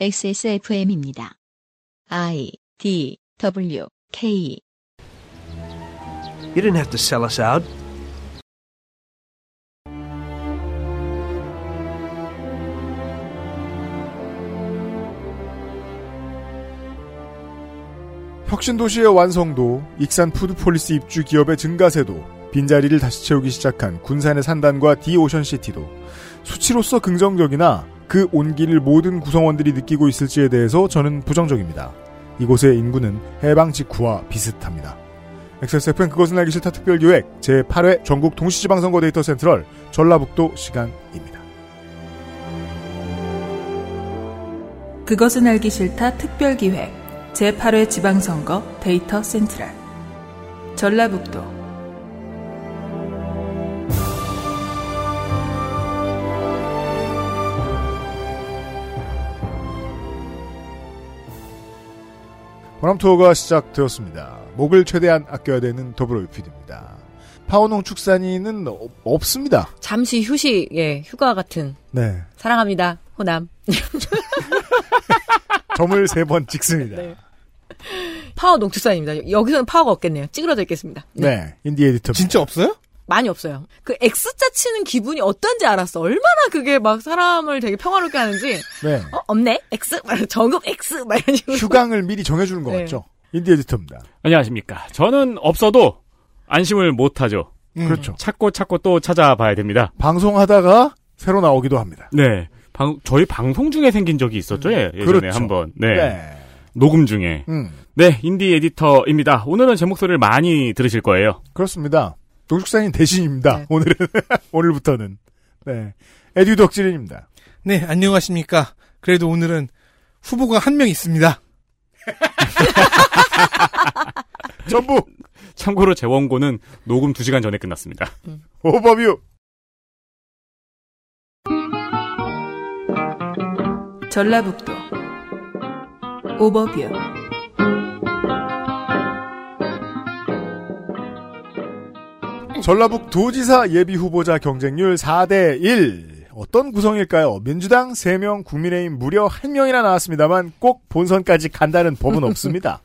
XSFM입니다. I D W K You didn't have to sell us out. 혁신도시의 완성도, 익산 푸드폴리스 입주 기업의 증가세도, 빈자리를 다시 채우기 시작한 군산의 산단과 디오션시티도 수치로서 긍정적이나 그 온기를 모든 구성원들이 느끼고 있을지에 대해서 저는 부정적입니다. 이곳의 인구는 해방 직후와 비슷합니다. XSFN 그것은 알기 싫다 특별기획 제8회 전국 동시지방선거 데이터 센트럴 전라북도 시간입니다. 그것은 알기 싫다 특별기획 제8회 지방선거 데이터 센트럴 전라북도 호남 투어가 시작되었습니다. 목을 최대한 아껴야 되는 더불어 유피디입니다. 파워농 축산인은 어- 없습니다. 잠시 휴식, 예, 휴가 같은. 네. 사랑합니다, 호남. 점을 세 번 찍습니다. 네. 파워 농축산입니다. 여기서는 파워가 없겠네요. 찌그러져 있겠습니다. 네. 인디 에디터. 진짜 없어요? 많이 없어요. 그 X자 치는 기분이 어떤지 알았어. 얼마나 그게 막 사람을 되게 평화롭게 하는지. 네. 어, 없네? X? 막 정급 X? 막 이런 식으로. 휴강을 미리 정해주는 것 네. 같죠? 인디 에디터입니다. 안녕하십니까. 저는 없어도 안심을 못하죠. 그렇죠. 찾고 찾고 또 찾아봐야 됩니다. 방송하다가 새로 나오기도 합니다. 네. 방, 저희 방송 중에 생긴 적이 있었죠. 예, 예전에 그렇죠. 한 번. 네. 네. 녹음 중에. 음, 네, 인디 에디터입니다. 오늘은 제 목소리를 많이 들으실 거예요. 그렇습니다. 농축산인 대신입니다. 네. 오늘은, 오늘부터는. 네. 에듀 덕질인입니다. 네, 안녕하십니까. 그래도 오늘은 후보가 한 명 있습니다. 전부 참고로 제 원고는 녹음 2시간 전에 끝났습니다. 오버뷰. 전라북도 오버뷰 전라북 도지사 예비 후보자 경쟁률 4대 1. 어떤 구성일까요? 민주당 3명, 국민의힘 무려 1명이나 나왔습니다만 꼭 본선까지 간다는 법은 없습니다.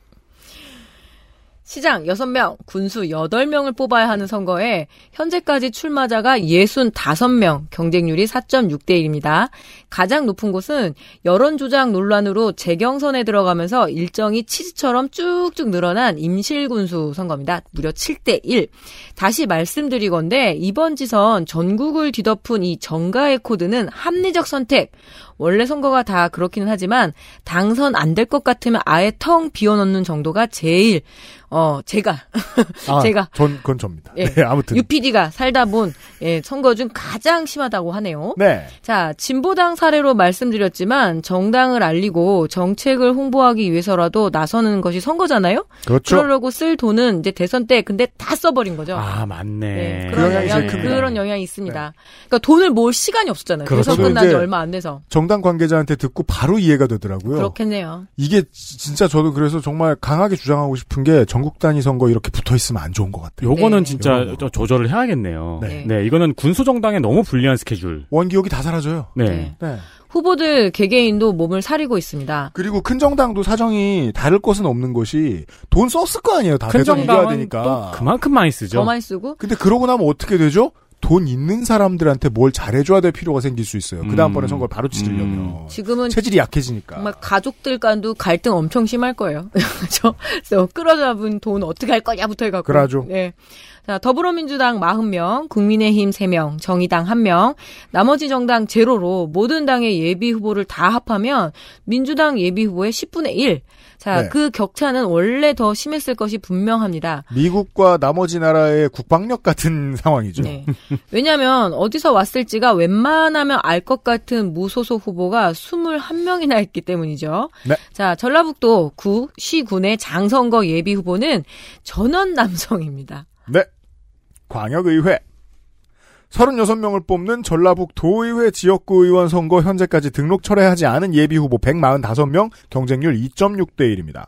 시장 6명, 군수 8명을 뽑아야 하는 선거에 현재까지 출마자가 65명, 경쟁률이 4.6대 1입니다. 가장 높은 곳은 여론조작 논란으로 재경선에 들어가면서 일정이 치즈처럼 쭉쭉 늘어난 임실군수 선거입니다. 무려 7대 1. 다시 말씀드리건데 이번 지선 전국을 뒤덮은 이 정가의 코드는 합리적 선택. 원래 선거가 다 그렇기는 하지만 당선 안 될 것 같으면 아예 텅 비워놓는 정도가 제일 어 제가 아, 제가 전, 그건 접니다. 예. 네, 아무튼. UPD가 살다 본 예, 선거 중 가장 심하다고 하네요. 네. 자, 진보당 사례로 말씀드렸지만 정당을 알리고 정책을 홍보하기 위해서라도 나서는 것이 선거잖아요. 그렇죠. 그러려고 쓸 돈은 이제 대선 때 근데 다 써버린 거죠. 아, 맞네. 네, 그 그런 영향이 영향. 그런 영향이 있습니다. 그러니까 돈을 모을 시간이 없었잖아요. 그렇죠. 대선 끝난 지 얼마 안 돼서. 정당 관계자한테 듣고 바로 이해가 되더라고요. 그렇겠네요. 이게 지- 진짜 저도 그래서 정말 강하게 주장하고 싶은 게 전국 단위 선거 이렇게 붙어 있으면 안 좋은 것 같아요. 요거는 네. 진짜 요거. 저 조절을 해야겠네요. 네. 네. 이거는 군수 정당에 너무 불리한 스케줄. 원기옥이 다 사라져요. 네. 네. 네. 후보들 개개인도 몸을 사리고 있습니다. 그리고 큰 정당도 사정이 다를 것은 없는 것이 돈 썼을 거 아니에요. 다큰 대선 이겨야 정당은 되니까. 또 그만큼 많이 쓰죠. 더 많이 쓰고 근데 그러고 나면 어떻게 되죠? 돈 있는 사람들한테 뭘 잘해줘야 될 필요가 생길 수 있어요. 그 다음번에 음. 선거를 바로 치르려면. 음. 지금은 체질이 약해지니까. 정말 가족들 간도 갈등 엄청 심할 거예요. 그렇죠? 그래서 끌어잡은 돈 어떻게 할 거냐부터 해갖고. 그러죠. 네. 자, 더불어민주당 40명, 국민의힘 3명, 정의당 1명, 나머지 정당 제로로 모든 당의 예비 후보를 다 합하면 민주당 예비 후보의 10분의 1. 자, 네. 그 격차는 원래 더 심했을 것이 분명합니다. 미국과 나머지 나라의 국방력 같은 상황이죠. 네. 왜냐하면 어디서 왔을지가 웬만하면 알 것 같은 무소속 후보가 21명이나 있기 때문이죠. 네. 자, 전라북도 구, 시군의 장선거 예비 후보는 전원 남성입니다. 네. 광역의회. 36명을 뽑는 전라북 도의회 지역구 의원 선거 현재까지 등록 철회하지 않은 예비 후보 145명, 경쟁률 2.6대 1입니다.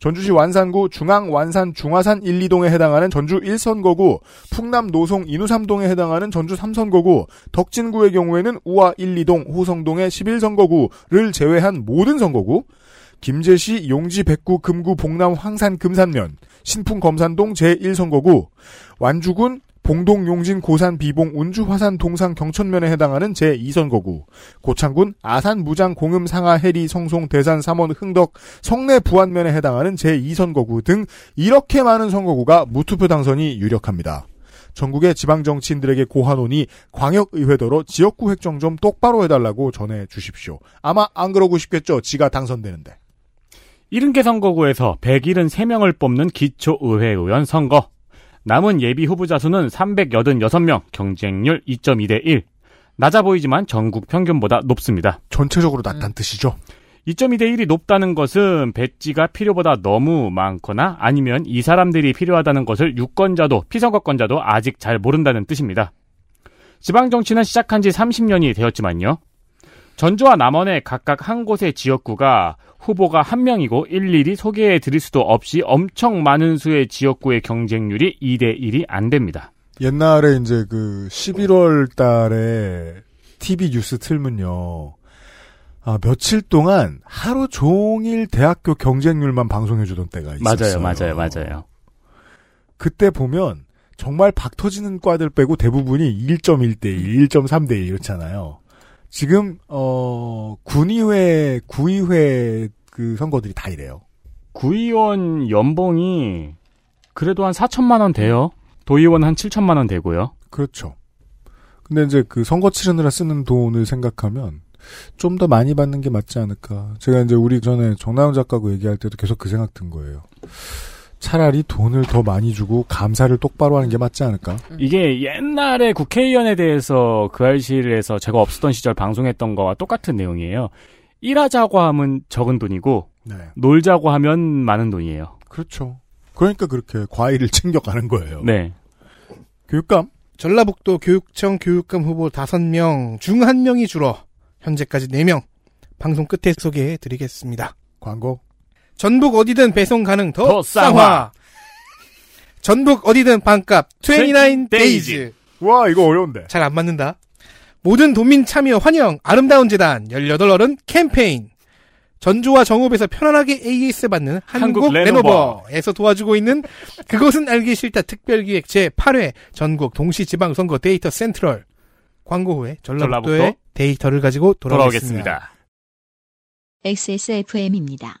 전주시 완산구 중앙 완산 중화산 1, 2동에 해당하는 전주 1선거구, 풍남 노송 인우삼동에 해당하는 전주 3선거구, 덕진구의 경우에는 우화 1, 2동 호성동의 11선거구를 제외한 모든 선거구, 김제시 용지 백구 금구 봉남 황산 금산면, 신풍 검산동 제1선거구, 완주군 봉동 용진 고산 비봉 운주 화산 동상 경천면에 해당하는 제2선거구, 고창군 아산 무장 공음 상하 해리 성송 대산 삼원 흥덕 성내 부안면에 해당하는 제2선거구 등 이렇게 많은 선거구가 무투표 당선이 유력합니다. 전국의 지방 정치인들에게 고한원이 광역의회더러 지역구 획정 좀 똑바로 해달라고 전해 주십시오. 아마 안 그러고 싶겠죠. 지가 당선되는데. 70개 선거구에서 173명을 뽑는 기초의회 의원 선거. 남은 예비 후보자 수는 386명, 경쟁률 2.2대 1. 낮아 보이지만 전국 평균보다 높습니다. 전체적으로 낮다는 뜻이죠. 2.2대 1이 높다는 것은 배지가 필요보다 너무 많거나 아니면 이 사람들이 필요하다는 것을 유권자도 피선거권자도 아직 잘 모른다는 뜻입니다. 지방 정치는 시작한 지 30년이 되었지만요. 전주와 남원의 각각 한 곳의 지역구가 후보가 한 명이고 일일이 소개해 드릴 수도 없이 엄청 많은 수의 지역구의 경쟁률이 2대 1이 안 됩니다. 옛날에 이제 그 11월 달에 TV 뉴스 틀면요. 아, 며칠 동안 하루 종일 대학교 경쟁률만 방송해 주던 때가 있었어요. 맞아요, 맞아요, 맞아요. 그때 보면 정말 박 터지는 과들 빼고 대부분이 1.1대 1, 1.3대 1 이렇잖아요. 지금 어 군의회, 구의회 그 선거들이 다 이래요. 구의원 연봉이 그래도 한 4천만 원 돼요. 도의원 한 7천만 원 되고요. 그렇죠. 근데 이제 그 선거 치르느라 쓰는 돈을 생각하면 좀 더 많이 받는 게 맞지 않을까. 제가 이제 우리 전에 정나영 작가하고 얘기할 때도 계속 그 생각 든 거예요. 차라리 돈을 더 많이 주고 감사를 똑바로 하는 게 맞지 않을까? 이게 옛날에 국회의원에 대해서 그 알실에서 제가 없었던 시절 방송했던 거와 똑같은 내용이에요. 일하자고 하면 적은 돈이고 네. 놀자고 하면 많은 돈이에요. 그렇죠. 그러니까 그렇게 과일을 챙겨가는 거예요. 네. 교육감? 전라북도 교육청 교육감 후보 5명 중 1명이 줄어 현재까지 4명 방송 끝에 소개해 드리겠습니다. 광고. 전북 어디든 배송 가능 더, 더 쌍화. 쌍화. 전북 어디든 반값 29 29 데이즈. 와, 이거 어려운데. 잘 안 맞는다. 모든 도민 참여 환영 아름다운 재단 18어른 캠페인. 전주와 정읍에서 편안하게 AS 받는 한국, 한국 레노버. 레노버 에서 도와주고 있는 그것은 알기 싫다 특별기획 제8회 전국 동시지방선거 데이터 센트럴. 광고 후에 전라북도의 전라북도 데이터를 가지고 돌아오겠습니다. 돌아오겠습니다. XSFM입니다.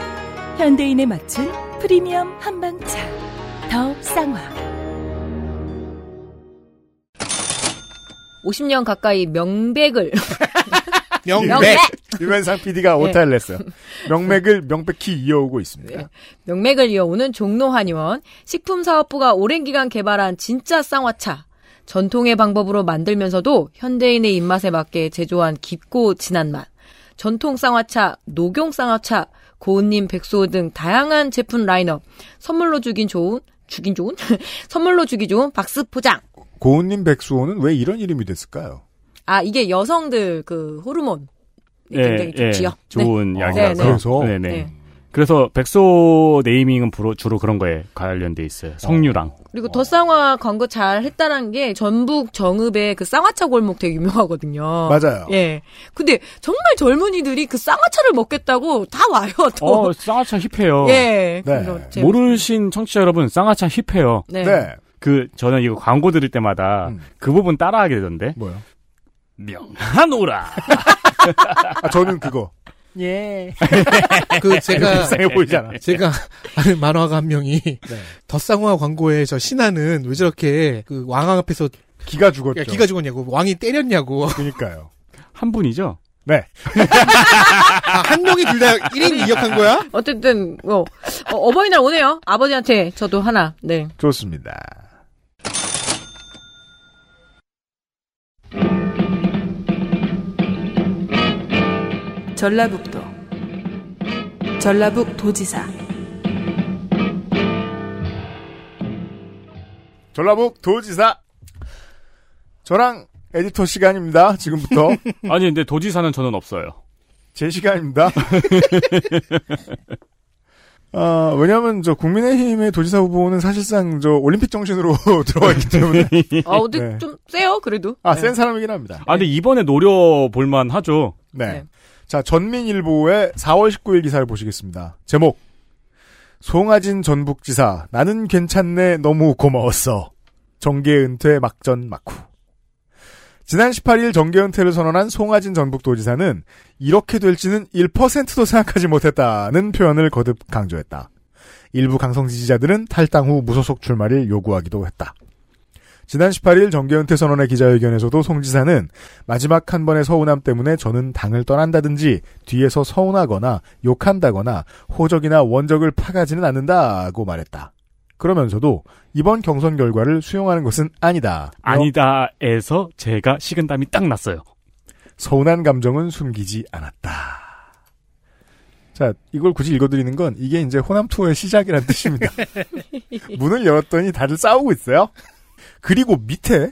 현대인에 맞춘 프리미엄 한방차. 더 쌍화. 50년 가까이 명백을 명백. 유면상 PD가 네. 오타를 냈어요. 명맥을 명백히 이어오고 있습니다. 네. 명맥을 이어오는 종로 한의원 식품사업부가 오랜 기간 개발한 진짜 쌍화차 전통의 방법으로 만들면서도 현대인의 입맛에 맞게 제조한 깊고 진한 맛 전통 쌍화차, 녹용 쌍화차, 고운님 백소 등 다양한 제품 라인업 선물로 주긴 좋은 주긴 좋은 선물로 주기 좋은 박스 포장 고은님 백수호는 왜 이런 이름이 됐을까요? 아 이게 여성들 그 호르몬 예, 굉장히 좋지요. 예, 좋은 네. 약이라서. 네, 네. 그래서? 네네. 네. 그래서 백소 네이밍은 주로, 그런 거에 관련돼 있어요. 석류랑. 그리고 더 쌍화 광고 잘 했다는 게 전북 정읍의 그 쌍화차 골목 되게 유명하거든요. 맞아요. 예. 근데 정말 젊은이들이 그 쌍화차를 먹겠다고 다 와요. 또. 어, 쌍화차 힙해요. 예. 네. 모르신 청취자 여러분, 쌍화차 힙해요. 네. 네. 그, 저는 이거 광고 들을 때마다 음. 그 부분 따라하게 되던데. 뭐요? 명하노라. 아, 저는 그거. 예. 그 제가 불쌍해 보이잖아. 제가 아는 만화가 한 명이 네. 덧쌍화 광고에 저 신하는 왜 저렇게 그왕 앞에서 기가 죽었죠. 야, 기가 죽었냐고 왕이 때렸냐고 그러니까요. 한 분이죠? 네. 아, 한 명이 둘 다 1인 2역한 거야? 어쨌든 어, 어, 버이날 오네요. 아버지한테 저도 하나. 네. 좋습니다. 전라북도 전라북 도지사 전라북 도지사. 저랑 에디터 시간입니다. 지금부터. 아니, 근데 도지사는 저는 없어요. 제 시간입니다. 아, 왜냐면, 저, 국민의힘의 도지사 후보는 사실상, 저, 올림픽 정신으로 들어가 있기 때문에. 아, 어디 네. 좀 세요, 그래도. 아, 네. 센 사람이긴 합니다. 아, 근데 이번에 노려볼만 하죠. 네. 네. 자, 전민일보의 4월 19일 기사를 보시겠습니다. 제목. 송하진 전북지사, 나는 괜찮네, 너무 고마웠어. 정계 은퇴 막전 막후. 지난 18일 정계 은퇴를 선언한 송하진 전북도지사는 이렇게 될지는 1%도 생각하지 못했다는 표현을 거듭 강조했다. 일부 강성 지지자들은 탈당 후 무소속 출마를 요구하기도 했다. 지난 18일 정계 은퇴 선언의 기자회견에서도 송 지사는 마지막 한 번의 서운함 때문에 저는 당을 떠난다든지 뒤에서 서운하거나 욕한다거나 호적이나 원적을 파가지는 않는다고 말했다. 그러면서도 이번 경선 결과를 수용하는 것은 아니다. 아니다에서 제가 식은땀이 딱 났어요. 서운한 감정은 숨기지 않았다. 자, 이걸 굳이 읽어드리는 건 이게 이제 호남 투어의 시작이라는 뜻입니다. 문을 열었더니 다들 싸우고 있어요. 그리고 밑에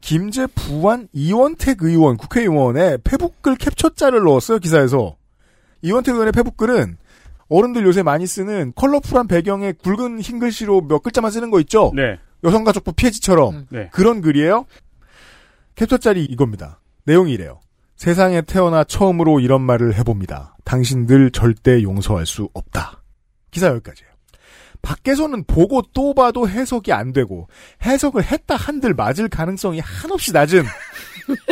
김제 부안 이원택 의원 국회의원의 페북글 캡처자를 넣었어요 기사에서. 이원택 의원의 페북글은 어른들 요새 많이 쓰는 컬러풀한 배경에 굵은 흰 글씨로 몇 글자만 쓰는 거 있죠. 네. 여성가족부 피해지처럼 네. 그런 글이에요. 캡처짤이 이겁니다. 내용이 이래요. 세상에 태어나 처음으로 이런 말을 해봅니다. 당신들 절대 용서할 수 없다. 기사 여기까지예요. 밖에서는 보고 또 봐도 해석이 안 되고 해석을 했다 한들 맞을 가능성이 한없이 낮은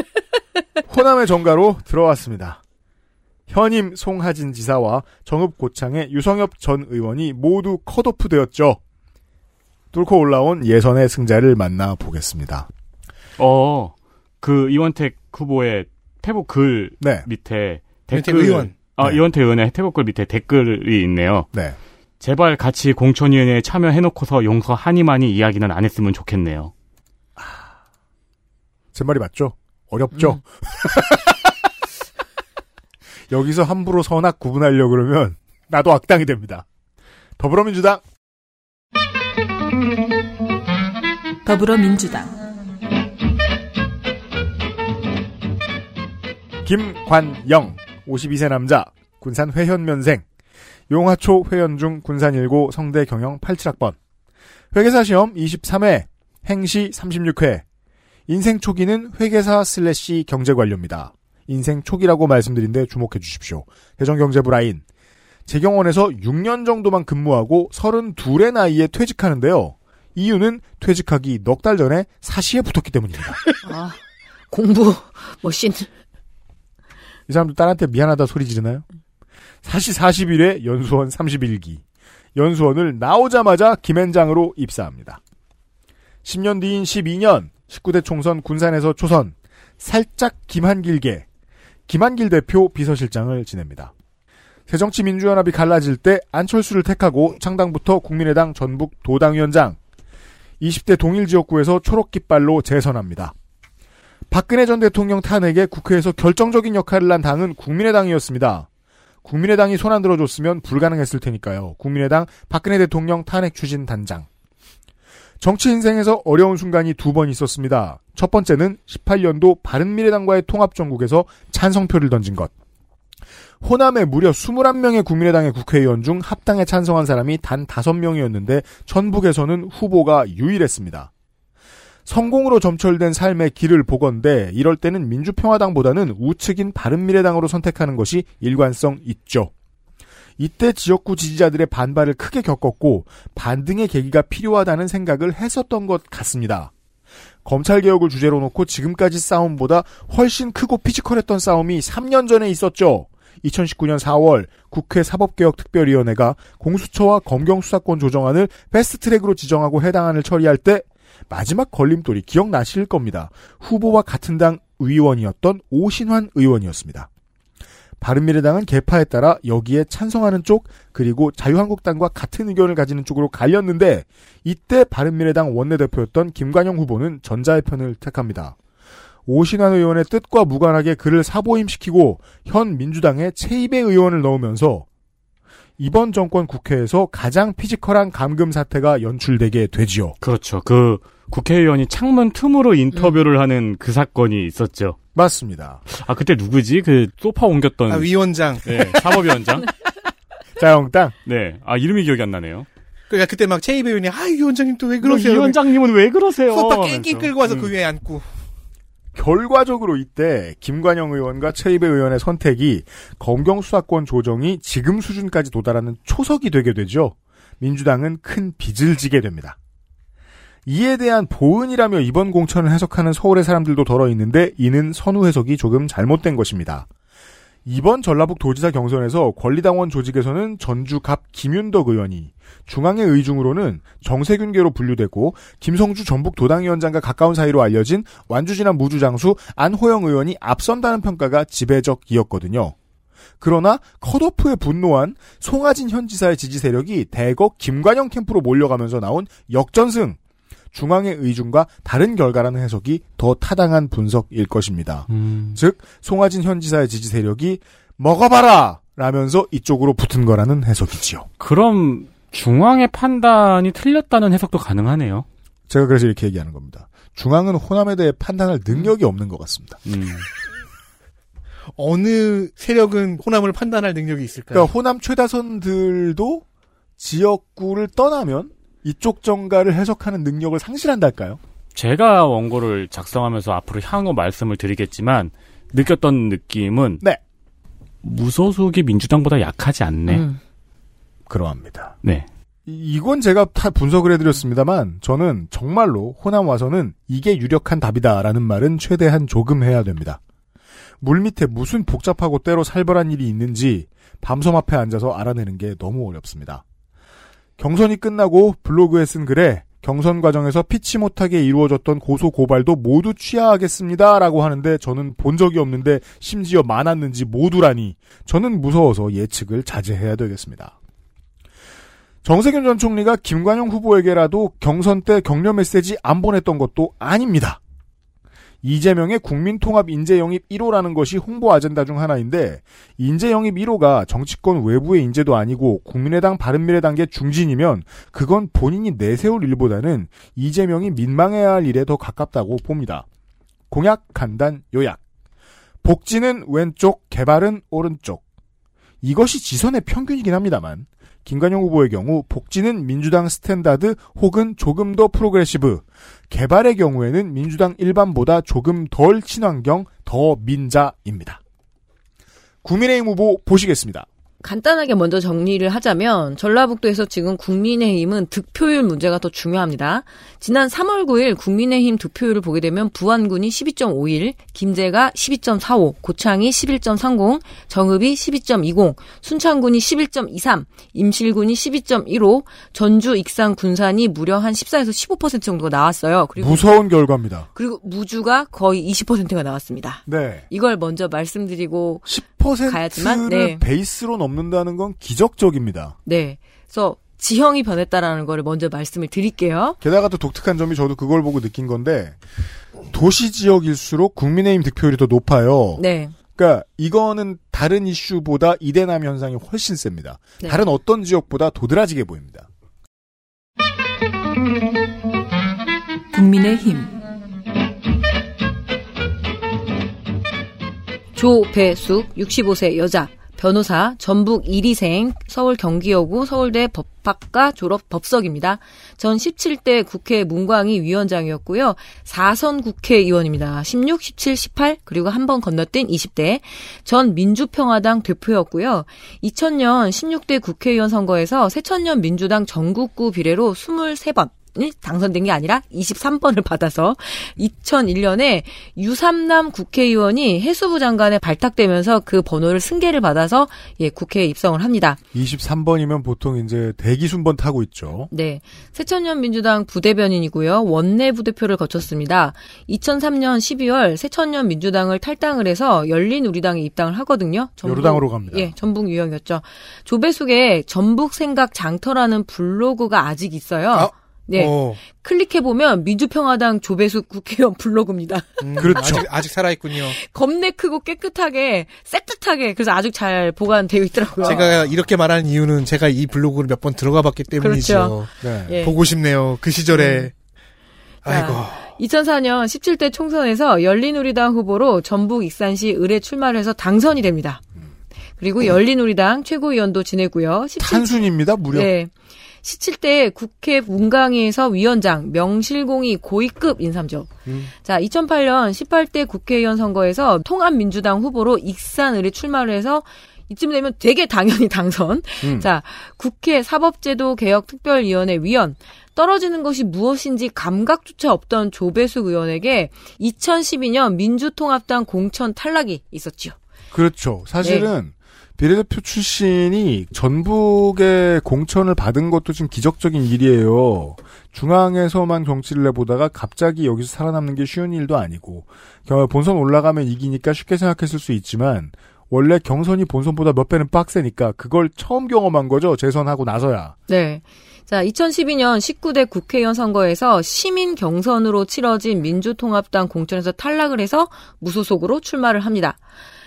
호남의 정가로 들어왔습니다. 현임 송하진 지사와 정읍 고창의 유성엽 전 의원이 모두 컷오프 되었죠. 뚫고 올라온 예선의 승자를 만나 보겠습니다. 어, 그 이원택 후보의 페북 글 네. 밑에 댓글 의원. 아, 네. 이원택 의원의 페북 글 밑에 댓글이 있네요. 네. 제발 같이 공천위원회에 참여해놓고서 용서하니만이 이야기는 안 했으면 좋겠네요. 제 말이 맞죠? 어렵죠? 여기서 함부로 선악 구분하려고 그러면 나도 악당이 됩니다. 더불어민주당 더불어민주당 김관영 52세 남자 군산 회현면생 용화초 회원 중 군산 1고 성대 경영 87학번 회계사 시험 23회 행시 36회 인생 초기는 회계사 슬래시 경제관료입니다. 인생 초기라고 말씀드린데 주목해 주십시오. 재정경제부 라인 재경원에서 6년 정도만 근무하고 32의 나이에 퇴직하는데요. 이유는 퇴직하기 넉 달 전에 사시에 붙었기 때문입니다. 아, 공부 머신. 이 사람들 딸한테 미안하다 소리 지르나요? 사시 41회에 연수원 31기. 연수원을 나오자마자 김앤장으로 입사합니다. 10년 뒤인 12년 19대 총선 군산에서 초선 살짝 김한길계 김한길 대표 비서실장을 지냅니다. 새정치민주연합이 갈라질 때 안철수를 택하고 창당부터 국민의당 전북 도당위원장 20대 동일 지역구에서 초록 깃발로 재선합니다. 박근혜 전 대통령 탄핵에 국회에서 결정적인 역할을 한 당은 국민의당이었습니다. 국민의당이 손 안 들어줬으면 불가능했을 테니까요. 국민의당 박근혜 대통령 탄핵 추진 단장. 정치 인생에서 어려운 순간이 두 번 있었습니다. 첫 번째는 18년도 바른미래당과의 통합 정국에서 찬성표를 던진 것. 호남에 무려 21명의 국민의당의 국회의원 중 합당에 찬성한 사람이 단 5명이었는데 전북에서는 후보가 유일했습니다. 성공으로 점철된 삶의 길을 보건대 이럴 때는 민주평화당보다는 우측인 바른미래당으로 선택하는 것이 일관성 있죠. 이때 지역구 지지자들의 반발을 크게 겪었고 반등의 계기가 필요하다는 생각을 했었던 것 같습니다. 검찰 개혁을 주제로 놓고 지금까지 싸움보다 훨씬 크고 피지컬했던 싸움이 3년 전에 있었죠. 2019년 4월 국회 사법개혁특별위원회가 공수처와 검경수사권 조정안을 패스트트랙으로 지정하고 해당안을 처리할 때 마지막 걸림돌이 기억나실 겁니다. 후보와 같은 당 의원이었던 오신환 의원이었습니다. 바른미래당은 계파에 따라 여기에 찬성하는 쪽 그리고 자유한국당과 같은 의견을 가지는 쪽으로 갈렸는데 이때 바른미래당 원내대표였던 김관영 후보는 전자의 편을 택합니다. 오신환 의원의 뜻과 무관하게 그를 사보임시키고 현 민주당의 채이배 의원을 넣으면서 이번 정권 국회에서 가장 physical한 감금 사태가 연출되게 되지요. 그렇죠. 그 국회의원이 창문 틈으로 인터뷰를 하는 그 사건이 있었죠. 맞습니다. 아 그때 누구지? 그 소파 옮겼던 아, 위원장. 네, 사법위원장. 자영당. 네. 아 이름이 기억이 안 나네요. 그러니까 그때 막 최입 의원이 아 위원장님 또 왜 그러세요? 위원장님은 왜 그러세요? 소파 깽깽 하면서. 끌고 와서 음. 그 위에 앉고. 결과적으로 이때 김관영 의원과 최입의 의원의 선택이 검경 수사권 조정이 지금 수준까지 도달하는 초석이 되게 되죠. 민주당은 큰 빚을 지게 됩니다. 이에 대한 보은이라며 이번 공천을 해석하는 서울의 사람들도 덜어 있는데 이는 선우 해석이 조금 잘못된 것입니다. 이번 전라북 도지사 경선에서 권리당원 조직에서는 전주갑 김윤덕 의원이 중앙의 의중으로는 정세균계로 분류되고 김성주 전북 도당위원장과 가까운 사이로 알려진 완주진안 무주장수 안호영 의원이 앞선다는 평가가 지배적이었거든요. 그러나 컷오프에 분노한 송하진 현 지사의 지지 세력이 대거 김관영 캠프로 몰려가면서 나온 역전승 중앙의 의중과 다른 결과라는 해석이 더 타당한 분석일 것입니다. 음. 즉 송하진 현 지사의 지지 세력이 먹어봐라 라면서 이쪽으로 붙은 거라는 해석이지요. 그럼 중앙의 판단이 틀렸다는 해석도 가능하네요. 제가 그래서 이렇게 얘기하는 겁니다. 중앙은 호남에 대해 판단할 능력이 없는 것 같습니다. 음. 어느 세력은 호남을 판단할 능력이 있을까요? 그러니까 호남 최다선들도 지역구를 떠나면 이쪽 정가를 해석하는 능력을 상실한달까요? 제가 원고를 작성하면서 앞으로 향후 말씀을 드리겠지만 느꼈던 느낌은 네. 무소속이 민주당보다 약하지 않네. 음. 그러합니다. 네. 이- 이건 제가 다 분석을 해드렸습니다만 저는 정말로 호남 와서는 이게 유력한 답이다라는 말은 최대한 조금 해야 됩니다. 물 밑에 무슨 복잡하고 때로 살벌한 일이 있는지 밤섬 앞에 앉아서 알아내는 게 너무 어렵습니다. 경선이 끝나고 블로그에 쓴 글에 경선 과정에서 피치 못하게 이루어졌던 고소 고발도 모두 취하하겠습니다라고 하는데 저는 본 적이 없는데 심지어 많았는지 모두라니 저는 무서워서 예측을 자제해야 되겠습니다. 정세균 전 총리가 김관영 후보에게라도 경선 때 격려 메시지 안 보냈던 것도 아닙니다. 이재명의 국민통합 인재영입 1호라는 것이 홍보 아젠다 중 하나인데 인재영입 1호가 정치권 외부의 인재도 아니고 국민의당 바른미래당계 중진이면 그건 본인이 내세울 일보다는 이재명이 민망해야 할 일에 더 가깝다고 봅니다. 공약 간단 요약. 복지는 왼쪽, 개발은 오른쪽. 이것이 지선의 평균이긴 합니다만 김관영 후보의 경우 복지는 민주당 standard 혹은 조금 더 progressive, 개발의 경우에는 민주당 일반보다 조금 덜 친환경, 더 민자입니다. 국민의힘 후보 보시겠습니다. 간단하게 먼저 정리를 하자면 전라북도에서 지금 국민의힘은 득표율 문제가 더 중요합니다. 지난 3월 9일 국민의힘 득표율을 보게 되면 부안군이 12.51, 김제가 12.45, 고창이 11.30, 정읍이 12.20, 순창군이 11.23, 임실군이 12.15, 전주, 익산, 군산이 무려 한 14에서 15% 정도가 나왔어요. 그리고 무서운 결과입니다. 그리고 무주가 거의 20%가 나왔습니다. 네. 이걸 먼저 말씀드리고 10%를 가야지만, 네. 베이스로 넘는다는 건 기적적입니다. 네. 그래서 지형이 변했다라는 거를 먼저 말씀을 드릴게요. 게다가 또 독특한 점이 저도 그걸 보고 느낀 건데 도시 지역일수록 국민의힘 득표율이 더 높아요. 네. 그러니까 이거는 다른 이슈보다 이대남 현상이 훨씬 셉니다. 네. 다른 어떤 지역보다 도드라지게 보입니다. 국민의힘 조배숙 65세 여자 변호사, 전북 1위생, 서울 경기여고 서울대 법학과 졸업 법석입니다. 전 17대 국회 문광위 위원장이었고요. 4선 국회의원입니다. 16, 17, 18 그리고 한 번 건너뛴 20대. 전 민주평화당 대표였고요. 2000년 16대 국회의원 선거에서 새천년 민주당 전국구 비례로 23번 당선된 게 아니라 23번을 받아서 2001년에 유삼남 국회의원이 해수부 장관에 발탁되면서 그 번호를 승계를 받아서 예, 국회에 입성을 합니다. 23번이면 보통 이제 대기 순번 타고 있죠. 네. 새천년 민주당 부대변인이고요. 원내 부대표를 거쳤습니다. 2003년 12월 새천년 민주당을 탈당을 해서 열린 우리당에 입당을 하거든요. 전북, 여루당으로 갑니다. 예, 전북 유형이었죠. 조배숙의 전북 생각 장터라는 블로그가 아직 있어요. 아, 네. 어, 클릭해 보면 민주평화당 조배숙 국회의원 블로그입니다. 음, 그렇죠. 아직, 아직 살아있군요. 겁내 크고 깨끗하게 새뜻하게 그래서 아주 잘 보관되어 있더라고요. 제가 이렇게 말하는 이유는 제가 이 블로그를 몇 번 들어가 봤기 때문이죠. 그렇죠. 네. 예. 보고 싶네요. 그 시절에. 음. 아이고. 2004년 17대 총선에서 열린우리당 후보로 전북 익산시 을에 출마를 해서 당선이 됩니다. 그리고 열린우리당 최고위원도 지내고요. 17 탄순입니다, 무려. 네. 17대 국회 문강위에서 위원장, 명실공히 고위급 인사죠. 음. 자, 2008년 18대 국회의원 선거에서 통합민주당 후보로 익산을에 출마를 해서 이쯤 되면 되게 당연히 당선. 음. 자, 국회 사법제도 개혁 특별위원회 위원. 떨어지는 것이 무엇인지 감각조차 없던 조배숙 의원에게 2012년 민주통합당 공천 탈락이 있었지요. 그렇죠. 사실은 네. 비례대표 출신이 전북의 공천을 받은 것도 지금 기적적인 일이에요. 중앙에서만 정치를 해보다가 갑자기 여기서 살아남는 게 쉬운 일도 아니고 겨- 본선 올라가면 이기니까 쉽게 생각했을 수 있지만 원래 경선이 본선보다 몇 배는 빡세니까 그걸 처음 경험한 거죠. 재선하고 나서야. 네. 자, 2012년 19대 국회의원 선거에서 시민 경선으로 치러진 민주통합당 공천에서 탈락을 해서 무소속으로 출마를 합니다.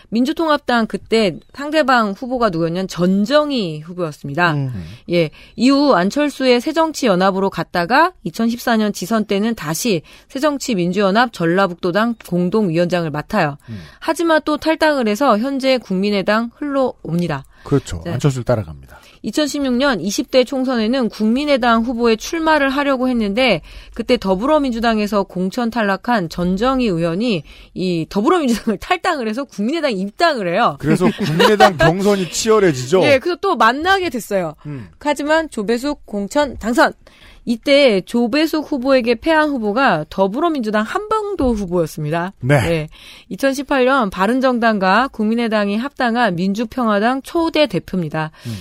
민주통합당 그때 상대방 후보가 누구였냐면 전정희 후보였습니다. 음. 예. 이후 안철수의 새정치연합으로 갔다가 2014년 지선 때는 다시 새정치민주연합 전라북도당 공동위원장을 맡아요. 음. 하지만 또 탈당을 해서 현재 국민의당 흘러옵니다. 그렇죠. 네. 안철수를 따라갑니다. 2016년 20대 총선에는 국민의당 후보에 출마를 하려고 했는데 그때 더불어민주당에서 공천 탈락한 전정희 의원이 이 더불어민주당을 탈당을 해서 국민의당 입당을 해요. 그래서 국민의당 경선이 치열해지죠. 예, 그래서 또 만나게 됐어요. 음. 하지만 조배숙 공천 당선. 이때 조배숙 후보에게 패한 후보가 더불어민주당 한방도 후보였습니다. 네. 예. 2018년 바른정당과 국민의당이 합당한 민주평화당 초대 대표입니다. 음.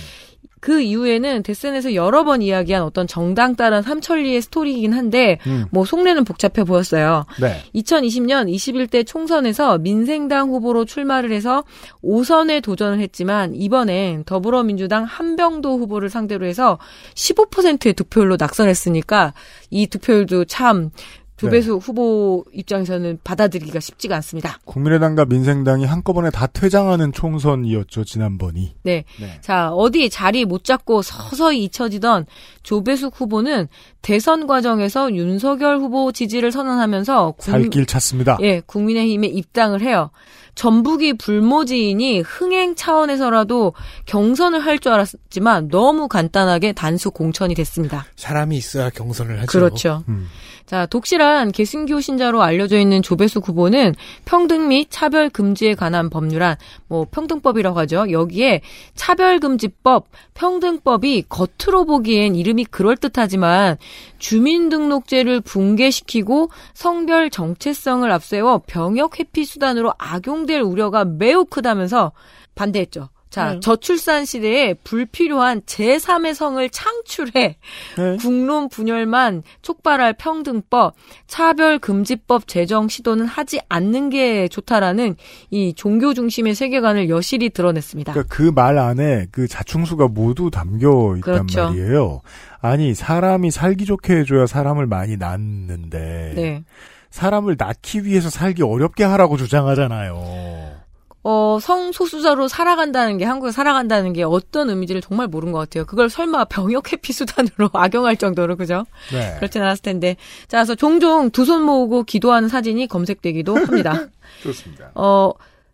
그 이후에는 데센에서 여러 번 이야기한 어떤 정당 따른 삼천리의 스토리이긴 한데 음. 뭐 속내는 복잡해 보였어요. 네. 2020년 21대 총선에서 민생당 후보로 출마를 해서 5선에 도전을 했지만 이번엔 더불어민주당 한병도 후보를 상대로 해서 15%의 득표율로 낙선했으니까 이 득표율도 참 조배수 후보 입장에서는 받아들이기가 쉽지가 않습니다. 국민의당과 민생당이 한꺼번에 다 퇴장하는 총선이었죠, 지난번이. 네. 네. 자, 어디 자리 못 잡고 서서히 잊혀지던 조배숙 후보는 대선 과정에서 윤석열 후보 지지를 선언하면서 국- 살길 찾습니다. 예, 국민의힘에 입당을 해요. 전북이 불모지이니 흥행 차원에서라도 경선을 할 줄 알았지만 너무 간단하게 단수 공천이 됐습니다. 사람이 있어야 경선을 하죠. 그렇죠. 음. 자, 독실한 개신교 신자로 알려져 있는 조배수 후보는 평등 및 차별 금지에 관한 법률안, 뭐 평등법이라고 하죠. 여기에 차별금지법, 평등법이 겉으로 보기엔 이름이 그럴듯하지만 주민등록제를 붕괴시키고 성별 정체성을 앞세워 병역 회피 수단으로 악용 될 우려가 매우 크다면서 반대했죠. 자, 네. 저출산 시대에 불필요한 제3의 성을 창출해 네. 국론 분열만 촉발할 평등법, 차별금지법 제정 시도는 하지 않는 게 좋다라는 이 종교 중심의 세계관을 여실히 드러냈습니다. 그러니까 그말 안에 그 자충수가 모두 담겨 있단 그렇죠. 말이에요. 아니 사람이 살기 좋게 해줘야 사람을 많이 낳는데 네. 사람을 낳기 위해서 살기 어렵게 하라고 주장하잖아요. 어, 성소수자로 살아간다는 게, 한국에 살아간다는 게 어떤 의미인지를 정말 모른 것 같아요. 그걸 설마 병역 회피 수단으로 악용할 정도로, 그죠? 네. 그렇진 않았을 텐데. 자, 그래서 종종 두 손 모으고 기도하는 사진이 검색되기도 합니다. 좋습니다. 어,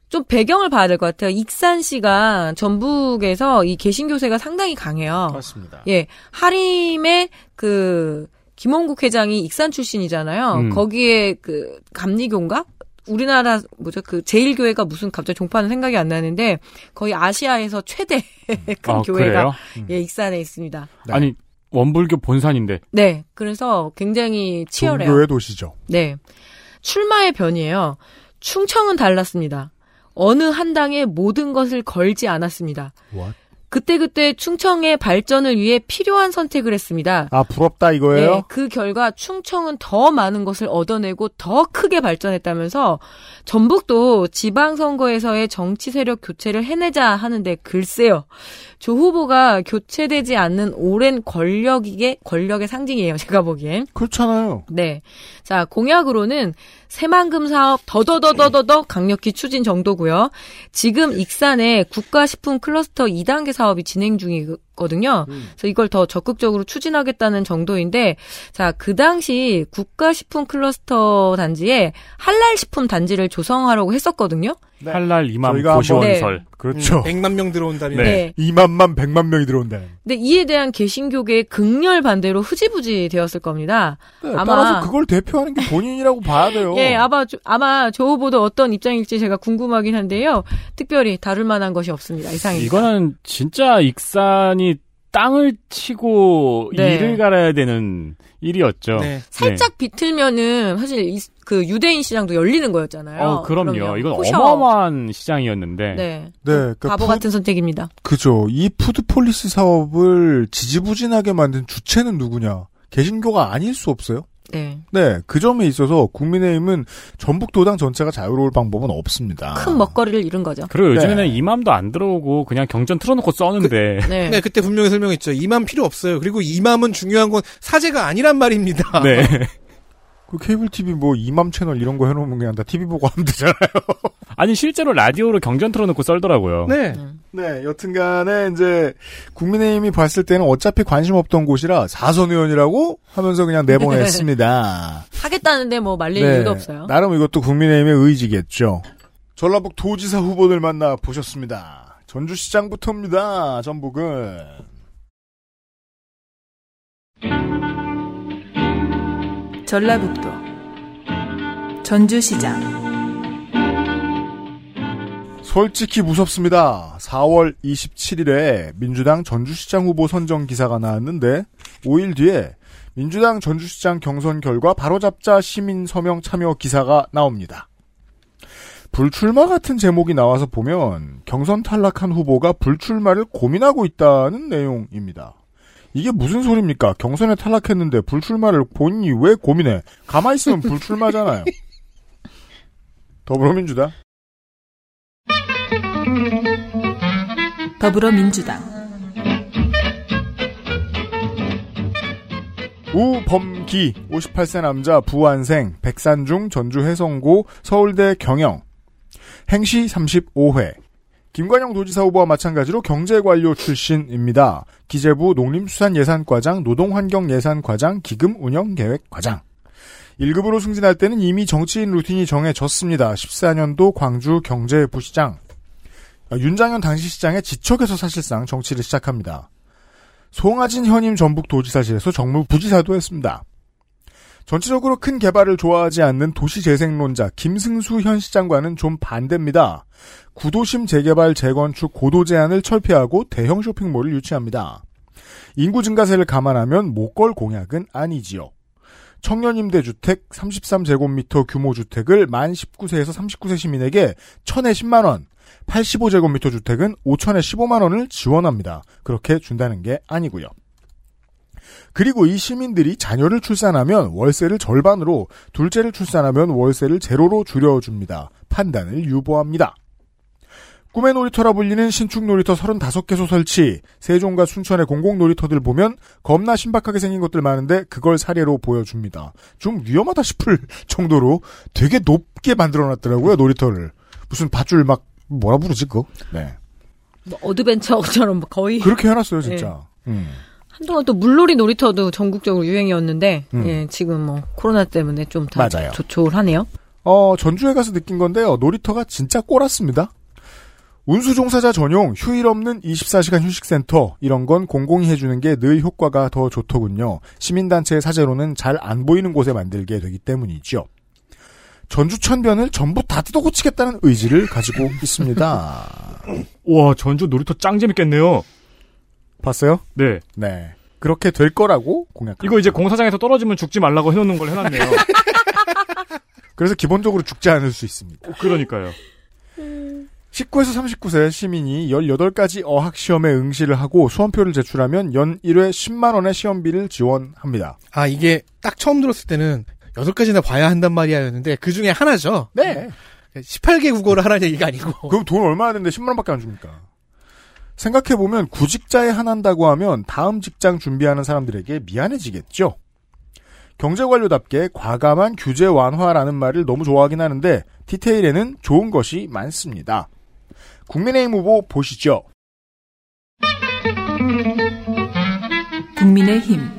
좀 배경을 봐야 될 것 같아요. 익산시가 전북에서 이 개신교세가 상당히 강해요. 그렇습니다. 예, 하림의 그 김원국 회장이 익산 출신이잖아요. 음. 거기에 그 감리교인가? 우리나라 뭐죠 그 제일교회가 무슨 갑자기 종파는 생각이 안 나는데 거의 아시아에서 최대 큰 아, 교회가 그래요? 예 익산에 있습니다. 네. 아니 원불교 본산인데 네, 그래서 굉장히 치열해요. 종교의 도시죠. 네. 출마의 변이에요. 충청은 달랐습니다. 어느 한 당에 모든 것을 걸지 않았습니다. What? 그때그때 충청의 발전을 위해 필요한 선택을 했습니다. 아 부럽다 이거예요? 네, 그 결과 충청은 더 많은 것을 얻어내고 더 크게 발전했다면서 전북도 지방선거에서의 정치 세력 교체를 해내자 하는데 글쎄요. 조 후보가 교체되지 않는 오랜 권력이게 권력의 상징이에요. 제가 보기엔. 그렇잖아요. 네. 자, 공약으로는 새만금 사업 더더더더더더 강력히 추진 정도고요. 지금 익산에 국가식품 클러스터 2단계 사업이 진행 중이 거든요. 그래서 이걸 더 적극적으로 추진하겠다는 정도인데 자, 그 당시 국가 식품 클러스터 단지에 한랄식품 단지를 조성하려고 했었거든요. 네. 할랄 저희가 고시원설. 그렇죠. 100만 명 들어온다니. 네. 2만만 100만 명이 들어온다는. 근데 이에 대한 개신교계의 극렬 반대로 흐지부지 되었을 겁니다. 네, 아마- 따라서 그걸 대표하는 게 본인이라고 봐야 돼요. 예, 아마 조- 아마 조 후보도 어떤 입장일지 제가 궁금하긴 한데요. 특별히 다룰 만한 것이 없습니다. 이상입니다. 이거는 진짜 익산이 땅을 치고 네. 이를 갈아야 되는 일이었죠. 네. 살짝 비틀면은 사실 이- 그 유대인 시장도 열리는 거였잖아요. 어, 그럼요. 이건 kosher. 어마어마한 시장이었는데. 네. 네, 그러니까 바보 푸- 같은 선택입니다. 그죠. 이 푸드 폴리스 사업을 지지부진하게 만든 주체는 누구냐? 개신교가 아닐 수 없어요. 네. 네, 그 점에 있어서 국민의힘은 전북도당 전체가 자유로울 방법은 없습니다. 큰 먹거리를 잃은 거죠. 그리고 요즘에는 네. 이맘도 안 들어오고 그냥 경전 틀어놓고 써는데. 네. 네, 그때 분명히 설명했죠. 이맘 필요 없어요. 그리고 이맘은 중요한 건 사제가 아니란 말입니다. 네. 그 케이블 TV 뭐 이맘 채널 이런 거 해놓으면 그냥 다 TV 보고 하면 되잖아요. 아니 실제로 라디오로 경전 틀어놓고 썰더라고요. 네. 네, 여튼간에 이제 국민의힘이 봤을 때는 어차피 관심 없던 곳이라 사선 의원이라고 하면서 그냥 내보냈습니다. 하겠다는데 뭐 말릴 네, 이유도 없어요. 나름 이것도 국민의힘의 의지겠죠. 전라북 도지사 후보들 만나 보셨습니다. 전주시장부터입니다. 전북은 전라북도 전주시장 솔직히 무섭습니다. 4월 27일에 민주당 전주시장 후보 선정 기사가 나왔는데 5일 뒤에 민주당 전주시장 경선 결과 바로잡자 시민 서명 참여 기사가 나옵니다. 불출마 같은 제목이 나와서 보면 경선 탈락한 후보가 불출마를 고민하고 있다는 내용입니다. 이게 무슨 소리입니까? 경선에 탈락했는데 불출마를 본인이 왜 고민해? 가만히 있으면 불출마잖아요. 더불어민주당 더불어민주당. 우범기 58세 남자 부안생 백산중 전주 해성고 서울대 경영. 행시 35회. 김관영 도지사 후보와 마찬가지로 경제관료 출신입니다. 기재부 농림수산예산과장 노동환경예산과장 기금운영계획과장. 1급으로 승진할 때는 이미 정치인 루틴이 정해졌습니다. 14년도 광주 경제부시장. 아, 윤장현 당시 시장의 지척에서 사실상 정치를 시작합니다. 송하진 현임 전북 도지사실에서 정무부지사도 했습니다. 전체적으로 큰 개발을 좋아하지 않는 도시재생론자 김승수 현 시장과는 좀 반대입니다. 구도심 재개발 재건축 고도 제한을 철폐하고 대형 쇼핑몰을 유치합니다. 인구 증가세를 감안하면 못걸 공약은 아니지요. 청년 임대주택 33제곱미터 규모 주택을 만 19세에서 39세 시민에게 1000에 10만원, 85제곱미터 주택은 5천에 15만 원을 지원합니다. 그렇게 준다는 게 아니고요. 그리고 이 시민들이 자녀를 출산하면 월세를 절반으로, 둘째를 출산하면 월세를 제로로 줄여줍니다. 판단을 유보합니다. 꿈의 놀이터라 불리는 신축 놀이터 35개소 설치, 세종과 순천의 공공 놀이터들 보면 겁나 신박하게 생긴 것들 많은데 그걸 사례로 보여줍니다. 좀 위험하다 싶을 정도로 되게 높게 만들어놨더라고요, 놀이터를. 무슨 밧줄 막, 뭐라 부르지, 그거? 네. 뭐 어드벤처처럼 거의 그렇게 해놨어요, 진짜. 음. 한동안 또 물놀이 놀이터도 전국적으로 유행이었는데 음. 예, 지금 뭐 코로나 때문에 좀 다. 조촐하네요. 어, 전주에 가서 느낀 건데요. 놀이터가 진짜 꼬랐습니다. 운수 종사자 전용 휴일 없는 24시간 휴식센터 이런 건 공공이 해주는 게 늘 효과가 더 좋더군요. 시민단체의 사제로는 잘 안 보이는 곳에 만들게 되기 때문이죠. 전주 천변을 전부 다 뜯어 고치겠다는 의지를 가지고 있습니다. 와, 전주 놀이터 짱 재밌겠네요. 봤어요? 네. 네. 그렇게 될 거라고 공약. 이거 이제 공사장에서 떨어지면 죽지 말라고 해놓는 걸 해놨네요. 그래서 기본적으로 죽지 않을 수 있습니다. 그러니까요. 19에서 39세 시민이 18가지 어학시험에 응시를 하고 수험표를 제출하면 연 1회 10만원의 시험비를 지원합니다. 아, 이게 딱 처음 들었을 때는 여덟 가지나 봐야 한단 말이야였는데 그 중에 하나죠. 네. 18개 국어를 하라는 얘기가 아니고. 그럼 돈 얼마나 되는데 10만 원밖에 안 줍니까? 생각해보면 구직자에 한한다고 하면 다음 직장 준비하는 사람들에게 미안해지겠죠? 경제관료답게 과감한 규제 완화라는 말을 너무 좋아하긴 하는데 디테일에는 좋은 것이 많습니다. 국민의힘 후보 보시죠. 국민의힘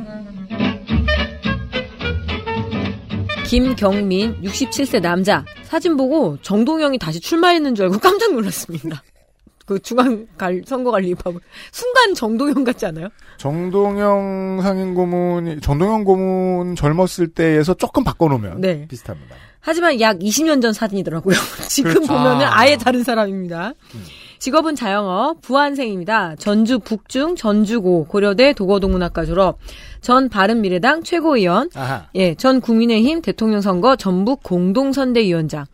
김경민 67세 남자 사진 보고 정동영이 다시 출마했는 줄 알고 깜짝 놀랐습니다. 그 중앙 갈 선거 관리 입하고 순간 정동영 같지 않아요? 정동영 상임 고문이 정동영 고문 젊었을 때에서 조금 바꿔놓으면 네. 비슷합니다. 하지만 약 20년 전 사진이더라고요. 지금 그렇죠. 보면은 아. 아예 다른 사람입니다. 직업은 자영업, 부안생입니다. 전주 북중, 전주고, 고려대 도거동문학과 졸업, 전 바른미래당 최고위원, 아하. 예, 전 국민의힘 대통령 선거 전북 공동선대위원장.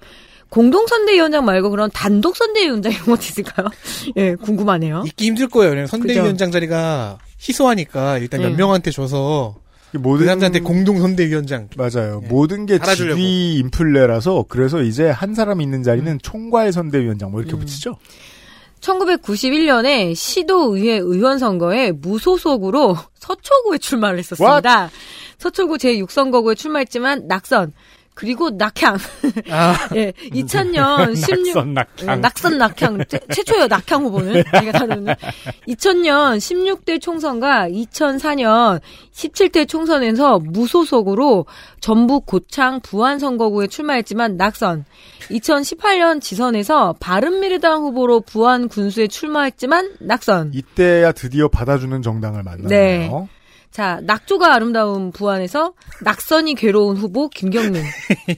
공동선대위원장 말고 그런 단독선대위원장 이런 것도 있을까요? 예, 궁금하네요. 있기 힘들 거예요. 왜냐면 선대위원장 자리가 희소하니까 일단 몇 네. 명한테 줘서 모든 그 남자한테 공동 선대위원장. 맞아요. 모든 게 달아주려고. 직위 인플레라서 그래서 이제 한 사람 있는 자리는 총괄 선대위원장 뭐 이렇게 붙이죠. 1991년에 시도의회 의원 선거에 무소속으로 서초구에 출마를 했었습니다. 서초구 제6선거구에 출마했지만 낙선. 그리고 낙향. 예, 2000년 16 낙선, 낙향. 예, 낙선 낙향 최, 최초예요. 낙향 후보는 제가 다루는 2000년 16대 총선과 2004년 17대 총선에서 무소속으로 전북 고창 부안 선거구에 출마했지만 낙선. 2018년 지선에서 바른미래당 후보로 부안 군수에 출마했지만 낙선. 이때야 드디어 받아주는 정당을 만나네요. 네. 자, 낙조가 아름다운 부안에서 낙선이 괴로운 후보 김경민.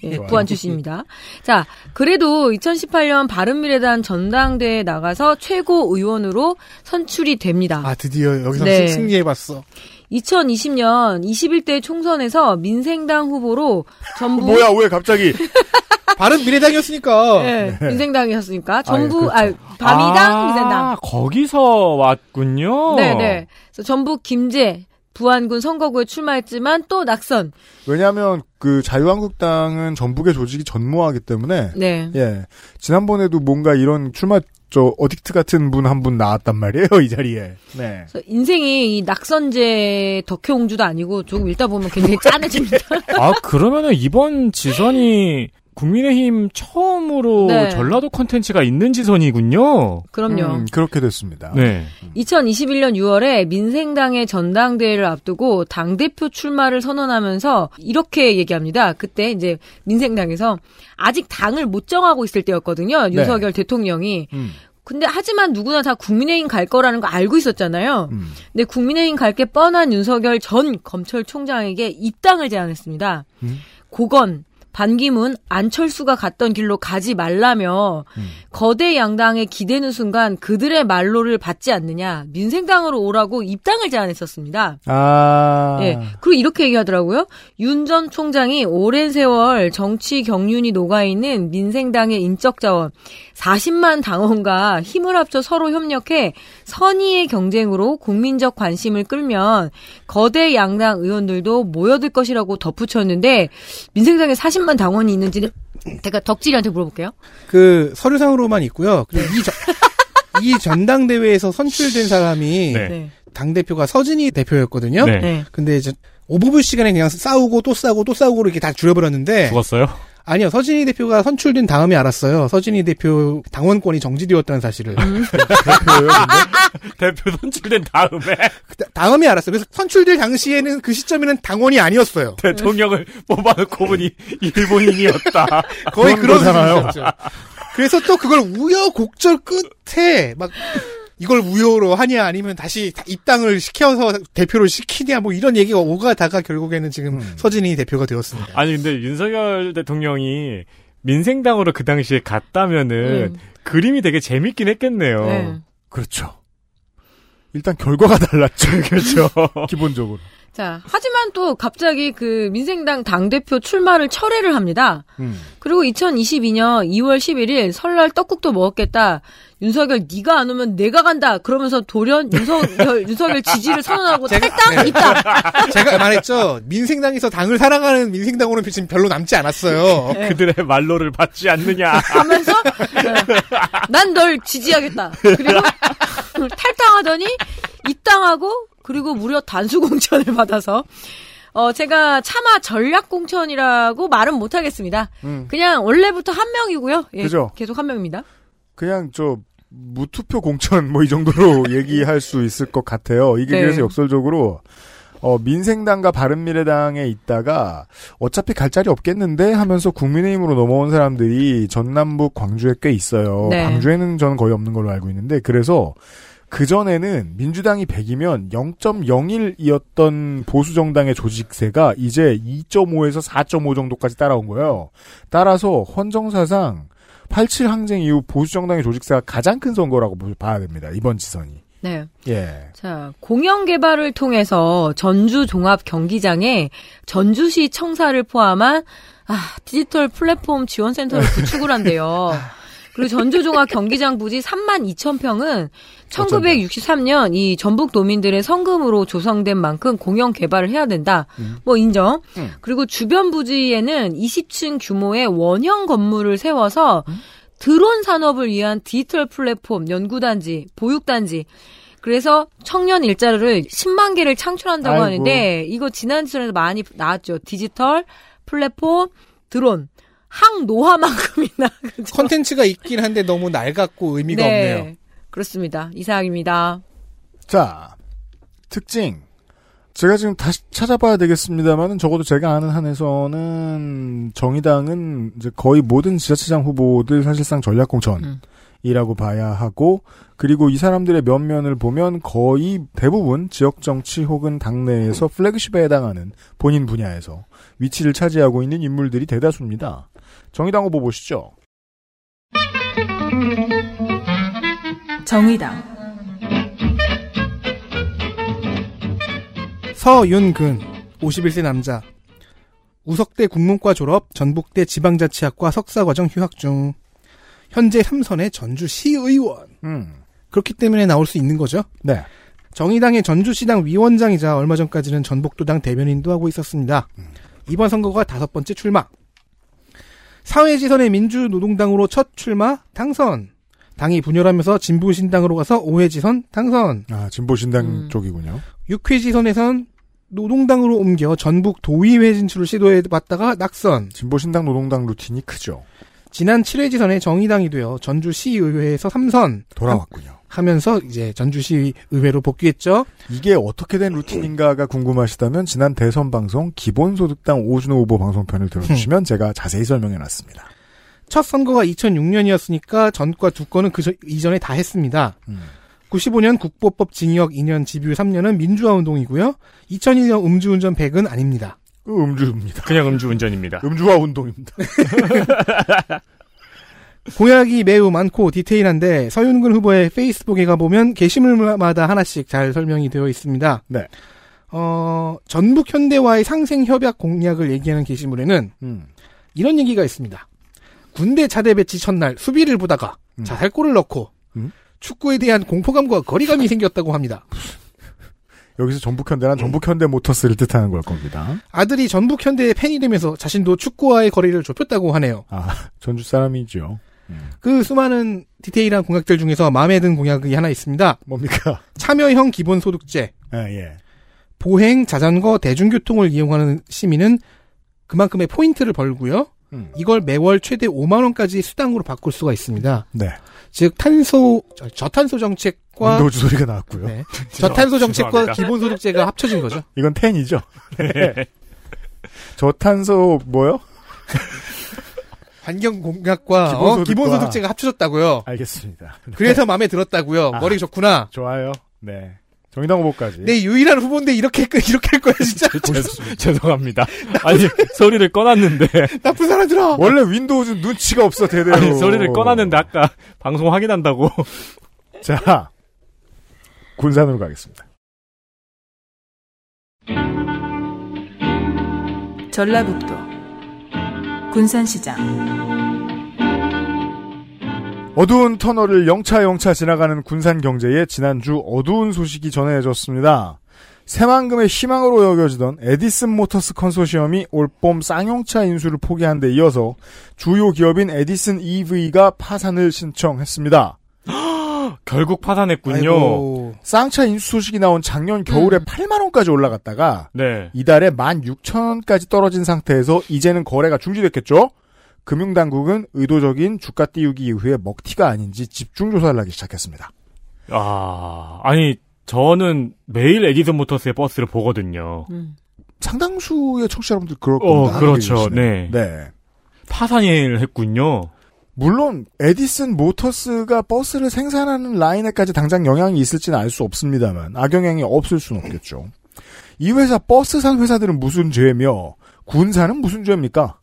예, 부안 출신입니다. 자, 그래도 2018년 바른미래당 전당대회에 나가서 최고 의원으로 선출이 됩니다. 아, 드디어 여기서 네. 승- 승리해봤어. 2020년 21대 총선에서 민생당 후보로 전부 뭐야 왜 갑자기 바른 미래당이었으니까. 네, 민생당이었으니까 전부 아, 아, 예, 그렇죠. 밤이당 아, 민생당. 거기서 왔군요. 네, 네. 전북 김제 부안군 선거구에 출마했지만 또 낙선. 왜냐하면 그 자유한국당은 전북의 조직이 전무하기 때문에 네. 예 지난번에도 뭔가 이런 출마 저 어딕트 같은 분 한분 나왔단 말이에요 이 자리에 네 그래서 인생이 이 낙선제 덕혜옹주도 아니고 조금 읽다 보면 굉장히 짠해집니다. 아, 그러면은 이번 지선이 국민의힘 처음으로 네. 전라도 컨텐츠가 있는 지선이군요. 그럼요. 음, 그렇게 됐습니다. 네. 2021년 6월에 민생당의 전당대회를 앞두고 당대표 출마를 선언하면서 이렇게 얘기합니다. 그때 이제 민생당에서 아직 당을 못 정하고 있을 때였거든요. 네. 윤석열 대통령이. 음. 근데 하지만 누구나 다 국민의힘 갈 거라는 거 알고 있었잖아요. 음. 근데 국민의힘 갈 게 뻔한 윤석열 전 검찰총장에게 입당을 제안했습니다. 음. 고건, 반기문, 안철수가 갔던 길로 가지 말라며 음. 거대 양당에 기대는 순간 그들의 말로를 받지 않느냐 민생당으로 오라고 입당을 제안했었습니다. 아 예. 그리고 이렇게 얘기하더라고요. 윤 전 총장이 오랜 세월 정치 경륜이 녹아 있는 민생당의 인적 자원 40만 당원과 힘을 합쳐 서로 협력해 선의의 경쟁으로 국민적 관심을 끌면 거대 양당 의원들도 모여들 것이라고 덧붙였는데 민생당에 40만 당원이 있는지는 제가 덕질이한테 물어볼게요. 그 서류상으로만 있고요. 그리고 이, 전, 이 전당대회에서 선출된 사람이 네. 네. 당대표가 서진희 대표였거든요. 네. 네. 근데 이제 오부부 시간에 그냥 싸우고 또 싸우고 또 싸우고 이렇게 다 줄여버렸는데 죽었어요? 아니요, 서진희 대표가 선출된 다음에 알았어요. 서진희 대표 당원권이 정지되었다는 사실을. 대표예요, 근데? 대표 선출된 다음에 그 다음에 알았어요. 그래서 선출될 당시에는 그 시점에는 당원이 아니었어요. 대통령을 뽑아놓고 보니 일본인이었다. 거의 그런 거잖아요. 그래서 또 그걸 우여곡절 끝에 막 이걸 우여로 하냐 아니면 다시 다 입당을 시켜서 대표를 시키냐 뭐 이런 얘기가 오가다가 결국에는 지금 음. 서진희 대표가 되었습니다. 아니 근데 윤석열 대통령이 민생당으로 그 당시에 갔다면은 음. 그림이 되게 재밌긴 했겠네요. 네. 그렇죠. 일단 결과가 달랐죠. 그렇죠. 기본적으로. 자, 하지만 또 갑자기 그 민생당 당대표 출마를 철회를 합니다. 음. 그리고 2022년 2월 11일 설날 떡국도 먹었겠다. 윤석열 네가 안 오면 내가 간다. 그러면서 돌연 윤석열 윤석열 지지를 선언하고 제가- 탈당 네. 있다. 제가 말했죠. 민생당에서 당을 사랑하는 민생당으로는 지금 별로 남지 않았어요. 네. 그들의 말로를 받지 않느냐. 하면서 난 널 지지하겠다. 그리고 탈당하더니 입당하고 그리고 무려 단수 공천을 받아서 어 제가 차마 전략 공천이라고 말은 못 하겠습니다. 음. 그냥 원래부터 한 명이고요. 예, 그죠. 계속 한 명입니다. 그냥 저 무투표 공천 뭐 이 정도로 얘기할 수 있을 것 같아요. 이게 네. 그래서 역설적으로 어, 민생당과 바른미래당에 있다가 어차피 갈 자리 없겠는데 하면서 국민의힘으로 넘어온 사람들이 전남북 광주에 꽤 있어요. 네. 광주에는 저는 거의 없는 걸로 알고 있는데 그래서 그전에는 민주당이 100이면 0.01이었던 보수정당의 조직세가 이제 2.5에서 4.5 정도까지 따라온 거예요. 따라서 헌정사상 87 항쟁 이후 보수정당의 조직세가 가장 큰 선거라고 보- 봐야 됩니다. 이번 지선이. 네. 예. 자, 공영 개발을 통해서 전주 종합 경기장에 전주시 청사를 포함한 아, 디지털 플랫폼 지원센터를 구축을 한대요. 그리고 전주 종합 경기장 부지 3만 2천 평은 1963년 이 전북 도민들의 성금으로 조성된 만큼 공영 개발을 해야 된다. 뭐 인정. 음. 그리고 주변 부지에는 20층 규모의 원형 건물을 세워서 드론 산업을 위한 디지털 플랫폼 연구단지, 보육단지. 그래서 청년 일자리를 10만 개를 창출한다고 아이고. 하는데 이거 지난 시간에도 많이 나왔죠. 디지털 플랫폼 드론 항노화만큼이나 그죠? 컨텐츠가 있긴 한데 너무 낡았고 의미가 네, 없네요. 그렇습니다. 이상입니다. 자, 특징. 제가 지금 다시 찾아봐야 되겠습니다만은 적어도 제가 아는 한에서는 정의당은 이제 거의 모든 지자체장 후보들 사실상 전략공천이라고 봐야 하고 그리고 이 사람들의 면면을 보면 거의 대부분 지역 정치 혹은 당내에서 플래그십에 해당하는 본인 분야에서 위치를 차지하고 있는 인물들이 대다수입니다. 정의당 후보 보시죠. 정의당 서윤근 51세 남자 우석대 국문과 졸업 전북대 지방자치학과 석사과정 휴학 중 현재 삼선의 전주시의원 음. 그렇기 때문에 나올 수 있는 거죠. 네. 정의당의 전주시당 위원장이자 얼마 전까지는 전북도당 대변인도 하고 있었습니다. 이번 선거가 다섯 번째 출마. 사회지선의 민주노동당으로 첫 출마 당선. 당이 분열하면서 진보신당으로 가서 5회지선 당선. 아, 진보신당 음. 쪽이군요. 6회지선에선 노동당으로 옮겨 전북 도의회 진출을 시도해봤다가 낙선. 진보신당 노동당 루틴이 크죠. 지난 7회지선에 정의당이 되어 전주시의회에서 3선 돌아왔군요. 하면서 이제 전주시 의회로 복귀했죠. 이게 어떻게 된 루틴인가가 궁금하시다면 지난 대선 방송 기본소득당 오준호 후보 방송편을 들어주시면 제가 자세히 설명해놨습니다. 첫 선거가 2006년이었으니까 전과 두 건은 그 저- 이전에 다 했습니다. 음. 95년 국보법 징역 2년 집유 3년은 민주화 운동이고요. 2001년 음주운전 100은 아닙니다. 그 음주입니다. 그냥 음주운전입니다. 음주화 운동입니다. 공약이 매우 많고 디테일한데 서윤근 후보의 페이스북에 가보면 게시물마다 하나씩 잘 설명이 되어 있습니다. 네. 어, 전북 현대와의 상생 협약 공약을 얘기하는 게시물에는 음. 이런 얘기가 있습니다. 군대 차대 배치 첫날 수비를 보다가 음. 자살골을 넣고 음? 축구에 대한 공포감과 거리감이 생겼다고 합니다. 여기서 전북현대란 전북현대 모터스를 뜻하는 걸 겁니다. 아들이 전북 현대의 팬이 되면서 자신도 축구와의 거리를 좁혔다고 하네요. 아, 전주 사람이죠. 그 수많은 디테일한 공약들 중에서 마음에 든 공약이 하나 있습니다. 뭡니까? 참여형 기본소득제, 아, 예. 보행, 자전거, 대중교통을 이용하는 시민은 그만큼의 포인트를 벌고요. 음. 이걸 매월 최대 5만 원까지 수당으로 바꿀 수가 있습니다. 네. 즉 탄소 저- 저탄소 정책과 윈도우즈 소리가 나왔고요. 네. 저탄소 정책과. 기본소득제가 합쳐진 거죠. 이건 ten이죠. 네. 저탄소 뭐요? 환경 공약과 기본소득과- 어, 기본소득제가 합쳐졌다고요. 알겠습니다. 네. 그래서 마음에 들었다고요. 아. 머리 좋구나. 좋아요. 네. 정의당 후보까지. 내 유일한 후보인데 이렇게 이렇게 할 거야 진짜. 죄송합니다. 아니 소리를 꺼놨는데 나쁜 사람들아. 원래 윈도우즈 눈치가 없어 대대로. 아니 소리를 꺼놨는데 아까 방송 확인한다고 자, 군산으로 가겠습니다. 전라북도 군산시장 어두운 터널을 영차영차 지나가는 군산 경제에 지난주 어두운 소식이 전해졌습니다. 새만금의 희망으로 여겨지던 에디슨 모터스 컨소시엄이 올봄 쌍용차 인수를 포기한 데 이어서 주요 기업인 에디슨 EV가 파산을 신청했습니다. 결국 파산했군요. 아이고. 쌍차 인수 소식이 나온 작년 겨울에 8만 원까지 올라갔다가 네. 이달에 16,000원까지 떨어진 상태에서 이제는 거래가 중지됐겠죠? 금융당국은 의도적인 주가 띄우기 이후에 먹튀가 아닌지 집중 조사를 하기 시작했습니다. 아 아니 저는 매일 에디슨 모터스의 버스를 보거든요. 음. 상당수의 청취자 여러분들 그럴 어, 겁니다. 그렇죠. 한국에 계시네. 네. 네. 파산을 했군요. 물론 에디슨 모터스가 버스를 생산하는 라인에까지 당장 영향이 있을지는 알 수 없습니다만 악영향이 없을 수는 없겠죠. 이 회사 버스 산 회사들은 무슨 죄며 군사는 무슨 죄입니까?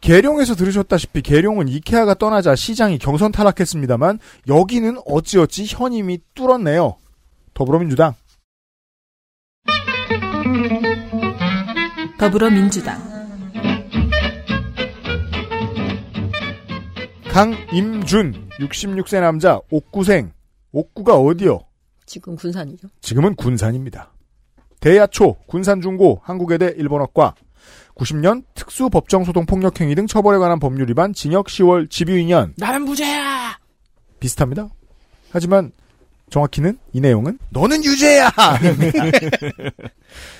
계룡에서 들으셨다시피 계룡은 이케아가 떠나자 시장이 경선 타락했습니다만 여기는 어찌어찌 현임이 뚫었네요. 더불어민주당 더불어민주당 강임준 66세 남자 옥구생 옥구가 어디요? 지금 군산이죠. 지금은 군산입니다. 대야초, 군산중고, 한국외대 일본어과, 90년 특수법정소동폭력행위 등 처벌에 관한 법률 위반 징역 10월 집유 2년 나는 무죄야. 비슷합니다. 하지만 정확히는 이 내용은 너는 유죄야.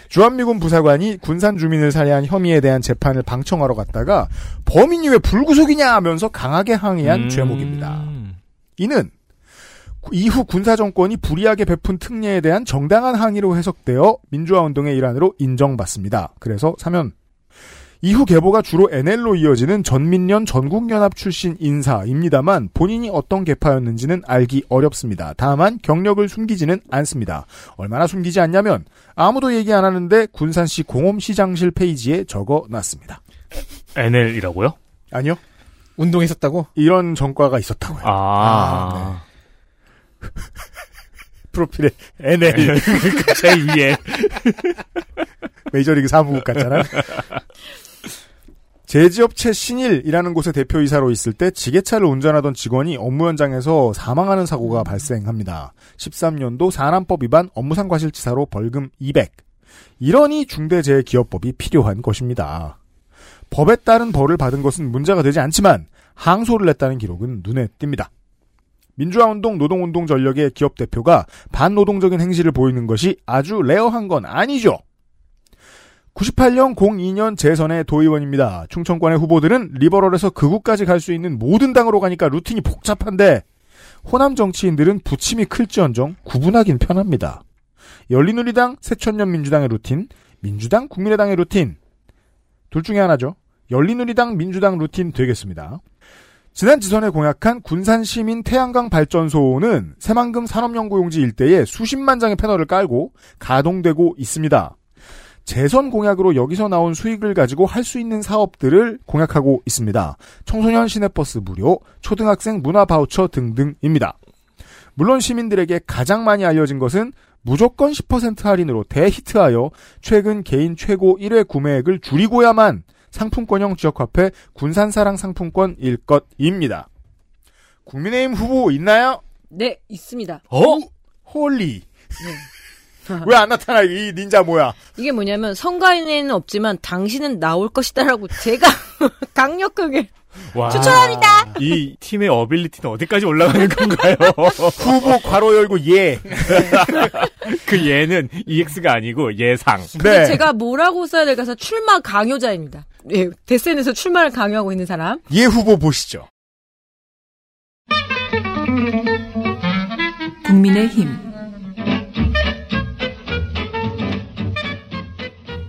주한미군 부사관이 군산 주민을 살해한 혐의에 대한 재판을 방청하러 갔다가 범인이 왜 불구속이냐 하면서 강하게 항의한 음. 죄목입니다. 이는 구- 이후 군사 정권이 불이하게 베푼 특례에 대한 정당한 항의로 해석되어 민주화 운동의 일환으로 인정받습니다. 그래서 사면 이후 계보가 주로 NL로 이어지는 전민련 전국연합 출신 인사입니다만 본인이 어떤 계파였는지는 알기 어렵습니다. 다만 경력을 숨기지는 않습니다. 얼마나 숨기지 않냐면 아무도 얘기 안 하는데 군산시 공홈시장실 페이지에 적어놨습니다. NL이라고요? 아니요. 운동했었다고? 이런 전과가 있었다고요. 아, 프로필에 NL 제일 위에. 메이저리그 사무국 같잖아요. 제지업체 신일이라는 곳의 대표이사로 있을 때 지게차를 운전하던 직원이 업무 현장에서 사망하는 사고가 발생합니다. 13년도 산안법 위반 업무상 과실치사로 벌금 200. 이러니 중대재해기업법이 필요한 것입니다. 법에 따른 벌을 받은 것은 문제가 되지 않지만 항소를 냈다는 기록은 눈에 띕니다. 민주화운동 노동운동 전력의 기업 대표가 반노동적인 행실을 보이는 것이 아주 rare한 건 아니죠. 98년 02년 재선의 도의원입니다. 충청권의 후보들은 liberal에서 극우까지 갈 수 있는 모든 당으로 가니까 루틴이 복잡한데 호남 정치인들은 부침이 클지언정 구분하긴 편합니다. 열린우리당, 새천년민주당의 루틴, 민주당, 국민의당의 루틴 둘 중에 하나죠. 열린우리당, 민주당 루틴 되겠습니다. 지난 지선에 공약한 군산시민 태양광 발전소는 새만금 산업연구용지 일대에 수십만 장의 패널을 깔고 가동되고 있습니다. 재선 공약으로 여기서 나온 수익을 가지고 할 수 있는 사업들을 공약하고 있습니다. 청소년 시내버스 무료, 초등학생 문화 바우처 등등입니다. 물론 시민들에게 가장 많이 알려진 것은 무조건 10% 할인으로 대히트하여 최근 개인 최고 1회 구매액을 줄이고야만 상품권형 지역화폐 군산사랑 상품권일 것입니다. 국민의힘 후보 있나요? 네, 있습니다. 어? holy. 왜 안 나타나 이 닌자 뭐야? 이게 뭐냐면 선관위에는 없지만 당신은 나올 것이다라고 제가 강력하게 와. 추천합니다. 이 팀의 ability는 어디까지 올라가는 건가요? 후보 괄호 열고 예. 그 예는 EX가 아니고 예상. 근데 제가 뭐라고 써야 될까 해서 출마 강요자입니다. 예, 데센에서 출마를 강요하고 있는 사람. 예 후보 보시죠. 국민의 힘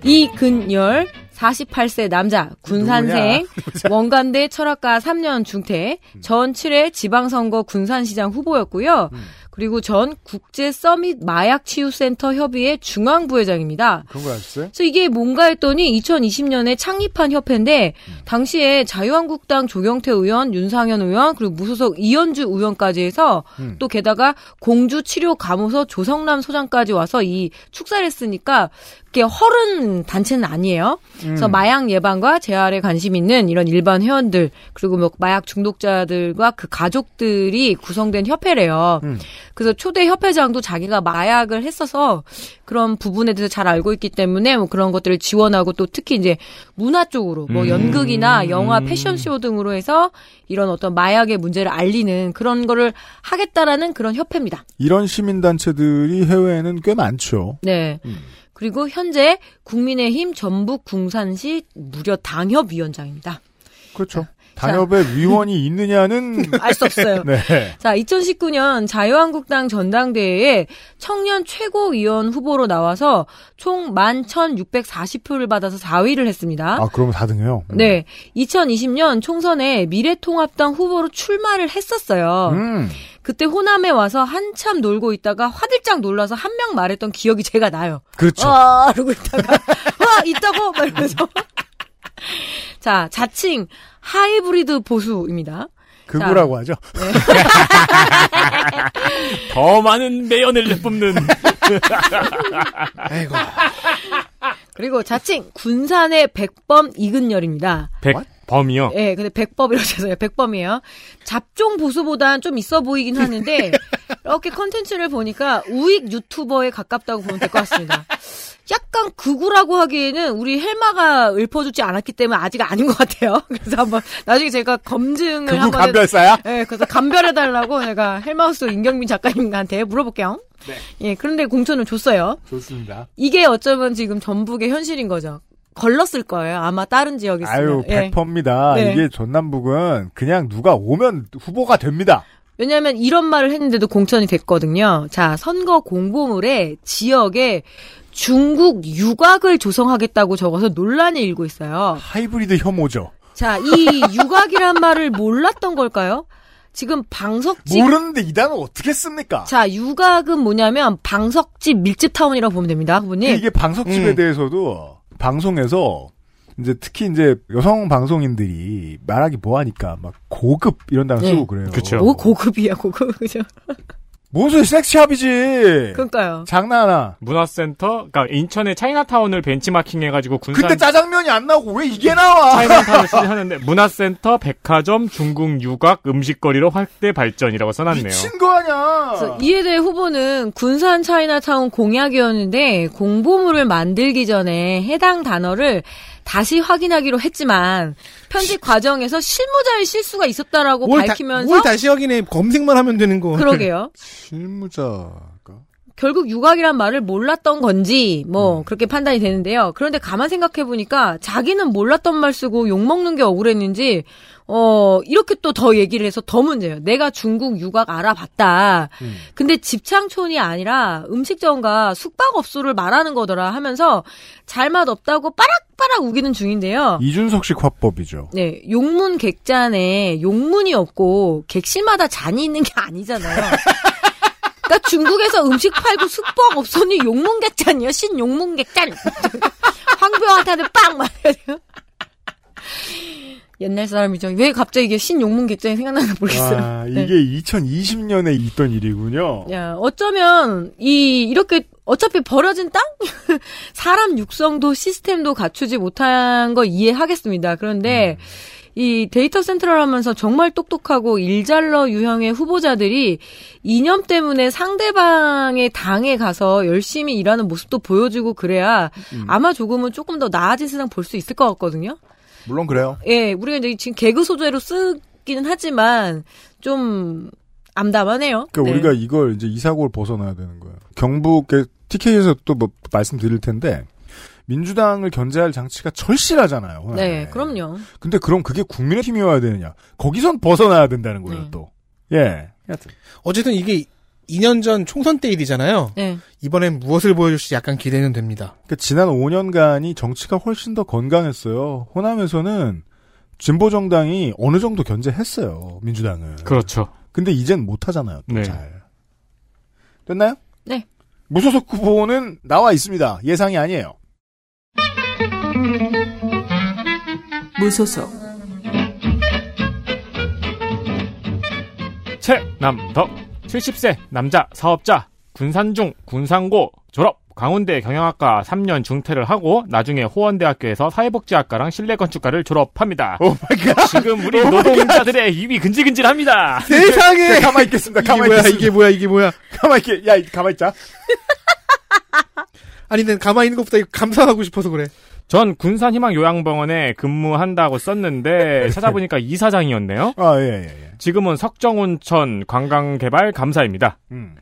이근열 48세 남자 군산생 원간대 철학과 3년 중퇴 전 7회 지방선거 군산시장 후보였고요. 그리고 전 국제 서밋 마약 치유 센터 협의회 중앙 부회장입니다. 그런 거 아셨어요? 그래서 이게 뭔가 했더니 2020년에 창립한 협회인데 당시에 자유한국당 조경태 의원, 윤상현 의원 그리고 무소속 이현주 의원까지 해서 음. 또 게다가 공주 치료 감호소 조성남 소장까지 와서 이 축사를 했으니까 그게 허른 단체는 아니에요. 그래서 음. 마약 예방과 재활에 관심 있는 이런 일반 회원들 그리고 뭐 마약 중독자들과 그 가족들이 구성된 협회래요. 음. 그래서 초대 협회장도 자기가 마약을 했어서 그런 부분에 대해서 잘 알고 있기 때문에 뭐 그런 것들을 지원하고 또 특히 이제 문화 쪽으로 뭐 음. 연극이나 영화 음. 패션쇼 등으로 해서 이런 어떤 마약의 문제를 알리는 그런 거를 하겠다라는 그런 협회입니다. 이런 시민단체들이 해외에는 꽤 많죠. 네. 음. 그리고 현재 국민의힘 전북 궁산시 무려 당협위원장입니다. 그렇죠. 단협에 위원이 있느냐는 알 수 없어요. 네. 자, 2019년 자유한국당 전당대회에 청년 최고위원 후보로 나와서 총 11,640표를 받아서 4위를 했습니다. 아, 그러면 4등이에요. 네. 2020년 총선에 미래통합당 후보로 출마를 했었어요. 음. 그때 호남에 와서 한참 놀고 있다가 화들짝 놀라서 한 명 말했던 기억이 제가 나요. 그렇죠. 와, 이러고 있다가, 와, 있다고? 막 이러면서. 자, 자칭 하이브리드 보수입니다. 그거라고 하죠. 더 많은 매연을 내뿜는. 아이고. 그리고 자칭 군산의 백범 이근열입니다. 백범이요? 예, 근데 백범이라고 해서요. 백범이에요. 잡종 보수보단 좀 있어 보이긴 하는데 이렇게 컨텐츠를 보니까 우익 유튜버에 가깝다고 보면 될 것 같습니다. 약간 극우라고 하기에는 우리 헬마가 읊어주지 않았기 때문에 아직 아닌 것 같아요. 그래서 한번 나중에 제가 검증을 극우 한번 감별사야? 예, 그래서 감별해달라고 제가 헬마우스 임경민 작가님한테 물어볼게요. 네. 예, 그런데 공천을 줬어요. 좋습니다. 이게 어쩌면 지금 전북의 현실인 거죠. 걸렀을 거예요. 아마 다른 지역에 있으면. 아유, 예. 100%입니다. 네. 이게 전남북은 그냥 누가 오면 후보가 됩니다. 왜냐하면 이런 말을 했는데도 공천이 됐거든요. 자, 선거 공보물에 지역에 중국 유곽을 조성하겠다고 적어서 논란이 일고 있어요. 하이브리드 혐오죠. 자, 이 유곽이란 말을 몰랐던 걸까요? 지금 방석집 모르는데 이 단어 어떻게 씁니까? 자, 유곽은 뭐냐면 방석집 밀집 타운이라고 보면 됩니다, 그분이. 이게 방석집에 음. 대해서도 방송에서 이제 특히 이제 여성 방송인들이 말하기 뭐하니까 막 고급 이런 단어 네. 쓰고 그래요. 뭐 고급이야, 고급. 그죠? 뭔 소리 섹시합이지. 그러니까요. 장난하나. 문화센터, 그러니까 인천의 차이나타운을 벤치마킹 해가지고 군산 근데 짜장면이 안 나오고 왜 이게 나와? 차이나타운을 시하는데 문화센터, 백화점, 중국 유곽, 음식거리로 확대 발전이라고 써놨네요. 미친 거 아니야. 이에 대해 후보는 군산 차이나타운 공약이었는데 공보물을 만들기 전에 해당 단어를 다시 확인하기로 했지만 편집 과정에서 실무자의 실수가 있었다라고 뭘, 다, 밝히면서 뭘 다시 확인해 검색만 하면 되는 거. 그러게요. 실무자가 결국 유곽이란 말을 몰랐던 건지 음. 뭐 그렇게 판단이 되는데요. 그런데 가만 생각해 보니까 자기는 몰랐던 말 쓰고 욕 먹는 게 억울했는지 어 이렇게 또 더 얘기를 해서 더 문제예요. 내가 중국 유곽 알아봤다. 음. 근데 집창촌이 아니라 음식점과 숙박업소를 말하는 거더라 하면서 잘맛 없다고 빠락빠락 우기는 중인데요. 이준석식 화법이죠. 네, 용문 객잔에 용문이 없고 객실마다 잔이 있는 게 아니잖아요. 그러니까 중국에서 음식 팔고 숙박 없었니 용문 객잔이요? 신 용문 객잔. 황교안한테 빵 돼요. 옛날 사람이죠. 왜 갑자기 이게 신 용문 객잔이 생각나나 모르겠어요. 아, 네. 이게 2020년에 있던 일이군요. 야, 어쩌면 이 이렇게 어차피 버려진 땅 사람 육성도 시스템도 갖추지 못한 거 이해하겠습니다. 그런데 이 데이터 센트럴 하면서 정말 똑똑하고 일잘러 유형의 후보자들이 이념 때문에 상대방의 당에 가서 열심히 일하는 모습도 보여주고 그래야 아마 조금은 조금 더 나아진 세상 볼 수 있을 것 같거든요. 물론 그래요. 예, 우리가 이제 지금 개그 소재로 쓰기는 하지만 좀 암담하네요. 그러니까 네. 우리가 이걸 이제 이 사고를 벗어나야 되는 거예요. 경북의 TK에서 또 뭐 말씀드릴 텐데 민주당을 견제할 장치가 절실하잖아요. 호남에. 네, 그럼요. 근데 그럼 그게 국민의 힘이어야 되느냐? 거기선 벗어나야 된다는 거예요, 네. 또. 예. 하여튼. 어쨌든 이게 2년 전 총선 때 일이잖아요. 네. 이번엔 무엇을 보여줄지 약간 기대는 됩니다. 그러니까 지난 5년간이 정치가 훨씬 더 건강했어요. 호남에서는 진보 정당이 어느 정도 견제했어요. 민주당을. 그렇죠. 근데 이젠 못 하잖아요. 또 네. 잘. 됐나요? 네. 무소속 후보는 나와 있습니다. 예상이 아니에요. 무소속 최남덕 70세 남자 사업자 군산중 군산고 졸업 강원대 경영학과 3년 중퇴를 하고 나중에 호원대학교에서 사회복지학과랑 실내건축과를 졸업합니다. 지금 우리 노동자들의 입이 근질근질합니다. 세상에! 네, 가만히 있겠습니다. 이게 가만히 뭐야, 있겠습니다. 이게 뭐야, 이게 뭐야. 가만히 있게. 야, 가만히 있자. 아니, 난 가만히 있는 것보다 이거 감상하고 싶어서 그래. 전 군산희망요양병원에 근무한다고 썼는데 찾아보니까 이사장이었네요. 아, 예, 예, 예. 지금은 석정온천 관광개발 감사입니다. 음.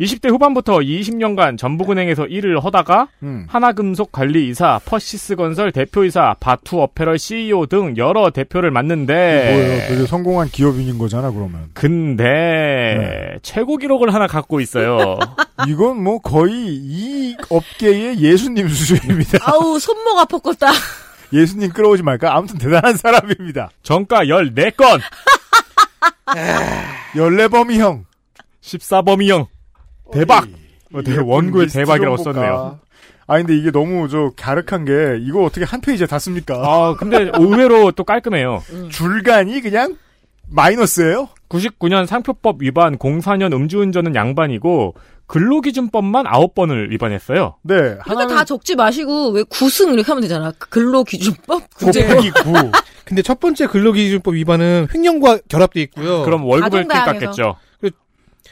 20대 후반부터 20년간 전북은행에서 일을 하다가 음. 하나금속 관리이사, 퍼시스건설 대표이사, 바투어페럴 CEO 등 여러 대표를 맡는데 뭐예요? 되게 성공한 기업인인 거잖아, 그러면. 근데 네. 최고 기록을 하나 갖고 있어요. 이건 뭐 거의 이 업계의 예수님 수준입니다. 아우, 손목 아팠겠다. 예수님 끌어오지 말까? 아무튼 대단한 사람입니다. 정가 14건, 14범이형. 14범이형. 대박! 어, 되게 원고에 대박이라고? 썼네요. 아 근데 이게 너무 저 갸륵한 게 이거 어떻게 한 페이지에 다 씁니까? 아, 근데 의외로 또 깔끔해요. 줄간이 그냥 마이너스예요? 99년 상표법 위반, 04년 음주운전은 양반이고 근로기준법만 9번을 위반했어요. 네. 그러니까 다 적지 마시고 왜 구승 이렇게 하면 되잖아. 근로기준법 구제. 곱하기 9. 근데 첫 번째 근로기준법 위반은 횡령과 결합돼 있고요. 그럼 월급을. 깎겠죠.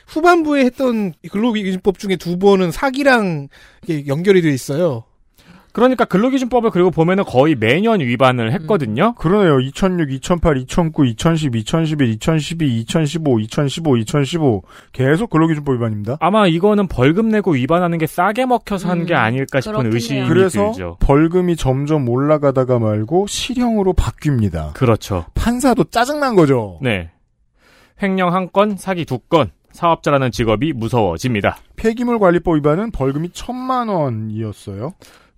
후반부에 했던 근로기준법 중에 두 번은 사기랑 연결이 돼 있어요. 그러니까 근로기준법을 그리고 보면은 거의 매년 위반을 했거든요. 그러네요. 2006, 2008, 2009, 2010, 2011, 2012, 2015, 2015, 2015 계속 근로기준법 위반입니다. 아마 이거는 벌금 내고 위반하는 게 싸게 먹혀서 한게 음, 아닐까 싶은. 의심이 그래서 들죠. 벌금이 점점 올라가다가 말고 실형으로 바뀝니다. 그렇죠. 판사도 짜증난 거죠. 네. 횡령 한 건, 사기 두 건, 사업자라는 직업이 무서워집니다. 폐기물 관리법 위반은 벌금이 천만 원이었어요.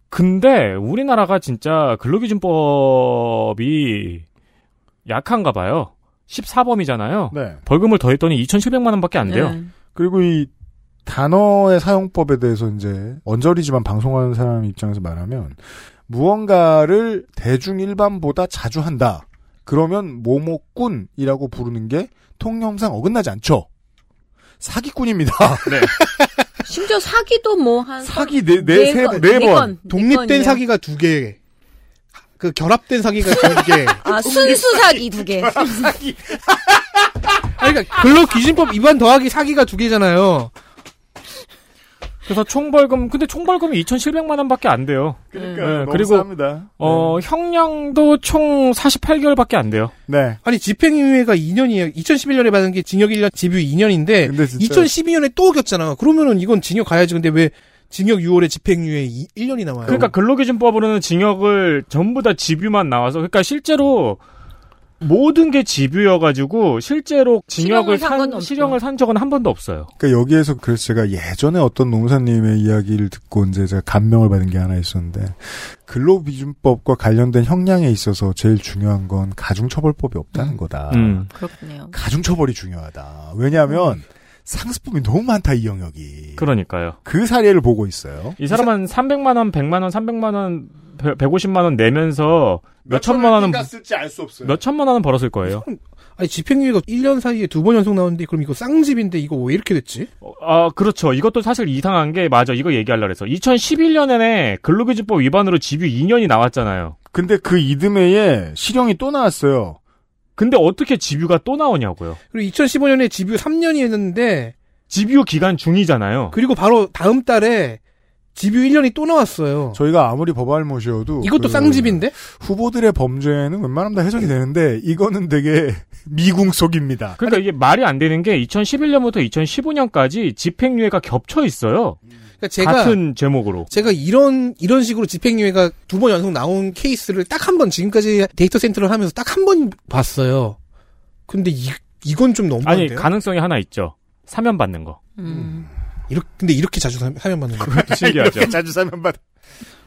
근데 우리나라가 진짜 근로기준법이 약한가 봐요. 14범이잖아요. 네. 벌금을 더했더니 2,700만 원밖에 안 돼요. 네. 그리고 이 단어의 사용법에 대해서 이제 언저리지만 방송하는 사람 입장에서 말하면 무언가를 대중 일반보다 자주 한다. 그러면 모모꾼이라고 부르는 게 통념상 어긋나지 않죠. 사기꾼입니다. 네. 심지어 사기도 뭐 한 사기 네, 네, 세, 네 번. 독립된 사기가 두 개. 그 결합된 사기가 두 개. 아 순수 사기 두 개. 사기. 아니, 그러니까 근로 기준법 위반 더하기 사기가 두 개잖아요. 그래서 총벌금, 근데 총벌금이 2,700만 원밖에 안 돼요. 그러니까 네, 그리고, 쌉니다. 어, 형량도 총 48개월밖에 안 돼요. 네. 아니 집행유예가 2년이에요. 2011년에 받은 게 징역 1년, 집유 2년인데 근데 진짜 2012년에 또 어겼잖아. 그러면은 이건 징역 가야지. 근데 왜 징역 6월에 집행유예 1년이 나와요? 그러니까 근로기준법으로는 징역을 전부 다 집유만 나와서, 그러니까 실제로 모든 게 집유여가지고 실제로 징역을 실형을 산. 실형을 산 적은 한 번도 없어요. 그러니까 여기에서 그래서 제가 예전에 어떤 농사님의 이야기를 듣고 이제 제가 감명을 받은 게 하나 있었는데 근로기준법과 관련된 형량에 있어서 제일 중요한 건 가중처벌법이 없다는 거다. 음. 그렇군요. 가중처벌이 중요하다. 왜냐하면 상습범이 너무 많다 이 영역이. 그러니까요. 그 사례를 보고 있어요. 이 사람은 300만 원, 100만 원, 300만 원, 150만 원 내면서 몇 천만 원은 쓸지 알 수 없어요. 몇 천만 원은 벌었을 거예요. 아니 집행유예가 1년 사이에 두 번 연속 나오는데 그럼 이거 쌍집인데 이거 왜 이렇게 됐지? 어, 아, 그렇죠. 이것도 사실 이상한 게 맞아. 이거 얘기하려고 그래서 2011년에 근로기준법 위반으로 집유 2년이 나왔잖아요. 근데 그 이듬해에 실형이 또 나왔어요. 근데 어떻게 집유가 또 나오냐고요. 그리고 2015년에 집유 3년이 했는데 집유 기간 중이잖아요. 그리고 바로 다음 달에 집유 1년이 또 나왔어요. 저희가 아무리 법알못이어도 이것도 그 쌍집인데? 후보들의 범죄는 웬만하면 다 해석이 되는데 이거는 되게 미궁 속입니다. 그러니까 이게 말이 안 되는 게 2011년부터 2015년까지 집행유예가 겹쳐 있어요. 그러니까 제가 같은 제목으로. 제가 이런 이런 식으로 집행유예가 두 번 연속 나온 케이스를 딱 한 번 지금까지 데이터 센트럴 하면서 딱 한 번 봤어요. 근데 이 이건 좀 아니 너무한데요. 가능성이 하나 있죠. 사면 받는 거. 음. 이렇게 근데 이렇게 자주 사- 사면 받는 거. 그것도 신기하죠. 자주 사면 받.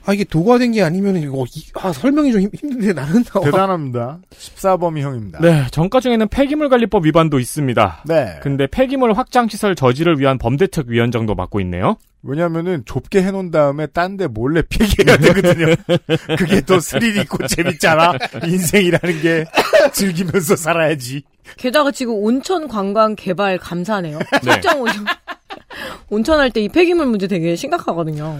아 이게 도구화된 게 아니면 이거 이- 아, 설명이 좀 힘- 힘든데 나는 어. 대단합니다. 14범위 형입니다. 네, 전과 중에는 폐기물 관리법 위반도 있습니다. 네. 근데 폐기물 확장 시설 저지를 위한 범대책 위원장도 맡고 있네요. 왜냐면은 좁게 해놓은 다음에 딴 데 몰래 폐기해야 되거든요. 그게 더 스릴 있고 재밌잖아. 인생이라는 게 즐기면서 살아야지. 게다가 지금 온천 관광 개발 감사네요. 네. 특정 온천. 온천할 때 이 폐기물 문제 되게 심각하거든요.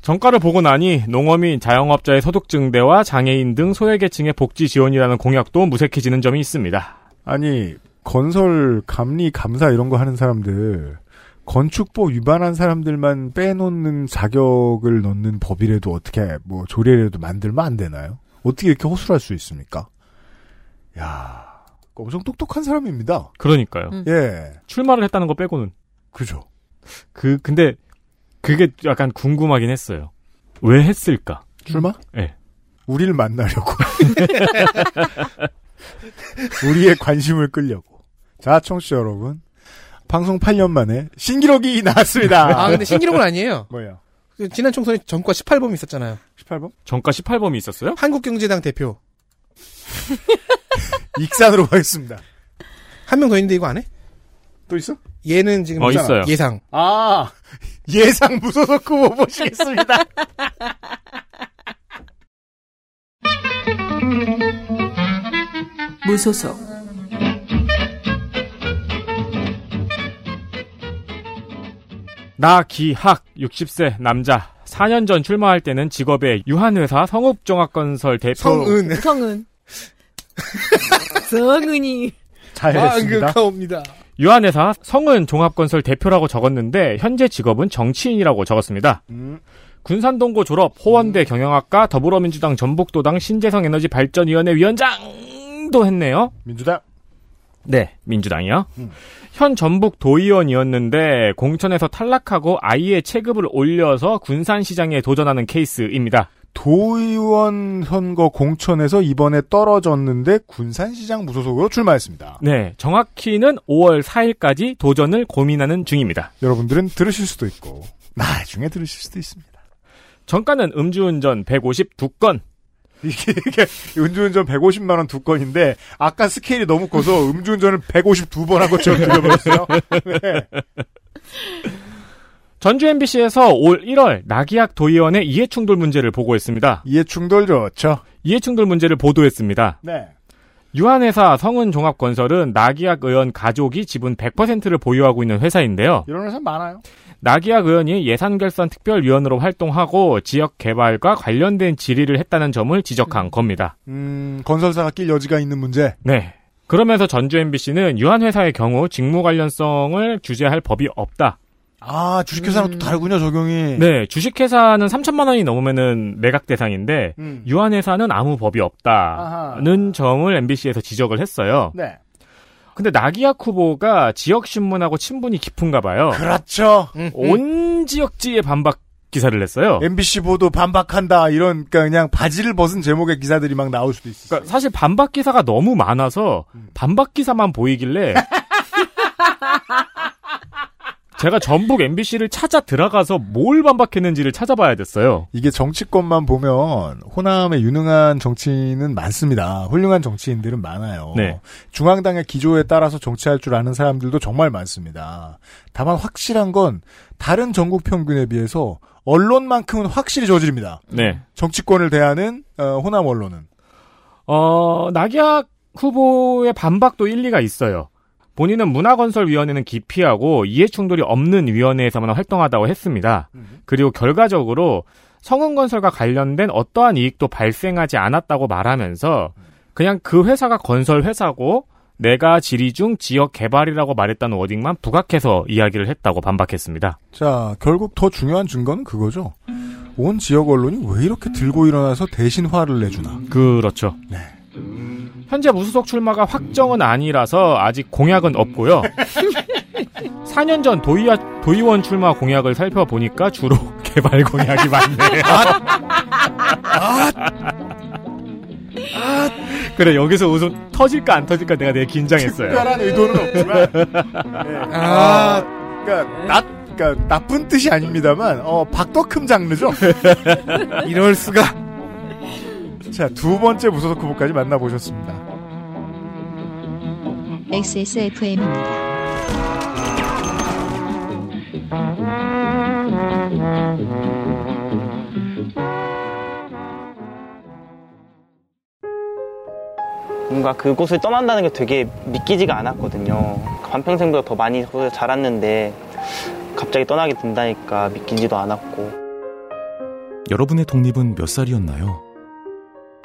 정가를 보고 나니 농어민 자영업자의 소득 증대와 장애인 등 소외계층의 복지 지원이라는 공약도 무색해지는 점이 있습니다. 아니 건설 감리 감사 이런 거 하는 사람들 건축법 위반한 사람들만 빼놓는 자격을 넣는 법이라도 어떻게 뭐 조례라도 만들면 안 되나요? 어떻게 이렇게 허술할 수 있습니까? 야 엄청 똑똑한 사람입니다. 그러니까요. 음. 예, 출마를 했다는 거 빼고는 그죠. 그 근데 그게 약간 궁금하긴 했어요. 왜 했을까? 출마? 예. 우리를 만나려고. 우리의 관심을 끌려고. 자, 청취자 여러분. 방송 8년 만에 신기록이 나왔습니다. 아 근데 신기록은 아니에요. 뭐야? 그 지난 총선에 전과 18범 있었잖아요. 18번? 정가 18범이 있었어요? 한국경제당 대표 익산으로 가겠습니다. 한 명 더 있는데 이거 안 해? 또 있어? 얘는 지금 어, 있잖아. 있어요. 예상. 아, 예상 무소속 후보 모시겠습니다. 무소속 나기학 60세 남자 4년 전 출마할 때는 직업에 유한회사 성읍종합건설 대표 성은 성은. 성은이. 잘했습니다. 안극하옵니다. 유한회사 성은 종합건설 대표라고 적었는데 현재 직업은 정치인이라고 적었습니다. 음, 군산동고 졸업, 호원대 경영학과, 더불어민주당 전북도당 신재생에너지 발전위원회 위원장도 했네요. 민주당. 네, 민주당이요. 음. 현 전북 도의원이었는데 공천에서 탈락하고 아이의 체급을 올려서 군산시장에 도전하는 케이스입니다. 도의원 선거 공천에서 이번에 떨어졌는데 군산시장 무소속으로 출마했습니다. 네, 정확히는 5월 4일까지 도전을 고민하는 중입니다. 여러분들은 들으실 수도 있고 나중에 들으실 수도 있습니다. 정가는 음주운전 152건, 이게, 이게 음주운전 150만 원 두 건인데 아까 스케일이 너무 커서 음주운전을 152번 한 것처럼 들려버렸어요. 네. 전주 MBC에서 올 1월 나기학 도의원의 이해충돌 문제를 보고했습니다. 이해충돌 좋죠. 이해충돌 문제를 보도했습니다. 네. 유한회사 성은종합건설은 나기학 의원 가족이 지분 100%를 보유하고 있는 회사인데요. 이런 회사 많아요. 나기학 의원이 예산결산 특별위원으로 활동하고 지역 개발과 관련된 질의를 했다는 점을 지적한 겁니다. 음, 건설사가 낄 여지가 있는 문제. 네. 그러면서 전주 MBC는 유한회사의 경우 직무 관련성을 규제할 법이 없다. 아, 주식회사랑 또 다르군요, 적용이. 네, 주식회사는 3천만 원이 넘으면은 매각 대상인데 음. 유한회사는 아무 법이 없다는 점을 MBC에서 지적을 했어요. 네. 근데 나기학 후보가 지역 신문하고 친분이 깊은가 봐요. 그렇죠. 온 지역지에 반박 기사를 냈어요. MBC 보도 반박한다, 이런, 그러니까 그냥 바지를 벗은 제목의 기사들이 막 나올 수도 있어요. 그러니까 사실 반박 기사가 너무 많아서 반박 기사만 보이길래 제가 전북 MBC를 찾아 들어가서 뭘 반박했는지를 찾아봐야 됐어요. 이게 정치권만 보면 호남에 유능한 정치인은 많습니다. 훌륭한 정치인들은 많아요. 네. 중앙당의 기조에 따라서 정치할 줄 아는 사람들도 정말 많습니다. 다만 확실한 건 다른 전국 평균에 비해서 언론만큼은 확실히 저지릅니다. 네. 정치권을 대하는 어, 호남 언론은. 어, 낙약 후보의 반박도 일리가 있어요. 본인은 문화건설위원회는 기피하고 이해충돌이 없는 위원회에서만 활동하다고 했습니다. 그리고 결과적으로 성은건설과 관련된 어떠한 이익도 발생하지 않았다고 말하면서 그냥 그 회사가 건설 회사고 내가 지리 중 지역 개발이라고 말했다는 워딩만 부각해서 이야기를 했다고 반박했습니다. 자, 결국 더 중요한 증거는 그거죠. 온 지역 언론이 왜 이렇게 들고 일어나서 대신 화를 내주나. 그렇죠. 네. 현재 무소속 출마가 확정은 아니라서 아직 공약은 없고요. 4년 전 도의와, 도의원 출마 공약을 살펴보니까 주로 개발 공약이 많네요. 그래 여기서 웃음 터질까 안 터질까 내가 되게 긴장했어요. 특별한 의도는 없지만 네. 아, 그러니까 나, 그러니까 나쁜 뜻이 아닙니다만 어 박덕흠 장르죠. 이럴 수가. 자 두 번째 무소속 후보까지 만나보셨습니다. XSFM입니다. 뭔가 그곳을 떠난다는 게 되게 믿기지가 않았거든요. 반평생보다 더 많이 자랐는데 갑자기 떠나게 된다니까 믿기지도 않았고 여러분의 독립은 몇 살이었나요?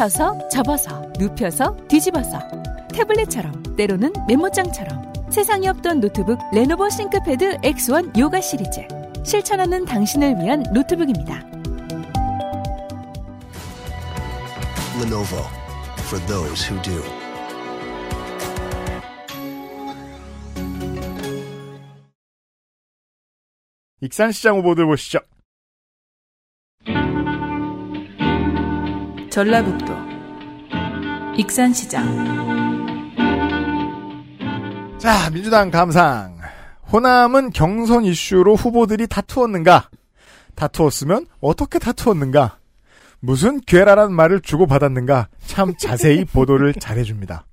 펴서 접어서 눕혀서 뒤집어서 태블릿처럼 때로는 메모장처럼 세상에 없던 노트북 레노버 싱크패드 X1 요가 시리즈 실천하는 당신을 위한 노트북입니다. Lenovo for those who do. 익산시장 후보들 보시죠. 전라북도 익산시장 자, 민주당 감상. 호남은 경선 이슈로 후보들이 다투었는가? 다투었으면 어떻게 다투었는가? 무슨 괴랄한 말을 주고받았는가? 참 자세히 보도를 잘해줍니다.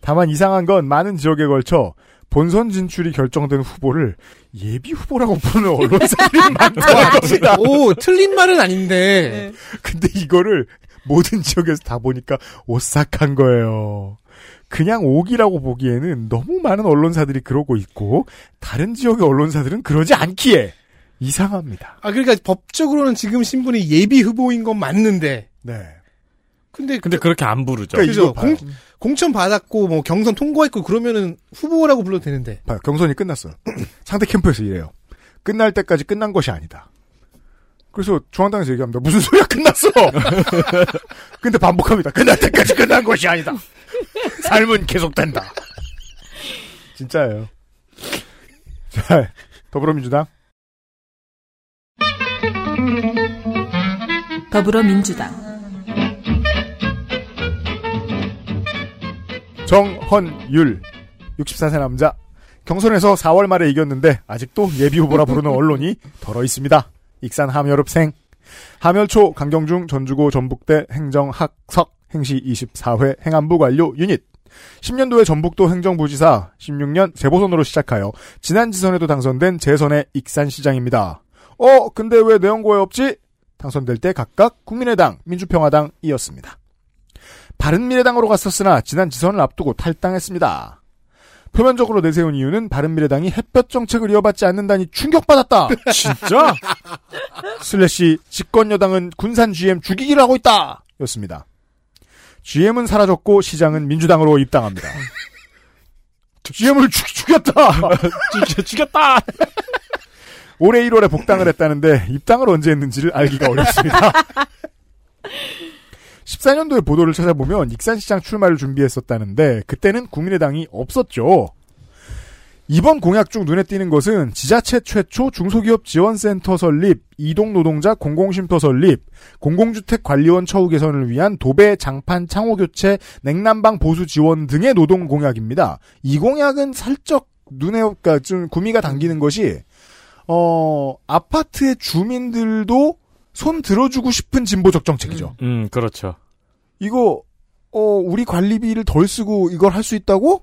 다만 이상한 건 많은 지역에 걸쳐 본선 진출이 결정된 후보를 예비 후보라고 부르는 언론사들이 많다는 겁니다. 오, 틀린 말은 아닌데. 근데 이거를 모든 지역에서 다 보니까 오싹한 거예요. 그냥 오기라고 보기에는 너무 많은 언론사들이 그러고 있고 다른 지역의 언론사들은 그러지 않기에 이상합니다. 아, 그러니까 법적으로는 지금 신분이 예비 후보인 건 맞는데. 네. 근데 근데 그 렇게 안 부르죠. 그러니까. 공, 공천 받았고 뭐 경선 통과했고 그러면은 후보라고 불러도 되는데. 봐요. 경선이 끝났어요. 상대 캠프에서 이래요. 끝날 때까지 끝난 것이 아니다. 그래서 중앙당에서 얘기합니다. 무슨 소리야 끝났어. 근데 반복합니다. 끝날 때까지 끝난 것이 아니다. 삶은 계속된다. 진짜예요. 자, 더불어민주당. 더불어민주당 정헌율 64세 남자 경선에서 4월 말에 이겼는데 아직도 예비 후보라 부르는 언론이 덜어 있습니다. 익산 함여릅생 함열초 강경중 전주고 전북대 행정학석 행시 24회 행안부 관료 유닛 10년도에 전북도 행정부지사 16년 재보선으로 시작하여 지난 지선에도 당선된 재선의 익산시장입니다. 어 근데 왜 내 원고에 없지? 당선될 때 각각 국민의당, 민주평화당이었습니다. 바른미래당으로 갔었으나 지난 지선을 앞두고 탈당했습니다. 표면적으로 내세운 이유는 바른미래당이 햇볕 정책을 이어받지 않는다니 충격받았다. 진짜? 슬래시 집권 여당은 군산 GM 죽이기를 하고 있다. 였습니다. GM은 사라졌고 시장은 민주당으로 입당합니다. GM을 죽, 죽였다. 죽, 죽였다. 올해 1월에 복당을 했다는데 입당을 언제 했는지를 알기가 어렵습니다. 14년도에 보도를 찾아보면 익산시장 출마를 준비했었다는데 그때는 국민의당이 없었죠. 이번 공약 중 눈에 띄는 것은 지자체 최초 중소기업 지원센터 설립, 이동노동자 공공쉼터 설립, 공공주택 관리원 처우 개선을 위한 도배, 장판, 창호 교체, 냉난방 보수 지원 등의 노동 공약입니다. 이 공약은 살짝 눈에 그러니까 좀 구미가 당기는 것이 어 아파트의 주민들도 손 들어주고 싶은 진보적 정책이죠. 음, 그렇죠. 이거 어 우리 관리비를 덜 쓰고 이걸 할 수 있다고?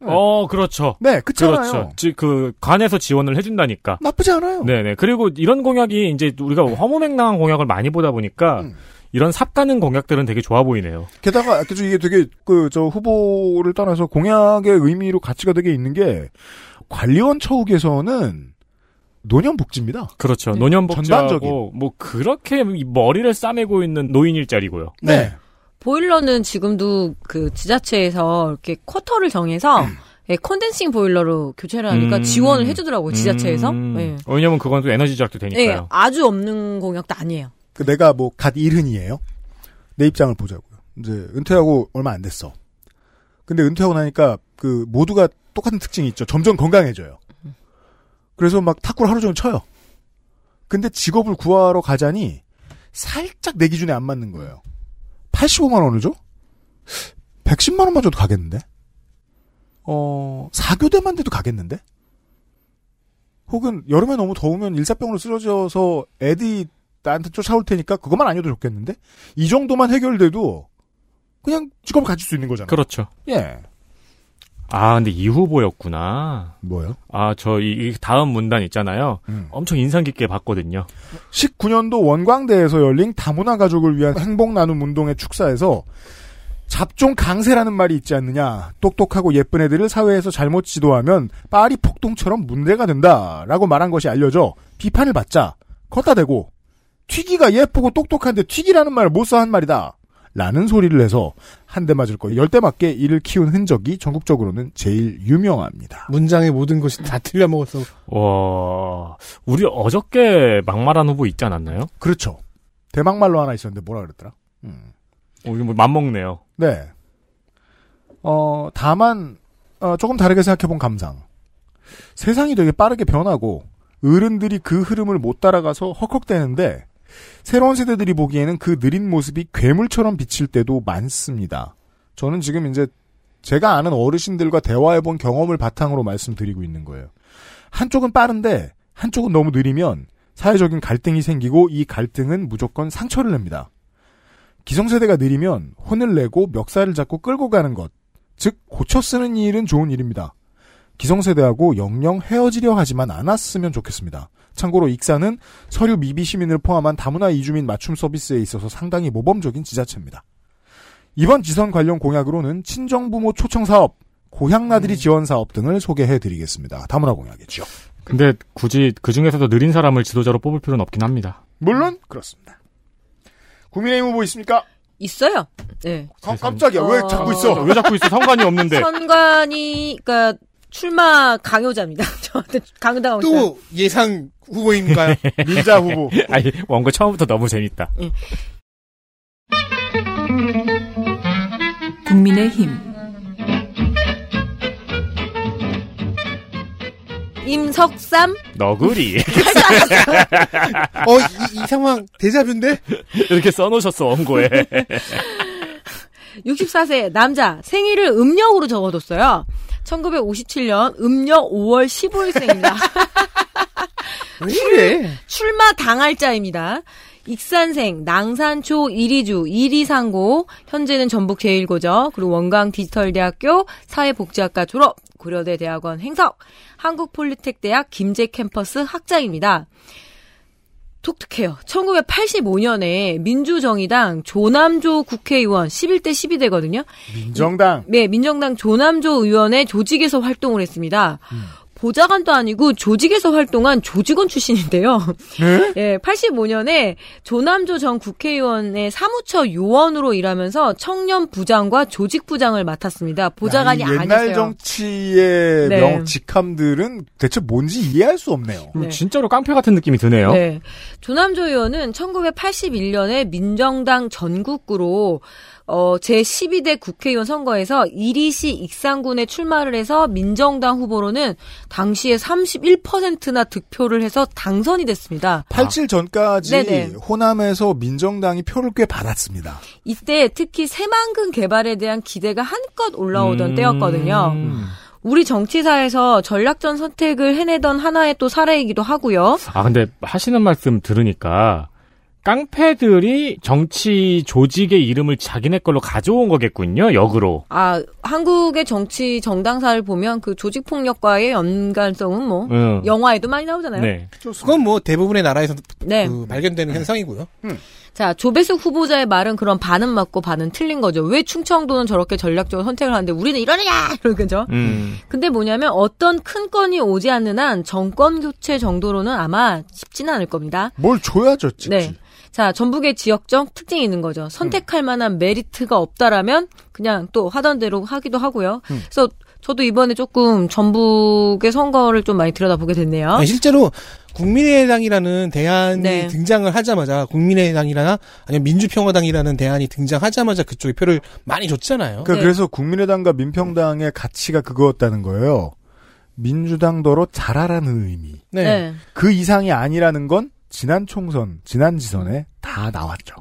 어, 그렇죠. 네, 그렇잖아요. 그렇죠. 지, 그 관에서 지원을 해준다니까. 나쁘지 않아요. 네네. 그리고 이런 공약이 이제 우리가 허무맹랑한 공약을 많이 보다 보니까 음. 이런 삽가는 공약들은 되게 좋아 보이네요. 게다가 이게 되게 그 저 후보를 떠나서 공약의 의미로 가치가 되게 있는 게 관리원 처우에서는 노년복지입니다. 그렇죠. 네. 노년복지하고. 뭐 그렇게 머리를 싸매고 있는 노인 일자리고요. 네. 보일러는 지금도 그 지자체에서 이렇게 쿼터를 정해서 예, 컨덴싱 보일러로 교체를 하니까 음. 지원을 해주더라고요 지자체에서. 음. 예. 왜냐면 그건 또 에너지 절약도 예, 되니까요. 아주 없는 공약도 아니에요. 그 내가 뭐 갓 일흔이에요. 내 입장을 보자고요. 이제 은퇴하고 얼마 안 됐어. 근데 은퇴하고 나니까 그 모두가 똑같은 특징이 있죠. 점점 건강해져요. 그래서 막 탁구를 하루 종일 쳐요. 근데 직업을 구하러 가자니 살짝 내 기준에 안 맞는 거예요. 85만 원을 줘? 110만 원만 줘도 가겠는데? 어, 4교대만 돼도 가겠는데? 혹은 여름에 너무 더우면 일사병으로 쓰러져서 애들이 나한테 쫓아올 테니까 그것만 아니어도 좋겠는데? 이 정도만 해결돼도 그냥 직업을 가질 수 있는 거잖아요. 그렇죠. 예. 아, 근데 이 후보였구나. 뭐요? 아, 저 이 다음 문단 있잖아요. 음. 엄청 인상 깊게 봤거든요. 19년도 원광대에서 열린 다문화 가족을 위한 행복 나눔 운동의 축사에서 잡종 강세라는 말이 있지 않느냐. 똑똑하고 예쁜 애들을 사회에서 잘못 지도하면 파리 폭동처럼 문제가 된다 라고 말한 것이 알려져 비판을 받자 걷다 대고 튀기가 예쁘고 똑똑한데 튀기라는 말을 못 써 한 말이다. 라는 소리를 해서 한 대 맞을 거 열 대 맞게 이를 키운 흔적이 전국적으로는 제일 유명합니다. 문장의 모든 것이 다 틀려 먹어서 와, 우리 어저께 막말한 후보 있지 않았나요? 그렇죠. 대막말로 하나 있었는데 뭐라 그랬더라? 어, 이거 뭐 맘먹네요. 네. 어, 다만, 어, 조금 다르게 생각해본 감상. 세상이 되게 빠르게 변하고, 어른들이 그 흐름을 못 따라가서 헉헉대는데, 새로운 세대들이 보기에는 그 느린 모습이 괴물처럼 비칠 때도 많습니다. 저는 지금 이제 제가 아는 어르신들과 대화해본 경험을 바탕으로 말씀드리고 있는 거예요. 한쪽은 빠른데, 한쪽은 너무 느리면 사회적인 갈등이 생기고 이 갈등은 무조건 상처를 냅니다. 기성세대가 느리면 혼을 내고 멱살을 잡고 끌고 가는 것, 즉 고쳐 쓰는 일은 좋은 일입니다. 기성세대하고 영영 헤어지려 하지만 않았으면 좋겠습니다. 참고로 익사는 서류 미비 시민을 포함한 다문화 이주민 맞춤 서비스에 있어서 상당히 모범적인 지자체입니다. 이번 지선 관련 공약으로는 친정부모 초청 사업, 고향 나들이 지원 사업 등을 소개해 드리겠습니다. 다문화 공약이죠. 근데 굳이 그 중에서도 느린 사람을 지도자로 뽑을 필요는 없긴 합니다. 물론 그렇습니다. 국민의힘 후보 있습니까? 있어요. 네. 아, 깜짝이야. 왜 잡고 있어? 왜 잡고 있어? 상관이 없는데. 선관이 그러니까 출마 강요자입니다. 저한테 강요당하고 있어요. 또 예상 후보인가요? 민자 후보. 아니, 원고 처음부터 너무 재밌다. 국민의 힘 임석삼 너구리. 어, 이, 이 상황 대자뷰인데? 이렇게 써놓으셨어, 원고에. 64세 남자 생일을 음력으로 적어뒀어요. 1957년 음력 5월 15일생입니다. 왜 이래? 출마 당할 자입니다. 익산생, 낭산초 1위주, 1위상고, 현재는 전북 제1고죠. 그리고 원광 디지털대학교 사회복지학과 졸업, 고려대 대학원 행석, 한국폴리텍 대학 김제 캠퍼스 학장입니다. 독특해요. 1985년에 민주정의당 조남조 국회의원 11대 12대거든요. 민정당. 네, 민정당 조남조 의원의 조직에서 활동을 했습니다. 보좌관도 아니고 조직에서 활동한 조직원 출신인데요. 네? 예, 85년에 조남조 전 국회의원의 사무처 요원으로 일하면서 청년 부장과 조직 부장을 맡았습니다. 보좌관이 야, 이 옛날 아니었어요. 정치의 네. 명 직함들은 대체 뭔지 이해할 수 없네요. 네. 진짜로 깡패 같은 느낌이 드네요. 네. 조남조 의원은 1981년에 민정당 전국구로 어, 제12대 국회의원 선거에서 이리시 익산군에 출마를 해서 민정당 후보로는 당시에 31%나 득표를 해서 당선이 됐습니다. 87 전까지 네네. 호남에서 민정당이 표를 꽤 받았습니다. 이때 특히 새만금 개발에 대한 기대가 한껏 올라오던 음. 때였거든요. 우리 정치사에서 전략전 선택을 해내던 하나의 또 사례이기도 하고요. 아, 근데 하시는 말씀 들으니까 깡패들이 정치 조직의 이름을 자기네 걸로 가져온 거겠군요, 역으로. 아, 한국의 정치 정당사를 보면 그 조직 폭력과의 연관성은 뭐, 음. 영화에도 많이 나오잖아요. 네. 그건 뭐 대부분의 나라에서 네. 그 발견되는 현상이고요. 자, 조배숙 후보자의 말은 그런 반은 맞고 반은 틀린 거죠. 왜 충청도는 저렇게 전략적으로 선택을 하는데 우리는 이러느냐! 이러겠죠. 음. 근데 뭐냐면 어떤 큰 건이 오지 않는 한 정권 교체 정도로는 아마 쉽지는 않을 겁니다. 뭘 줘야죠, 찍지. 네. 자, 전북의 지역적 특징이 있는 거죠. 선택할 만한 메리트가 없다라면 그냥 또 하던 대로 하기도 하고요. 음. 그래서 저도 이번에 조금 전북의 선거를 좀 많이 들여다보게 됐네요. 아니, 실제로 국민의당이라는 대안이 네. 등장을 하자마자 국민의당이라나 아니면 민주평화당이라는 대안이 등장하자마자 그쪽에 표를 많이 줬잖아요. 그러니까 그래서 국민의당과 민평당의 가치가 그거였다는 거예요. 민주당더러 잘하라는 의미. 네. 네. 그 이상이 아니라는 건 지난 총선, 지난 지선에 다 나왔죠.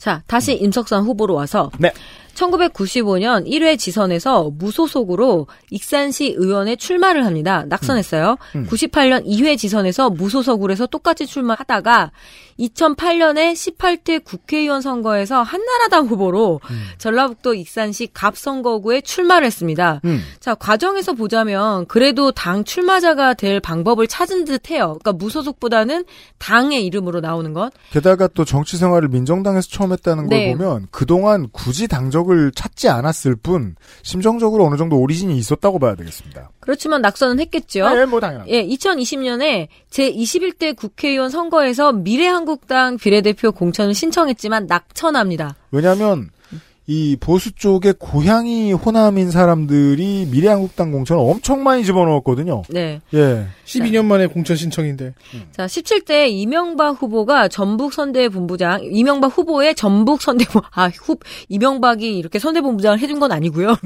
자, 다시 임석산 후보로 와서 네. 1995년 1회 지선에서 무소속으로 익산시 의원에 출마를 합니다. 낙선했어요. 음. 98년 2회 지선에서 무소속으로 해서 똑같이 출마하다가 2008년에 18대 국회의원 선거에서 한나라당 후보로 전라북도 익산시 갑선거구에 출마를 했습니다. 음. 자, 과정에서 보자면 그래도 당 출마자가 될 방법을 찾은 듯 해요. 그러니까 무소속보다는 당의 이름으로 나오는 것. 게다가 또 정치 생활을 민정당에서 처음 했다는 걸 네. 보면 그동안 굳이 당적을 찾지 않았을 뿐 심정적으로 어느 정도 오리진이 있었다고 봐야 되겠습니다. 그렇지만 낙선은 했겠죠. 네, 뭐 당연하죠. 예, 2020년에 제 21대 국회의원 선거에서 미래한국 당 비례대표 공천을 신청했지만 낙천합니다. 왜냐하면 이 보수 쪽에 고향이 호남인 사람들이 미래한국당 공천을 엄청 많이 집어넣었거든요. 네. 예. 12년 만에 공천 신청인데. 자, 17대 이명박 후보가 전북 선대 본부장, 이명박 후보의 전북 선대본, 아, 후, 이명박이 이렇게 선대 본부장을 해준 건 아니고요.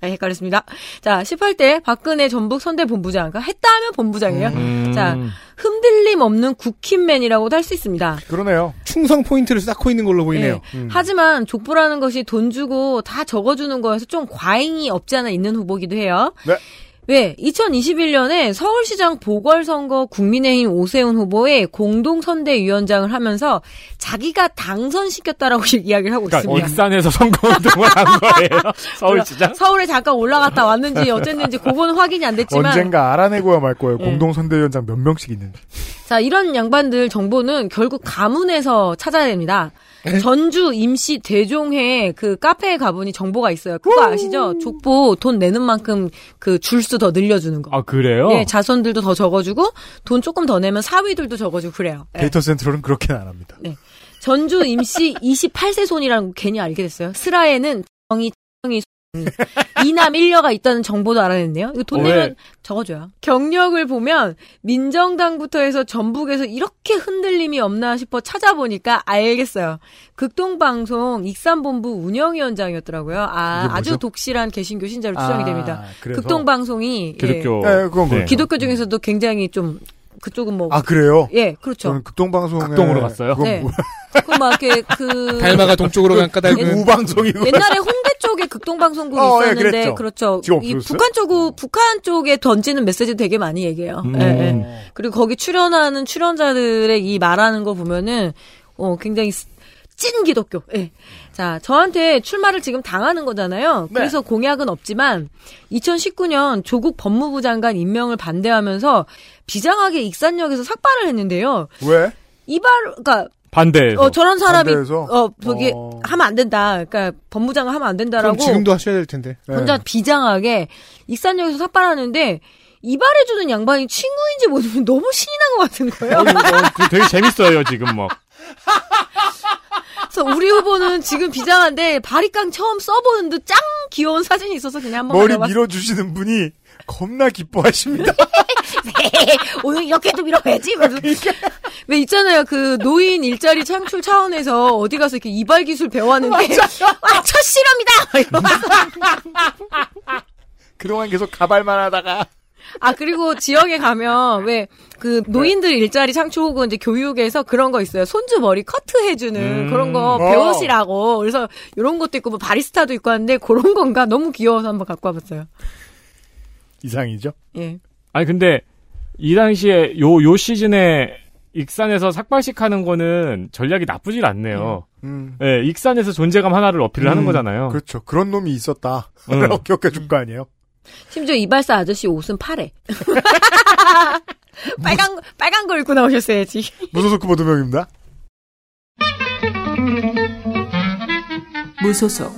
네, 헷갈렸습니다. 자, 18대 박근혜 전북 선대 본부장, 그러니까 했다 하면 본부장이에요. 음. 자, 흔들림 없는 국힘맨이라고도 할 수 있습니다. 그러네요. 충성 포인트를 쌓고 있는 걸로 보이네요. 네. 음. 하지만 족보라는 것이 돈 주고 다 적어주는 거여서 좀 과잉이 없지 않아 있는 후보기도 해요. 네. 왜 2021년에 서울시장 보궐선거 국민의힘 오세훈 후보의 공동선대위원장을 하면서 자기가 당선시켰다라고 이야기를 하고 그러니까 있습니다. 익산에서 선거운동을 한 거예요. 서울시장. 서울에 잠깐 올라갔다 왔는지 어쨌는지 그거는 확인이 안 됐지만 언젠가 알아내고야 말 거예요. 예. 공동선대위원장 몇 명씩 있는지. 자, 이런 양반들 정보는 결국 가문에서 찾아야 됩니다. 전주 임시 대종회 그 카페에 가보니 정보가 있어요. 그거 아시죠? 족보 돈 내는 만큼 그 줄수 더 늘려주는 거. 아, 그래요? 예, 자손들도 더 적어주고 돈 조금 더 내면 사위들도 적어주고 그래요. 예. 데이터 센트럴은 그렇게는 안 합니다. 네. 전주 임시 28세 손이라는 거 괜히 알게 됐어요. 스라에는 정이 정이 이남 일녀가 있다는 정보도 알아냈네요. 이거 돈 어, 내면 왜? 적어줘요. 경력을 보면 민정당부터 해서 전북에서 이렇게 흔들림이 없나 싶어 찾아보니까 알겠어요. 극동방송 익산본부 운영위원장이었더라고요. 아? 아주 독실한 개신교 신자로 추정이 아, 됩니다. 그래서? 극동방송이 기독교. 네, 그건 그렇죠. 기독교 중에서도 굉장히 좀 그쪽은 뭐 아 그래요? 예, 그렇죠. 저는 극동방송에 극동으로 갔어요? 그건 네. 뭐- 그막 이렇게 그 달마가 동쪽으로 간 까닭은 옛- 우방송이고. 옛날에 홍대 쪽에 극동방송국이 어, 예, 있었는데 그랬죠. 그렇죠. 지금 이? 북한 쪽 북한 쪽에 던지는 메시지 되게 많이 얘기해요. 음. 예, 예. 그리고 거기 출연하는 출연자들의 이 말하는 거 보면은 어 굉장히 스- 찐 기독교. 예. 자, 저한테 출마를 지금 당하는 거잖아요. 네. 그래서 공약은 없지만 2019년 조국 법무부 장관 임명을 반대하면서 비장하게 익산역에서 삭발을 했는데요. 왜? 이발 그러니까 반대해서. 어 저런 사람이 반대해서? 어 저기 어. 하면 안 된다. 그러니까 법무장관 하면 안 된다라고 그럼 지금도 하셔야 될 텐데. 네. 혼자 비장하게 익산역에서 삭발하는데 이발해주는 양반이 친구인지 모르면 너무 신이 난 것 같은 거예요. 어, 이거 어, 되게 재밌어요, 지금 뭐. 그래서 우리 후보는 지금 비장한데 바리깡 처음 써보는 듯 짱 귀여운 사진이 있어서 그냥 한번 머리 가져봤- 밀어주시는 분이 겁나 기뻐하십니다. 오늘 이렇게도 밀어야지. 왜 있잖아요. 그 노인 일자리 창출 차원에서 어디 가서 이렇게 이발 기술 배워왔는데 와, 첫 실험이다. 그동안 계속 가발만 하다가 아 그리고 지역에 가면 왜 그 노인들 일자리 창출 혹은 이제 교육에서 그런 거 있어요. 손주 머리 커트 해주는 음. 그런 거 어. 배우시라고. 그래서 이런 것도 있고 뭐 바리스타도 있고 하는데 그런 건가 너무 귀여워서 한번 갖고 와봤어요. 이상이죠. 예. 아니, 근데, 이 당시에, 요, 요 시즌에, 익산에서 삭발식 하는 거는 전략이 나쁘질 않네요. 음. 예, 익산에서 존재감 하나를 어필을 하는 음, 거잖아요. 그렇죠. 그런 놈이 있었다. 음. 기억해 줄 거 아니에요? 심지어 이발사 아저씨 옷은 파래. 빨간 빨간 거 입고 나오셨어야지. 무소속 후보 두 명입니다. 무소속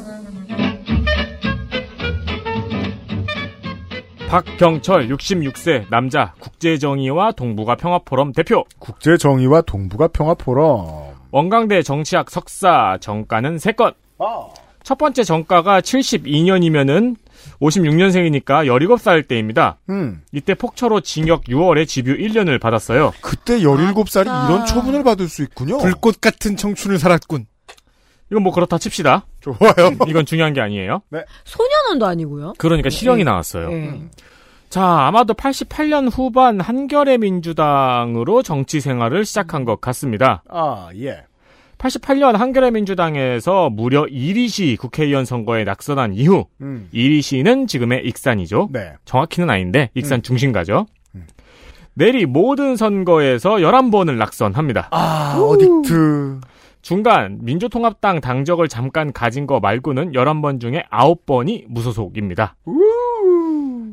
박경철 66세 남자 국제정의와 동북아 평화포럼 대표 국제정의와 동북아 평화포럼 원광대 정치학 석사 정가는 3건 첫 번째 정가가 72년이면은 56년생이니까 17살 때입니다. 음. 이때 폭처로 징역 6월에 집유 1년을 받았어요. 그때 17살이 아. 이런 처분을 받을 수 있군요. 불꽃 같은 청춘을 살았군. 이건 뭐 그렇다 칩시다. 좋아요. 이건 중요한 게 아니에요. 소년원도 아니고요. 그러니까 실형이 나왔어요. 네. 자, 아마도 88년 후반 한겨레 민주당으로 정치 생활을 시작한 것 같습니다. 아, 예. 88년 한겨레 민주당에서 무려 이리시 국회의원 선거에 낙선한 이후 음. 이리시는 지금의 익산이죠. 네. 정확히는 아닌데 익산 음. 중심가죠. 내리 모든 선거에서 11번을 낙선합니다. 아, 어딕트. 중간 민주통합당 당적을 잠깐 가진 거 말고는 11번 중에 9번이 무소속입니다.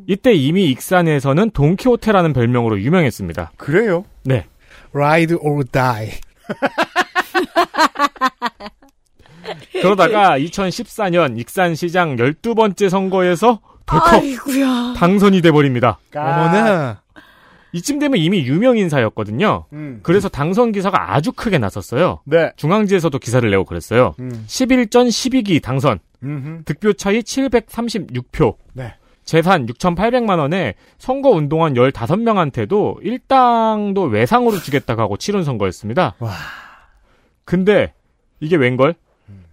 이때 이미 익산에서는 돈키호테라는 별명으로 유명했습니다. 그래요? 네. Ride or die. 그러다가 2014년 익산시장 12번째 선거에서 덜컥 아이구야. 당선이 돼버립니다. 어머나. 이쯤 되면 이미 유명 인사였거든요. 음. 그래서 당선 기사가 아주 크게 났었어요. 네. 중앙지에서도 기사를 내고 그랬어요. 음. 11전 12기 당선. 음흠. 득표 차이 736표. 네. 재산 6,800만 원에 선거 운동한 15명한테도 일당도 외상으로 주겠다고 하고 치른 선거였습니다. 와. 근데 이게 웬걸?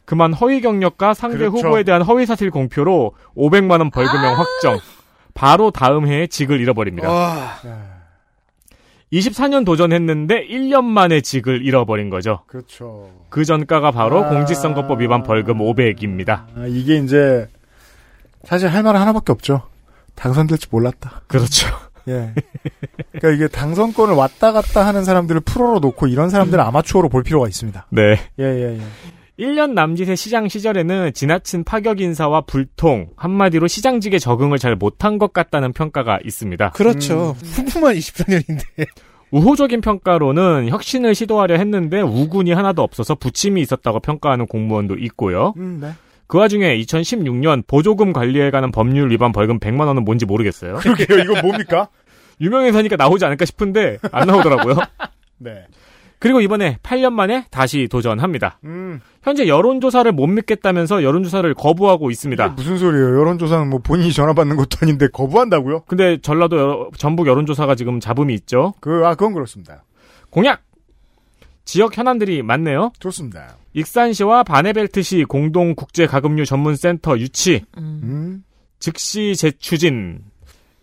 그만 허위 경력과 상대 그렇죠. 후보에 대한 허위 사실 공표로 500만 원 벌금형 확정. 바로 다음 해에 직을 잃어버립니다. 와. 24년 도전했는데 1년 만에 직을 잃어버린 거죠. 그렇죠. 그 전가가 바로 아. 공직선거법 위반 벌금 500입니다. 아, 이게 이제 사실 할 말은 하나밖에 없죠. 당선될지 몰랐다. 그렇죠. 예. 그러니까 이게 당선권을 왔다 갔다 하는 사람들을 프로로 놓고 이런 사람들은 아마추어로 볼 필요가 있습니다. 네. 예, 예, 예. 1년 남짓의 시장 시절에는 지나친 파격 인사와 불통, 한마디로 시장직에 적응을 잘 못한 것 같다는 평가가 있습니다. 그렇죠. 후보만 24년인데. 우호적인 평가로는 혁신을 시도하려 했는데 우군이 하나도 없어서 부침이 있었다고 평가하는 공무원도 있고요. 음, 네. 그 와중에 2016년 보조금 관리에 관한 법률 위반 벌금 100만 원은 뭔지 모르겠어요. 그러게요. 이거 뭡니까? 유명해서니까 나오지 않을까 싶은데 안 나오더라고요. 네. 그리고 이번에 8년 만에 다시 도전합니다. 음. 현재 여론조사를 못 믿겠다면서 여론조사를 거부하고 있습니다. 무슨 소리예요? 여론조사는 뭐 본인이 전화 받는 것도 아닌데 거부한다고요? 근데 전라도 여러- 전북 여론조사가 지금 잡음이 있죠. 그, 아, 그건 그렇습니다. 공약! 지역 현안들이 많네요. 좋습니다. 익산시와 바네벨트시 공동 국제 가금류 전문 센터 유치, 음. 즉시 재추진.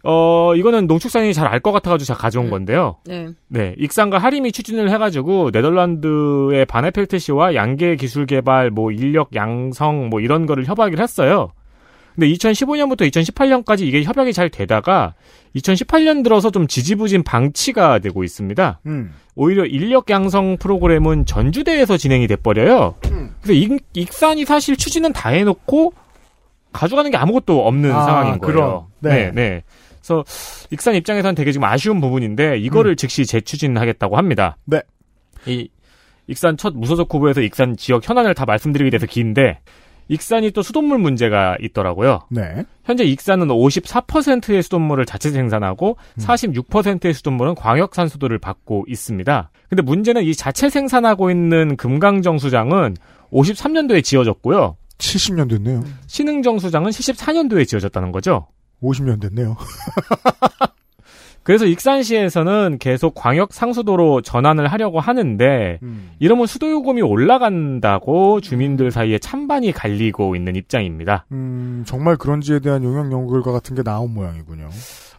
어, 이거는 농축산인이 잘 알 것 같아가지고 제가 가져온 건데요. 네. 네, 익산과 하림이 추진을 해가지고 네덜란드의 바네펠트시와 양계 기술 개발, 뭐 인력 양성, 뭐 이런 거를 협약을 했어요. 근데 2015년부터 2018년까지 이게 협약이 잘 되다가 2018년 들어서 좀 지지부진 방치가 되고 있습니다. 음. 오히려 인력 양성 프로그램은 전주대에서 진행이 돼버려요. 그래서 익, 익산이 사실 추진은 다 해놓고 가져가는 게 아무것도 없는 아, 상황인 거예요. 네. 네, 네. 그래서 익산 입장에서는 되게 지금 아쉬운 부분인데 이거를 즉시 재추진하겠다고 합니다. 네. 이 익산 첫 무소속 후보에서 익산 지역 현안을 다 말씀드리게 돼서 긴데 익산이 또 수돗물 문제가 있더라고요. 네. 현재 익산은 54%의 수돗물을 자체 생산하고 46%의 수돗물은 광역 산수도를 받고 있습니다. 근데 문제는 이 자체 생산하고 있는 금강정수장은 53년도에 지어졌고요. 70년 됐네요. 신흥정수장은 74년도에 지어졌다는 거죠. 50년 됐네요. 그래서 익산시에서는 계속 광역 상수도로 전환을 하려고 하는데 이러면 수도 요금이 올라간다고 주민들 사이에 찬반이 갈리고 있는 입장입니다. 음, 정말 그런지에 대한 용역 연구 결과 같은 게 나온 모양이군요.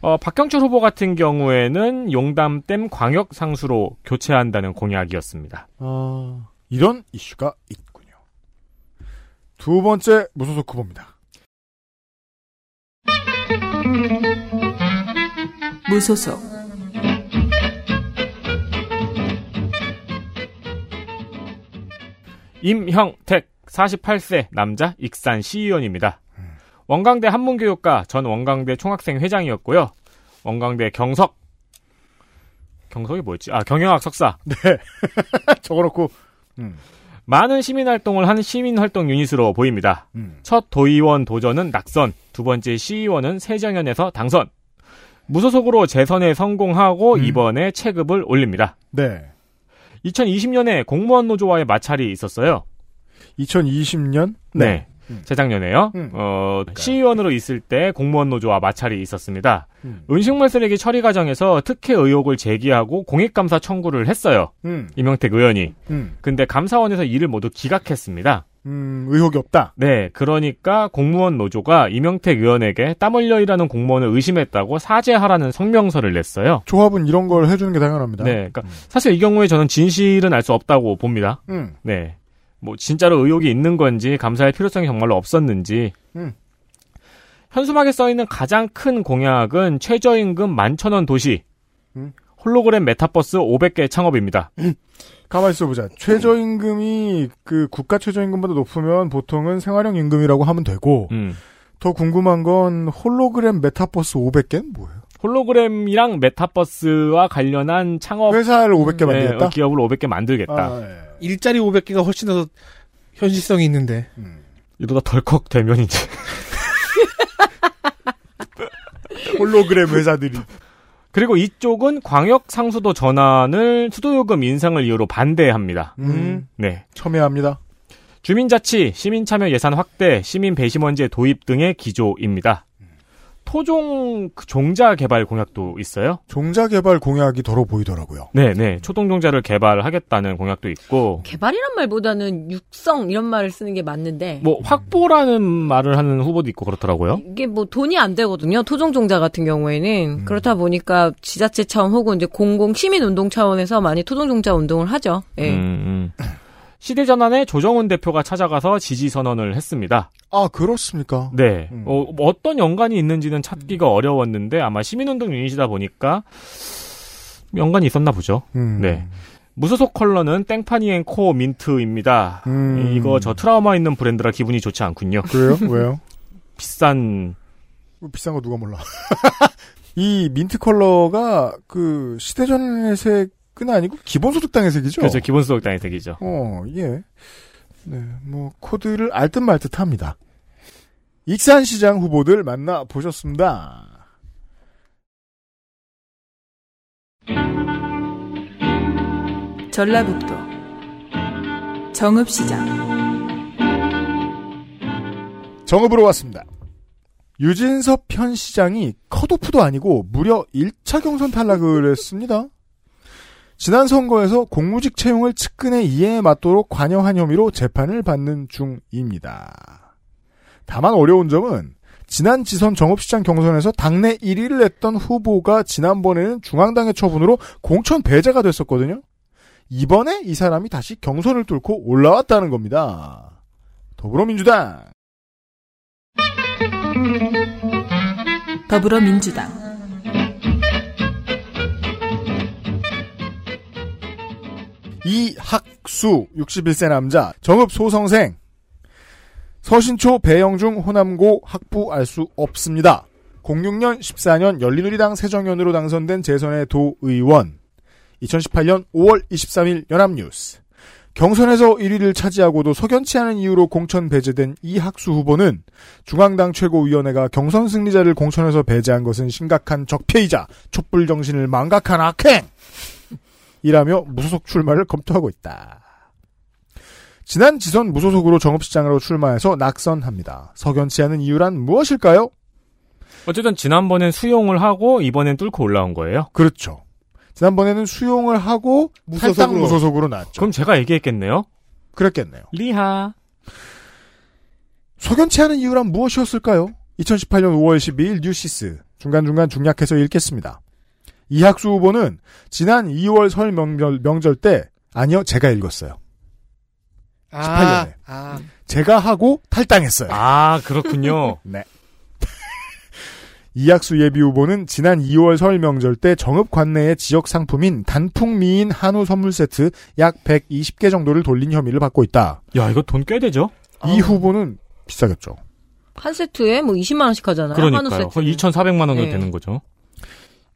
어, 박경철 후보 같은 경우에는 용담댐 광역 상수로 교체한다는 공약이었습니다. 아, 이런 이슈가 있군요. 두 번째 무소속 후보입니다. 무소속 임형택 48세 남자 익산 시의원입니다. 원광대 한문교육과 전 원광대 총학생 회장이었고요. 원광대 경석 경석이 뭐였지? 아 경영학 석사. 네. 적어놓고 음. 많은 시민 활동을 한 시민 활동 유닛으로 보입니다. 음. 첫 도의원 도전은 낙선, 두 번째 시의원은 세정연에서 당선. 무소속으로 재선에 성공하고 이번에 체급을 올립니다. 네. 2020년에 공무원 노조와의 마찰이 있었어요. 2020년? 네. 재작년에요. 음. 어, 시의원으로 있을 때 공무원 노조와 마찰이 있었습니다. 음. 음식물 쓰레기 처리 과정에서 특혜 의혹을 제기하고 공익감사 청구를 했어요. 음. 이명택 의원이. 음. 근데 감사원에서 이를 모두 기각했습니다. 음, 의혹이 없다. 네, 그러니까 공무원 노조가 이명택 의원에게 땀 흘려 일하는 공무원을 의심했다고 사죄하라는 성명서를 냈어요. 조합은 이런 걸 해주는 게 당연합니다. 네, 그러니까 사실 이 경우에 저는 진실은 알 수 없다고 봅니다. 음. 네, 뭐 진짜로 의혹이 있는 건지 감사할 필요성이 정말로 없었는지. 음. 현수막에 써 있는 가장 큰 공약은 최저임금 11,000원 도시, 음. 홀로그램 메타버스 500개 창업입니다. 가만히 있어보자. 최저임금이 그 국가 최저임금보다 높으면 보통은 생활형 임금이라고 하면 되고 음. 더 궁금한 건 홀로그램 메타버스 500개는 뭐예요? 홀로그램이랑 메타버스와 관련한 창업 회사를 500개 만들겠다? 네, 기업을 500개 만들겠다. 아, 예. 일자리 500개가 훨씬 더 현실성이 있는데. 이러다 덜컥 되면 이제 홀로그램 회사들이. 그리고 이쪽은 광역 상수도 전환을 수도요금 인상을 이유로 반대합니다. 음. 네. 첨예합니다. 주민자치, 시민참여 예산 확대, 시민 배심원제 도입 등의 기조입니다. 토종 그 종자 개발 공약도 있어요. 종자 개발 공약이 더러 보이더라고요. 네, 네. 초동 종자를 개발하겠다는 공약도 있고, 개발이란 말보다는 육성 이런 말을 쓰는 게 맞는데 뭐 확보라는 말을 하는 후보도 있고 그렇더라고요. 이게 뭐 돈이 안 되거든요. 토종 종자 같은 경우에는 그렇다 보니까 지자체 차원 혹은 이제 공공 시민 운동 차원에서 많이 토종 종자 운동을 하죠. 예. 음, 음. 시대 전환에 조정훈 대표가 찾아가서 지지 선언을 했습니다. 아, 그렇습니까? 네. 어, 뭐 어떤 연관이 있는지는 찾기가 어려웠는데 아마 시민운동 유닛이다 보니까 연관이 있었나 보죠. 음. 네. 무소속 컬러는 땡파니앤코 민트입니다. 음. 이거 저 트라우마 있는 브랜드라 기분이 좋지 않군요. 그래요? 왜요? 비싼 비싼 거 누가 몰라. 이 민트 컬러가 그 시대전의 색 은 아니고 기본소득당의 색이죠? 그렇죠. 기본소득당의 색이죠. 어, 예. 네, 뭐 코드를 알 듯 말 듯합니다. 익산시장 후보들 만나 보셨습니다. 전라북도 정읍시장 정읍으로 왔습니다. 유진섭 현 시장이 컷오프도 아니고 무려 1차 경선 탈락을 했습니다. 지난 선거에서 공무직 채용을 측근에 이해에 맞도록 관여한 혐의로 재판을 받는 중입니다. 다만 어려운 점은 지난 지선 정읍시장 경선에서 당내 1위를 했던 후보가 지난번에는 중앙당의 처분으로 공천 배제가 됐었거든요. 이번에 이 사람이 다시 경선을 뚫고 올라왔다는 겁니다. 더불어민주당 더불어민주당 이학수 61세 남자 정읍 소성생 서신초 배영중 호남고 학부 알 수 없습니다. 06년 14년 열린우리당 새정연으로 당선된 재선의 도의원 2018년 5월 23일 연합뉴스 경선에서 1위를 차지하고도 석연치 않은 이유로 공천 배제된 이학수 후보는 중앙당 최고위원회가 경선 승리자를 공천에서 배제한 것은 심각한 적폐이자 촛불 정신을 망각한 악행! 이라며 무소속 출마를 검토하고 있다. 지난 지선 무소속으로 정읍시장으로 출마해서 낙선합니다. 석연치 않은 이유란 무엇일까요? 어쨌든 지난번엔 수용을 하고 이번엔 뚫고 올라온 거예요. 그렇죠. 지난번에는 수용을 하고 탈당 무소속으로. 무소속으로 나왔죠. 그럼 제가 얘기했겠네요. 그랬겠네요. 리하. 석연치 않은 이유란 무엇이었을까요? 2018년 5월 12일 뉴시스 중간중간 중략해서 읽겠습니다. 이학수 후보는 지난 2월 설 명절, 명절 때 아니요 제가 읽었어요. 18년에 아, 제가 하고 탈당했어요. 아, 그렇군요. 네. 이학수 예비 후보는 지난 2월 설 명절 때 정읍 관내의 지역 상품인 단풍미인 한우 선물 세트 약 120개 정도를 돌린 혐의를 받고 있다. 야, 이거 돈 꽤 되죠? 이 후보는 비싸겠죠. 한 세트에 뭐 20만 원씩 하잖아요. 한우 그러니까요. 세트. 거의 2,400만 원 정도 네. 되는 거죠.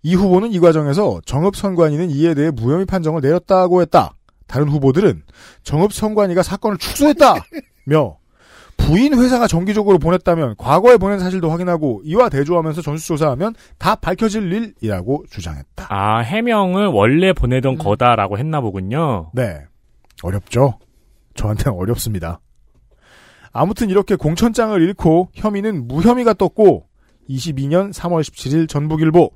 이 후보는 이 과정에서 정읍 선관위는 이에 대해 무혐의 판정을 내렸다고 했다. 다른 후보들은 정읍 선관위가 사건을 축소했다며 부인 회사가 정기적으로 보냈다면 과거에 보낸 사실도 확인하고 이와 대조하면서 전수조사하면 다 밝혀질 일이라고 주장했다. 아, 해명을 원래 보내던 음. 거다라고 했나 보군요. 네. 어렵죠? 저한테는 어렵습니다. 아무튼 이렇게 공천장을 잃고 혐의는 무혐의가 떴고 22년 3월 17일 전북일보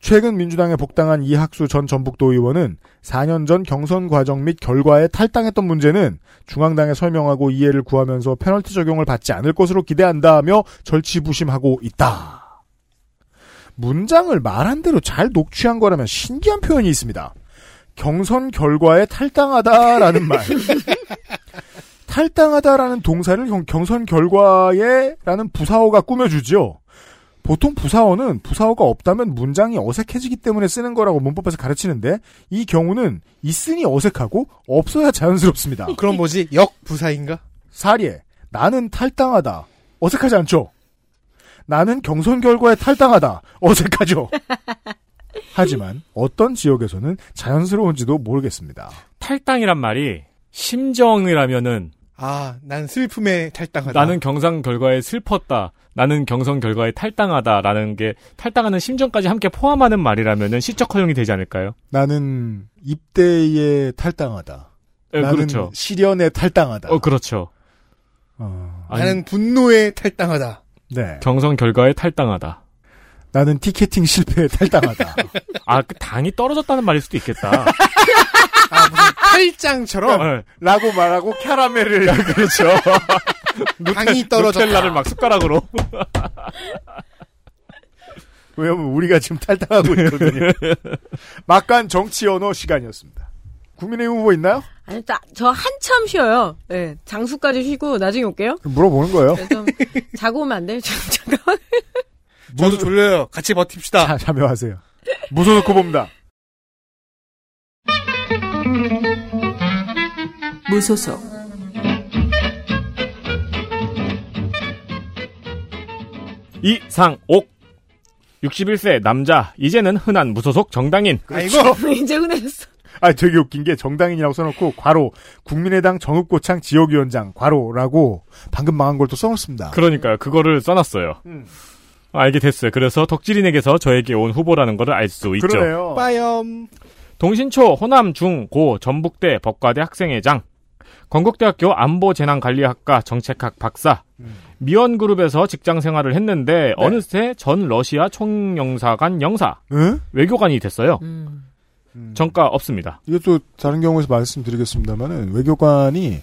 최근 민주당에 복당한 이학수 전 전북도 의원은 4년 전 경선 과정 및 결과에 탈당했던 문제는 중앙당에 설명하고 이해를 구하면서 페널티 적용을 받지 않을 것으로 기대한다며 절치부심하고 있다. 문장을 말한 대로 잘 녹취한 거라면 신기한 표현이 있습니다. 경선 결과에 탈당하다라는 말. 탈당하다라는 동사를 경- 경선 결과에라는 부사어가 꾸며주죠. 보통 부사어는 부사어가 없다면 문장이 어색해지기 때문에 쓰는 거라고 문법에서 가르치는데 이 경우는 있으니 어색하고 없어야 자연스럽습니다. 그럼 뭐지? 역부사인가? 사례. 나는 탈당하다. 어색하지 않죠? 나는 경선 결과에 탈당하다. 어색하죠? 하지만 어떤 지역에서는 자연스러운지도 모르겠습니다. 탈당이란 말이 심정이라면은 아, 난 슬픔에 탈당하다. 나는 경상 결과에 슬펐다. 나는 경선 결과에 탈당하다라는 게 탈당하는 심정까지 함께 포함하는 말이라면은 시적 허용이 되지 않을까요? 나는 입대에 탈당하다. 예, 나는 그렇죠. 시련에 탈당하다. 어, 그렇죠. 아니, 나는 분노에 탈당하다. 네. 경선 결과에 탈당하다. 나는 티켓팅 실패에 탈당하다. 아, 그 당이 떨어졌다는 말일 수도 있겠다. 아, 무슨 탈장처럼 네. 라고 말하고 캐러멜을 그렇죠. 당이 떨어졌다. 누텔라를 막 숟가락으로. 왜냐면 우리가 지금 탈당하고 있거든요. 막간 정치 언어 시간이었습니다. 국민의힘 후보 있나요? 아니, 나, 저 한참 쉬어요. 네, 장수까지 쉬고 나중에 올게요. 물어보는 거예요. 네, 좀 자고 오면 안 돼요? 좀 잠깐. 저도 졸려요. 같이 버팁시다. 자, 참여하세요. 무소속 후보입니다. 무소속 이상옥. 61세 남자. 이제는 흔한 무소속 정당인. 아이고. 이제 흔해졌어. 아, 되게 웃긴 게 정당인이라고 써놓고 괄호 국민의당 정읍고창 지역위원장 괄호라고 방금 망한 걸 또 써놓습니다. 그러니까요. 그거를 써놨어요. 음. 알게 됐어요. 그래서 덕질인에게서 저에게 온 후보라는 거를 알수 있죠. 그러네요. 빠염. 동신초 호남 중 고 전북대 법과대 학생회장 건국대학교 안보재난관리학과 정책학 박사 미원그룹에서 직장 생활을 했는데 어느새 전 러시아 총영사관 영사 응? 외교관이 됐어요. 음. 정가 없습니다. 이것도 다른 경우에서 말씀드리겠습니다만은 외교관이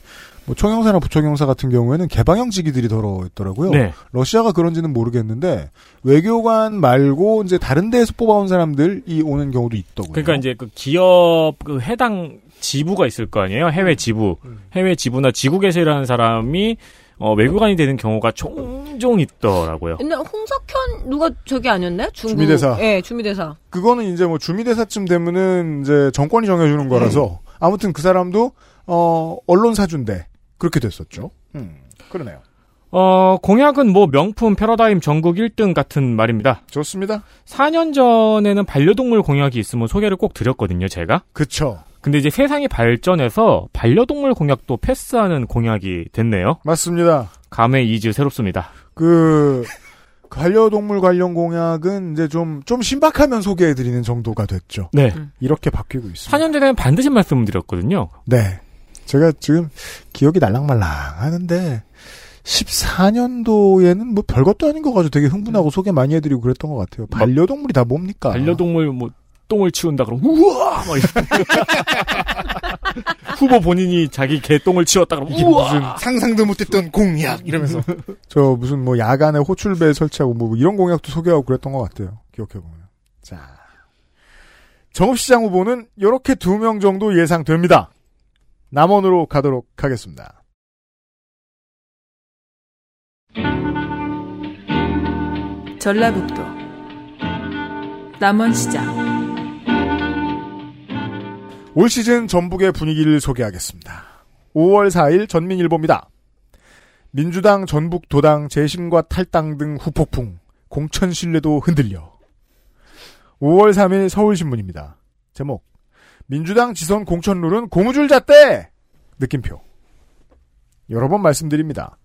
뭐 총영사나 부총영사 같은 경우에는 개방형 직위들이 더러 있더라고요. 네. 러시아가 그런지는 모르겠는데 외교관 말고 이제 다른 데에서 뽑아온 사람들이 오는 경우도 있더군요. 그러니까 이제 그 기업 그 해당 지부가 있을 거 아니에요. 해외 지부, 해외 지부나 지국에서 일하는 사람이 어, 외교관이 되는 경우가 종종 있더라고요. 옛날 홍석현 누가 저기 아니었나요? 중국. 주미대사. 예, 주미대사. 그거는 이제 뭐 주미대사쯤 되면은 이제 정권이 정해주는 거라서 아무튼 그 사람도 어 언론사주인데 그렇게 됐었죠. 음, 그러네요. 어, 공약은 뭐 명품 패러다임 전국 1등 같은 말입니다. 좋습니다. 4년 전에는 반려동물 공약이 있으면 소개를 꼭 드렸거든요, 제가. 그쵸. 근데 이제 세상이 발전해서 반려동물 공약도 패스하는 공약이 됐네요. 맞습니다. 감회 이즈 새롭습니다. 그 반려동물 관련 공약은 이제 좀 좀 신박하면 소개해드리는 정도가 됐죠. 네. 이렇게 바뀌고 있습니다. 4년 전에는 반드시 말씀드렸거든요. 네. 제가 지금 기억이 날랑말랑 하는데 14년도에는 뭐 별것도 아닌 거 가지고 되게 흥분하고 소개 많이 해드리고 그랬던 것 같아요. 반려동물이 다 뭡니까? 반려동물 뭐 똥을 치운다 그러면 우와 막. 후보 본인이 자기 개 똥을 치웠다 그러면 우와 무슨 상상도 못했던 공약 이러면서 저 무슨 뭐 야간에 호출배 설치하고 뭐 이런 공약도 소개하고 그랬던 것 같아요. 기억해 보면. 자. 정읍시장 후보는 이렇게 두 명 정도 예상됩니다. 남원으로 가도록 하겠습니다. 전라북도 남원시장 올 시즌 전북의 분위기를 소개하겠습니다. 5월 4일 전민일보입니다. 민주당, 전북, 도당, 재심과 탈당 등 후폭풍, 공천 신뢰도 흔들려. 5월 3일 서울신문입니다. 제목 민주당 지선 공천 룰은 고무줄 잣대! 느낌표. 여러 번 말씀드립니다.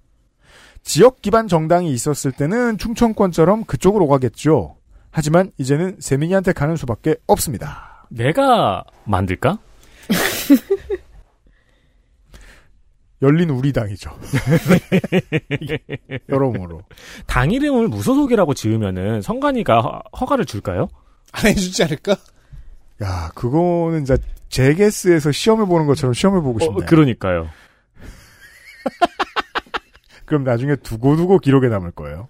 지역 기반 정당이 있었을 때는 충청권처럼 그쪽으로 가겠죠. 하지만 이제는 세민이한테 가는 수밖에 없습니다. 내가 만들까? 열린 우리 당이죠. 여러모로. 당 이름을 무소속이라고 지으면은 성관이가 허- 허가를 줄까요? 안 해주지 않을까? 야, 그거는 진짜 제게스에서 시험을 보는 것처럼 시험을 보고 싶네. 어, 그러니까요. 그럼 나중에 두고두고 기록에 남을 거예요.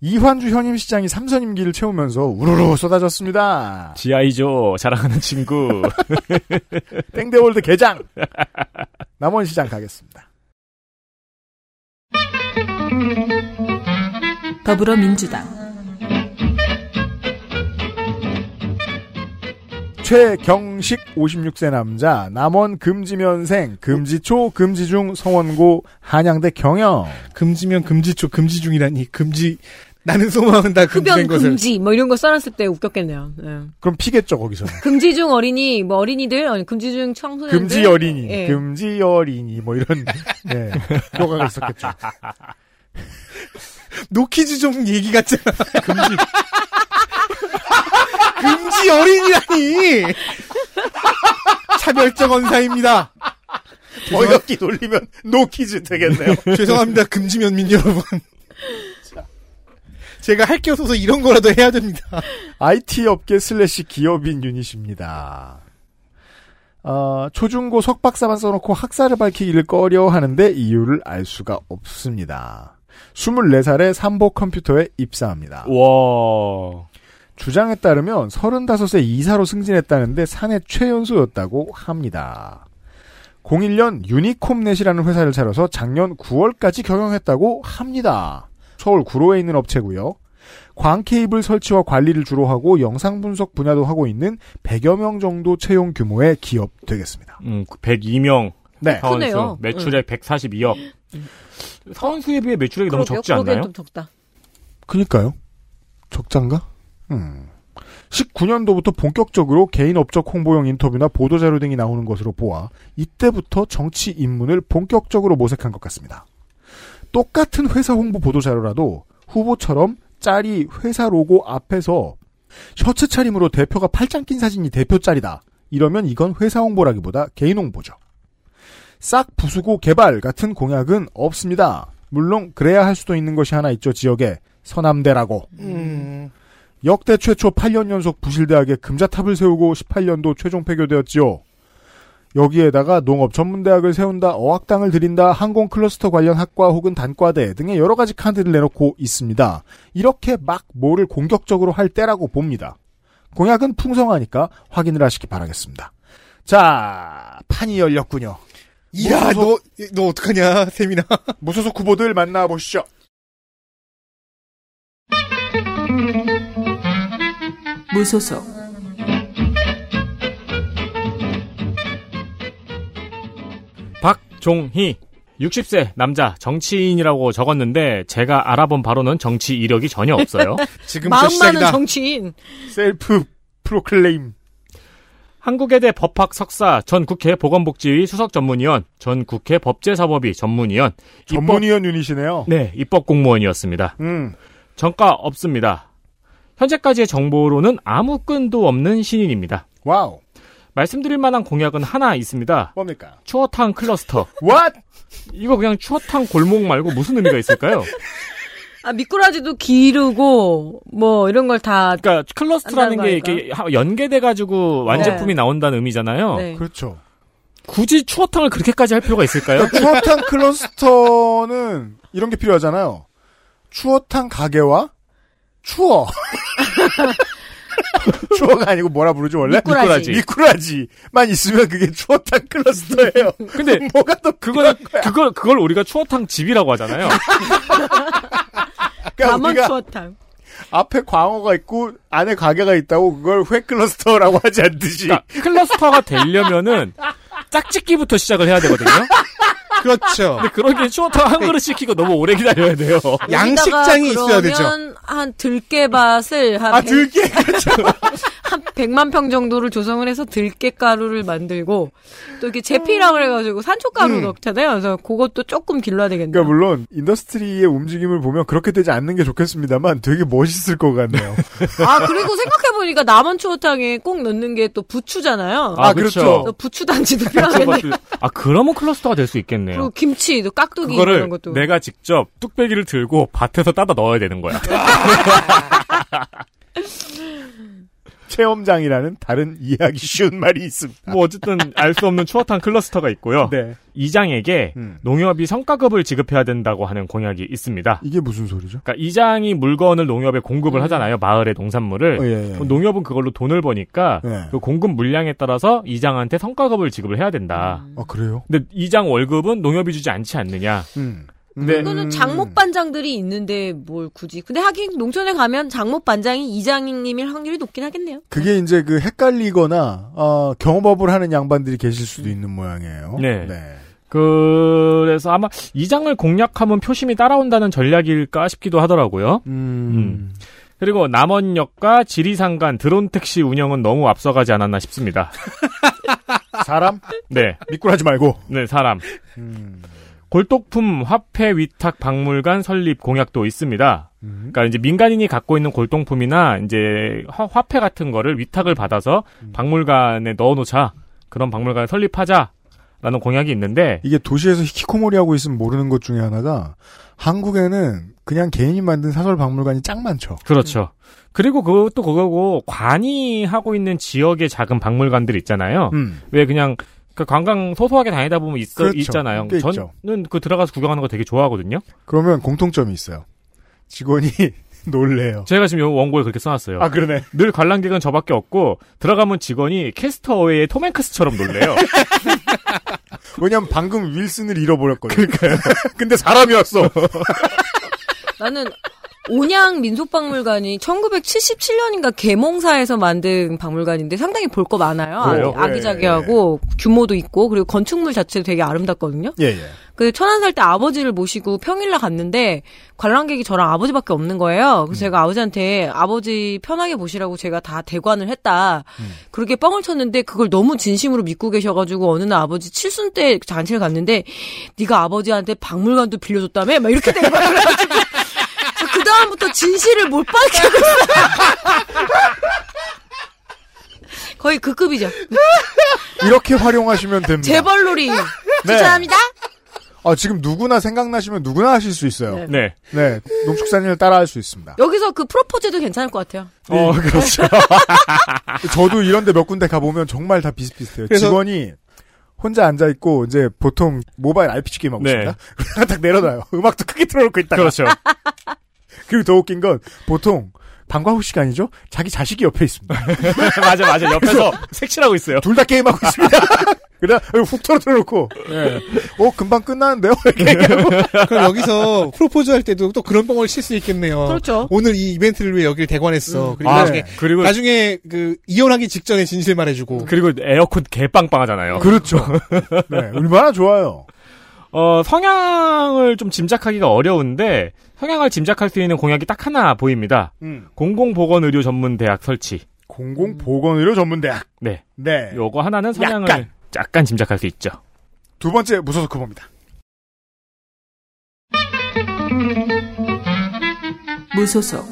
이환주 현임 시장이 삼선 임기를 채우면서 우르르 쏟아졌습니다. 지아이죠. 자랑하는 친구. 땡대월드 개장! 남원 시장 가겠습니다. 더불어민주당 최경식 56세 남자 남원 금지면생 금지초 금지중 성원고 한양대 경영. 금지면 금지초 금지중이라니. 금지 나는 소망한다 금지된 흡연 것을. 금지 뭐 이런 거 써놨을 때 웃겼겠네요. 네. 그럼 피겠죠 거기서 금지 중 어린이 뭐 어린이들 아니 금지 중 청소년들. 금지 어린이 예. 금지 어린이 뭐 이런 네 효과가 있었겠죠. 노키즈 좀 얘기 같잖아. 금지 금지 어린이라니 차별적 언사입니다 어이없게 돌리면 노키즈 되겠네요 죄송합니다 금지면민 여러분 제가 할 게 없어서 이런 거라도 해야 됩니다 IT 업계 슬래시 기업인 유닛입니다. 어, 초중고 석박사만 써놓고 학사를 밝히기를 꺼려 하는데 이유를 알 수가 없습니다. 24살에 삼보 컴퓨터에 입사합니다. 와. 주장에 따르면 35세 이사로 승진했다는데 사내 최연소였다고 합니다. 01년 유니콤넷이라는 회사를 차려서 작년 9월까지 경영했다고 합니다. 서울 구로에 있는 업체고요. 광 케이블 설치와 관리를 주로 하고 영상 분석 분야도 하고 있는 100여 명 정도 채용 규모의 기업 되겠습니다. 음, 102명. 네. 사원수. 크네요. 매출액 142억. 사원수에 비해 매출액이 너무 그러게요. 적지 그러기엔 않나요? 좀 적다. 그니까요. 적장가? 음. 19년도부터 본격적으로 개인 업적 홍보용 인터뷰나 보도자료 등이 나오는 것으로 보아 이때부터 정치 입문을 본격적으로 모색한 것 같습니다. 똑같은 회사 홍보 보도자료라도 후보처럼 짤이 회사 로고 앞에서 셔츠 차림으로 대표가 팔짱 낀 사진이 대표 짤이다. 이러면 이건 회사 홍보라기보다 개인 홍보죠. 싹 부수고 개발 같은 공약은 없습니다. 물론 그래야 할 수도 있는 것이 하나 있죠. 지역에 서남대라고. 음. 역대 최초 8년 연속 부실대학에 금자탑을 세우고 18년도 최종 폐교되었지요. 여기에다가 농업 전문대학을 세운다, 어학당을 들인다, 항공 클러스터 관련 학과 혹은 단과대 등의 여러 가지 카드를 내놓고 있습니다. 이렇게 막 뭐를 공격적으로 할 때라고 봅니다. 공약은 풍성하니까 확인을 하시기 바라겠습니다. 자, 판이 열렸군요. 이야 너너 어떡하냐 세민아 무소속 후보들 만나보시죠. 무소속 박종희. 60세 남자 정치인이라고 적었는데 제가 알아본 바로는 정치 이력이 전혀 없어요. 마음 많은 정치인. 셀프 프로클레임. 한국외대 법학 석사, 전 국회 보건복지위 수석 전문위원, 전 국회 법제사법위 전문위원, 전문위원 유닛이네요. 네, 입법 공무원이었습니다. 음. 전과 없습니다. 현재까지의 정보로는 아무 끈도 없는 신인입니다. Wow. 말씀드릴 만한 공약은 하나 있습니다. 뭡니까? 추어탕 클러스터. What? 이거 그냥 추어탕 골목 말고 무슨 의미가 있을까요? 아, 미꾸라지도 기르고, 뭐, 이런 걸 다. 그러니까 클러스터라는 게거 이렇게 하- 연계돼 가지고 완제품이 네. 나온다는 의미잖아요. 네. 그렇죠. 굳이 추어탕을 그렇게까지 할 필요가 있을까요? 추어탕 클러스터는 이런 게 필요하잖아요. 추어탕 가게와 추어. 추어가 아니고 뭐라 부르죠 원래? 미꾸라지. 미꾸라지 만 있으면 그게 추어탕 클러스터예요. 근데 뭐가 또 그걸 그걸 그걸 우리가 추어탕 집이라고 하잖아요. 그러니까 남원 우리가 추어탕. 앞에 광어가 있고 안에 가게가 있다고 그걸 회 클러스터라고 하지 않듯이 그러니까 클러스터가 되려면은 짝짓기부터 시작을 해야 되거든요. 그렇죠. 근데 그러기엔 추어탕 한 그릇 시키고 너무 오래 기다려야 돼요. 양식장이 있어야 되죠. 그러면 한 들깨밭을 한 아, 100, 들깨. 한 100만 평 정도를 조성을 해서 들깨가루를 만들고 또 이렇게 제피라 그래가지고 산초가루 음. 넣잖아요. 그래서 그것도 조금 길러야 되겠네요. 그러니까 물론 industry의 움직임을 보면 그렇게 되지 않는 게 좋겠습니다만 되게 멋있을 것 같네요. 아 그리고 생각해보니까 남원 추어탕에 꼭 넣는 게 또 부추잖아요. 아, 그렇죠. 또 부추 단지도 필요하겠네. 아 그러면 클러스터가 될 수 있겠네요. 그리고 김치, 또 깍두기 그거를 이런 것도. 내가 직접 뚝배기를 들고 밭에서 따다 넣어야 되는 거야. 체험장이라는 다른 이해하기 쉬운 말이 있습니다. 뭐 어쨌든 알 수 없는 추어탕 클러스터가 있고요. 네. 이장에게 음. 농협이 성과급을 지급해야 된다고 하는 공약이 있습니다. 이게 무슨 소리죠? 그러니까 이장이 물건을 농협에 공급을 하잖아요. 마을의 농산물을. 어, 예, 예. 그럼 농협은 그걸로 돈을 버니까 예. 그 공급 물량에 따라서 이장한테 성과급을 지급을 해야 된다. 아 그래요? 근데 이장 월급은 농협이 주지 않지 않느냐. 음. 근데 이거는 장목 반장들이 있는데 뭘 굳이. 근데 하긴 농촌에 가면 장목 반장이 이장님일 확률이 높긴 하겠네요. 그게 이제 그 헷갈리거나 어, 경험업을 하는 양반들이 계실 수도 있는 모양이에요. 네. 그래서 아마 이장을 공략하면 표심이 따라온다는 전략일까 싶기도 하더라고요. 음. 그리고 남원역과 지리상간 드론 택시 운영은 너무 앞서가지 않았나 싶습니다. 사람? 네. 미꾸라지 말고. 네, 사람. 음. 골동품 화폐 위탁 박물관 설립 공약도 있습니다. 그러니까 이제 민간인이 갖고 있는 골동품이나 이제 화, 화폐 같은 거를 위탁을 받아서 박물관에 넣어놓자. 그런 박물관 설립하자 라는 공약이 있는데 이게 도시에서 히키코모리 하고 있으면 모르는 것 중에 하나가 한국에는 그냥 개인이 만든 사설 박물관이 짱 많죠. 그렇죠. 그리고 그것도 그거고 관이 하고 있는 지역의 작은 박물관들 있잖아요. 음. 왜 그냥 그 관광 소소하게 다니다 보면 있, 그렇죠. 있잖아요. 꽤 있죠. 저는 그 들어가서 구경하는 거 되게 좋아하거든요. 그러면 공통점이 있어요. 직원이 놀래요. 제가 지금 요 원고에 그렇게 써놨어요. 아, 그러네. 늘 관람객은 저밖에 없고 들어가면 직원이 캐스터웨이의 톰 행크스처럼 놀래요. 왜냐면 방금 윌슨을 잃어버렸거든요. 근데 사람이었어. 나는 온양 민속박물관이 1977년인가 개몽사에서 만든 박물관인데 상당히 볼 거 많아요. 그래요? 아, 기자기하고 규모도 있고 그리고 건축물 자체도 되게 아름답거든요. 예, 예. 그 천안 살 때 아버지를 모시고 평일날 갔는데 관람객이 저랑 아버지밖에 없는 거예요. 그래서 제가 아버지한테 아버지 편하게 보시라고 제가 다 대관을 했다. 그렇게 뻥을 쳤는데 그걸 너무 진심으로 믿고 계셔가지고 어느 날 아버지 칠순 때 잔치를 갔는데 네가 아버지한테 박물관도 빌려줬다며? 막 이렇게 된 거예요. 그래가지고 그 다음부터 진실을 못 밝히고 있어요. 거의 그 급이죠. 이렇게 활용하시면 됩니다. 재벌놀이 추천합니다. 아, 지금 누구나 생각나시면 누구나 하실 수 있어요. 네. 네. 농축산인을 따라 할 수 있습니다. 여기서 그 프로포즈도 괜찮을 것 같아요. 어, 그렇죠. 저도 이런데 몇 군데 가보면 정말 다 비슷비슷해요. 그래서- 직원이 혼자 앉아있고, 이제 보통 모바일 RPG 게임 하고 네. 있습니다. 그러다가 딱 내려놔요. 음악도 크게 틀어놓고 있다가. 그렇죠. 그리고 더 웃긴 건, 보통, 방과 후 시간이죠? 자기 자식이 옆에 있습니다. 맞아, 맞아. 옆에서 색칠하고 있어요. 둘 다 게임하고 있습니다. 그래, 훅 털어놓고, 예. 어, 금방 끝나는데요? 이렇게. 그럼 여기서 프로포즈 할 때도 또 그런 뻥을 칠 수 있겠네요. 그렇죠. 오늘 이 이벤트를 위해 여기를 대관했어. 그리고 아, 나중에 그리고 나중에 그 이혼하기 직전에 진실 말해주고. 그리고 에어컨 개빵빵 하잖아요. 그렇죠. 네, 얼마나 좋아요. 어, 성향을 좀 짐작하기가 어려운데 성향을 짐작할 수 있는 공약이 딱 하나 보입니다. 음. 공공보건의료 전문 대학 설치. 공공보건의료 전문대학. 네. 네. 요거 하나는 성향을 약간. 약간, 짐작할 수 있죠. 두 번째 무소속 후보입니다. 무소속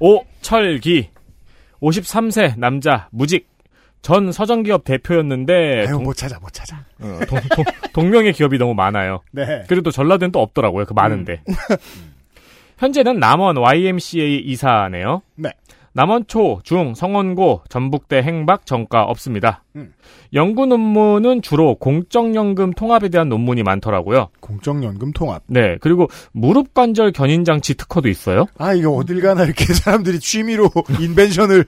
오철기 53세 남자 무직 전 서정기업 대표였는데 아유, 동, 못 찾아, 못 찾아. 어, 동, 동, 동명의 기업이 너무 많아요. 네. 그리고 또 전라도는 또 없더라고요. 그 많은데. 현재는 남원 YMCA 이사네요. 네. 남원 초, 중, 성원고, 전북대 행박 전과 없습니다. 음. 연구 논문은 주로 공적연금 통합에 대한 논문이 많더라고요. 공적연금 통합. 네. 그리고 무릎 관절 견인 장치 특허도 있어요. 아, 이거 어딜 가나 이렇게 사람들이 취미로 인벤션을.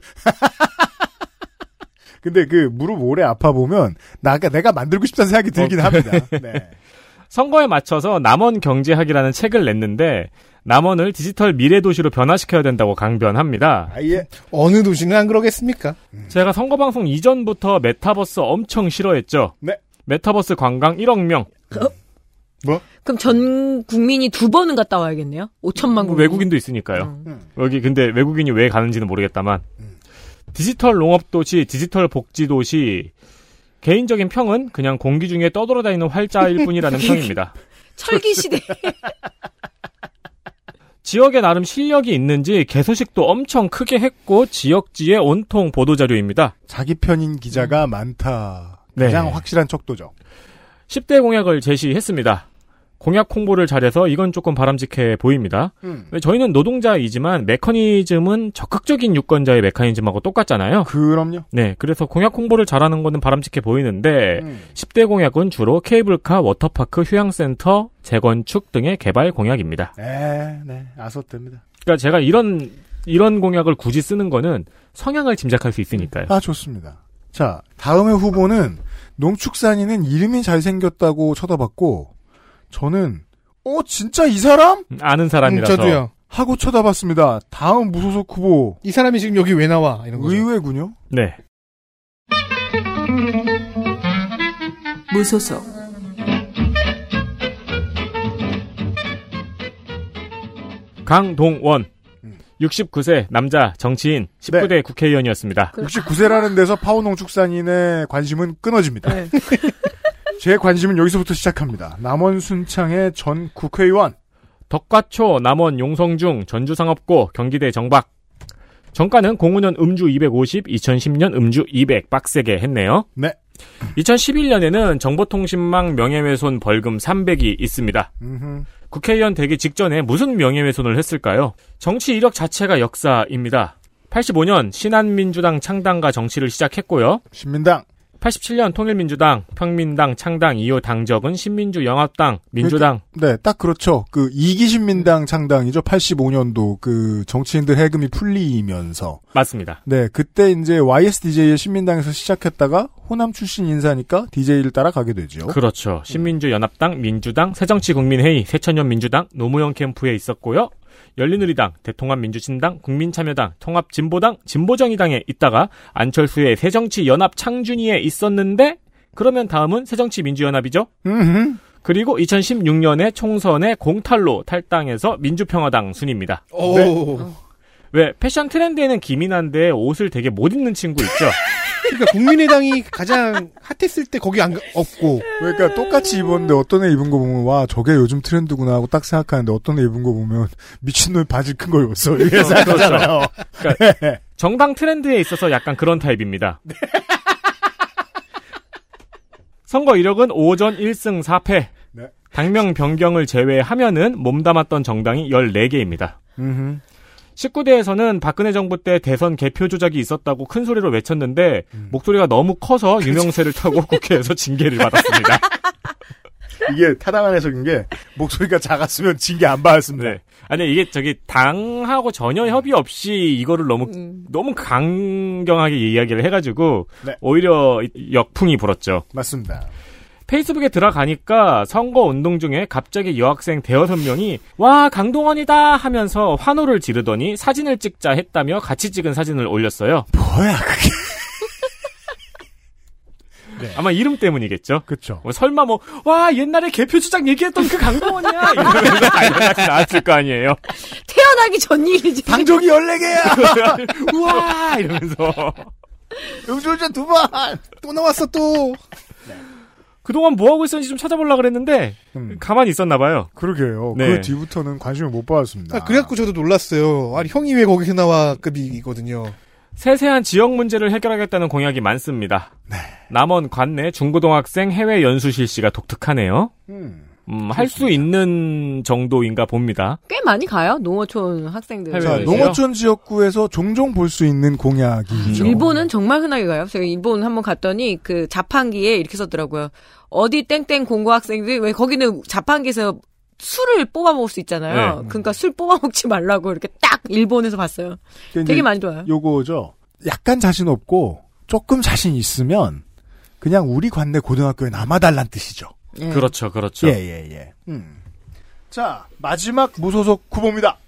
근데 그 무릎 오래 아파 보면 나가 내가 만들고 싶다는 생각이 들긴 합니다. 네. 선거에 맞춰서 남원 경제학이라는 책을 냈는데 남원을 디지털 미래 도시로 변화시켜야 된다고 강변합니다. 아 예 어느 도시는 안 그러겠습니까? 제가 선거 방송 이전부터 메타버스 엄청 싫어했죠. 네. 메타버스 관광 1억 명. 뭐? 그럼 전 국민이 두 번은 갔다 와야겠네요. 5천만 국민. 외국인도 있으니까요. 여기 근데 외국인이 왜 가는지는 모르겠다만 디지털 농업 도시, 디지털 복지 도시 개인적인 평은 그냥 공기 중에 떠돌아다니는 활자일 뿐이라는 평입니다. 철기 시대. 지역에 나름 실력이 있는지 개소식도 엄청 크게 했고 지역지의 온통 보도자료입니다. 자기 편인 기자가 많다. 네. 가장 확실한 척도죠. 10대 공약을 제시했습니다. 공약 홍보를 잘해서 이건 조금 바람직해 보입니다. 음. 저희는 노동자이지만 메커니즘은 적극적인 유권자의 메커니즘하고 똑같잖아요. 그럼요. 네, 그래서 공약 홍보를 잘하는 거는 바람직해 보이는데 음. 10대 공약은 주로 케이블카, 워터파크, 휴양센터, 재건축 등의 개발 공약입니다. 네, 네, 아서됩니다. 그러니까 제가 이런 이런 공약을 굳이 쓰는 거는 성향을 짐작할 수 있으니까요. 아, 좋습니다. 자, 다음의 후보는 농축산인은 이름이 잘생겼다고 쳐다봤고, 저는, 어, 진짜 이 사람? 아는 사람이라서. 음, 저도요. 하고 쳐다봤습니다. 다음 무소속 후보. 이 사람이 지금 여기 왜 나와? 이런 거죠. 의외군요. 네. 무소속 강동원. 69세 남자 정치인 19대 국회의원이었습니다. 69세라는 데서 파워농축산인의 관심은 끊어집니다. 네. 제 관심은 여기서부터 시작합니다. 남원 순창의 전 국회의원. 덕과초, 남원 용성중, 전주상업고, 경기대 정박. 정가는 05년 음주 250, 2010년 음주 200 빡세게 했네요. 네. 2011년에는 정보통신망 명예훼손 벌금 300이 있습니다. 음흠. 국회의원 되기 직전에 무슨 명예훼손을 했을까요? 정치 이력 자체가 역사입니다. 85년 신한민주당 창당과 정치를 시작했고요. 신민당. 87년 통일민주당, 평민당 창당 이후 당적은 신민주연합당, 민주당. 네, 딱 그렇죠. 그 이기신민당 창당이죠. 85년도 그 정치인들 해금이 풀리면서. 맞습니다. 네, 그때 이제 YSDJ의 신민당에서 시작했다가 호남 출신 인사니까 DJ를 따라가게 되죠. 그렇죠. 신민주 연합당, 민주당, 새정치국민회의, 새천년 민주당, 노무현 캠프에 있었고요. 열린우리당, 대통합민주신당, 국민참여당, 통합진보당, 진보정의당에 있다가 안철수의 새정치연합 창준위에 있었는데 그러면 다음은 새정치민주연합이죠. 음흠. 그리고 2016년에 총선에 공탈로 탈당해서 민주평화당 순입니다. 오. 네. 왜 패션 트렌드에는 기민한데 옷을 되게 못 입는 친구 있죠. 그러니까 국민의당이 가장 핫했을 때 거기 안 가- 없고. 그러니까 똑같이 입었는데 어떤 애 입은 거 보면 와 저게 요즘 트렌드구나 하고 딱 생각하는데 어떤 애 입은 거 보면 미친놈이 바지 큰 거 입었어 이렇게 생각하잖아요. 그러니까 정당 트렌드에 있어서 약간 그런 타입입니다. 선거 이력은 5전 1승 4패. 네. 당명 변경을 제외하면은 몸담았던 정당이 14개입니다. 음흠. 19대에서는 박근혜 정부 때 대선 개표 조작이 있었다고 큰 소리로 외쳤는데 목소리가 너무 커서 유명세를 타고 국회에서 징계를 받았습니다. 이게 타당한 해석인 게 목소리가 작았으면 징계 안 받았습니다. 네. 아니 이게 저기 당하고 전혀 협의 없이 이거를 너무 너무 강경하게 이야기를 해가지고 네. 오히려 역풍이 불었죠. 맞습니다. 페이스북에 들어가니까 선거 운동 중에 갑자기 여학생 대여섯 명이 와 강동원이다 하면서 환호를 지르더니 사진을 찍자 했다며 같이 찍은 사진을 올렸어요. 뭐야 그게? 아마 이름 때문이겠죠. 그렇죠. 설마 뭐 와 옛날에 개표 주장 얘기했던 그 강동원이야 이러면서 연락이 나왔을 거 아니에요. 태어나기 전 일이지. 당적이 14개야! 우와 이러면서 음주운전 두 번! 또 나왔어 또. 그동안 뭐 하고 있었는지 좀 찾아보려고 그랬는데 가만히 있었나 봐요. 그러게요. 네. 그 뒤부터는 관심을 못 받았습니다. 아, 그래갖고 저도 놀랐어요. 아니 형이 왜 거기서 나와 급이거든요. 세세한 지역 문제를 해결하겠다는 공약이 많습니다. 남원 관내 중고등학생 해외 연수 실시가 독특하네요. 음. 음, 할 수 있는 정도인가 봅니다. 꽤 많이 가요. 농어촌 학생들. 자? 농어촌 지역구에서 종종 볼 수 있는 공약이죠. 일본은 정말 흔하게 가요. 제가 일본 한번 갔더니 그 자판기에 이렇게 썼더라고요. 어디 땡땡 공고 학생들이 왜 거기는 자판기에서 술을 뽑아 먹을 수 있잖아요. 네. 그러니까 술 뽑아 먹지 말라고 이렇게 딱 일본에서 봤어요. 되게 많이 좋아요. 요거죠. 약간 자신 없고 조금 자신 있으면 그냥 우리 관내 고등학교에 남아달란 뜻이죠. 예. 그렇죠, 그렇죠. 예, 예, 예. 음. 자, 마지막 무소속 후보입니다.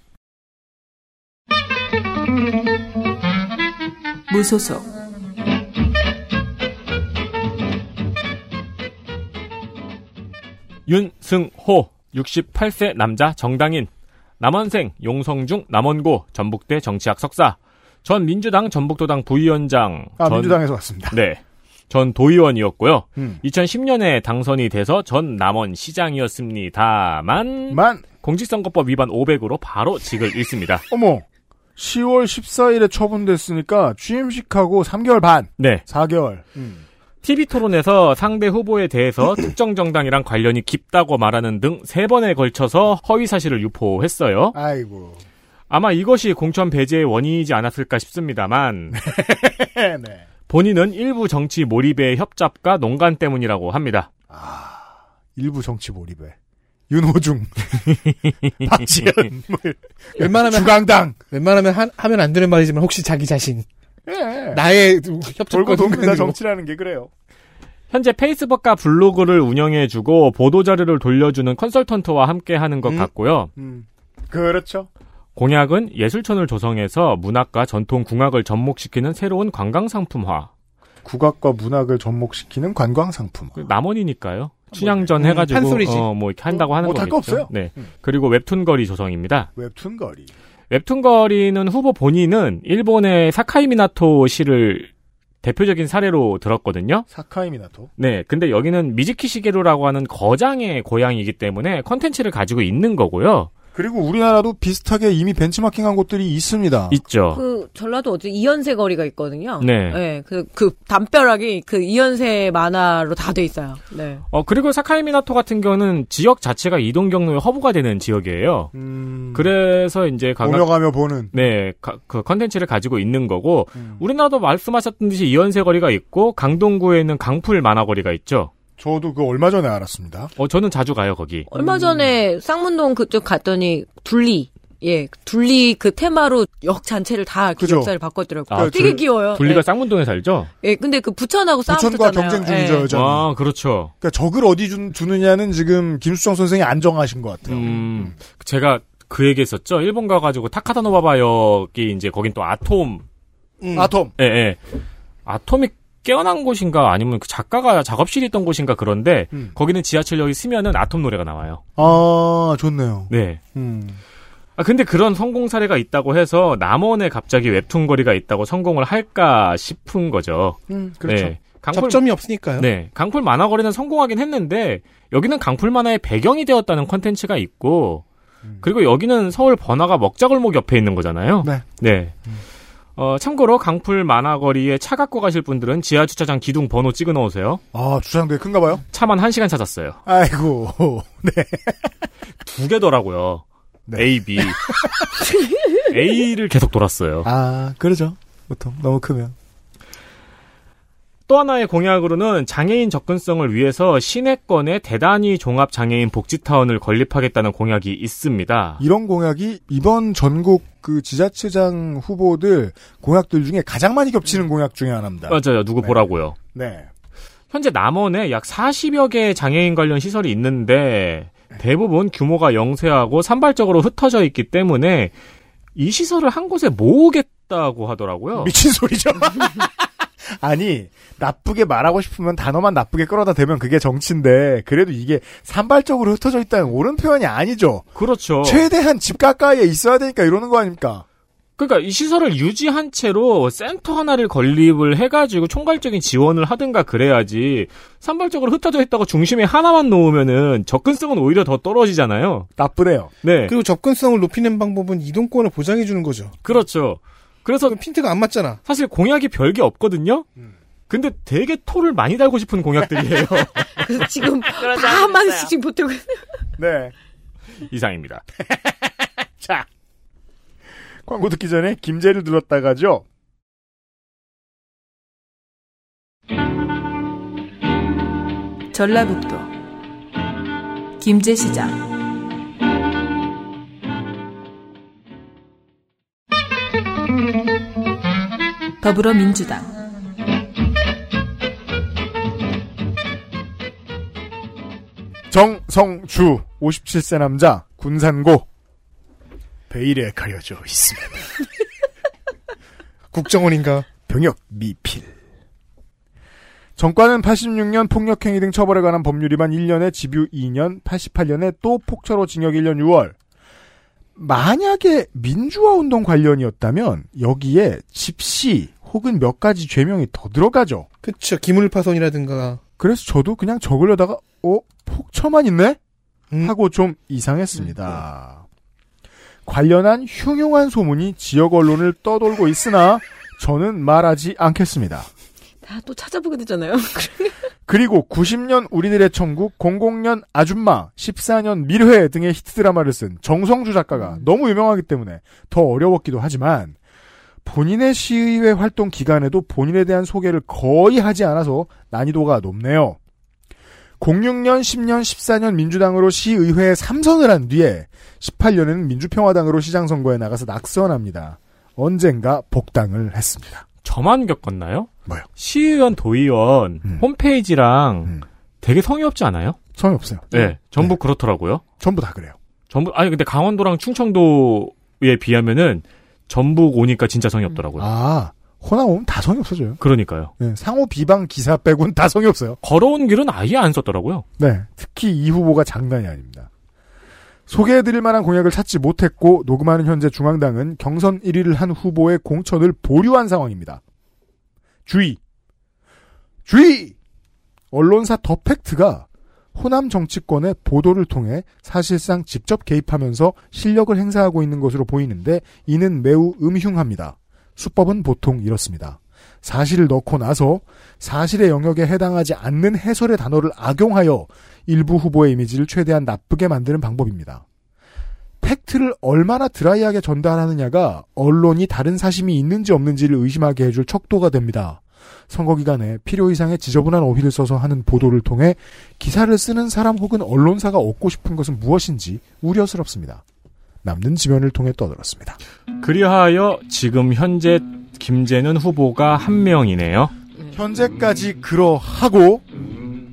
무소속 윤승호 68세 남자 정당인 남원생 용성중 남원고 전북대 정치학 석사 전 민주당 전북도당 부위원장 아, 전- 민주당에서 왔습니다. 네. 전 도의원이었고요. 음. 2010년에 당선이 돼서 전 남원 시장이었습니다만 공직선거법 위반 500으로 바로 직을 잃습니다. 어머, 10월 14일에 처분됐으니까 취임식하고 3개월 반. 네. 4개월. TV 토론에서 상대 후보에 대해서 특정 정당이랑 관련이 깊다고 말하는 등 세 번에 걸쳐서 허위 사실을 유포했어요. 아이고. 아마 이것이 공천 배제의 원인이지 않았을까 싶습니다만 네. 본인은 일부 정치 몰입의 협잡과 농간 때문이라고 합니다. 일부 정치 몰입에. 윤호중. 박지현. 뭐, 웬만하면 주강당. 웬만하면 하, 하면 안 되는 말이지만 혹시 자기 자신 예. 나의 돌고 협조권 돕니다 정치라는 게 그래요. 현재 페이스북과 블로그를 운영해주고 보도 자료를 돌려주는 컨설턴트와 함께하는 것 같고요. 음. 그렇죠. 공약은 예술촌을 조성해서 문학과 전통 국악을 접목시키는 새로운 관광 상품화. 국악과 문학을 접목시키는 관광 상품. 남원이니까요. 춘향전 음, 해가지고 판소리지. 어, 뭐 이렇게 한다고 뭐, 하는 못할 거겠죠. 거 없어요. 네. 음. 그리고 웹툰 거리 조성입니다. 웹툰 거리. 웹툰 거리는 후보 본인은 일본의 사카이 미나토 시를 대표적인 사례로 들었거든요. 사카이 미나토. 네, 근데 여기는 미즈키 시게루라고 하는 거장의 고향이기 때문에 컨텐츠를 가지고 있는 거고요. 그리고 우리나라도 비슷하게 이미 벤치마킹한 곳들이 있습니다. 있죠. 그 전라도 어디 이현세 거리가 있거든요. 네. 그, 그 담벼락이 그 이현세 만화로 다 돼 있어요. 네. 어, 그리고 사카이 미나토 같은 경우는 지역 자체가 이동 경로에 허브가 되는 지역이에요. 그래서 이제 음. 오며가며 보는. 네, 가- 그 컨텐츠를 가지고 있는 거고 음. 우리나라도 말씀하셨던 듯이 이현세 거리가 있고 강동구에 있는 강풀 만화 거리가 있죠. 저도 그 얼마 전에 알았습니다. 어, 저는 자주 가요 거기. 얼마 전에 쌍문동 그쪽 갔더니 둘리 예, 둘리 그 테마로 역 전체를 다 그죠. 기획사를 바꿨더라고요. 아, 되게 둘- 귀여워요. 둘리가 예. 쌍문동에 살죠? 예, 근데 그 부천하고 부천과 싸웠잖아요. 경쟁 중이죠, 예. 여전히. 아, 그렇죠. 그러니까 적을 어디 주, 두느냐는 지금 김수정 선생이 안정하신 것 같아요. 음, 제가 그 얘기했었죠. 일본 가가지고 타카다노바바 역이 이제 거긴 또 아톰. 아톰. 예, 예. 아톰이 깨어난 곳인가 아니면 그 작가가 작업실이 있던 곳인가 그런데 음. 거기는 지하철역이 쓰면은 아톰 노래가 나와요. 아, 좋네요. 네. 음. 아, 근데 그런 성공 사례가 있다고 해서 남원에 갑자기 웹툰 거리가 있다고 성공을 할까 싶은 거죠. 음, 그렇죠. 네. 접점이 없으니까요. 네. 강풀 만화 거리는 성공하긴 했는데 여기는 강풀 만화의 배경이 되었다는 콘텐츠가 있고 그리고 여기는 서울 번화가 먹자골목 옆에 있는 거잖아요. 네. 어, 참고로 강풀 만화 거리에 차 갖고 가실 분들은 지하 주차장 기둥 번호 찍어 놓으세요. 아, 주차장도에 큰가 봐요? 차만 한시간 찾았어요. 아이고. 네. 두 개더라고요. A, B. A를 계속 돌았어요. 아, 그러죠. 보통 너무 크면. 또 하나의 공약으로는 장애인 접근성을 위해서 시내권에 대단위 종합 장애인 복지타운을 건립하겠다는 공약이 있습니다. 이런 공약이 이번 전국 그 지자체장 후보들 공약들 중에 가장 많이 겹치는 공약 중에 하나입니다. 맞아요. 누구 보라고요. 네. 현재 남원에 약 40여 개의 장애인 관련 시설이 있는데 대부분 규모가 영세하고 산발적으로 흩어져 있기 때문에 이 시설을 한 곳에 모으겠다고 하더라고요. 미친 소리죠. 아니 나쁘게 말하고 싶으면 단어만 나쁘게 끌어다 대면 그게 정치인데 그래도 이게 산발적으로 흩어져 있다는 옳은 표현이 아니죠. 그렇죠. 최대한 집 가까이에 있어야 되니까 이러는 거 아닙니까? 그러니까 이 시설을 유지한 채로 센터 하나를 건립을 해가지고 총괄적인 지원을 하든가 그래야지 산발적으로 흩어져 있다고 중심에 하나만 놓으면은 접근성은 오히려 더 떨어지잖아요. 나쁘네요. 네. 그리고 접근성을 높이는 방법은 이동권을 보장해 주는 거죠. 그렇죠. 그래서 핀트가 안 맞잖아. 사실 공약이 별게 없거든요. 근데 되게 토를 많이 달고 싶은 공약들이에요. 그래서 지금 다 한마디씩 지금 보태고 있어요. 네. 이상입니다. 자. 광고 듣기 전에 김제를 들었다가죠. 전라북도 김제시장 더불어민주당 정성주 57세 남자 군산고 베일에 가려져 있습니다. 국정원인가? 병역 미필. 정과는 86년 폭력행위 등 처벌에 관한 법률 위반 1년에 집유 2년, 88년에 또 폭처로 징역 1년 6월. 만약에 민주화 운동 관련이었다면 여기에 집시 혹은 몇 가지 죄명이 더 들어가죠. 그쵸. 기물파손이라든가. 그래서 저도 그냥 적으려다가 어 폭처만 있네 하고 좀 이상했습니다. 관련한 흉흉한 소문이 지역 언론을 떠돌고 있으나 저는 말하지 않겠습니다. 다또 찾아보게 되잖아요. 그리고 90년 우리들의 천국, 00년 아줌마, 14년 밀회 등의 히트 드라마를 쓴 정성주 작가가 너무 유명하기 때문에 더 어려웠기도 하지만 본인의 시의회 활동 기간에도 본인에 대한 소개를 거의 하지 않아서 난이도가 높네요. 06년, 10년, 14년 민주당으로 시의회에 3선을 한 뒤에 18년에는 민주평화당으로 시장 선거에 나가서 낙선합니다. 언젠가 복당을 했습니다. 저만 겪었나요? 뭐요? 시의원, 도의원 음. 홈페이지랑 되게 성의 없지 않아요? 성의 없어요. 네, 전부 그렇더라고요. 전부 다 그래요. 전부 아니 근데 강원도랑 충청도에 비하면은 전북 오니까 진짜 성의 없더라고요. 아, 호남 오면 다 성의 없어져요. 그러니까요. 네, 상호 비방 기사 빼곤 다 성의 없어요. 걸어온 길은 아예 안 썼더라고요. 네, 특히 이 후보가 장난이 아닙니다. 소개해드릴 만한 공약을 찾지 못했고 녹음하는 현재 중앙당은 경선 1위를 한 후보의 공천을 보류한 상황입니다. 주의! 주의! 언론사 더 팩트가 호남 정치권의 보도를 통해 사실상 직접 개입하면서 실력을 행사하고 있는 것으로 보이는데 이는 매우 음흉합니다. 수법은 보통 이렇습니다. 사실을 넣고 나서 사실의 영역에 해당하지 않는 해설의 단어를 악용하여 일부 후보의 이미지를 최대한 나쁘게 만드는 방법입니다. 팩트를 얼마나 드라이하게 전달하느냐가 언론이 다른 사심이 있는지 없는지를 의심하게 해줄 척도가 됩니다. 선거 기간에 필요 이상의 지저분한 어휘를 써서 하는 보도를 통해 기사를 쓰는 사람 혹은 언론사가 얻고 싶은 것은 무엇인지 우려스럽습니다. 남는 지면을 통해 떠들었습니다. 그리하여 지금 현재 김재는 후보가 한 명이네요. 현재까지 그러하고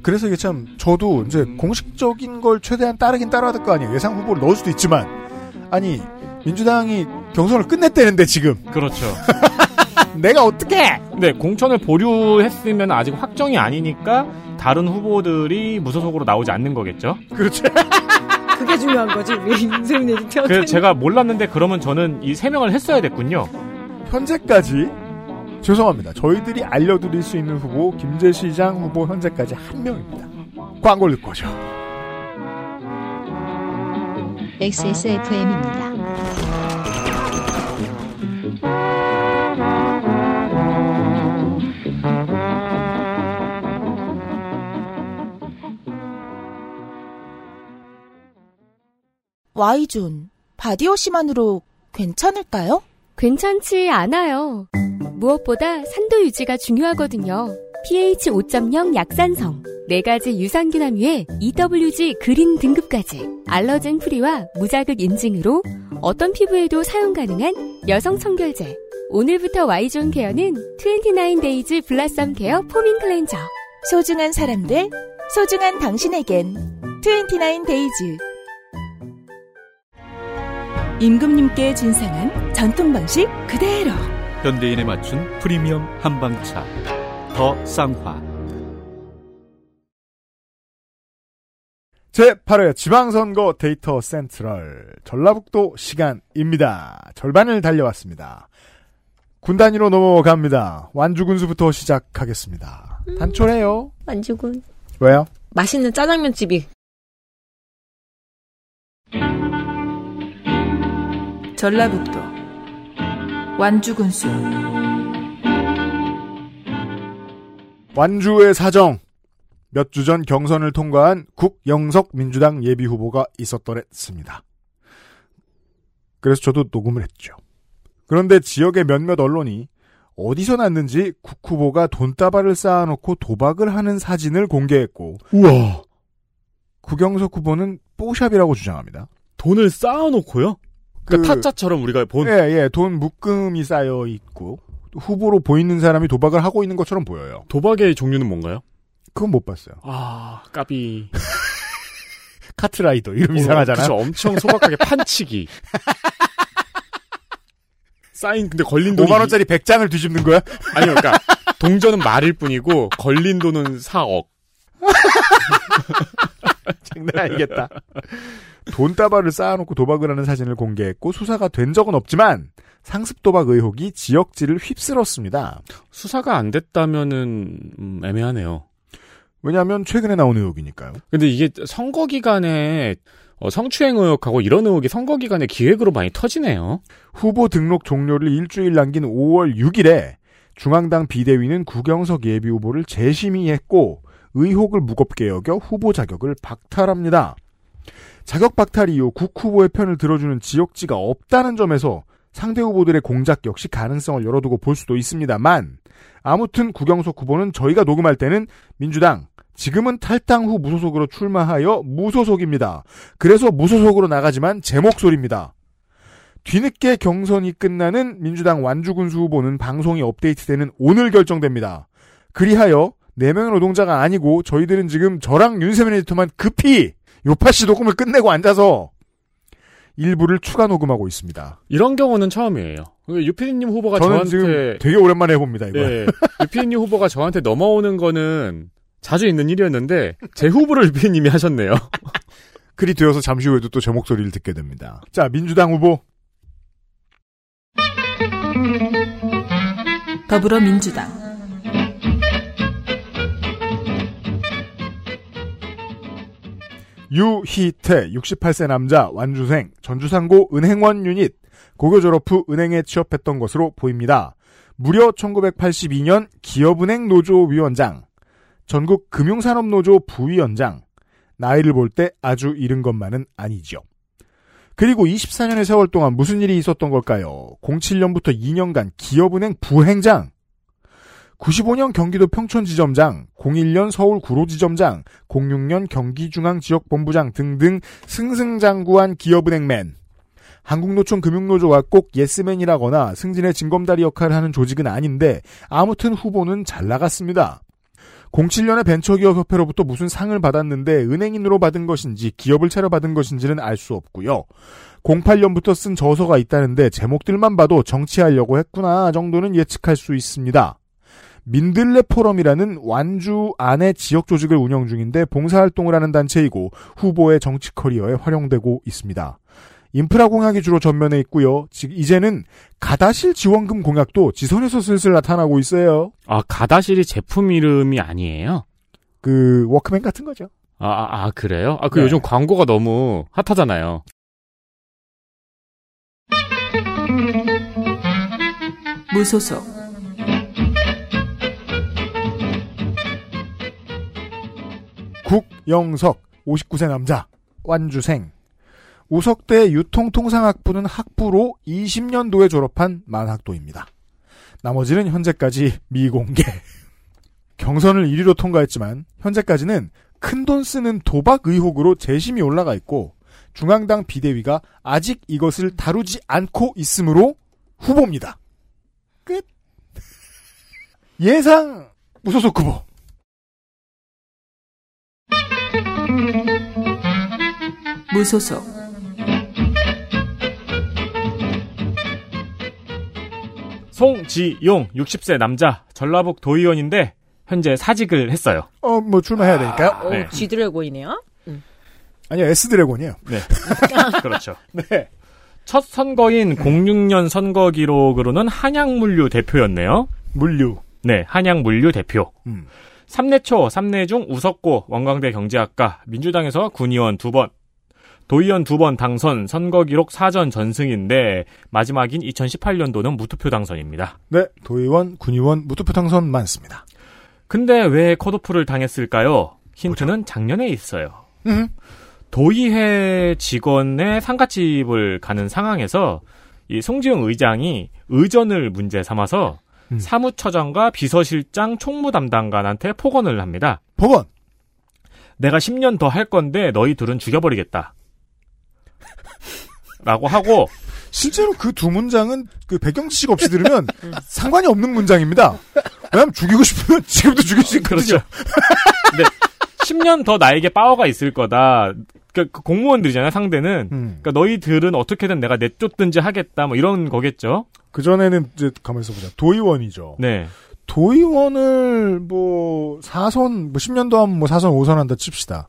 그래서 이게 참 저도 이제 공식적인 걸 최대한 따르긴 따라야 될 거 아니에요. 예상 후보를 넣을 수도 있지만 아니 민주당이 경선을 끝냈대는데 지금 그렇죠. 내가 어떻게? 네, 공천을 보류했으면 아직 확정이 아니니까 다른 후보들이 무소속으로 나오지 않는 거겠죠. 그렇죠. 그게 중요한 거지. 우리 인세민 에디터. 그래서 제가 몰랐는데 그러면 저는 이 세 명을 했어야 됐군요. 현재까지 죄송합니다. 저희들이 알려드릴 수 있는 후보 김제 시장 후보 현재까지 한 명입니다. 광고를 듣고 오죠. XSFM입니다. Y존, 바디워시만으로 괜찮을까요? 괜찮지 않아요. 무엇보다 산도 유지가 중요하거든요. pH 5.0 약산성, 4가지 유산균 함유에 EWG 그린 등급까지 allergen free와 무자극 인증으로 어떤 피부에도 사용 가능한 여성 청결제. 오늘부터 Y존 케어는 29days 블라썸 케어 포밍 클렌저. 소중한 사람들, 소중한 당신에겐 29days. 임금님께 진상한 전통 방식 그대로. 현대인에 맞춘 프리미엄 한방차 더 쌍화 제8회 지방선거 데이터 센트럴 전라북도 시간입니다. 절반을 달려왔습니다. 군 단위로 넘어갑니다. 완주군수부터 시작하겠습니다. 단촐해요. 만주군. 왜요? 맛있는 짜장면 집이 전라북도 완주군수 완주의 사정. 몇 주 전 경선을 통과한 국영석 민주당 예비 후보가 있었더랬습니다. 그래서 저도 녹음을 했죠. 그런데 지역의 몇몇 언론이 어디서 났는지 국 후보가 돈다발을 쌓아놓고 도박을 하는 사진을 공개했고, 우와! 국영석 후보는 뽀샵이라고 주장합니다. 돈을 쌓아놓고요? 그러니까 그- 타짜처럼 우리가 본 예, 예, 돈 묶음이 쌓여 있고, 후보로 보이는 사람이 도박을 하고 있는 것처럼 보여요. 도박의 종류는 뭔가요? 그건 못 봤어요. 아, 까비. 카트라이더 이름 어, 이상하잖아요. 그쵸, 엄청 소박하게 판치기. 사인 근데 걸린 돈이 5만 원짜리 100장을 뒤집는 거야? 아니요, 그러니까 동전은 말일 뿐이고 걸린 돈은 4억. 장난 아니겠다. 돈다발을 쌓아놓고 도박을 하는 사진을 공개했고 수사가 된 적은 없지만 상습 도박 의혹이 지역지를 휩쓸었습니다. 수사가 안 됐다면은 음, 애매하네요. 왜냐하면 최근에 나온 의혹이니까요. 근데 이게 선거 기간에 어, 성추행 의혹하고 이런 의혹이 선거 기간에 기획으로 많이 터지네요. 후보 등록 종료를 일주일 남긴 5월 6일에 중앙당 비대위는 구경석 예비 후보를 재심의했고 의혹을 무겁게 여겨 후보 자격을 박탈합니다. 자격 박탈 이후 국 후보의 편을 들어주는 지역지가 없다는 점에서 상대 후보들의 공작 역시 가능성을 열어두고 볼 수도 있습니다만 아무튼 구경석 후보는 저희가 녹음할 때는 민주당 지금은 탈당 후 무소속으로 출마하여 무소속입니다. 그래서 무소속으로 나가지만 제 목소리입니다. 뒤늦게 경선이 끝나는 민주당 완주군수 후보는 방송이 업데이트되는 오늘 결정됩니다. 그리하여 4명의 노동자가 아니고 저희들은 지금 저랑 윤세민 에디터만 급히 요파씨 녹음을 끝내고 앉아서 일부를 추가 녹음하고 있습니다. 이런 경우는 처음이에요. 유피디님 후보가 저는 저한테 지금 되게 오랜만에 해봅니다. 이거. 네, 유피디님 후보가 저한테 넘어오는 거는 자주 있는 일이었는데 제 후보를 유피디님이 하셨네요. 글이 되어서 잠시 후에도 또 제 목소리를 듣게 됩니다. 자 민주당 후보 더불어민주당 유희태 68세 남자 완주생 전주상고 은행원 유닛 고교 졸업 후 은행에 취업했던 것으로 보입니다. 무려 1982년 기업은행 노조 위원장, 전국 금융산업노조 부위원장, 나이를 볼 때 아주 이른 것만은 아니죠. 그리고 24년의 세월 동안 무슨 일이 있었던 걸까요? 07년부터 2년간 기업은행 부행장, 95년 경기도 평촌지점장, 01년 서울 구로지점장, 06년 경기중앙지역본부장 등등 승승장구한 기업은행맨. 한국노총 금융노조가 꼭 예스맨이라거나 승진의 징검다리 역할을 하는 조직은 아닌데 아무튼 후보는 잘 나갔습니다. 07년에 벤처기업협회로부터 무슨 상을 받았는데 은행인으로 받은 것인지 기업을 차려 받은 것인지는 알 수 없고요. 08년부터 쓴 저서가 있다는데 제목들만 봐도 정치하려고 했구나 정도는 예측할 수 있습니다. 민들레 포럼이라는 완주 안에 지역 조직을 운영 중인데 봉사활동을 하는 단체이고 후보의 정치 커리어에 활용되고 있습니다. 인프라 공약이 주로 전면에 있고요. 즉 이제는 가다실 지원금 공약도 지선에서 슬슬 나타나고 있어요. 아 가다실이 제품 이름이 아니에요? 그 워크맨 같은 거죠. 아, 아, 아, 그래요? 아, 그 네. 요즘 광고가 너무 핫하잖아요. 무소속 국영석 59세 남자 완주생 우석대 유통통상학부는 학부로 20년도에 졸업한 만학도입니다. 나머지는 현재까지 미공개. 경선을 1위로 통과했지만 현재까지는 큰 돈 쓰는 도박 의혹으로 재심이 올라가 있고 중앙당 비대위가 아직 이것을 다루지 않고 있으므로 후보입니다. 끝. 예상 무소속 후보. 무소속 송지용 60세 남자 전라북 도의원인데 현재 사직을 했어요. 어, 뭐 출마해야 되니까요. 어, 네. 쥐드래곤이네요. 음. 아니요, S드래곤이에요. 네. 그렇죠. 네. 첫 선거인 06년 선거 기록으로는 한양물류 대표였네요. 물류. 네, 한양물류 대표. 음. 3내 초, 3내 중 우석고 원광대 경제학과 민주당에서 군의원 2번, 도의원 2번 당선, 선거 기록 4전 전승인데 마지막인 2018년도는 무투표 당선입니다. 네, 도의원, 군의원, 무투표 당선 많습니다. 근데 왜 컷오프를 당했을까요? 힌트는 작년에 있어요. 음. 도의회 직원의 상가집을 가는 상황에서 이 송지용 의장이 의전을 문제 삼아서 음. 사무처장과 비서실장 총무 담당관한테 폭언을 합니다. 폭언. 내가 10년 더 할 건데 너희 둘은 죽여버리겠다. 라고 하고 실제로 그 두 문장은 그 배경 지식 없이 들으면 상관이 없는 문장입니다. 왜냐면 죽이고 싶으면 지금도 죽일 수 있거든요. 그렇죠. 근데 10년 더 나에게 파워가 있을 거다. 그러니까 그 공무원들이잖아요, 상대는. 음. 그러니까 너희들은 어떻게든 내가 내쫓든지 하겠다, 뭐 이런 거겠죠. 그전에는 이제 가만있어 보자. 도의원이죠. 네. 도의원을 뭐 사선 뭐 10년도 하면 뭐 사선 5선 한다 칩시다.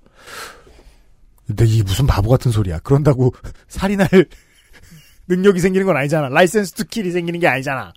근데 이 무슨 바보 같은 소리야. 그런다고 살인할 능력이 생기는 건 아니잖아. license to kill이 생기는 게 아니잖아.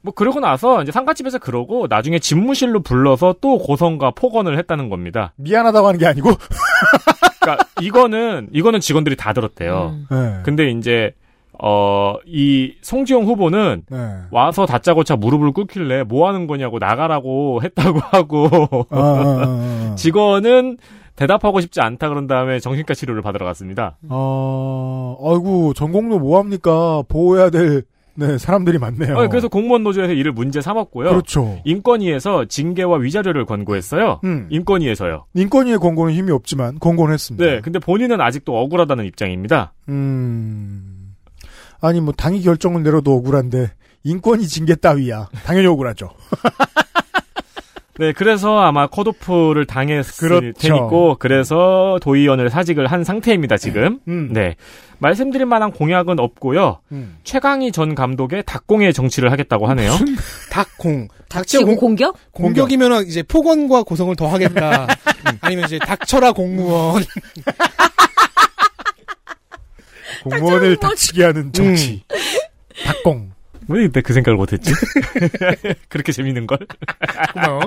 뭐 그러고 나서 이제 상가집에서 그러고 나중에 집무실로 불러서 또 고성과 폭언을 했다는 겁니다. 미안하다고 하는 게 아니고 그러니까 이거는 이거는 직원들이 다 들었대요. 네. 근데 이제 어 이 송지용 후보는 네. 와서 다짜고짜 무릎을 꿇길래 뭐 하는 거냐고 나가라고 했다고 하고 아, 아, 아, 아. 직원은 대답하고 싶지 않다 그런 다음에 정신과 치료를 받으러 갔습니다. 어, 아이고 전공로 뭐 합니까? 보호해야 될 네, 사람들이 많네요. 어, 그래서 공무원 노조에서 이를 문제 삼았고요. 그렇죠. 인권위에서 징계와 위자료를 권고했어요. 음. 인권위에서요. 인권위의 권고는 힘이 없지만 권고는 했습니다. 네, 근데 본인은 아직도 억울하다는 입장입니다. 음. 아니 뭐 당이 결정을 내려도 억울한데 인권이 징계 따위야. 당연히 억울하죠. 네, 그래서 아마 컷오프를 당했을 그렇죠. 테니고 그래서 도의원을 사직을 한 상태입니다, 지금. 음. 네. 말씀드릴 만한 공약은 없고요. 음. 최강희 전 감독의 닭공의 정치를 하겠다고 하네요. 닭공. 닥치고 공격? 공격이면 이제 폭언과 고성을 더 하겠다. 아니면 이제 닥쳐라 공무원. 공무원을 닥치게 하는 정치. 닭공. 왜 그때 그 생각을 못했지? 그렇게 재밌는 걸? 고마워.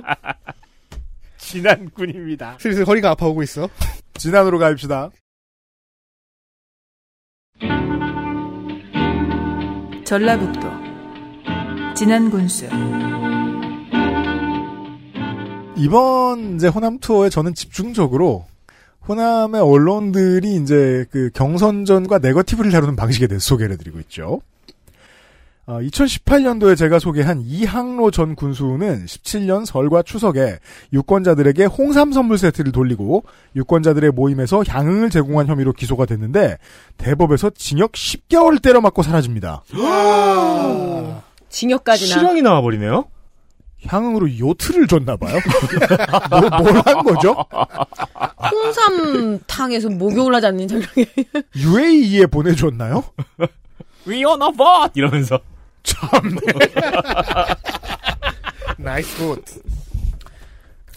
진안군입니다. 슬슬 허리가 아파오고 있어. 진안으로 가입시다. 전라북도 진안군수 이번 이제 호남 투어에 저는 집중적으로 호남의 언론들이 이제 그 경선전과 네거티브를 다루는 방식에 대해서 소개를 해드리고 있죠. 어, 2018년도에 제가 소개한 이항로 전 군수는 17년 설과 추석에 유권자들에게 홍삼 선물 세트를 돌리고 유권자들의 모임에서 향응을 제공한 혐의로 기소가 됐는데 대법에서 징역 10개월을 때려맞고 사라집니다. 징역까지나. 실형이 나와버리네요? 향응으로 요트를 줬나봐요. 뭐, 뭘한 거죠? 홍삼탕에서 목욕을 하지 않는 장면이. UAE에 보내줬나요? We on a boat! 이러면서. 참. Nice good.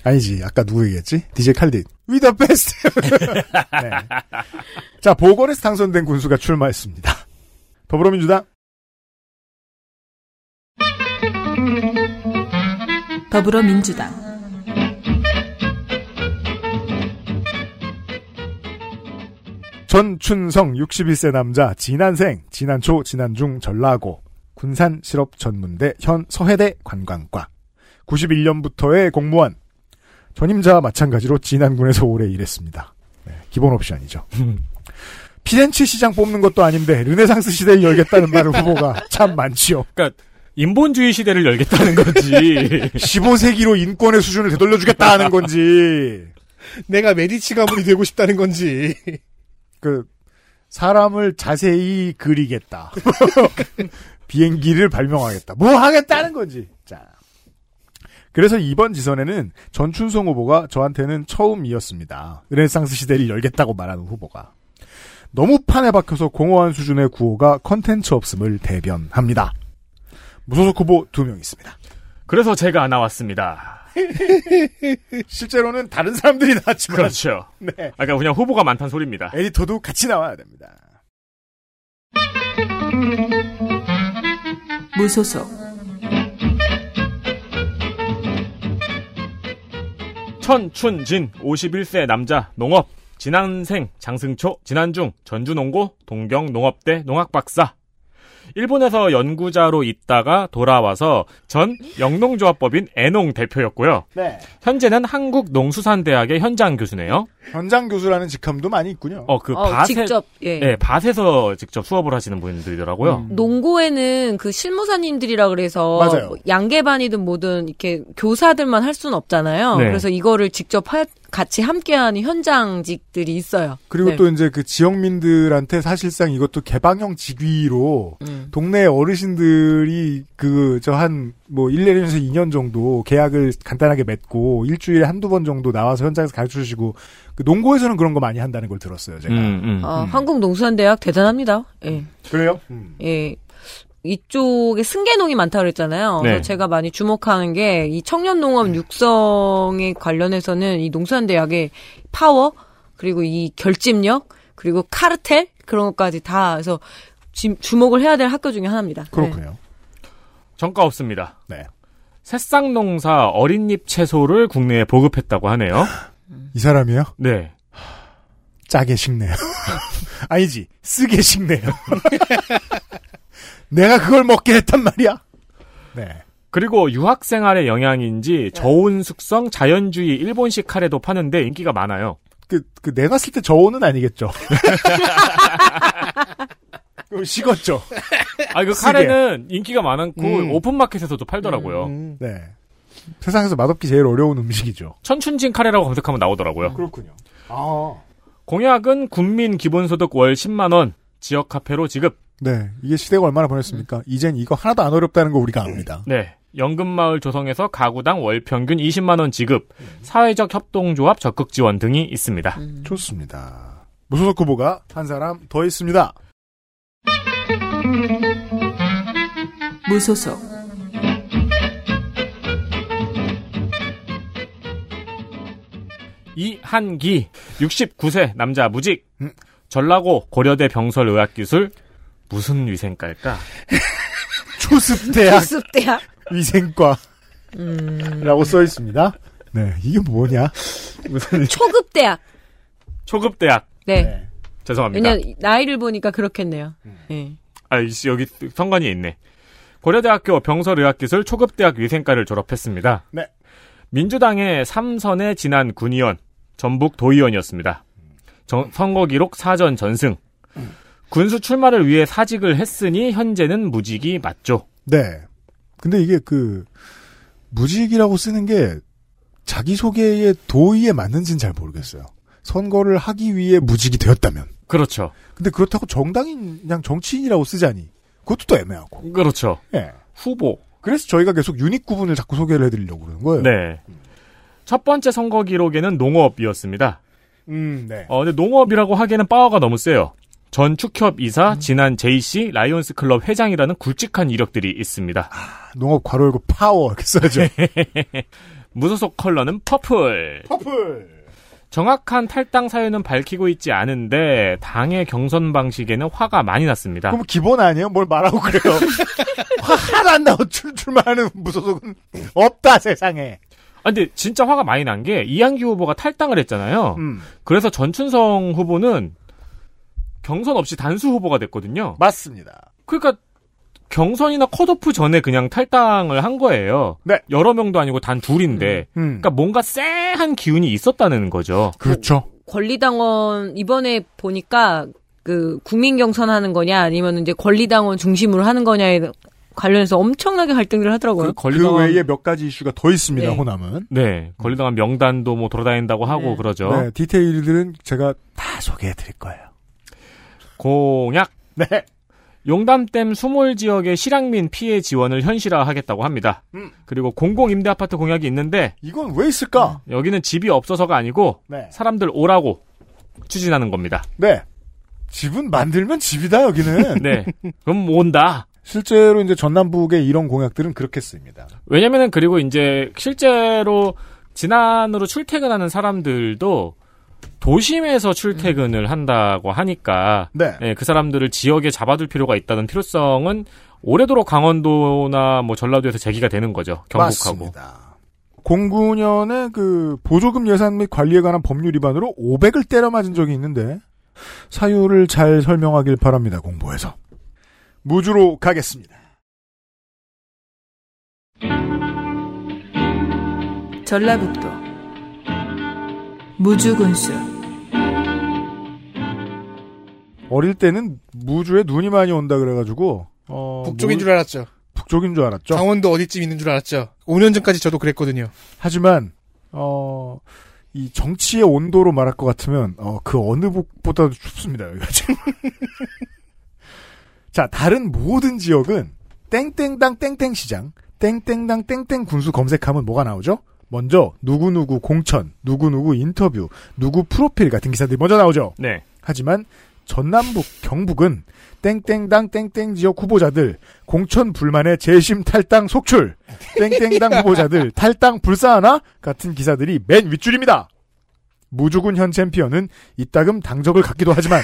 아니지. 아까 누구 얘기했지? DJ 칼리드. We the best. 네. 자, 보궐에서 당선된 군수가 출마했습니다. 더불어민주당. 더불어민주당 전춘성 61세 남자 진안생 진안초 진안중 전라고 군산 실업 전문대 현 서해대 관광과 91년부터의 공무원 전임자와 마찬가지로 진안군에서 오래 일했습니다. 네, 기본 옵션이죠. 피렌체 시장 뽑는 것도 아닌데 르네상스 시대를 열겠다는 말을 후보가 참 많지요. 그러니까 인본주의 시대를 열겠다는 거지. 15세기로 인권의 수준을 되돌려주겠다 하는 건지 내가 메디치 가문이 되고 싶다는 건지. 그 사람을 자세히 그리겠다. 비행기를 발명하겠다. 뭐 하겠다는 건지. 자. 그래서 이번 지선에는 전춘성 후보가 저한테는 처음이었습니다. 르네상스 시대를 열겠다고 말하는 후보가. 너무 판에 박혀서 공허한 수준의 구호가 컨텐츠 없음을 대변합니다. 무소속 후보 두 명 있습니다. 그래서 제가 나왔습니다. 실제로는 다른 사람들이 나왔지만. 그렇죠. 네. 아까 그냥 후보가 많다는 소리입니다. 에디터도 같이 나와야 됩니다. 무소속 천춘진 51세 남자 농업 진안생 장승초 진안중 전주농고 동경농업대 농학박사 일본에서 연구자로 있다가 돌아와서 전 영농조합법인 애농 대표였고요. 네. 현재는 한국농수산대학의 현장 교수네요. 현장 교수라는 직함도 많이 있군요. 어, 그 어, 밭에 직접, 예. 네, 밭에서 직접 수업을 하시는 분들이더라고요. 농고에는 그 실무사님들이라 그래서 맞아요. 뭐 양계반이든 뭐든 이렇게 교사들만 할 수는 없잖아요. 네. 그래서 이거를 직접 하- 같이 함께하는 현장직들이 있어요. 그리고 네. 또 이제 그 지역민들한테 사실상 이것도 개방형 직위로 음. 동네 어르신들이 그 저 한뭐 1년에서 2년 정도 계약을 간단하게 맺고 일주일에 한두 번 정도 나와서 현장에서 가르쳐 주시고 그 농고에서는 그런 거 많이 한다는 걸 들었어요, 제가. 어, 한국농수산대학 대단합니다. 예. 그래요? 예. 이쪽에 승계농이 많다고 그랬잖아요. 네. 그래서 제가 많이 주목하는 게 이 청년 농업 육성에 관련해서는 이 농수산대학의 파워 그리고 이 결집력 그리고 카르텔 그런 것까지 다 그래서 지- 주목을 해야 될 학교 중에 하나입니다. 그렇군요. 정가 없습니다. 네. 새싹농사 어린잎 채소를 국내에 보급했다고 하네요. 이 사람이요? 네. 짜게 식네요. 아니지, 쓰게 식네요. 내가 그걸 먹게 했단 말이야. 네. 그리고 유학 생활의 영향인지 저온 숙성 자연주의 일본식 카레도 파는데 인기가 많아요. 그, 그, 내놨을 때 저온은 아니겠죠. 그럼 식었죠. 아, 그 쓰게. 카레는 인기가 많고 음. 오픈마켓에서도 팔더라고요. 네. 세상에서 맛없기 제일 어려운 음식이죠. 천춘진 카레라고 검색하면 나오더라고요. 그렇군요. 아. 공약은 군민 기본소득 월 10만 원 지역 카페로 지급. 네. 이게 시대가 얼마나 변했습니까? 이젠 이거 하나도 안 어렵다는 거 우리가 압니다. 네. 연금마을 조성에서 가구당 월 평균 20만 원 지급, 사회적 협동조합 적극 지원 등이 있습니다. 좋습니다. 무소속 후보가 한 사람 더 있습니다. 무소속 이한기 69세 남자 무직 전라고 고려대 병설의학기술 무슨 위생과일까? 초습대학 초습대학 위생과 라고 써 있습니다. 네, 이게 뭐냐? 무슨 초급대학. 초급대학. 네. 죄송합니다. 왜냐 나이를 보니까 그렇겠네요. 음. 예. 아, 여기 성관이 있네. 고려대학교 병설의학기술 초급대학 위생과를 졸업했습니다. 네. 민주당의 삼선의 지난 군의원, 전북 도의원이었습니다. 정- 선거 기록 사전 전승. 군수 출마를 위해 사직을 했으니 현재는 무직이 맞죠. 네. 근데 이게 그 무직이라고 쓰는 게 자기 소개의 도의에 맞는지는 잘 모르겠어요. 선거를 하기 위해 무직이 되었다면. 그렇죠. 근데 그렇다고 정당인 그냥 정치인이라고 쓰자니 그것도 또 애매하고. 그렇죠. 예. 후보. 그래서 저희가 계속 유닛 구분을 자꾸 소개를 해드리려고 그러는 거예요. 네. 첫 번째 선거 기록에는 농업이었습니다. 음, 네. 어, 근데 농업이라고 하기에는 파워가 너무 세요. 전 축협 이사, 지난 JC 라이온스 클럽 회장이라는 굵직한 이력들이 있습니다. 농업 괄호 열고 파워 이렇게 써야죠. 무소속 컬러는 purple. Purple. 정확한 탈당 사유는 밝히고 있지 않은데 당의 경선 방식에는 화가 많이 났습니다. 그럼 기본 아니에요? 뭘 말하고 그래요? 화 하나 안 나고 출, 출마하는 무소속은 없다 세상에. 아, 근데 진짜 화가 많이 난 게 이한기 후보가 탈당을 했잖아요. 음. 그래서 전춘성 후보는 경선 없이 단수 후보가 됐거든요. 맞습니다. 그러니까 경선이나 컷오프 전에 그냥 탈당을 한 거예요. 네. 여러 명도 아니고 단 둘인데. 음. 그러니까 뭔가 쎄한 기운이 있었다는 거죠. 그렇죠. 권리당원 이번에 보니까 그 국민 경선하는 거냐 아니면 이제 권리당원 중심으로 하는 거냐에 관련해서 엄청나게 갈등을 하더라고요. 그 외에 몇 가지 이슈가 더 있습니다. 네. 호남은. 네. 권리당한 명단도 뭐 돌아다닌다고 하고 네. 그러죠. 네, 디테일들은 제가 다 소개해 드릴 거예요. 공약. 네. 용담댐 수몰 지역의 실향민 피해 지원을 현실화하겠다고 합니다. 음. 그리고 공공 임대 아파트 공약이 있는데 이건 왜 있을까? 여기는 집이 없어서가 아니고 네. 사람들 오라고 추진하는 겁니다. 네. 집은 만들면 집이다 여기는. 네. 그럼 온다. 실제로 이제 전남북의 이런 공약들은 그렇게 씁니다. 왜냐면은 그리고 이제 실제로 진안으로 출퇴근하는 사람들도 도심에서 출퇴근을 한다고 하니까 네. 예, 그 사람들을 지역에 잡아둘 필요가 있다는 필요성은 오래도록 강원도나 뭐 전라도에서 제기가 되는 거죠. 경북하고. 맞습니다. 09년에 그 보조금 예산 및 관리에 관한 법률 위반으로 500을 때려 맞은 적이 있는데 사유를 잘 설명하길 바랍니다. 공부해서. 무주로 가겠습니다. 전라북도 무주군수 어릴 때는 무주에 눈이 많이 온다 그래가지고 어, 북쪽인 뭐- 줄 알았죠. 북쪽인 줄 알았죠. 강원도 어디쯤 있는 줄 알았죠. 5년 전까지 저도 그랬거든요. 하지만 어, 이 정치의 온도로 말할 것 같으면 어, 그 어느 북보다도 춥습니다. 여기가 지금. 자 다른 모든 지역은 땡땡당 땡땡 시장, 땡땡당 땡땡 군수 검색하면 뭐가 나오죠? 먼저 누구누구 공천, 누구누구 인터뷰, 누구 프로필 같은 기사들이 먼저 나오죠. 네. 하지만 전남북, 경북은 땡땡당 땡땡 지역 후보자들 공천 불만의 재심 탈당 속출, 땡땡당 후보자들 탈당 불사하나 같은 기사들이 맨 윗줄입니다. 무주군 현 챔피언은 이따금 당적을 갖기도 하지만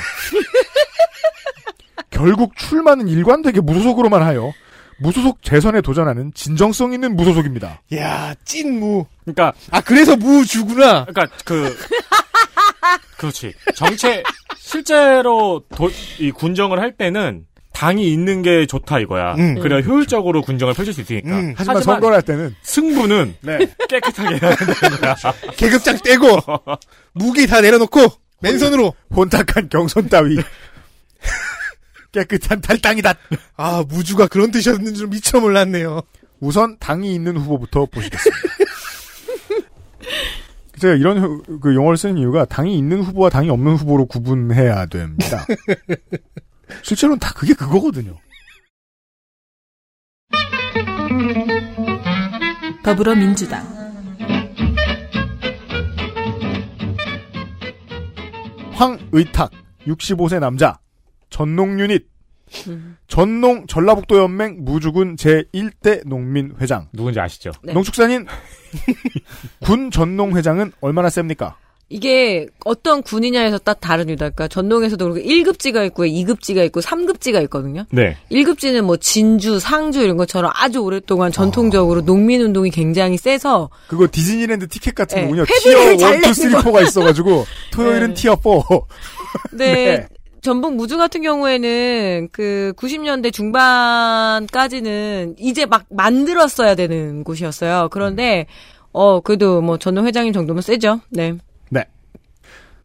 결국 출마는 일관되게 무소속으로만 하여 무소속 재선에 도전하는 진정성 있는 무소속입니다. 야, 찐무. 그러니까 아 그래서 무주구나. 그러니까 그 그렇지. 정체 실제로 도, 이 군정을 할 때는 당이 있는 게 좋다 이거야. 음. 그래야 효율적으로 군정을 펼칠 수 있으니까. 음, 하지만 선거를 할 때는 승부는 네. 깨끗하게 해야 된다는 거야. 계급장 떼고 무기 다 내려놓고 맨손으로 혼탁한 경선 따위 깨끗한 탈당이다. 아 무주가 그런 뜻이었는 줄 미처 몰랐네요. 우선 당이 있는 후보부터 보시겠습니다. 제가 이런 그 용어를 쓰는 이유가 당이 있는 후보와 당이 없는 후보로 구분해야 됩니다. 실제로는 다 그게 그거거든요. 더불어민주당 황의탁 65세 남자 전농 유닛 전농 전라북도 연맹 무주군 제1대 농민 회장 누군지 아시죠? 네. 농축산인 군 전농 회장은 얼마나 셉니까? 이게 어떤 군이냐에서 딱 다릅니다. 그러니까 전농에서도 그렇고 1급지가 있고 2급지가 있고 3급지가 있거든요. 네. 1급지는 뭐 진주, 상주 이런 것처럼 아주 오랫동안 전통적으로 농민 운동이 굉장히 세서 그거 디즈니랜드 티켓 같은 네, 거군요. tier 잘 1, 2, 3, 내는 거. 4가 있어가지고 토요일은 네. 티어 4. 네. 네. 전북 무주 같은 경우에는 그 90년대 중반까지는 이제 막 만들었어야 되는 곳이었어요. 그런데 어 그래도 뭐 전동 회장님 정도면 세죠. 네. 네.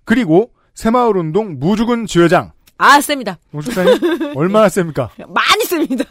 그리고 새마을 운동 무주군 지회장 아 셉니다. 농축산인 얼마나 셉니까? 많이 셉니다.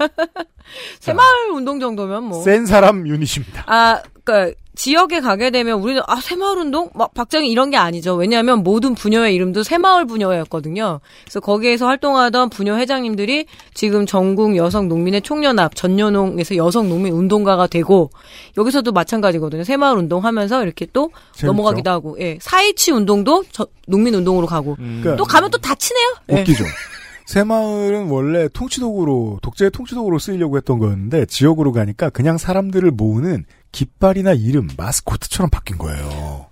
새마을 운동 정도면 뭐. 센 사람 유닛입니다. 아, 그니까, 지역에 가게 되면 우리는, 아, 새마을운동? 막, 박정희 이런 게 아니죠. 왜냐하면 모든 부녀의 이름도 새마을 부녀였거든요. 그래서 거기에서 활동하던 부녀 회장님들이 지금 전국 여성 농민의 총연합, 전연홍에서 여성 농민 운동가가 되고, 여기서도 마찬가지거든요. 새마을 운동 하면서 이렇게 또 재밌죠. 넘어가기도 하고, 예. 사이치 운동도 저- 농민 운동으로 가고, 그러니까 또 가면 또 다 치네요. 예. 웃기죠. 새마을은 원래 통치도구로 독재 통치도구로 쓰이려고 했던 거였는데 지역으로 가니까 그냥 사람들을 모으는 깃발이나 이름, 마스코트처럼 바뀐 거예요.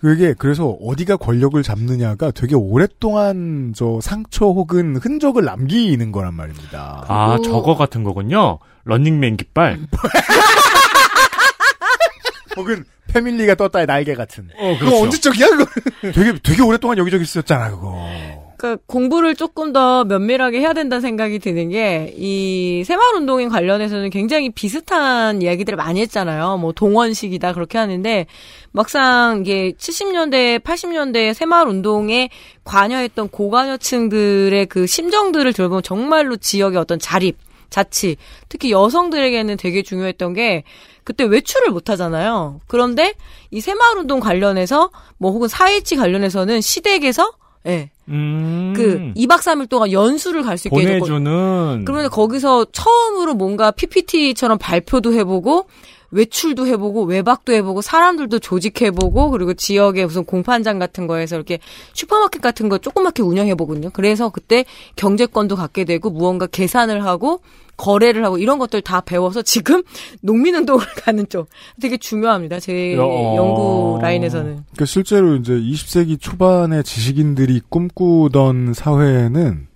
그게 그래서 어디가 권력을 잡느냐가 되게 오랫동안 저 상처 혹은 흔적을 남기는 거란 말입니다. 아, 저거 같은 거군요. 런닝맨 깃발. 혹은 패밀리가 떴다의 날개 같은. 어, 그거 언제적이야 그거? 되게 되게 오랫동안 여기저기 쓰였잖아 그거. 그 공부를 조금 더 면밀하게 해야 된다는 생각이 드는 게 이 새마을 운동인 관련해서는 굉장히 비슷한 이야기들을 많이 했잖아요. 뭐 동원식이다 그렇게 하는데 막상 이게 70년대, 80년대 새마을 운동에 관여했던 고관여층들의 그 심정들을 들어보면 정말로 지역의 어떤 자립, 자치, 특히 여성들에게는 되게 중요했던 게 그때 외출을 못 하잖아요. 그런데 이 새마을 운동 관련해서 뭐 혹은 4.27 관련해서는 시댁에서 예. 음. 그 2박 3일 동안 연수를 갈 수 있게 보내주는. 그러면 거기서 처음으로 뭔가 PPT처럼 발표도 해보고 외출도 해보고 외박도 해보고 사람들도 조직해보고 그리고 지역에 무슨 공판장 같은 거에서 이렇게 슈퍼마켓 같은 거 조그맣게 운영해보거든요. 그래서 그때 경제권도 갖게 되고 무언가 계산을 하고 거래를 하고 이런 것들 다 배워서 지금 농민운동을 가는 쪽 되게 중요합니다. 제 어. 연구 라인에서는. 그러니까 실제로 이제 20세기 초반에 지식인들이 꿈꾸던 사회에는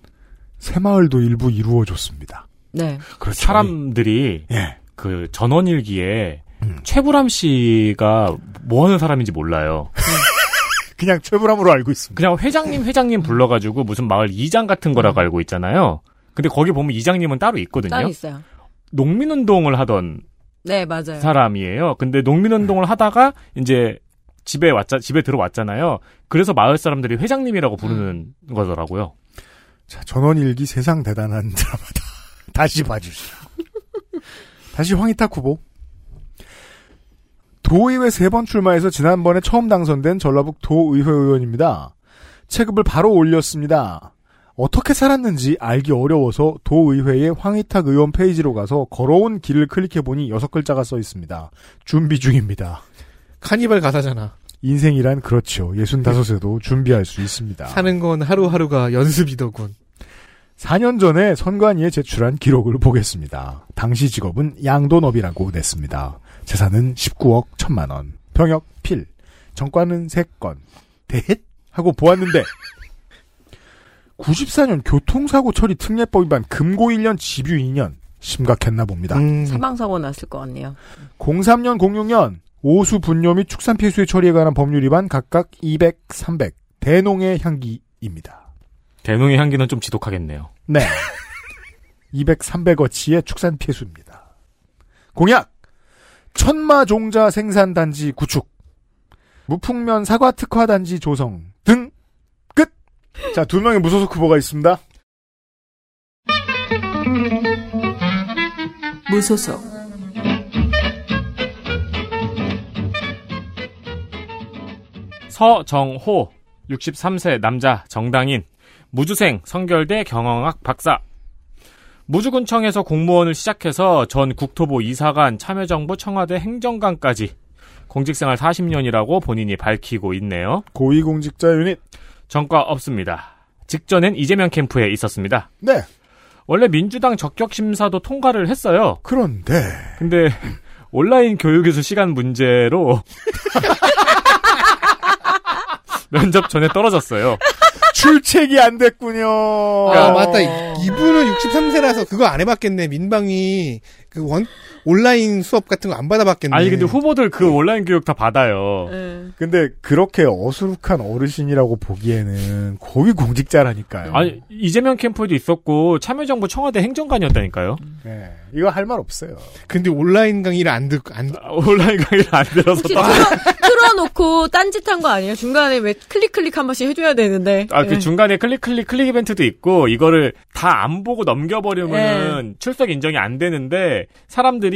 새마을도 일부 이루어졌습니다. 네. 그렇죠. 사람들이 예. 그 전원일기에 음. 최불암 씨가 뭐 하는 사람인지 몰라요. 그냥 최불암으로 알고 있습니다. 그냥 회장님 회장님 불러가지고 무슨 마을 이장 같은 거라고 알고 있잖아요. 근데 거기 보면 이장님은 따로 있거든요. 따로 있어요. 농민운동을 하던 네, 맞아요. 사람이에요. 근데 농민운동을 하다가 이제 집에 왔자 집에 들어왔잖아요. 그래서 마을 사람들이 회장님이라고 부르는 거더라고요. 자, 전원일기 세상 대단한 드라마다. 다시 봐주시죠. 다시 황희탁 후보. 도의회 세 번 출마해서 지난번에 처음 당선된 전라북 도의회 의원입니다. 체급을 바로 올렸습니다. 어떻게 살았는지 알기 어려워서 도의회의 황희탁 의원 페이지로 가서 걸어온 길을 클릭해보니 여섯 글자가 써 있습니다. 준비 중입니다. 카니발 가사잖아. 인생이란 그렇죠. 65에도 준비할 수 있습니다. 사는 건 하루하루가 연습이더군. 4년 전에 선관위에 제출한 기록을 보겠습니다. 당시 직업은 양돈업이라고 냈습니다. 재산은 19억 1천만 원. 병역 필. 정과는 3건. 대헷? 하고 보았는데 94년 교통사고 처리 특례법 위반 금고 1년 집유 2년 심각했나 봅니다. 음. 사망사고 났을 것 같네요. 03년 06년 오수 분뇨 및 축산 폐수의 처리에 관한 법률 위반 각각 200, 300 대농의 향기입니다. 대농의 향기는 좀 지독하겠네요. 네. 200, 300어치의 축산 폐수입니다. 공약 천마종자 생산단지 구축 무풍면 사과 특화단지 조성 등 끝. 자, 두 명의 무소속 후보가 있습니다. 무소속 서정호 63세 남자 정당인 무주생 성결대 경영학 박사 무주군청에서 공무원을 시작해서 전 국토부 이사관 참여정부 청와대 행정관까지 공직생활 40년이라고 본인이 밝히고 있네요. 고위공직자 유닛 전과 없습니다. 직전엔 이재명 캠프에 있었습니다. 네. 원래 민주당 적격 심사도 통과를 했어요. 그런데 근데 온라인 교육에서 시간 문제로 면접 전에 떨어졌어요. 출첵이 안 됐군요. 아, 맞다. 이분은 63세라서 그거 안 해봤겠네. 민방위, 그 원, 온라인 수업 같은 거 안 받아봤겠네. 아니 근데 후보들 그 온라인 교육 다 받아요. 근데 그렇게 어수룩한 어르신이라고 보기에는 고위공직자라니까요. 아니 이재명 캠프에도 있었고 참여정부 청와대 행정관이었다니까요. 네, 이거 할 말 없어요. 근데 온라인 강의를 안 듣, 안, 온라인 강의를 안 들어서 틀어, 틀어놓고 딴짓한 거 아니에요? 중간에 왜 클릭 클릭 한 번씩 해줘야 되는데. 아, 그 예. 중간에 클릭, 클릭, 클릭 이벤트도 있고, 이거를 다 안 보고 넘겨버리면은 출석 인정이 안 되는데, 사람들이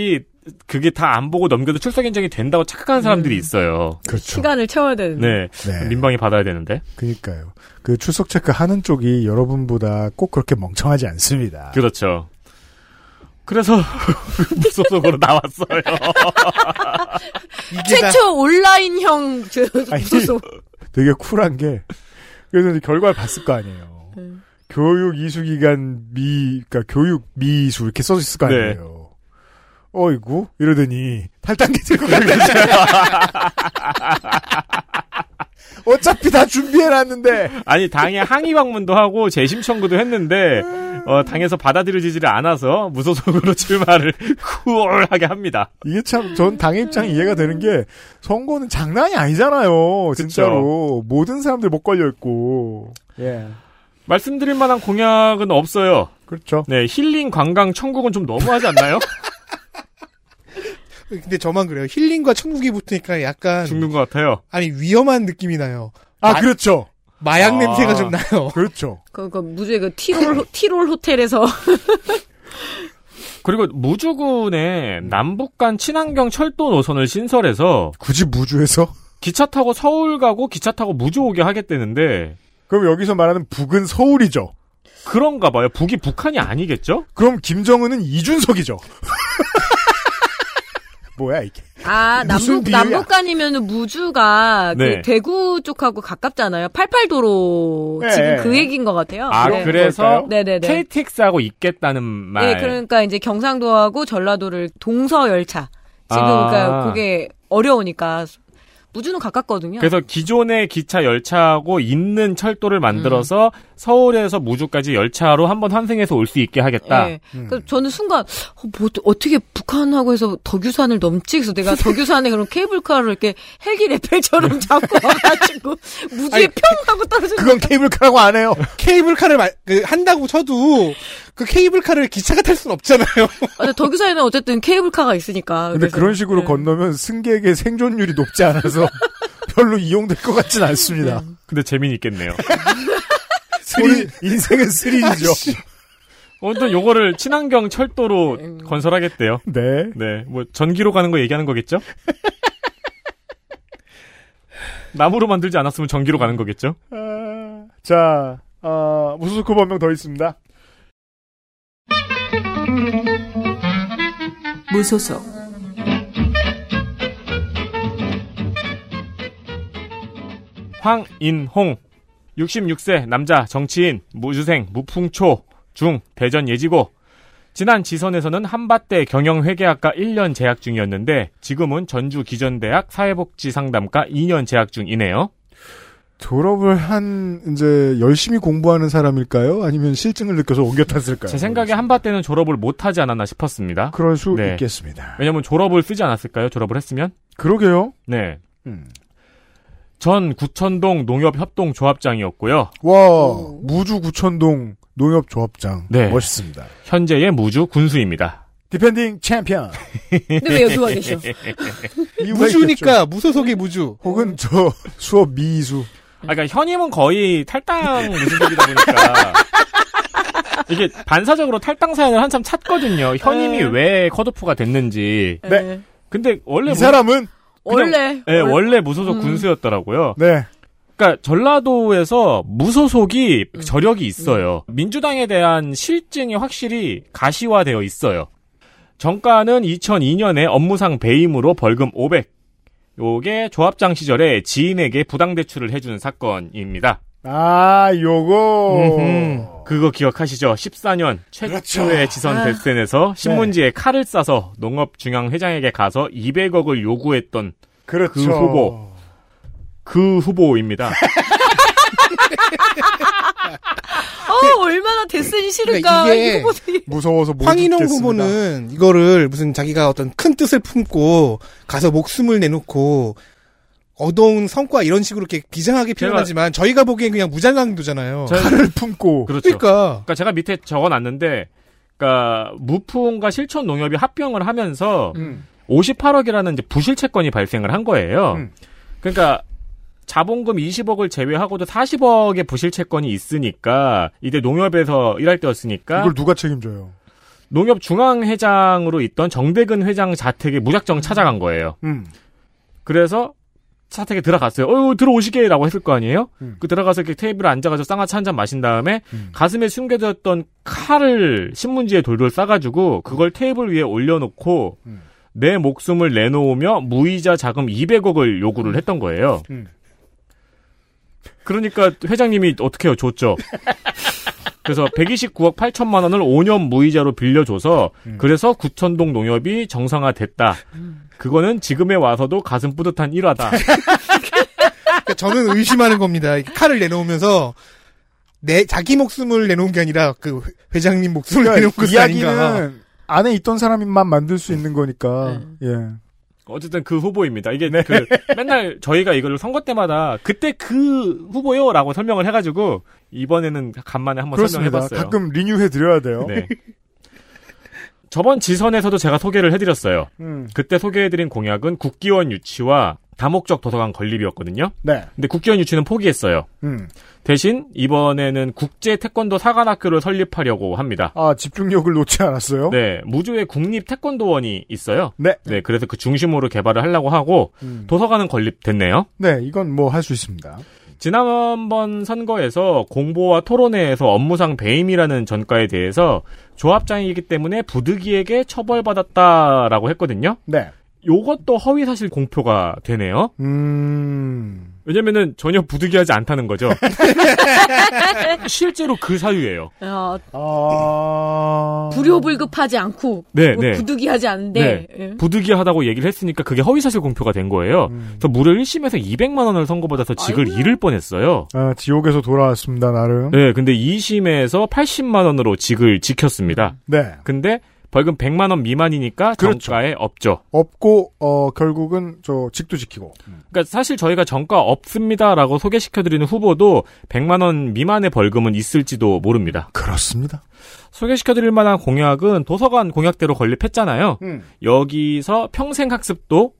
그게 다 안 보고 넘겨도 출석 인정이 된다고 착각하는 사람들이 있어요. 그렇죠. 시간을 채워야 되는데. 네. 민방위 받아야 되는데. 그니까요. 그 출석 체크 하는 쪽이 여러분보다 꼭 그렇게 멍청하지 않습니다. 그렇죠. 그래서, 무소속으로 나왔어요. 최초 온라인형 저 무소속. 되게 쿨한 게 그래서 결과를 봤을 거 아니에요. 교육 이수기관 미, 그러니까 교육 미수 이렇게 써져 있을 거 네. 아니에요. 어이구 이러더니 탈당기 들고 갔다. 어차피 다 준비해놨는데. 아니, 당에 항의 방문도 하고 재심 청구도 했는데, 어, 당에서 받아들여지지를 않아서 무소속으로 출마를 쿨하게 합니다. 이게 참, 전 당의 입장이 이해가 되는 게, 선거는 장난이 아니잖아요. 진짜로. 모든 사람들 못 걸려 있고. 예. 말씀드릴 만한 공약은 없어요. 그렇죠. 네, 힐링 관광 천국은 좀 너무하지 않나요? 근데 저만 그래요. 힐링과 천국이 붙으니까 약간. 죽는 것 같아요. 아니, 위험한 느낌이 나요. 아, 마- 그렇죠. 마약 아. 냄새가 좀 나요. 그렇죠. 그, 그, 무주의 그 티롤, 호- 티롤 호텔에서. 그리고 무주군에 남북 간 친환경 철도 노선을 신설해서 굳이 무주에서? 기차 타고 서울 가고 기차 타고 무주 오게 하겠다는데 그럼 여기서 말하는 북은 서울이죠. 그런가 봐요. 북이 북한이 아니겠죠? 그럼 김정은은 이준석이죠. 뭐야 이게? 아, 남북? 남북간이면 무주가 네. 그 대구 쪽하고 가깝잖아요. 88도로 네. 지금 그 얘기인 것 같아요. 아, 네. 그래서 네네네. KTX하고 있겠다는 말. 네, 그러니까 이제 경상도하고 전라도를 동서 열차. 지금 아. 그러니까 그게 어려우니까 무주는 가깝거든요. 그래서 기존의 기차 열차하고 있는 철도를 만들어서 서울에서 무주까지 열차로 한번 환승해서 올 수 있게 하겠다. 네. 그래서 저는 순간 어, 뭐 어떻게 북한하고 해서 덕유산을 넘지? 그래서 내가 덕유산에 그런 케이블카를 이렇게 헬기 레펠처럼 잡고 와가지고 무지에 평 하고 떨어지는. 그건 케이블카라고 안 해요. 케이블카를 마- 그, 한다고 쳐도 그 케이블카를 기차가 탈순 없잖아요. 아, 근데 덕유산에는 어쨌든 케이블카가 있으니까. 근데 그래서- 그런 식으로 네. 건너면 승객의 생존율이 높지 않아서 별로 이용될 것 같진 않습니다. 근데 재미는 있겠네요. 스릴, 인생은 스릴이죠. 오늘 요거를 친환경 철도로 건설하겠대요. 네. 네. 뭐 전기로 가는 거 얘기하는 거겠죠? 나무로 만들지 않았으면 전기로 가는 거겠죠? 아, 자, 아, 무소속 후보 한명 더 있습니다. 무소속 황인홍 66세 남자 정치인 무주생 무풍초 중 대전 예지고 지난 지선에서는 한밭대 경영회계학과 1년 재학 중이었는데 지금은 전주 기전대학 사회복지상담과 2년 재학 중이네요. 졸업을 한 이제 열심히 공부하는 사람일까요? 아니면 실증을 느껴서 옮겨 탔을까요? 제 생각에 한밭대는 졸업을 못 하지 않았나 싶었습니다. 그럴 수 네. 있겠습니다. 왜냐면 졸업을 쓰지 않았을까요? 졸업을 했으면? 그러게요. 네. 음. 전 구천동 농협협동조합장이었고요. 와 무주 구천동 농협조합장 네. 멋있습니다. 현재의 무주 군수입니다. Defending champion. 근데 왜 여기 와 계셔? 무주니까. 무소속의 무주. 혹은 저 수업 미수. 아, 그러니까 현임은 거의 탈당 무소속들이다 보니까 이게 반사적으로 탈당 사연을 한참 찾거든요. 현임이 네. 왜 컷오프가 됐는지. 네. 근데 원래 이 무- 사람은 원래 네, 원- 원래 무소속 음. 군수였더라고요. 네. 그러니까 전라도에서 무소속이 저력이 있어요. 민주당에 대한 실증이 확실히 가시화되어 있어요. 정가는 2002년에 업무상 배임으로 벌금 500. 요게 조합장 시절에 지인에게 부당 대출을 해준 사건입니다. 아 요거. 그거 기억하시죠? 14년 최초의 지선 아. 대선에서 신문지에 칼을 싸서 농업중앙회장에게 가서 200억을 요구했던 그렇죠. 그 후보. 그 후보입니다. 어 얼마나 데스니 싫을까 그러니까 이게. 무서워서 못 황인홍. 후보는 이거를 무슨 자기가 어떤 큰 뜻을 품고 가서 목숨을 내놓고 얻어온 성과 이런 식으로 이렇게 비장하게 표현하지만 저희가 보기엔 그냥 무장강도잖아요. 저- 칼을 품고. 그렇죠. 그러니까 그러니까 제가 밑에 적어놨는데, 그러니까 무풍과 실천 농협이 합병을 하면서 음. 58억이라는 이제 부실 채권이 발생을 한 거예요. 음. 그러니까 자본금 20억을 제외하고도 40억의 부실 채권이 있으니까 이때 농협에서 일할 때였으니까 이걸 누가 책임져요? 농협 중앙회장으로 있던 정대근 회장 자택에 무작정 찾아간 거예요. 음. 그래서 자택에 들어갔어요. 어유 들어오시게라고 했을 거 아니에요? 음. 그 들어가서 이렇게 테이블에 앉아가지고 쌍화차 한 잔 마신 다음에 가슴에 숨겨졌던 칼을 신문지에 돌돌 싸가지고 그걸 테이블 위에 올려놓고 음. 내 목숨을 내놓으며 무이자 자금 200억을 요구를 했던 거예요. 음. 그러니까 회장님이 어떻게 해요? 줬죠. 그래서 129억 8천만 원을 5년 무이자로 빌려줘서 음. 그래서 구천동 농협이 정상화됐다. 그거는 지금에 와서도 가슴 뿌듯한 일화다. 그러니까 저는 의심하는 겁니다. 칼을 내놓으면서 내 자기 목숨을 내놓은 게 아니라 그 회장님 목숨을 내놓은 그러니까 것이 아닌가. 이야기는 안에 있던 사람만 만들 수 있는 거니까. 예. 어쨌든 그 후보입니다. 이게 그 맨날 저희가 이걸 선거 때마다 그때 그 후보요라고 설명을 해가지고 이번에는 간만에 한번 그렇습니다. 설명해봤어요. 가끔 리뉴해 드려야 돼요. 네. 저번 지선에서도 제가 소개를 해드렸어요. 음. 그때 소개해드린 공약은 국기원 유치와 다목적 도서관 건립이었거든요. 네. 근데 국기원 유치는 포기했어요. 음. 대신 이번에는 국제 태권도 사관학교를 설립하려고 합니다. 아, 집중력을 놓지 않았어요? 네, 무주에 국립 태권도원이 있어요. 네. 네, 그래서 그 중심으로 개발을 하려고 하고 음. 도서관은 건립됐네요. 네, 이건 뭐 할 수 있습니다. 지난번 선거에서 공보와 토론회에서 업무상 배임이라는 전과에 대해서 조합장이기 때문에 부득이에게 처벌받았다라고 했거든요. 네. 요것도 허위 사실 공표가 되네요. 음. 왜냐면은 전혀 부득이하지 않다는 거죠. 실제로 그 사유예요. 어, 아. 불효불급하지 않고 네, 뭐 네. 부득이하지 않은데 예. 부득이하다고 얘기를 했으니까 그게 허위사실 공표가 된 거예요. 음. 그래서 무려 1심에서 200만 원을 선고받아서 직을 잃을 뻔했어요. 아, 지옥에서 돌아왔습니다, 나름. 네, 근데 2심에서 80만 원으로 직을 지켰습니다. 네. 근데 벌금 100만 원 미만이니까 그렇죠. 정가에 없죠. 없고, 어, 결국은 저 직도 지키고. 그러니까 사실 저희가 정가 없습니다라고 소개시켜 드리는 후보도 100만 원 미만의 벌금은 있을지도 모릅니다. 그렇습니다. 소개시켜 드릴 만한 공약은 도서관 공약대로 건립했잖아요. 음. 여기서 평생 학습도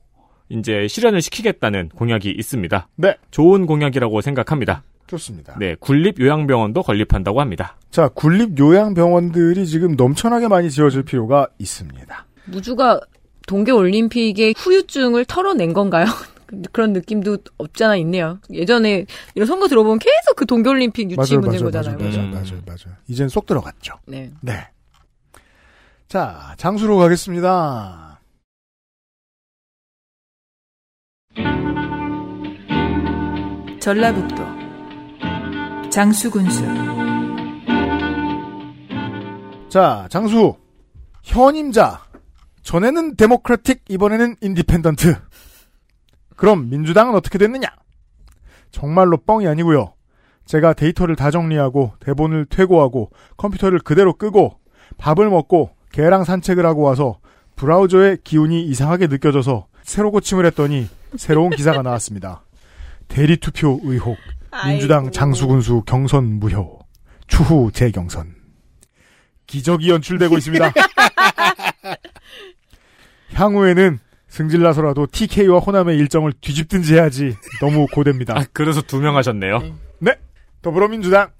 이제 실현을 시키겠다는 공약이 있습니다. 네. 좋은 공약이라고 생각합니다. 좋습니다. 네, 군립 요양병원도 건립한다고 합니다. 자, 군립 요양병원들이 지금 넘쳐나게 많이 지어질 필요가 있습니다. 무주가 동계 올림픽의 후유증을 털어낸 건가요? 그런 느낌도 없잖아 있네요. 예전에 이런 선거 들어보면 계속 그 동계올림픽 유치 맞아요, 문제인 맞아요, 거잖아요. 맞아요? 맞아요, 맞아요, 맞아요. 이젠 쏙 들어갔죠. 네. 네. 자, 장수로 가겠습니다. 전라북도 장수군수 자, 장수. 현임자. 전에는 Democratic, 이번에는 independent. 그럼 민주당은 어떻게 됐느냐? 정말로 뻥이 아니고요. 제가 데이터를 다 정리하고 대본을 퇴고하고 컴퓨터를 그대로 끄고 밥을 먹고 개랑 산책을 하고 와서 브라우저의 기운이 이상하게 느껴져서 새로 고침을 했더니 새로운 기사가 나왔습니다. 대리 투표 의혹, 민주당 장수군수 경선 무효, 추후 재경선. 기적이 연출되고 있습니다. 향후에는 승질나서라도 TK와 호남의 일정을 뒤집든지 해야지 너무 고됩니다. 아, 그래서 두 명 하셨네요. 네, 더불어민주당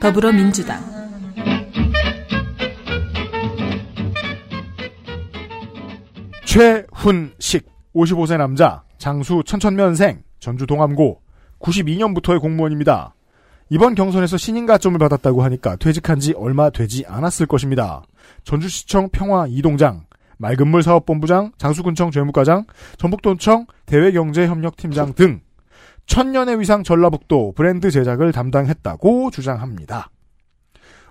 더불어민주당 최훈식 55세 남자 장수 천천면생 전주 동암고 92년부터의 공무원입니다. 이번 경선에서 신인 가점을 받았다고 하니까 퇴직한 지 얼마 되지 않았을 것입니다. 전주시청 평화 이동장, 맑은물 사업본부장, 장수군청 재무과장, 전북도청 대외경제협력팀장 등 천년의 위상 전라북도 브랜드 제작을 담당했다고 주장합니다.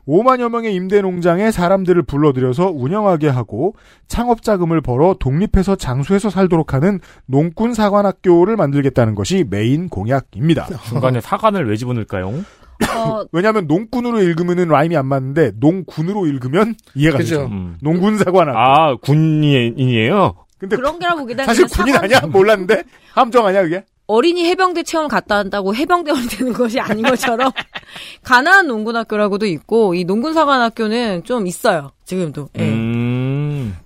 5만여 명의 임대 농장에 사람들을 불러들여서 운영하게 하고 창업 자금을 벌어 독립해서 장수해서 살도록 하는 농군 사관학교를 만들겠다는 것이 메인 공약입니다. 중간에 사관을 왜 집어넣을까요? 왜냐하면 농군으로 읽으면은 라임이 안 맞는데 농군으로 읽으면 이해가 그죠. 되죠. 음. 농군 사관학교. 아, 군인이에요? 근데 그런 게라고 보기보다는 사실 그냥 군인 사관- 아니야? 몰랐는데 함정 아니야 그게? 어린이 해병대 체험을 갔다 한다고 해병대원이 되는 것이 아닌 것처럼 가나안 농군학교라고도 있고 이 농군사관학교는 좀 있어요 지금도 예. 음.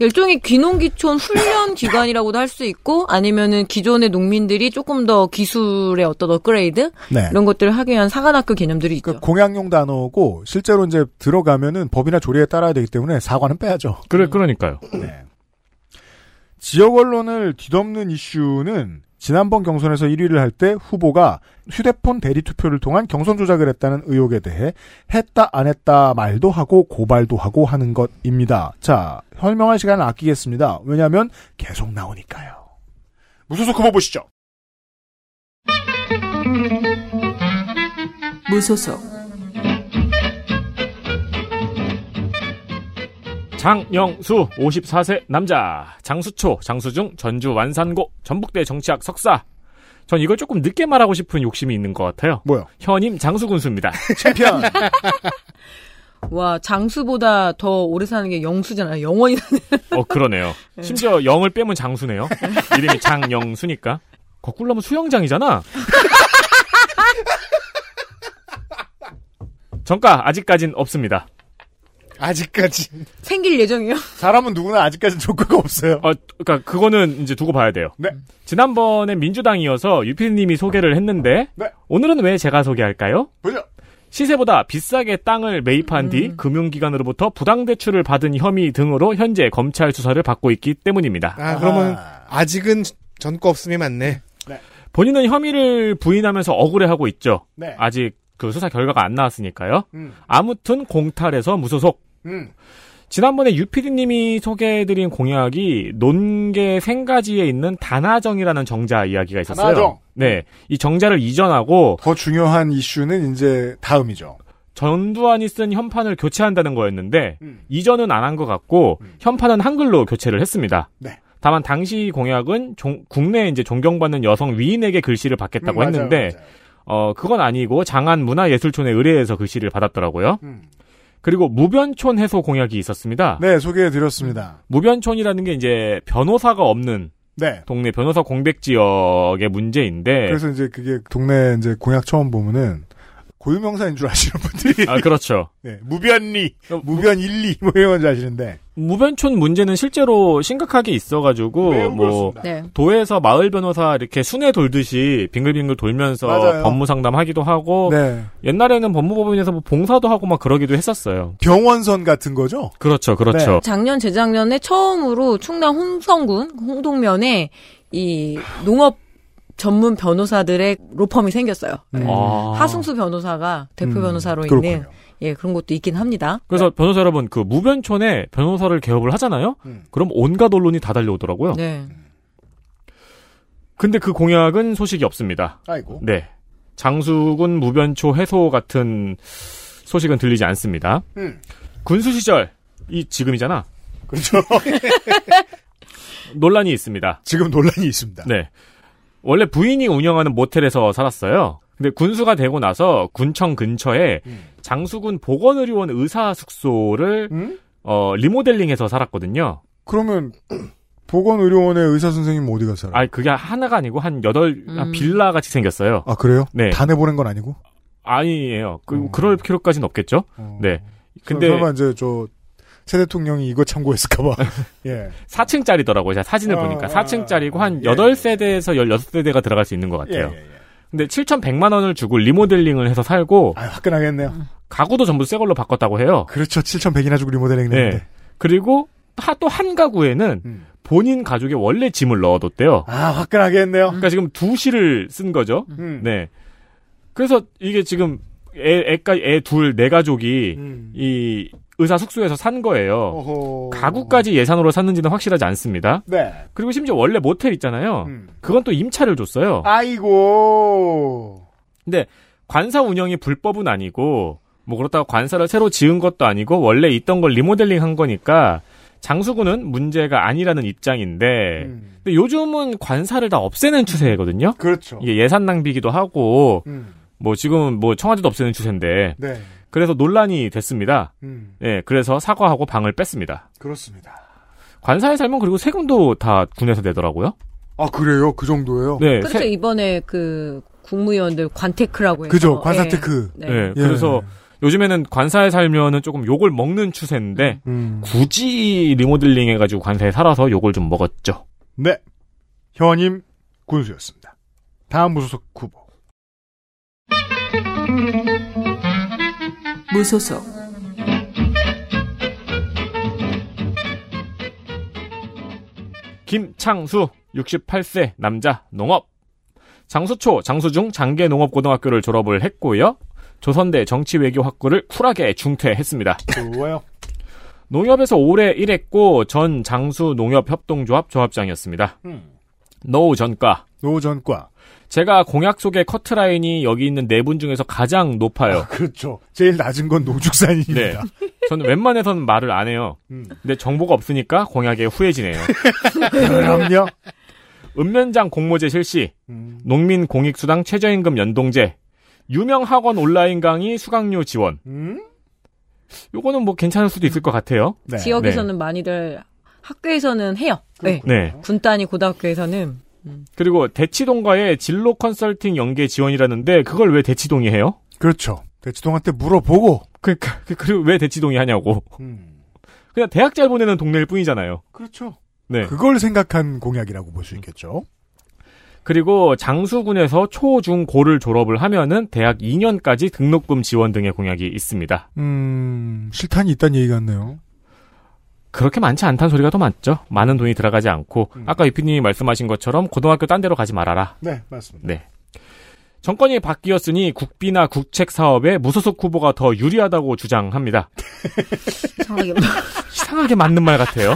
일종의 귀농귀촌 훈련 기관이라고도 할 수 있고 아니면은 기존의 농민들이 조금 더 기술의 어떤 업그레이드 네. 이런 것들을 하기 위한 사관학교 개념들이 있죠. 공약용 단어고 실제로 이제 들어가면은 법이나 조례에 따라야 되기 때문에 사과는 빼야죠. 그래, 그러니까요. 네. 지역 언론을 뒤덮는 이슈는 지난번 경선에서 1위를 할 때 후보가 휴대폰 대리 투표를 통한 경선 조작을 했다는 의혹에 대해 했다 안 했다 말도 하고 고발도 하고 하는 것입니다. 자, 설명할 시간을 아끼겠습니다. 왜냐하면 계속 나오니까요. 무소속 후보 보시죠. 무소속 장영수 54세 남자 장수초 장수중 전주 완산고 전북대 정치학 석사 전 이걸 조금 늦게 말하고 싶은 욕심이 있는 것 같아요. 뭐요? 현임 장수 군수입니다. 챔피언. 와 장수보다 더 오래 사는 게 영수잖아요. 영원히 사는. 어 그러네요. 심지어 영을 빼면 장수네요. 이름이 장영수니까 거꾸로 하면 수영장이잖아. 정가 아직까진 없습니다. 아직까지. 생길 예정이요. 사람은 누구나 아직까지 조건가 없어요. 어, 그러니까 그거는 이제 두고 봐야 돼요. 네. 지난번에 민주당이어서 유피님이 소개를 했는데 네. 오늘은 왜 제가 소개할까요? 보죠. 시세보다 비싸게 땅을 매입한 뒤 금융기관으로부터 부당대출을 받은 혐의 등으로 현재 검찰 수사를 받고 있기 때문입니다. 아, 그러면 아직은 전과 없음이 맞네. 본인은 혐의를 부인하면서 억울해하고 있죠. 네. 아직 그 수사 결과가 안 나왔으니까요. 음. 아무튼 공탈에서 무소속. 음. 지난번에 유피디님이 소개해드린 공약이 논계 생가지에 있는 단하정이라는 정자 이야기가 있었어요. 단하정. 네, 이 정자를 이전하고 더 중요한 이슈는 이제 다음이죠. 전두환이 쓴 현판을 교체한다는 거였는데 음. 이전은 안 한 것 같고 현판은 한글로 교체를 했습니다. 네. 다만 당시 공약은 종- 국내에 이제 존경받는 여성 위인에게 글씨를 받겠다고 음, 맞아요, 했는데 어 그건 아니고 장안 문화예술촌에 의뢰해서 글씨를 받았더라고요. 음. 그리고 무변촌 해소 공약이 있었습니다. 네, 소개해드렸습니다. 무변촌이라는 게 이제 변호사가 없는 네. 동네 변호사 공백 지역의 문제인데 그래서 이제 그게 동네 이제 공약 처음 보면은 고유명사인 줄 아시는 분들이. 아, 그렇죠. 네, 무변리, 무변 1, 2, 뭐 이런 건줄 아시는데. 무변촌 문제는 실제로 심각하게 있어가지고 매우 뭐. 네. 도에서 마을 변호사 이렇게 순회 돌듯이 빙글빙글 돌면서 맞아요. 법무 상담하기도 하고 네. 옛날에는 법무법인에서 뭐 봉사도 하고 막 그러기도 했었어요. 병원선 같은 거죠? 그렇죠, 그렇죠. 네. 작년 재작년에 처음으로 충남 홍성군 홍동면에 이 농업 전문 변호사들의 로펌이 생겼어요. 네. 아. 하승수 변호사가 대표 음, 변호사로 그렇군요. 있는 예 그런 것도 있긴 합니다. 그래서 변호사 여러분 그 무변촌에 변호사를 개업을 하잖아요. 그럼 온갖 언론이 다 달려오더라고요. 네. 근데 그 공약은 소식이 없습니다. 아이고. 네. 장수군 무변초 해소 같은 소식은 들리지 않습니다. 음. 군수 시절 이 지금이잖아. 그렇죠. 논란이 있습니다. 지금 논란이 있습니다. 네. 원래 부인이 운영하는 모텔에서 살았어요. 근데 군수가 되고 나서 군청 근처에 음. 장수군 보건의료원 의사 숙소를 어 리모델링해서 살았거든요. 그러면 보건의료원의 의사 선생님 어디 가서 살아요? 아 그게 하나가 아니고 한 여덟 음. 한 빌라 같이 생겼어요. 아 그래요? 네. 다 내보낸 건 아니고? 아니에요. 그 그럴 필요까지는 없겠죠. 네. 근데 근데 설마 이제 저 새 대통령이 이거 참고했을까봐. 예. 4층짜리더라고요. 제가 사진을 아, 보니까 아, 4층짜리고 한 예. 8세대에서 16세대가 들어갈 수 있는 것 같아요. 예, 예, 근데 7,100만 원을 주고 리모델링을 해서 살고 아, 화끈하겠네요. 가구도 전부 새 걸로 바꿨다고 해요. 그렇죠. 7,100이나 주고 리모델링 네. 했는데. 그리고 또 한 가구에는 본인 가족의 원래 짐을 넣어뒀대요. 아, 화끈하게 했네요. 그러니까 지금 두 실을 쓴 거죠. 음. 네. 그래서 이게 지금 애, 애까, 애 둘, 네 가족이 이 의사 숙소에서 산 거예요. 어허. 가구까지 예산으로 샀는지는 확실하지 않습니다. 네. 그리고 심지어 원래 모텔 있잖아요. 그건 또 임차를 줬어요. 아이고. 근데 관사 운영이 불법은 아니고 뭐 그렇다고 관사를 새로 지은 것도 아니고 원래 있던 걸 리모델링 한 거니까 장수군은 문제가 아니라는 입장인데 근데 요즘은 관사를 다 없애는 추세거든요. 음. 그렇죠. 이게 예산 낭비기도 하고 음. 뭐 지금은 뭐 청와대도 없애는 추세인데 네. 그래서 논란이 됐습니다. 음. 예, 그래서 사과하고 방을 뺐습니다. 그렇습니다. 관사에 살면 그리고 세금도 다 군에서 내더라고요. 아, 그래요? 그 정도예요? 네, 그렇죠. 세- 이번에 그 국무위원들 관테크라고 해서 그죠. 예. 관사테크. 네. 네, 그래서 요즘에는 관사에 살면은 조금 욕을 먹는 추세인데 음. 굳이 리모델링 해가지고 관사에 살아서 욕을 좀 먹었죠. 네. 현임 군수였습니다. 다음 무소속 후보. 무소속 김창수 68세 남자 농업 장수초 장수중 장계 농업고등학교를 졸업을 했고요. 조선대 정치외교 학부를 쿨하게 중퇴했습니다. 좋아요. 농협에서 오래 일했고 전 장수 농협 협동조합 조합장이었습니다. 노후 전과. 노후 전과. 제가 공약 속의 커트라인이 여기 있는 네 분 중에서 가장 높아요. 그렇죠. 제일 낮은 건 노죽산입니다. 네. 저는 웬만해선 말을 안 해요. 음. 근데 정보가 없으니까 공약에 후회지네요. 그럼요. 읍면장 공모제 실시, 음. 농민 공익수당 최저임금 연동제, 유명 학원 온라인 강의 수강료 지원. 음? 요거는 뭐 괜찮을 수도 있을 것 같아요. 지역에서는 많이들 학교에서는 해요. 네. 네. 군 단위 고등학교에서는 그리고 대치동과의 진로 컨설팅 연계 지원이라는데 그걸 왜 대치동이 해요? 그렇죠. 대치동한테 물어보고. 그러니까 그리고 왜 대치동이 하냐고. 음. 그냥 대학 잘 보내는 동네일 뿐이잖아요. 그렇죠. 네. 그걸 생각한 공약이라고 볼 수 있겠죠. 그리고 장수군에서 초, 중, 고를 졸업을 하면은 대학 2년까지 등록금 지원 등의 공약이 있습니다. 음, 실탄이 있다는 얘기 같네요. 그렇게 많지 않다는 소리가 더 많죠. 많은 돈이 들어가지 않고 아까 유피님이 말씀하신 것처럼 고등학교 딴 데로 가지 말아라. 네, 맞습니다. 네. 정권이 바뀌었으니 국비나 국책 사업에 무소속 후보가 더 유리하다고 주장합니다. 이상하게 이상하게 맞는 말 같아요.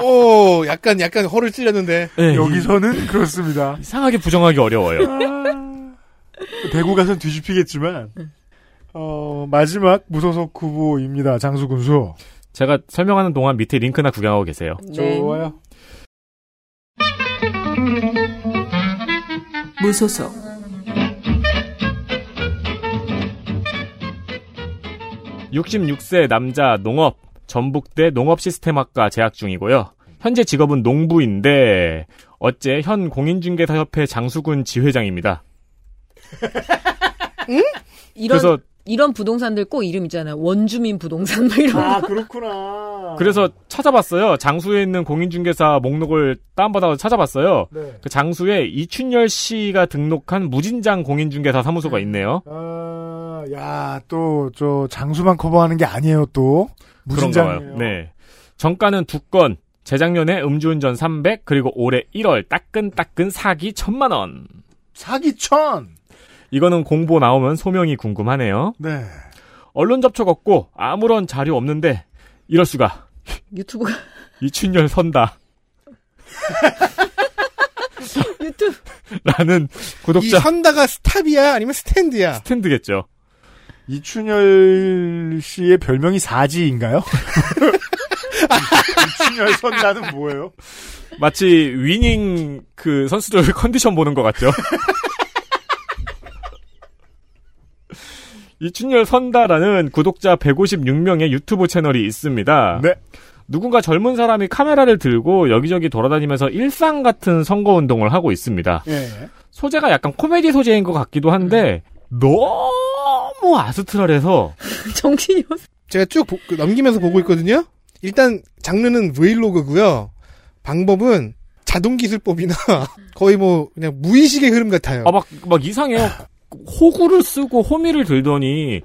오, 약간, 약간 허를 찔렸는데. 네, 여기서는 그렇습니다. 이상하게 부정하기 어려워요. 대구 가선 뒤집히겠지만, 어, 마지막 무소속 후보입니다. 장수 군수. 제가 설명하는 동안 밑에 링크나 구경하고 계세요. 네. 좋아요. 무소속 66세 남자 농업 전북대 농업시스템학과 재학 중이고요. 현재 직업은 농부인데 어째 현 공인중개사협회 장수군 지회장입니다. 응? 이런 그래서 이런 부동산들 꼭 이름 있잖아요. 원주민 부동산 뭐 이런 아, 거. 그렇구나. 그래서 찾아봤어요. 장수에 있는 공인중개사 목록을 다운받아서 찾아봤어요. 네. 그 장수에 이춘열 씨가 등록한 무진장 공인중개사 사무소가 있네요. 아, 야, 또, 저, 장수만 커버하는 게 아니에요, 또. 그런가 무진장이에요. 봐요. 네. 정가는 두 건, 재작년에 음주운전 300, 그리고 올해 1월 따끈따끈 사기 1000만 원. 사기 천! 이거는 공보 나오면 소명이 궁금하네요. 네. 언론 접촉 없고 아무런 자료 없는데 이럴 수가. 유튜브가 이춘열 선다. 유튜브 라는 이 구독자 선다가 스탑이야 아니면 스탠드야? 스탠드겠죠. 이춘열 씨의 별명이 사지인가요? 이춘열 선다는 뭐예요? 마치 위닝 그 선수들 컨디션 보는 것 같죠. 이춘열 선다라는 구독자 156명의 유튜브 채널이 있습니다. 네. 누군가 젊은 사람이 카메라를 들고 여기저기 돌아다니면서 일상 같은 선거 운동을 하고 있습니다. 예. 소재가 약간 코미디 소재인 것 같기도 한데 너무 아스트랄해서 정신이 없어. 제가 쭉 보- 그 넘기면서 보고 있거든요. 일단 장르는 브이로그고요. 방법은 자동 기술법이나 거의 뭐 그냥 무의식의 흐름 같아요. 아 막 막 이상해요. 호구를 쓰고 호미를 들더니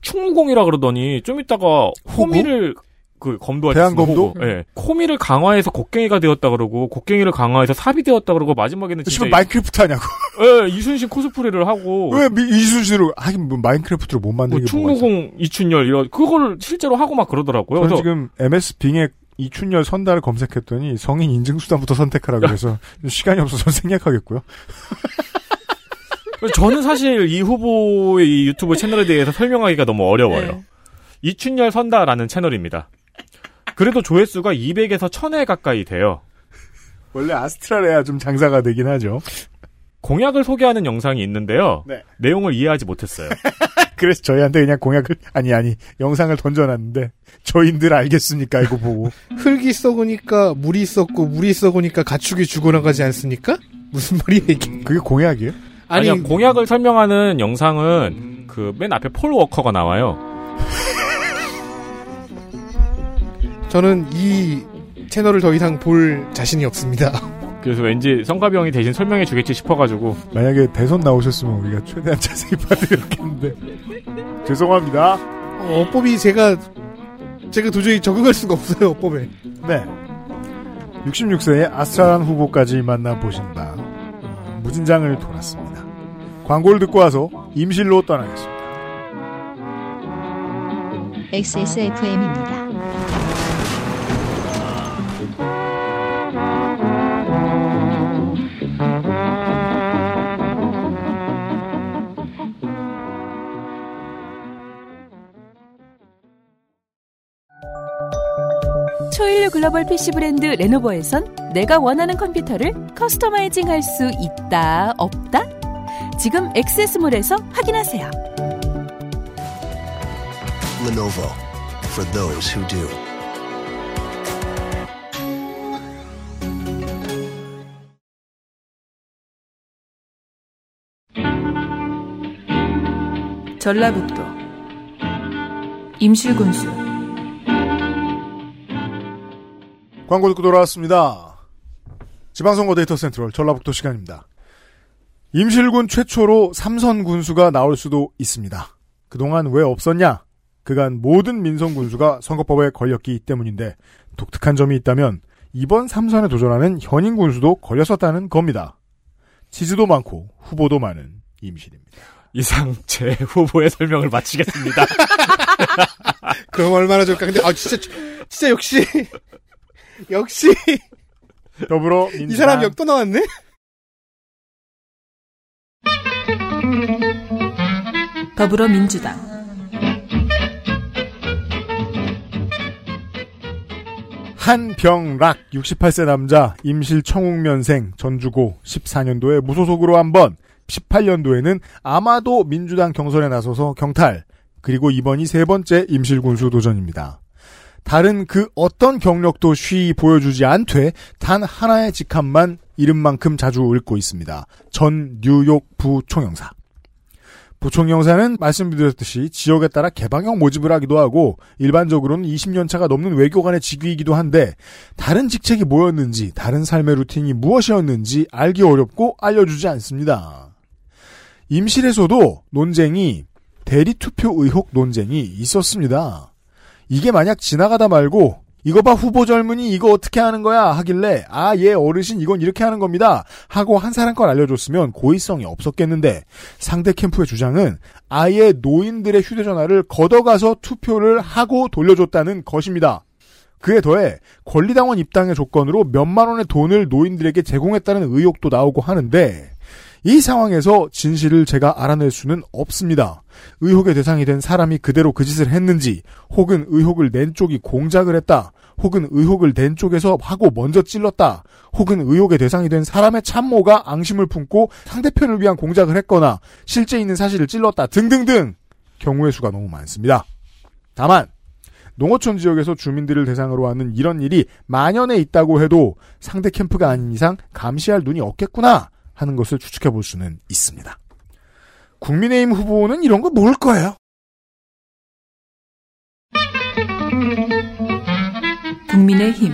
충무공이라 그러더니 좀 있다가 호미를 그 쓰는 대한검도? 예. 호미를 강화해서 곡괭이가 되었다 그러고 곡괭이를 강화해서 삽이 되었다 그러고 마지막에는 지금 마인크래프트 하냐고. 예, 이순신 코스프레를 하고 왜 미- 이순신으로, 하긴 뭐 마인크래프트로 못뭐 만드는 게 뭐가 있어. 충무공 이춘열 이런 그거를 실제로 하고 막 그러더라고요. 저는 그래서 지금 MS 빙의 이춘열 선다를 검색했더니 성인 인증 수단부터 선택하라고 해서 시간이 없어서 생략하겠고요. 저는 사실 이 후보의 이 유튜브 채널에 대해서 설명하기가 너무 어려워요. 네. 이춘열 선다라는 채널입니다. 그래도 조회수가 200에서 1000회 가까이 돼요. 원래 아스트랄에야 좀 장사가 되긴 하죠. 공약을 소개하는 영상이 있는데요. 네. 내용을 이해하지 못했어요. 그래서 저희한테 그냥 공약을, 아니, 아니, 영상을 던져놨는데, 저희들 알겠습니까? 이거 보고. 흙이 썩으니까 물이 썩고 물이 썩으니까 가축이 죽어나가지 않습니까? 무슨 말이야 이게? 그게 공약이에요? 아니 아니 공약을 설명하는 영상은 그맨 앞에 폴 워커가 나와요. 저는 이 채널을 더 이상 볼 자신이 없습니다. 그래서 왠지 성가병이 대신 설명해 주겠지 싶어가지고 만약에 대선 나오셨으면 우리가 최대한 자세히 봐드렸겠는데. 죄송합니다. 어, 어법이 제가 제가 도저히 적응할 수가 없어요 어법에. 네. 66세의 아스트랄한 후보까지 만나보신다. 어, 무진장을 돌았습니다. 광고를 듣고 와서 임실로 떠나겠습니다. XSFM입니다. 초일류 글로벌 PC 브랜드 레노버에선 내가 원하는 컴퓨터를 커스터마이징 할 수 있다, 없다? 지금 엑세스몰에서 확인하세요. Lenovo for those who do. 전라북도 임실군수 광고 듣고 돌아왔습니다. 지방선거 데이터 센트럴 전라북도 시간입니다. 임실군 최초로 삼선 군수가 나올 수도 있습니다. 그동안 왜 없었냐? 그간 모든 민선 군수가 선거법에 걸렸기 때문인데 독특한 점이 있다면 이번 삼선에 도전하는 현임 군수도 걸렸었다는 겁니다. 지지도 많고 후보도 많은 임실입니다. 이상 제 후보의 설명을 마치겠습니다. 그럼 얼마나 좋을까? 근데 아 진짜 진짜 역시 역시 더불어 이 사람 역또 나왔네. 더불어민주당 한병락 68세 남자 임실 청웅면생 전주고 14년도에 무소속으로 한번 18년도에는 아마도 민주당 경선에 나서서 경탈 그리고 이번이 세 번째 임실군수 도전입니다. 다른 그 어떤 경력도 쉬이 보여주지 않되 단 하나의 직함만 이름만큼 자주 읽고 있습니다. 전 뉴욕 부총영사. 부총 영사는 말씀드렸듯이 지역에 따라 개방형 모집을 하기도 하고 일반적으로는 20년 차가 넘는 외교관의 직위이기도 한데 다른 직책이 뭐였는지 다른 삶의 루틴이 무엇이었는지 알기 어렵고 알려주지 않습니다. 임실에서도 논쟁이 대리 투표 의혹 논쟁이 있었습니다. 이게 만약 지나가다 말고 이거 봐 후보 젊은이 이거 어떻게 하는 거야 하길래 아얘 어르신 이건 이렇게 하는 겁니다 하고 한 사람 걸 알려줬으면 고의성이 없었겠는데 상대 캠프의 주장은 아예 노인들의 휴대전화를 걷어가서 투표를 하고 돌려줬다는 것입니다. 그에 더해 권리당원 입당의 조건으로 몇만 원의 돈을 노인들에게 제공했다는 의혹도 나오고 하는데 이 상황에서 진실을 제가 알아낼 수는 없습니다. 의혹의 대상이 된 사람이 그대로 그 짓을 했는지, 혹은 의혹을 낸 쪽이 공작을 했다, 혹은 의혹을 낸 쪽에서 하고 먼저 찔렀다, 혹은 의혹의 대상이 된 사람의 참모가 앙심을 품고 상대편을 위한 공작을 했거나 실제 있는 사실을 찔렀다 등등등 경우의 수가 너무 많습니다. 다만 농어촌 지역에서 주민들을 대상으로 하는 이런 일이 만연해 있다고 해도 상대 캠프가 아닌 이상 감시할 눈이 없겠구나 하는 것을 추측해 볼 수는 있습니다. 국민의힘 후보는 이런 거 모를 거예요. 국민의힘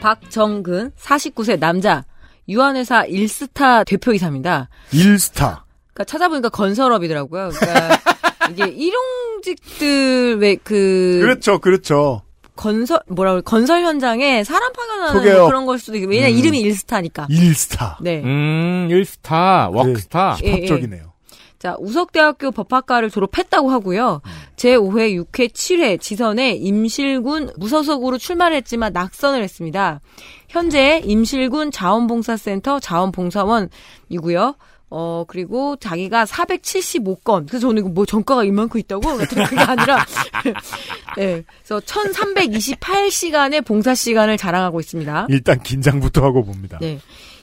박정근 49세 남자 유한회사 일스타 대표이사입니다. 일스타. 그러니까 찾아보니까 건설업이더라고요. 그러니까 이게 일용직들 왜 그 그렇죠, 그렇죠. 건설 뭐라 그래 건설 현장에 사람 파견하는 소개요. 뭐 그런 걸 수도 있고 왜냐 면 음. 이름이 일스타니까. 일스타. 네. 음, 일스타, 웍스타. 예, 예. 합적이네요. 자, 우석대학교 법학과를 졸업했다고 하고요. 제5회, 6회, 7회 지선에 임실군 무소속으로 출마를 했지만 낙선을 했습니다. 현재 임실군 자원봉사센터 자원봉사원이고요. 어, 그리고 자기가 475건. 그래서 저는 이거 뭐 전과가 이만큼 있다고? 그게 아니라, 예. 그래서 1328시간의 봉사 시간을 자랑하고 있습니다. 일단 긴장부터 하고 봅니다. 네.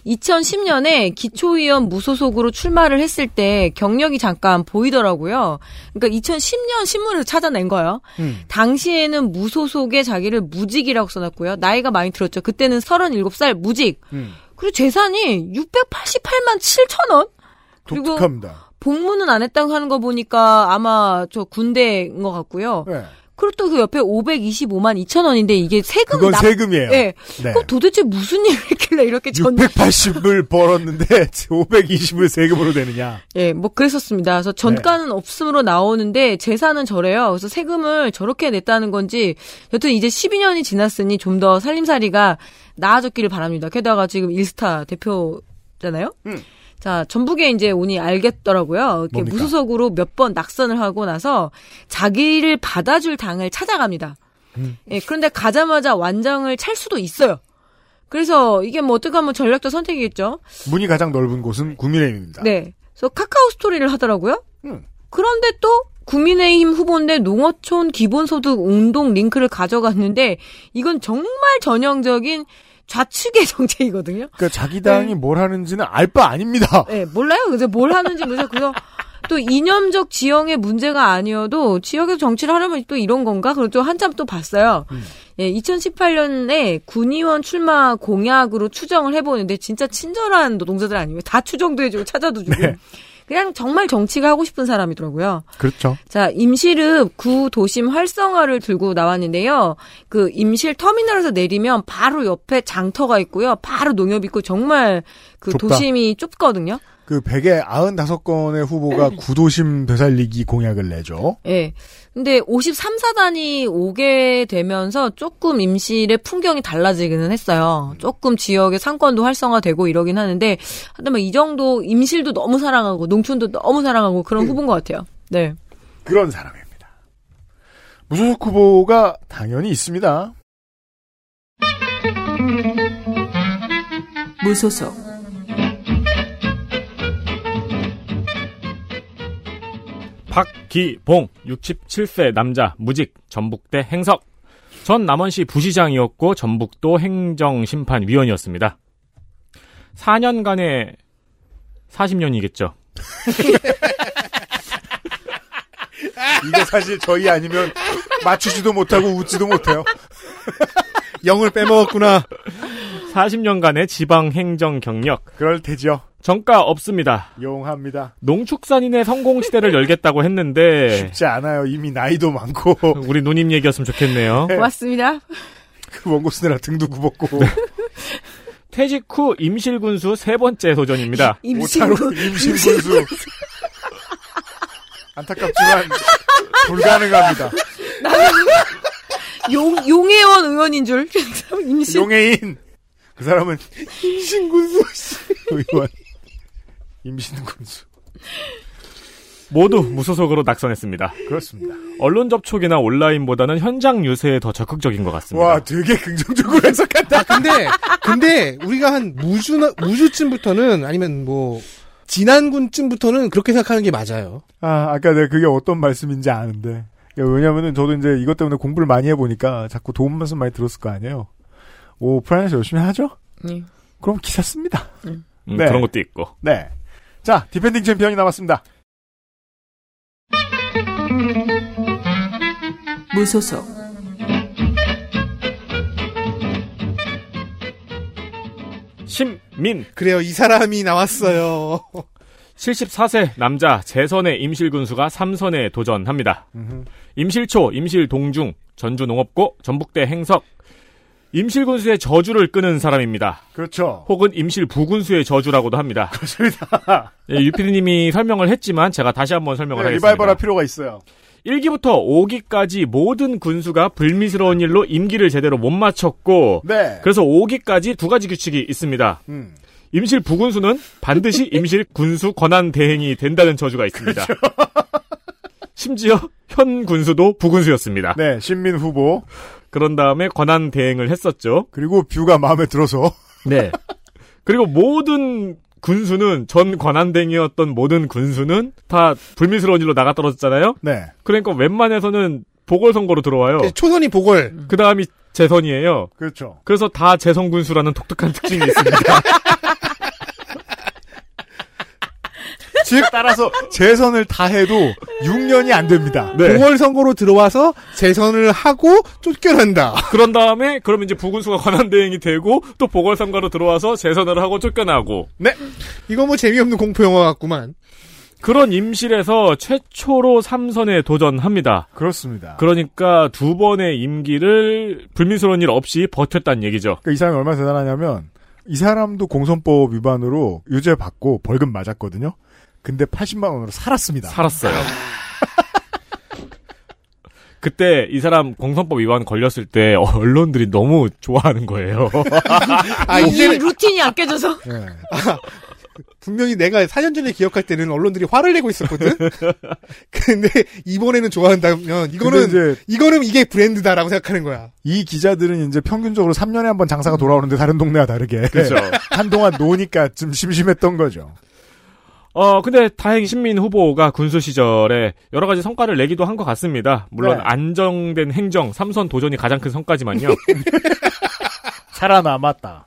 2010년에 기초의원 무소속으로 출마를 했을 때 경력이 잠깐 보이더라고요. 그러니까 2010년 신문에서 찾아낸 거예요. 음. 당시에는 무소속에 자기를 무직이라고 써놨고요. 나이가 많이 들었죠. 그때는 37살 무직. 음. 그리고 재산이 688만 7천 원? 독특합니다. 복무는 안 했다고 하는 거 보니까 아마 저 군대인 것 같고요. 네. 그리고 또 그 옆에 525만 2천 원인데 이게 세금 그건 세금이에요. 네. 네. 그 도대체 무슨 일을 했길래 이렇게 전 680을 벌었는데 520을 세금으로 되느냐. 예, 뭐 그랬었습니다. 그래서 전가는 네. 없음으로 나오는데 재산은 저래요. 그래서 세금을 저렇게 냈다는 건지 여튼 이제 12년이 지났으니 좀 더 살림살이가 나아졌기를 바랍니다. 게다가 지금 일스타 대표잖아요. 음. 자, 전북에 이제 오니 알겠더라고요. 이렇게 뭡니까? 무소속으로 몇 번 낙선을 하고 나서 자기를 받아줄 당을 찾아갑니다. 음. 예, 그런데 가자마자 완장을 찰 수도 있어요. 그래서 이게 뭐 어떻게 하면 전략적 선택이겠죠. 문이 가장 넓은 곳은 국민의힘입니다. 네. 그래서 카카오 스토리를 하더라고요. 음. 그런데 또 국민의힘 후보인데 농어촌 기본소득 운동 링크를 가져갔는데 이건 정말 전형적인 좌측의 정책이거든요. 그러니까 자기 당이 뭘 하는지는 알 바 아닙니다. 네, 몰라요. 그래서 뭘 하는지 모르죠. 그래서 또 이념적 지형의 문제가 아니어도 지역에서 정치를 하려면 또 이런 건가? 그리고 또 한참 또 봤어요. 예, 2018년에 군의원 출마 공약으로 추정을 해보는데 진짜 친절한 노동자들 아니에요. 다 추정도 해주고 찾아도 주고. 그냥 정말 정치가 하고 싶은 사람이더라고요. 그렇죠. 자, 임실읍 구 도심 활성화를 들고 나왔는데요. 그 임실 터미널에서 내리면 바로 옆에 장터가 있고요. 바로 농협 있고 정말 그 좁다. 도심이 좁거든요. 그 100에 95건의 후보가 구도심 되살리기 공약을 내죠. 예. 근데 53, 4단이 오게 되면서 조금 임실의 풍경이 달라지기는 했어요. 조금 지역의 상권도 활성화되고 이러긴 하는데, 하여튼 이 정도 임실도 너무 사랑하고, 농촌도 너무 사랑하고 그런 후보인 것 같아요. 네. 그런 사람입니다. 무소속 후보가 당연히 있습니다. 무소속 박기봉 67세 남자 무직 전북대 행석 전 남원시 부시장이었고 전북도 행정심판위원이었습니다. 4년간의 40년이겠죠. 이게 사실 저희 아니면 맞추지도 못하고 웃지도 못해요. 영을 빼먹었구나. 40년간의 지방 행정 경력. 그럴 테죠. 정가 없습니다. 용합니다. 농축산인의 성공 시대를 열겠다고 했는데 쉽지 않아요. 이미 나이도 많고. 우리 누님 얘기였으면 좋겠네요. 고맙습니다. 그 원고 쓰느라 등도 굽었고. 퇴직 후 임실군수 세 번째 도전입니다. 오타로 임실군수. 안타깝지만 불가능합니다. 나는 용, 용혜원 의원인 줄. 임실. 용해인. 그 사람은 임신군수 의원. 임신 군수. 모두 무소속으로 낙선했습니다. 그렇습니다. 언론 접촉이나 온라인보다는 현장 유세에 더 적극적인 것 같습니다. 와, 되게 긍정적으로 해석한다. 아, 근데, 근데, 우리가 한 무주, 무주쯤부터는, 아니면 뭐, 지난군쯤부터는 그렇게 생각하는 게 맞아요. 아, 아까 내가 그게 어떤 말씀인지 아는데. 왜냐면은 저도 이제 이것 때문에 공부를 많이 해보니까 자꾸 도움 말씀 많이 들었을 거 아니에요. 오, 프라이에서 열심히 하죠? 네. 그럼 기사 씁니다. 음, 그런 것도 있고. 네. 자, defending champion이 남았습니다. 무소속 심민. 그래요, 이 사람이 나왔어요. 74세 남자 재선의 임실군수가 3선에 도전합니다. 임실초, 임실동중, 전주농업고, 전북대 행석. 임실군수의 저주를 끄는 사람입니다. 그렇죠. 혹은 임실부군수의 저주라고도 합니다. 그렇습니다. 예, 유피디님이 설명을 했지만 제가 다시 한번 설명을 네, 하겠습니다. 리바이벌할 필요가 있어요. 1기부터 5기까지 모든 군수가 불미스러운 일로 임기를 제대로 못 마쳤고 네. 그래서 5기까지 두 가지 규칙이 있습니다. 음. 임실 부군수는 반드시 임실 군수 권한 대행이 된다는 저주가 있습니다. 그렇죠. 심지어 현 군수도 부군수였습니다. 네, 신민 후보. 그런 다음에 권한 대행을 했었죠. 그리고 뷰가 마음에 들어서. 네. 그리고 모든 군수는 전 권한대행이었던 모든 군수는 다 불미스러운 일로 나가 떨어졌잖아요. 네. 그러니까 웬만해서는 보궐선거로 들어와요. 초선이 보궐. 그 다음이 재선이에요. 그렇죠. 그래서 다 재선 군수라는 독특한 특징이 있습니다. 즉 따라서 재선을 다 해도 6년이 안 됩니다. 네. 보궐선거로 들어와서 재선을 하고 쫓겨난다. 그런 다음에 그러면 이제 부군수가 권한 대행이 되고 또 보궐선거로 들어와서 재선을 하고 쫓겨나고. 네. 이거 뭐 재미없는 공포 영화 같구만. 그런 임실에서 최초로 3선에 도전합니다. 그렇습니다. 그러니까 두 번의 임기를 불미스러운 일 없이 버텼다는 얘기죠. 그러니까 이 사람이 얼마나 대단하냐면 이 사람도 공선법 위반으로 유죄 받고 벌금 맞았거든요. 근데 80만 원으로 살았습니다. 살았어요. 그때 이 사람 공선법 위반 걸렸을 때 언론들이 너무 좋아하는 거예요. 아, 이 이제는 루틴이 안 깨져서. 아, 분명히 내가 4년 전에 기억할 때는 언론들이 화를 내고 있었거든. 근데 이번에는 좋아한다면 이거는 이제- 이거는 이게 브랜드다라고 생각하는 거야. 이 기자들은 이제 평균적으로 3년에 한 번 장사가 돌아오는데 다른 동네와 다르게 그렇죠. 한동안 노니까 좀 심심했던 거죠. 어, 근데 다행히 신민 후보가 군수 시절에 여러 가지 성과를 내기도 한 것 같습니다. 물론 네. 안정된 행정, 삼선 도전이 가장 큰 성과지만요. 살아남았다.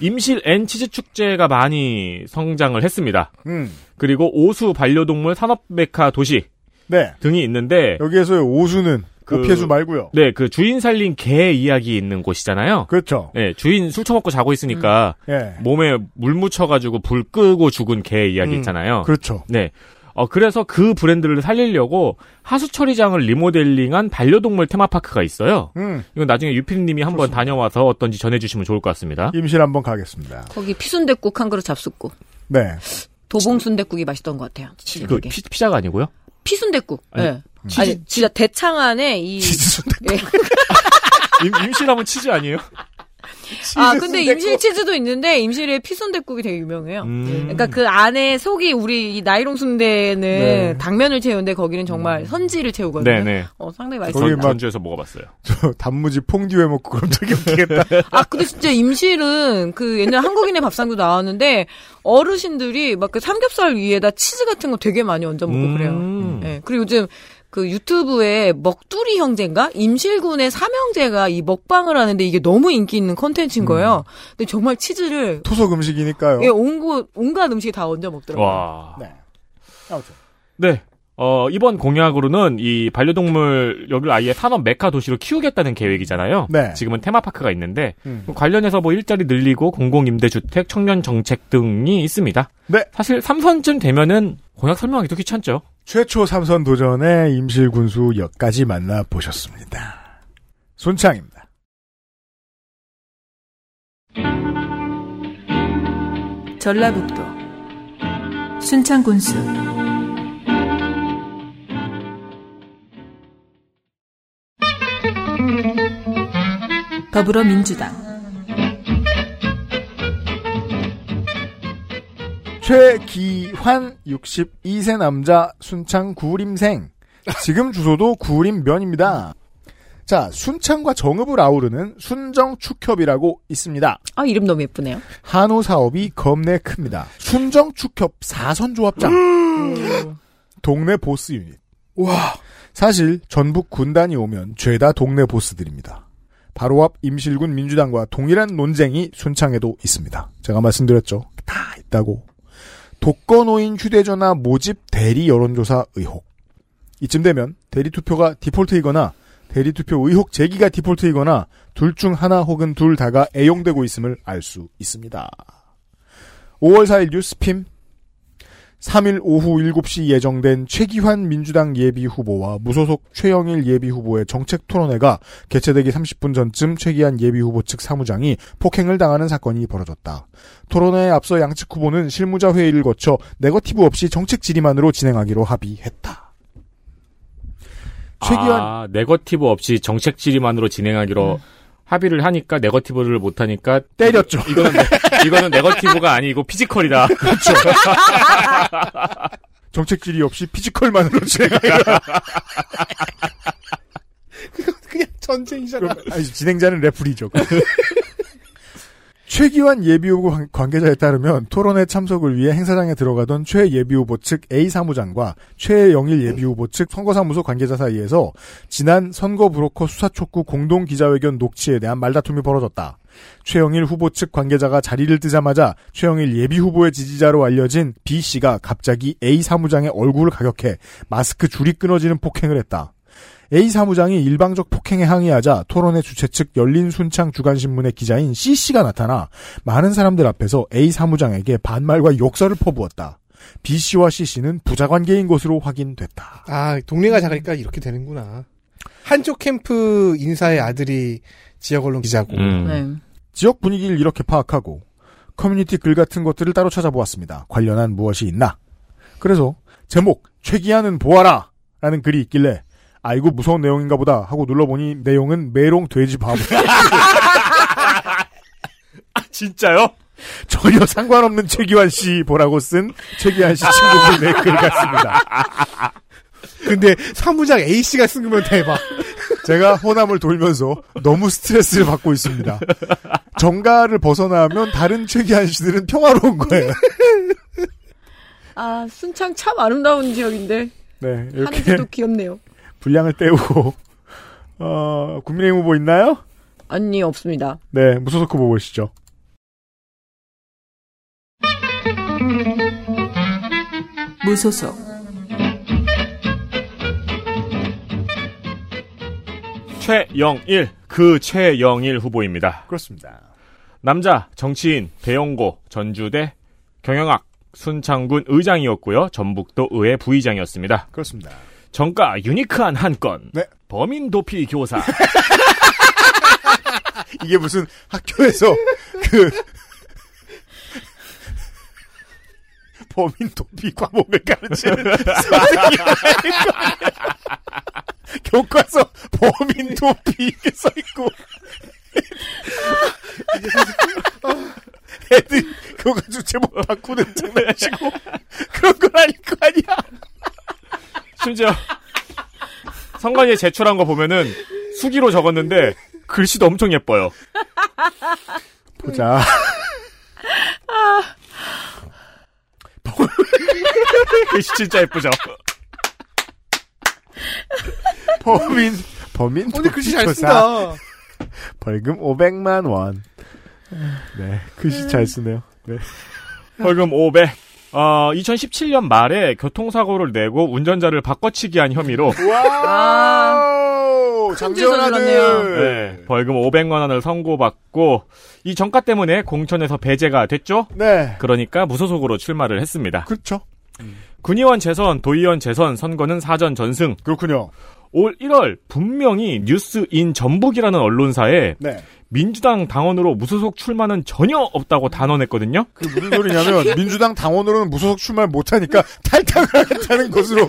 임실 N치즈 축제가 많이 성장을 했습니다. 음. 그리고 오수 반려동물 산업 메카 도시 네. 등이 있는데 여기에서의 오수는 그- 오피해수 말고요. 네, 그 주인 살린 개 이야기 있는 곳이잖아요. 그렇죠. 네, 주인 술 처먹고 자고 있으니까 예. 몸에 물 묻혀가지고 불 끄고 죽은 개 이야기 음, 있잖아요. 그렇죠. 네. 어, 그래서 그 브랜드를 살리려고 하수처리장을 리모델링한 반려동물 테마파크가 있어요. 음. 이건 나중에 유필님이 한번 다녀와서 어떤지 전해주시면 좋을 것 같습니다. 임실 한번 가겠습니다. 거기 피순대국 한 그릇 잡숫고. 네. 도봉순대국이 맛있던 것 같아요. 그. 피, 피자가 아니고요? 피순대국. 아니, 예. 치즈- 아니, 진짜 대창 안에 이. 예. 임, 임실하면 치즈 아니에요? 아, 근데 임실 치즈도 있는데 임실의 피순대국이 되게 유명해요. 음. 그러니까 그 안에 속이 우리 이 나이롱 순대는 네. 당면을 채우는데 거기는 정말 선지를 채우거든요. 네네. 어, 상당히 거기 맛있어요. 막- 전주에서 먹어봤어요. 저 단무지 퐁듀 해 먹고 그럼 되게 웃기겠다. 아, 근데 진짜 임실은 그 옛날 한국인의 밥상도 나왔는데 어르신들이 막 그 삼겹살 위에다 치즈 같은 거 되게 많이 얹어 먹고 음. 그래요. 예. 그리고 요즘 그 유튜브에 먹두리 형제인가? 임실군의 삼형제가 이 먹방을 하는데 이게 너무 인기 있는 컨텐츠인 거예요. 근데 정말 치즈를 토속 음식이니까요. 예, 온갖, 온갖 음식에 다 얹어 먹더라고요. 와. 네. 아무튼. 네. 어, 이번 공약으로는 이 반려동물 여기를 아예 산업 메카 도시로 키우겠다는 계획이잖아요. 네. 지금은 테마파크가 있는데 음. 관련해서 뭐 일자리 늘리고 공공 임대 주택, 청년 정책 등이 있습니다. 네. 사실 3선쯤 되면은 공약 설명하기도 귀찮죠. 최초 삼선 도전의 임실군수 역까지 만나보셨습니다. 손창입니다. 전라북도 순창군수 더불어민주당 최기환 62세 남자 순창 구림생 지금 주소도 구림면입니다. 자 순창과 정읍을 아우르는 순정축협이라고 있습니다. 아 이름 너무 예쁘네요. 한우 사업이 겁내 큽니다. 순정축협 사선조합장 동네 보스 유닛. 와 사실 전북 군단이 오면 죄다 동네 보스들입니다. 바로 앞 임실군 민주당과 동일한 논쟁이 순창에도 있습니다. 제가 말씀드렸죠. 다 있다고. 독거노인 휴대전화 모집 대리 여론조사 의혹. 이쯤 되면 대리 투표가 디폴트이거나 대리 투표 의혹 제기가 디폴트이거나 둘 중 하나 혹은 둘 다가 애용되고 있음을 알 수 있습니다. 5월 4일 뉴스핌 3일 오후 7시 예정된 최기환 민주당 예비 후보와 무소속 최영일 예비 후보의 정책 토론회가 개최되기 30분 전쯤 최기환 예비 후보 측 사무장이 폭행을 당하는 사건이 벌어졌다. 토론회에 앞서 양측 후보는 실무자 회의를 거쳐 네거티브 없이 정책 질의만으로 진행하기로 합의했다. 최기환 아, 네거티브 없이 정책 질의만으로 진행하기로 합의를 하니까 네거티브를 못 하니까 때렸죠. 이거는 네- 이거는 네거티브가 아니고 physical이다. 그렇죠. 정책 질의 없이 physical만으로 진행하기로 그냥 전쟁이잖아. 아니, 진행자는 레프리죠. 최기환 예비후보 관- 관계자에 따르면 토론회 참석을 위해 행사장에 들어가던 최 예비후보 측 A 사무장과 최영일 예비후보 측 선거사무소 관계자 사이에서 지난 선거 브로커 수사 촉구 공동 기자회견 녹취에 대한 말다툼이 벌어졌다. 최영일 후보 측 관계자가 자리를 뜨자마자 최영일 예비후보의 지지자로 알려진 B 씨가 갑자기 A 사무장의 얼굴을 가격해 마스크 줄이 끊어지는 폭행을 했다. A 사무장이 일방적 폭행에 항의하자 토론회 주최 측 열린 순창 주간신문의 기자인 C 씨가 나타나 많은 사람들 앞에서 A 사무장에게 반말과 욕설을 퍼부었다. B 씨와 C 씨는 부자 관계인 것으로 확인됐다. 아, 동네가 작으니까 이렇게 되는구나. 한쪽 캠프 인사의 아들이 지역 언론 기자고. 음. 지역 분위기를 이렇게 파악하고 커뮤니티 글 같은 것들을 따로 찾아보았습니다. 관련한 무엇이 있나? 그래서 제목 최기하는 보아라 라는 글이 있길래 아이고 무서운 내용인가 보다 하고 눌러보니 내용은 메롱 돼지 바보. 진짜요? 전혀 상관없는 최기환 씨 보라고 쓴 최기환 씨 친구분의 글 같습니다. 근데 사무장 A 씨가 쓴 거면 대박. 제가 호남을 돌면서 너무 스트레스를 받고 있습니다. 정가를 벗어나면 다른 최기환 씨들은 평화로운 거예요. 아 순창 참 아름다운 지역인데 네, 이렇게 하는데도 귀엽네요. 분량을 때우고 어, 국민의힘 후보 있나요? 아니 없습니다. 네, 무소속 후보 보시죠. 무소속 최영일 그 최영일 후보입니다. 그렇습니다. 남자 정치인 배영고 전주대 경영학 순창군 의장이었고요. 전북도 의회 부의장이었습니다. 그렇습니다. 정가 유니크한 한 건. 네. 범인 도피 교사. 이게 무슨 학교에서 그 범인 도피 과목을 가르치는 아니야. 교과서 범인 도피 이렇게 써 있고 애들 가지고 제목 바꾸는 장난치고 그런 건 아닐 거 아니야. 심지어 성관이에 제출한 거 보면은 수기로 적었는데 글씨도 엄청 예뻐요. 보자. 글씨 진짜 예쁘죠. 범인 범인 근데 글씨 잘 쓴다. 벌금 500만 원. 네, 글씨 잘 쓰네요. 네. 벌금 500. 어, 2017년 말에 교통사고를 내고 운전자를 바꿔치기한 혐의로 와우! 장전하네요. 네, 벌금 500만 원을 선고받고 이 전과 때문에 공천에서 배제가 됐죠. 네. 그러니까 무소속으로 출마를 했습니다. 그렇죠. 군의원 재선, 도의원 재선 선거는 사전 전승. 그렇군요. 올 1월 분명히 뉴스인 전북이라는 언론사에 네. 민주당 당원으로 무소속 출마는 전혀 없다고 단언했거든요. 그 무슨 소리냐면 민주당 당원으로는 무소속 출마를 못하니까 탈당을 하겠다는 것으로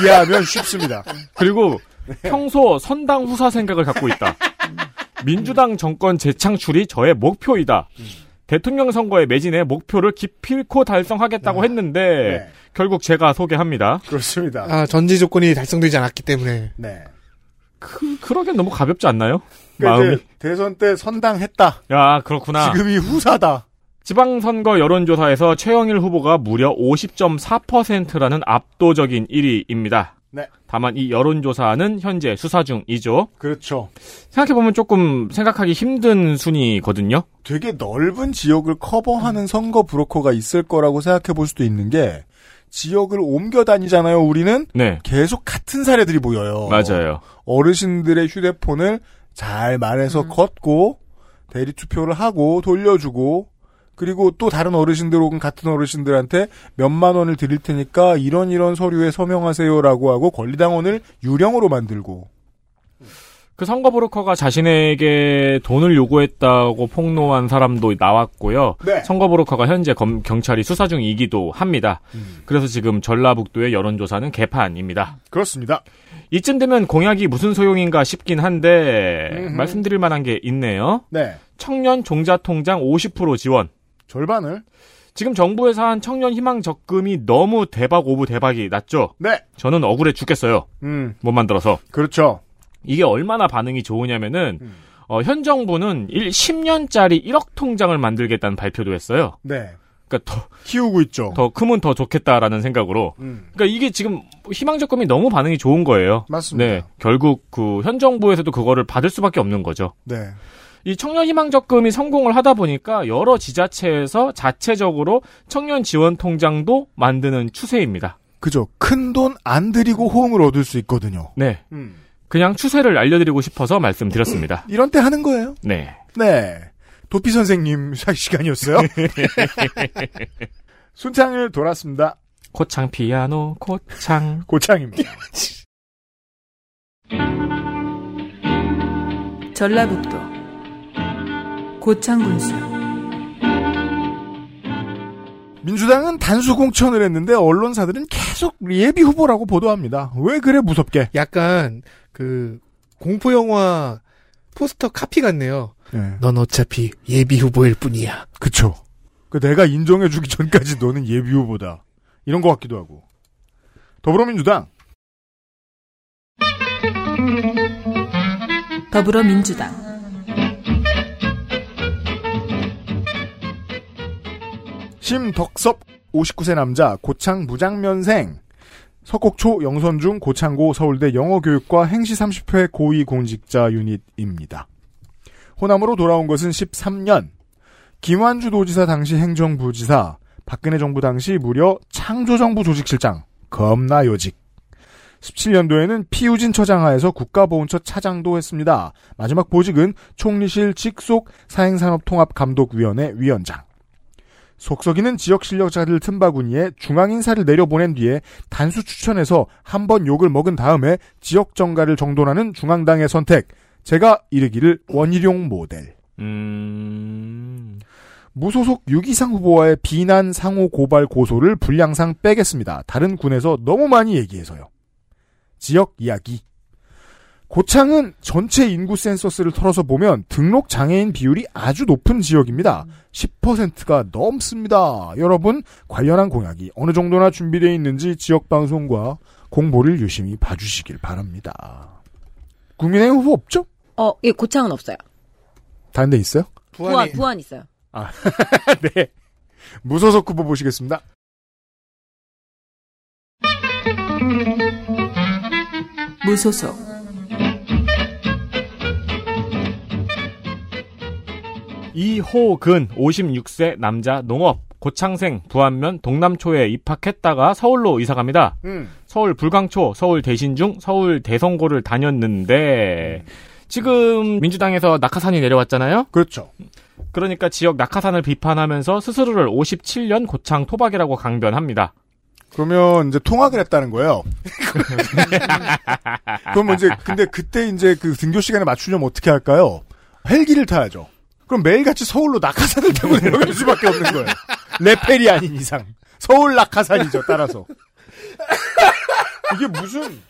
이해하면 쉽습니다. 그리고 평소 선당 후사 생각을 갖고 있다. 민주당 정권 재창출이 저의 목표이다. 대통령 선거에 매진해 목표를 기필코 달성하겠다고 했는데 결국 제가 소개합니다. 그렇습니다. 아, 전제 조건이 달성되지 않았기 때문에. 네. 그, 그러기엔 너무 가볍지 않나요? 그러니까 마음이. 대선 때 선당했다. 야, 그렇구나. 지금이 후사다. 지방선거 여론조사에서 최영일 후보가 무려 50.4%라는 압도적인 1위입니다. 네. 다만 이 여론조사는 현재 수사 중이죠. 그렇죠. 생각해보면 조금 생각하기 힘든 순위거든요. 되게 넓은 지역을 커버하는 선거 브로커가 있을 거라고 생각해 볼 수도 있는 게 지역을 옮겨 다니잖아요. 우리는 네. 계속 같은 사례들이 보여요. 맞아요. 어르신들의 휴대폰을 잘 말해서 걷고 대리 투표를 하고 돌려주고 그리고 또 다른 어르신들 혹은 같은 어르신들한테 몇만 원을 드릴 테니까 이런 이런 서류에 서명하세요라고 하고 권리당원을 유령으로 만들고 그 선거 브로커가 자신에게 돈을 요구했다고 폭로한 사람도 나왔고요. 네. 선거 브로커가 현재 검- 경찰이 수사 중이기도 합니다. 그래서 지금 전라북도의 여론조사는 개판입니다. 그렇습니다. 이쯤 되면 공약이 무슨 소용인가 싶긴 한데 음흠. 말씀드릴 만한 게 있네요. 네. 청년 종자 통장 50% 지원. 절반을 지금 정부에서 한 청년 희망 적금이 너무 대박 of 대박이 났죠. 네. 저는 억울해 죽겠어요. 음. 못 만들어서. 그렇죠. 이게 얼마나 반응이 좋으냐면은 어, 현 정부는 1, 10년짜리 1억 통장을 만들겠다는 발표도 했어요. 네. 그러니까 더 키우고 있죠. 더 크면 더 좋겠다라는 생각으로. 음. 그러니까 이게 지금 희망 적금이 너무 반응이 좋은 거예요. 맞습니다. 네. 결국 그 현 정부에서도 그거를 받을 수밖에 없는 거죠. 네. 이 청년 희망 적금이 성공을 하다 보니까 여러 지자체에서 자체적으로 청년 지원 통장도 만드는 추세입니다. 그죠. 큰 돈 안 들이고 호응을 얻을 수 있거든요. 네. 음. 그냥 추세를 알려드리고 싶어서 말씀드렸습니다. 이런 때 하는 거예요. 네. 네. 도피 선생님 사- 시간이었어요. 순창을 돌았습니다. 고창 피아노 고창 고창입니다. 전라북도 고창군수 민주당은 단수 공천을 했는데 언론사들은 계속 예비 후보라고 보도합니다. 왜 그래 무섭게? 약간 그 공포 영화 포스터 카피 같네요. 네. 넌 어차피 예비 후보일 뿐이야. 그쵸. 그 내가 인정해주기 전까지 너는 예비 후보다. 이런 것 같기도 하고. 더불어민주당. 더불어민주당 심덕섭 59세 남자 고창 무장면생 석곡초 영선중 고창고 서울대 영어교육과 행시 30회 고위공직자 유닛입니다. 호남으로 돌아온 것은 13년. 김완주 도지사 당시 행정부지사, 박근혜 정부 당시 무려 창조정부 조직실장, 겁나 요직. 17년도에는 피우진 처장하에서 국가보훈처 차장도 했습니다. 마지막 보직은 총리실 직속 사행산업통합감독위원회 위원장. 속썩이는 지역 실력자들 틈바구니에 중앙 인사를 내려보낸 뒤에 단수 추천해서 한 번 욕을 먹은 다음에 지역 정가를 정돈하는 중앙당의 선택. 제가 이르기를 원희룡 모델. 음... 무소속 유기상 후보와의 비난 상호 고발 고소를 분량상 빼겠습니다. 다른 군에서 너무 많이 얘기해서요. 지역 이야기. 고창은 전체 인구 센서스를 털어서 보면 등록 장애인 비율이 아주 높은 지역입니다. 10%가 넘습니다. 여러분 관련한 공약이 어느 정도나 준비되어 있는지 지역 방송과 공보를 유심히 봐주시길 바랍니다. 국민의힘 후보 없죠? 어, 예, 고창은 없어요. 다른 데 있어요? 부안, 부안 있어요. 아, 네. 무소속 후보 보시겠습니다. 무소속 이호근 56세 남자 농업 고창생, 부안면, 동남초에 입학했다가 서울로 이사갑니다. 음. 서울 불광초, 서울 대신중, 서울 대성고를 다녔는데 지금 민주당에서 낙하산이 내려왔잖아요. 그렇죠. 그러니까 지역 낙하산을 비판하면서 스스로를 57년 고창 토박이라고 강변합니다. 그러면 이제 통학을 했다는 거예요. 그럼 이제 근데 그때 이제 그 등교 시간에 맞추려면 어떻게 할까요? 헬기를 타야죠. 그럼 매일같이 서울로 낙하산을 타고 내려갈 수밖에 없는 거예요. 레펠이 아닌 이상 서울 낙하산이죠. 따라서 이게 무슨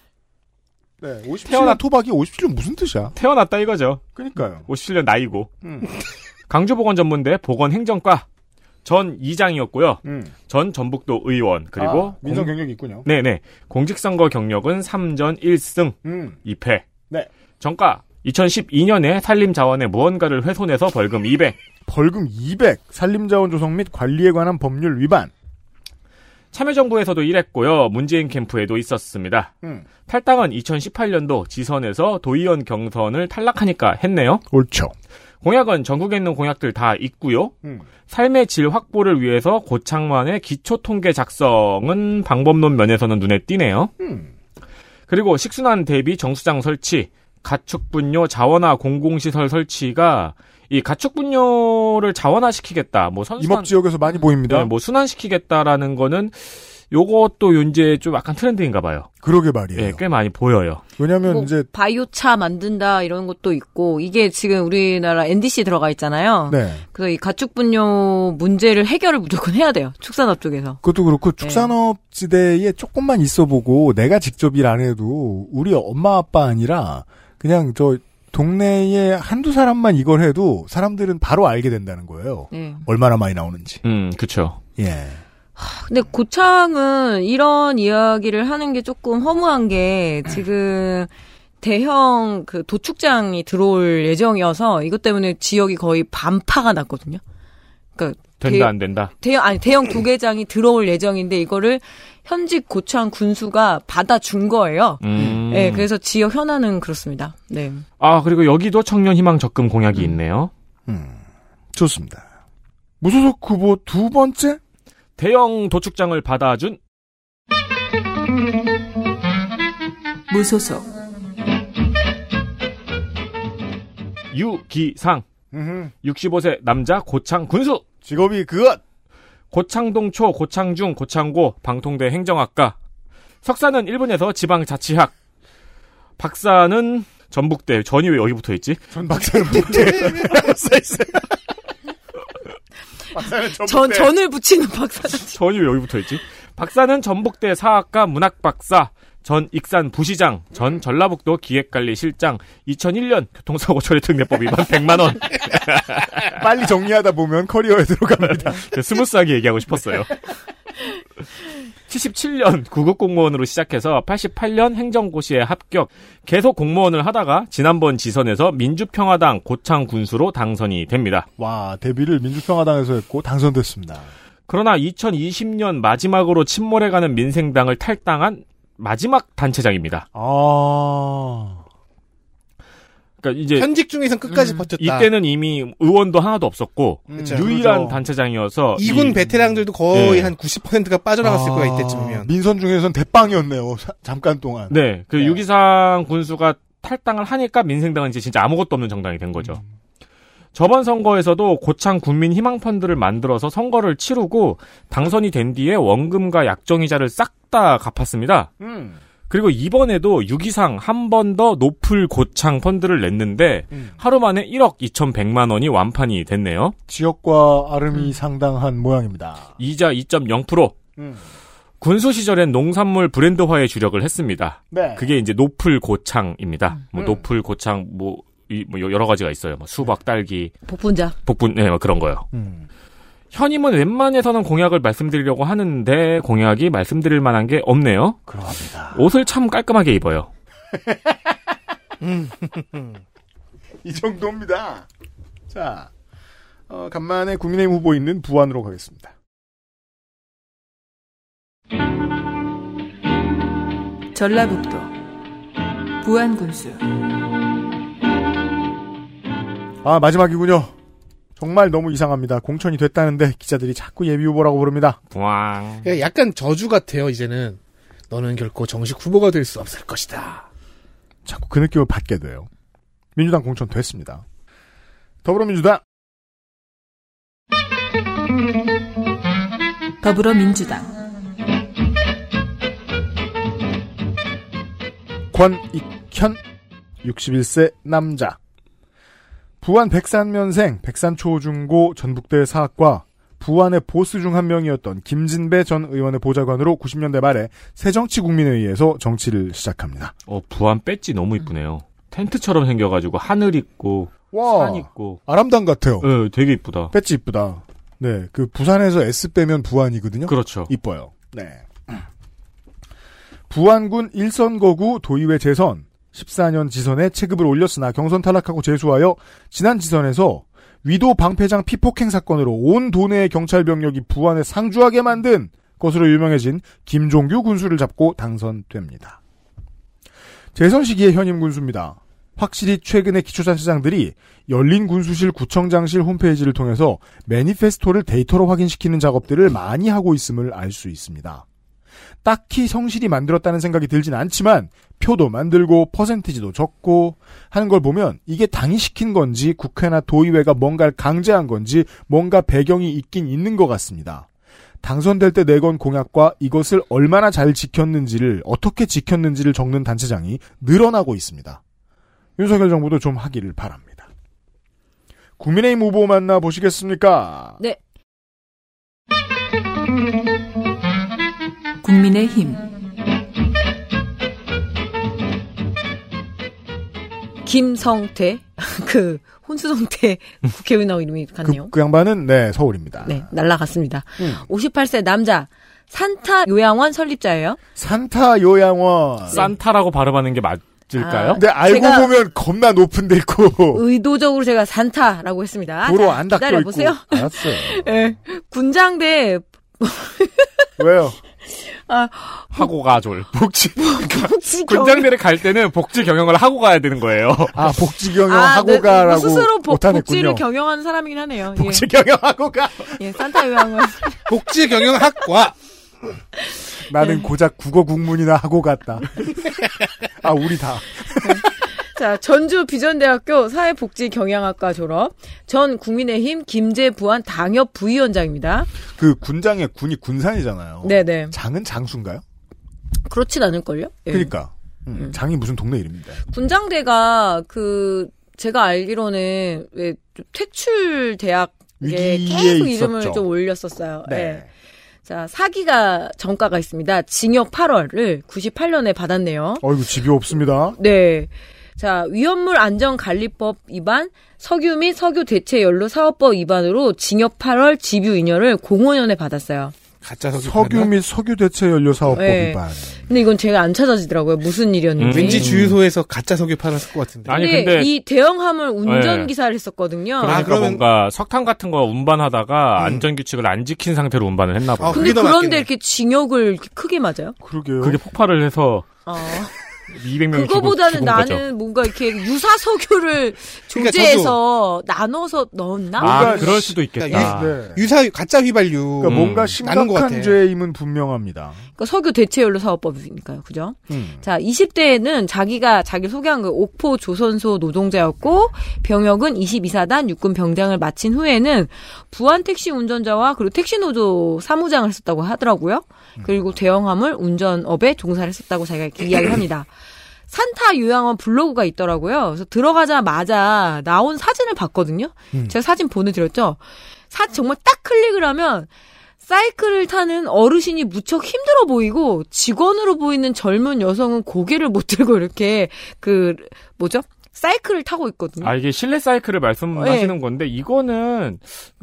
네 57년 태어나- 토박이 57년 무슨 뜻이야? 태어났다 이거죠. 그러니까요. 57년 나이고. 음. 강주보건전문대 보건행정과 전 이장이었고요. 음. 전 전북도 의원 그리고 아, 민선 공- 경력이 있군요. 네네 공직선거 경력은 3전 1승 음. 2패. 네. 정가 2012년에 산림자원의 무언가를 훼손해서 벌금 200. 벌금 200 산림자원 조성 및 관리에 관한 법률 위반. 참여정부에서도 일했고요. 문재인 캠프에도 있었습니다. 음. 탈당은 2018년도 지선에서 도의원 경선을 탈락하니까 했네요. 옳죠. 공약은 전국에 있는 공약들 다 있고요. 음. 삶의 질 확보를 위해서 고창만의 기초 통계 작성은 방법론 면에서는 눈에 띄네요. 음. 그리고 식순환 대비 정수장 설치, 가축분뇨 자원화 공공시설 설치가 이 가축분뇨를 자원화시키겠다. 뭐 선순환 임업 지역에서 많이 보입니다. 네, 뭐 순환시키겠다라는 거는 요것도 이제 좀 약간 트렌드인가 봐요. 그러게 말이에요. 예, 꽤 많이 보여요. 왜냐하면 뭐 이제 바이오차 만든다 이런 것도 있고 이게 지금 우리나라 NDC 들어가 있잖아요. 네. 그래서 이 가축 분뇨 문제를 해결을 무조건 해야 돼요. 축산업 쪽에서. 그것도 그렇고 축산업 지대에 조금만 있어 보고 내가 직접 일 안 해도 우리 엄마 아빠 아니라 그냥 저 동네에 한두 사람만 이걸 해도 사람들은 바로 알게 된다는 거예요. 네. 얼마나 많이 나오는지. 음, 그쵸. 예. 근데 고창은 이런 이야기를 하는 게 조금 허무한 게 지금 대형 그 도축장이 들어올 예정이어서 이것 때문에 지역이 거의 반파가 났거든요. 그러니까 된다 대- 안 된다. 대형 아니 대형 도계장이 들어올 예정인데 이거를 현직 고창 군수가 받아준 거예요. 음. 네, 그래서 지역 현안은 그렇습니다. 네. 아 그리고 여기도 청년 희망 적금 공약이 있네요. 좋습니다. 무소속 후보 두 번째 대형 도축장을 받아준 무소속 유기상 65세 남자 고창 군수 직업이 그것 고창동초 고창중 고창고 방통대 행정학과 석사는 일본에서 지방자치학 박사는 전북대 전이 왜 여기 붙어 있지? 전 박사는 북대. 박사는 전 전을 붙이는 박사. 전이 왜 여기 붙어 있지? 박사는 전북대 사학과 문학 박사, 전 익산 부시장, 전 전라북도 기획관리실장, 2001년 교통사고 처리 특례법 위반 100만 원. 빨리 정리하다 보면 커리어에 들어갑니다. 스무스하게 얘기하고 싶었어요. 77년 구급 공무원으로 시작해서 88년 행정고시에 합격. 계속 공무원을 하다가 지난번 지선에서 민주평화당 고창 군수로 당선이 됩니다. 와 데뷔를 민주평화당에서 했고 당선됐습니다. 그러나 2020년 마지막으로 침몰해가는 민생당을 탈당한 마지막 단체장입니다. 아. 그러니까 이제 현직 중에선 끝까지 버텼다. 이때는 이미 의원도 하나도 없었고 그쵸. 유일한 그렇죠. 단체장이어서 이군 이- 베테랑들도 거의 네. 한 90%가 빠져나갔을 아, 거야 이때쯤이면. 민선 중에선 대빵이었네요. 사- 잠깐 동안. 네, 그 유기상 군수가 탈당을 하니까 민생당은 이제 진짜 아무것도 없는 정당이 된 거죠. 저번 선거에서도 고창 국민 희망 펀드를 만들어서 선거를 치르고 당선이 된 뒤에 원금과 약정이자를 싹 다 갚았습니다. 음. 그리고 이번에도 유기상 한 번더 높을 고창 펀드를 냈는데 음. 하루 만에 1억 2,100만 원이 완판이 됐네요. 지역과 아름이 상당한 모양입니다. 이자 2.0%. 음. 군수 시절엔 농산물 브랜드화에 주력을 했습니다. 네. 그게 이제 노플 고창입니다. 뭐 음. 노플 고창 뭐, 이, 뭐 여러 가지가 있어요. 뭐 수박, 딸기, 복분자. 복분, 네, 뭐 그런 거요. 음. 현임은 웬만해서는 공약을 말씀드리려고 하는데 공약이 말씀드릴 만한 게 없네요. 그러합니다. 옷을 참 깔끔하게 입어요. 이 정도입니다. 자, 어, 간만에 국민의힘 후보 있는 부안으로 가겠습니다. 전라북도 부안군수 아, 마지막이군요. 정말 너무 이상합니다. 공천이 됐다는데 기자들이 자꾸 예비 후보라고 부릅니다. 왕. 그러니까 약간 저주 같아요, 이제는. 너는 결코 정식 후보가 될 수 없을 것이다. 자꾸 그 느낌을 받게 돼요. 민주당 공천 됐습니다. 더불어민주당 더불어민주당 권익현 61세 남자 부안 백산면생 백산초중고 전북대 사학과 부안의 보스 중 한 명이었던 김진배 전 의원의 보좌관으로 90년대 말에 새정치국민회의에서 정치를 시작합니다. 어, 부안 배지 너무 이쁘네요. 텐트처럼 생겨가지고 하늘 있고 와, 산 있고. 아람당 같아요. 네, 되게 이쁘다. 배지 이쁘다. 네, 그 부산에서 S 빼면 부안이거든요. 그렇죠. 이뻐요. 네. 부안군 일선거구 도의회 재선 14년 지선에 체급을 올렸으나 경선 탈락하고 재수하여 지난 지선에서 위도 방패장 피폭행 사건으로 온 도내의 경찰 병력이 부안에 상주하게 만든 것으로 유명해진 김종규 군수를 잡고 당선됩니다. 재선 시기의 현임 군수입니다. 확실히 최근의 기초단체장들이 열린 군수실 구청장실 홈페이지를 통해서 매니페스토를 데이터로 확인시키는 작업들을 많이 하고 있음을 알 수 있습니다. 딱히 성실히 만들었다는 생각이 들진 않지만 표도 만들고 퍼센티지도 적고 하는 걸 보면 이게 당이 시킨 건지 국회나 도의회가 뭔가를 강제한 건지 뭔가 배경이 있긴 있는 것 같습니다. 당선될 때 내건 공약과 이것을 얼마나 잘 지켰는지를 어떻게 지켰는지를 적는 단체장이 늘어나고 있습니다. 윤석열 정부도 좀 하기를 바랍니다. 국민의힘 후보 만나 보시겠습니까? 네. 국민의힘 김성태 그 혼수성태 국회의원 이름이 같네요. 그, 그 양반은 네 서울입니다. 네 날라갔습니다. 음. 58세 남자 산타 요양원 설립자예요. 산타 요양원. 산타라고 발음하는 게 맞을까요? 아, 근데 알고 보면 겁나 높은 데 있고 의도적으로 제가 산타라고 했습니다. 도로 자, 안 닦여 있고. 보세요. 알았어요. 예, 군장대 왜요? 아, 하고 가졸. 복지. 복지 경- 군장대를 갈 때는 복지 경영을 하고 가야 되는 거예요. 아 복지 경영 아, 하고 네, 가라고 스스로 복. 복지를 경영하는 사람이긴 하네요. 복지 경영하고 가. 예, 예, 산타 요양원. 복지 경영학과. 나는 네. 고작 국어 국문이나 하고 갔다. 아 우리 다. 자, 전주 비전대학교 사회복지경영학과 졸업, 전 국민의힘 김재부안 당협 부위원장입니다. 그 군장의 군이 군산이잖아요. 네네. 장은 장수인가요? 그렇진 않을걸요? 예. 그러니까 음, 장이 무슨 동네 이름입니다. 군장대가 그 제가 알기로는 왜 퇴출 대학 에 위기에 계속 이름을 있었죠. 좀 올렸었어요. 네. 예. 자, 사기가 정가가 있습니다. 징역 8월을 98년에 받았네요. 어이구 집이 없습니다. 네. 자, 위험물 안전관리법 위반, 석유 및 석유 대체 연료 사업법 위반으로 징역 8월 집유 2년을 공원연에 받았어요. 가짜 석유. 석유 및 석유 대체 연료 사업법 네. 위반. 근데 이건 제가 안 찾아지더라고요. 무슨 일이었는지. 왠지 주유소에서 가짜 석유 팔았을 것 같은데. 아니, 근데, 근데- 이 대형 화물 운전 네. 기사를 했었거든요. 그러니까 그러면- 뭔가 석탄 같은 거 운반하다가 안전 규칙을 안 지킨 상태로 운반을 했나 봐요. 아, 근데 그런데 맞겠네. 이렇게 징역을 이렇게 크게 맞아요? 그러게요. 그게 폭발을 해서 어. 200명 그거보다는 죽은 나는 거죠. 뭔가 이렇게 유사 석유를 그러니까 조제해서 나눠서 넣었나? 아, 뭔가 그럴 수도 있겠다. 그러니까 네. 유사 가짜 휘발유. 그러니까 뭔가 나눈 것 심각한 같아. 죄임은 분명합니다. 그러니까 석유 대체연료 사업법이니까요, 그죠? 음. 자, 20대에는 자기가 자기 소개한 그 옥포 조선소 노동자였고 병역은 22사단 육군 병장을 마친 후에는 부안 택시 운전자와 그리고 택시 노조 사무장을 했었다고 하더라고요. 그리고 대형 화물 운전업에 종사를 했었다고 자기가 이렇게 이야기를 합니다. 산타 요양원 블로그가 있더라고요. 그래서 들어가자마자 나온 사진을 봤거든요. 음. 제가 사진 보내드렸죠. 사 정말 딱 클릭을 하면 사이클을 타는 어르신이 무척 힘들어 보이고 직원으로 보이는 젊은 여성은 고개를 못 들고 이렇게 그 뭐죠? 사이클을 타고 있거든요. 아, 이게 실내 사이클을 말씀하시는 네. 건데, 이거는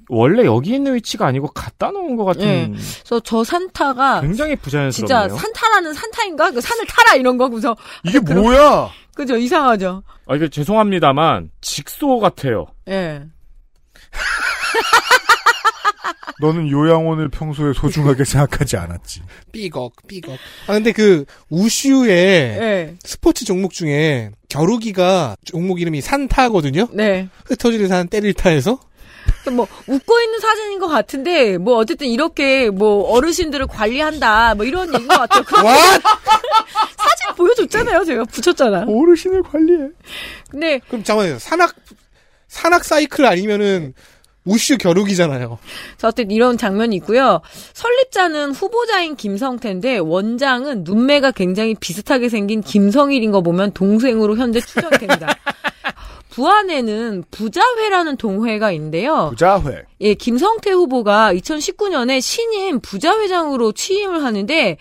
원래 여기 있는 위치가 아니고 갖다 놓은 것 같은. 네. 그래서 저 산타가 굉장히 진짜 부자연스럽네요. 산타라는 산타인가? 그 산을 타라 이런 거 그래서 이게 뭐야? 그죠 이상하죠. 아, 이게 죄송합니다만, 직소 같아요. 예. 너는 요양원을 평소에 소중하게 생각하지 않았지. 삐걱, 삐걱. 아, 근데 그, 우슈의 예. 스포츠 종목 중에 겨루기가 종목 이름이 산타거든요? 네. 흩어지는 산 때릴 타에서? 뭐 웃고 있는 사진인 것 같은데 뭐 어쨌든 이렇게 뭐 어르신들을 관리한다 뭐 이런 얘기인 것 같아요. 사진 보여줬잖아요. 제가 붙였잖아. 어르신을 관리해. 근데 그럼 잠깐만요. 산악 산악 사이클 아니면은 우슈 겨루기잖아요. 자, 어쨌든 이런 장면이 있고요. 설립자는 후보자인 김성태인데 원장은 눈매가 굉장히 비슷하게 생긴 김성일인 거 보면 동생으로 현재 추정됩니다. 부안에는 부자회라는 동회가 있는데요. 부자회. 예, 김성태 후보가 2019년에 신임 부자회장으로 취임을 하는데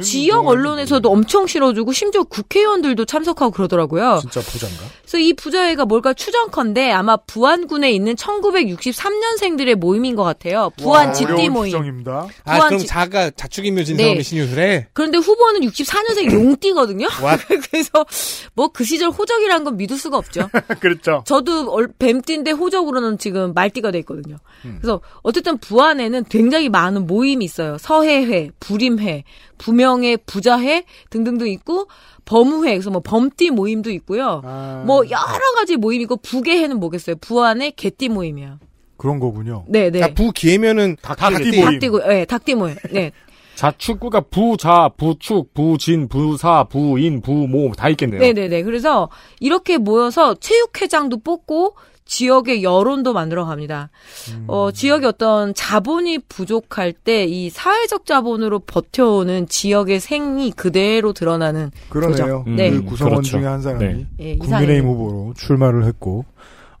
지역 언론에서도 엄청 실어주고 심지어 국회의원들도 참석하고 그러더라고요. 진짜 부자인가? 그래서 이 부자회가 뭘까 추정컨대 아마 부안군에 있는 1963년생들의 모임인 것 같아요. 부안 집디 모임. 추정입니다. 아, 부안 그럼 지- 자가 자축인묘 네. 진사오미 신유를 해? 그런데 후보는 64년생 용띠거든요. 그래서 뭐 그 시절 호적이라는 건 믿을 수가 없죠. 그렇죠. 저도 얼- 뱀띠인데 호적으로는 지금 말띠가 돼 있거든요. 음. 그래서 어쨌든 부안에는 굉장히 많은 모임이 있어요. 서해회, 불임회, 부명회, 부자회 등등등 있고 범우회, 그래서 뭐 범띠 모임도 있고요. 아. 뭐 여러 가지 모임이고 부계회는 뭐겠어요? 부안의 개띠 모임이에요. 그런 거군요. 네, 네. 아, 부기회면은 닭띠 모임. 닭띠고, 네, 닭띠 모임. 네. 자축구가 부자, 부축, 부진, 부사, 부인, 부모 다 있겠네요. 네네네. 그래서 이렇게 모여서 체육회장도 뽑고 지역의 여론도 만들어 갑니다. 음. 어, 지역의 어떤 자본이 부족할 때 이 사회적 자본으로 버텨오는 지역의 생이 그대로 드러나는 그러네요. 거죠. 네. 그 구성원 그렇죠. 중에 한 사람이 네. 예, 국민의힘. 후보로 출마를 했고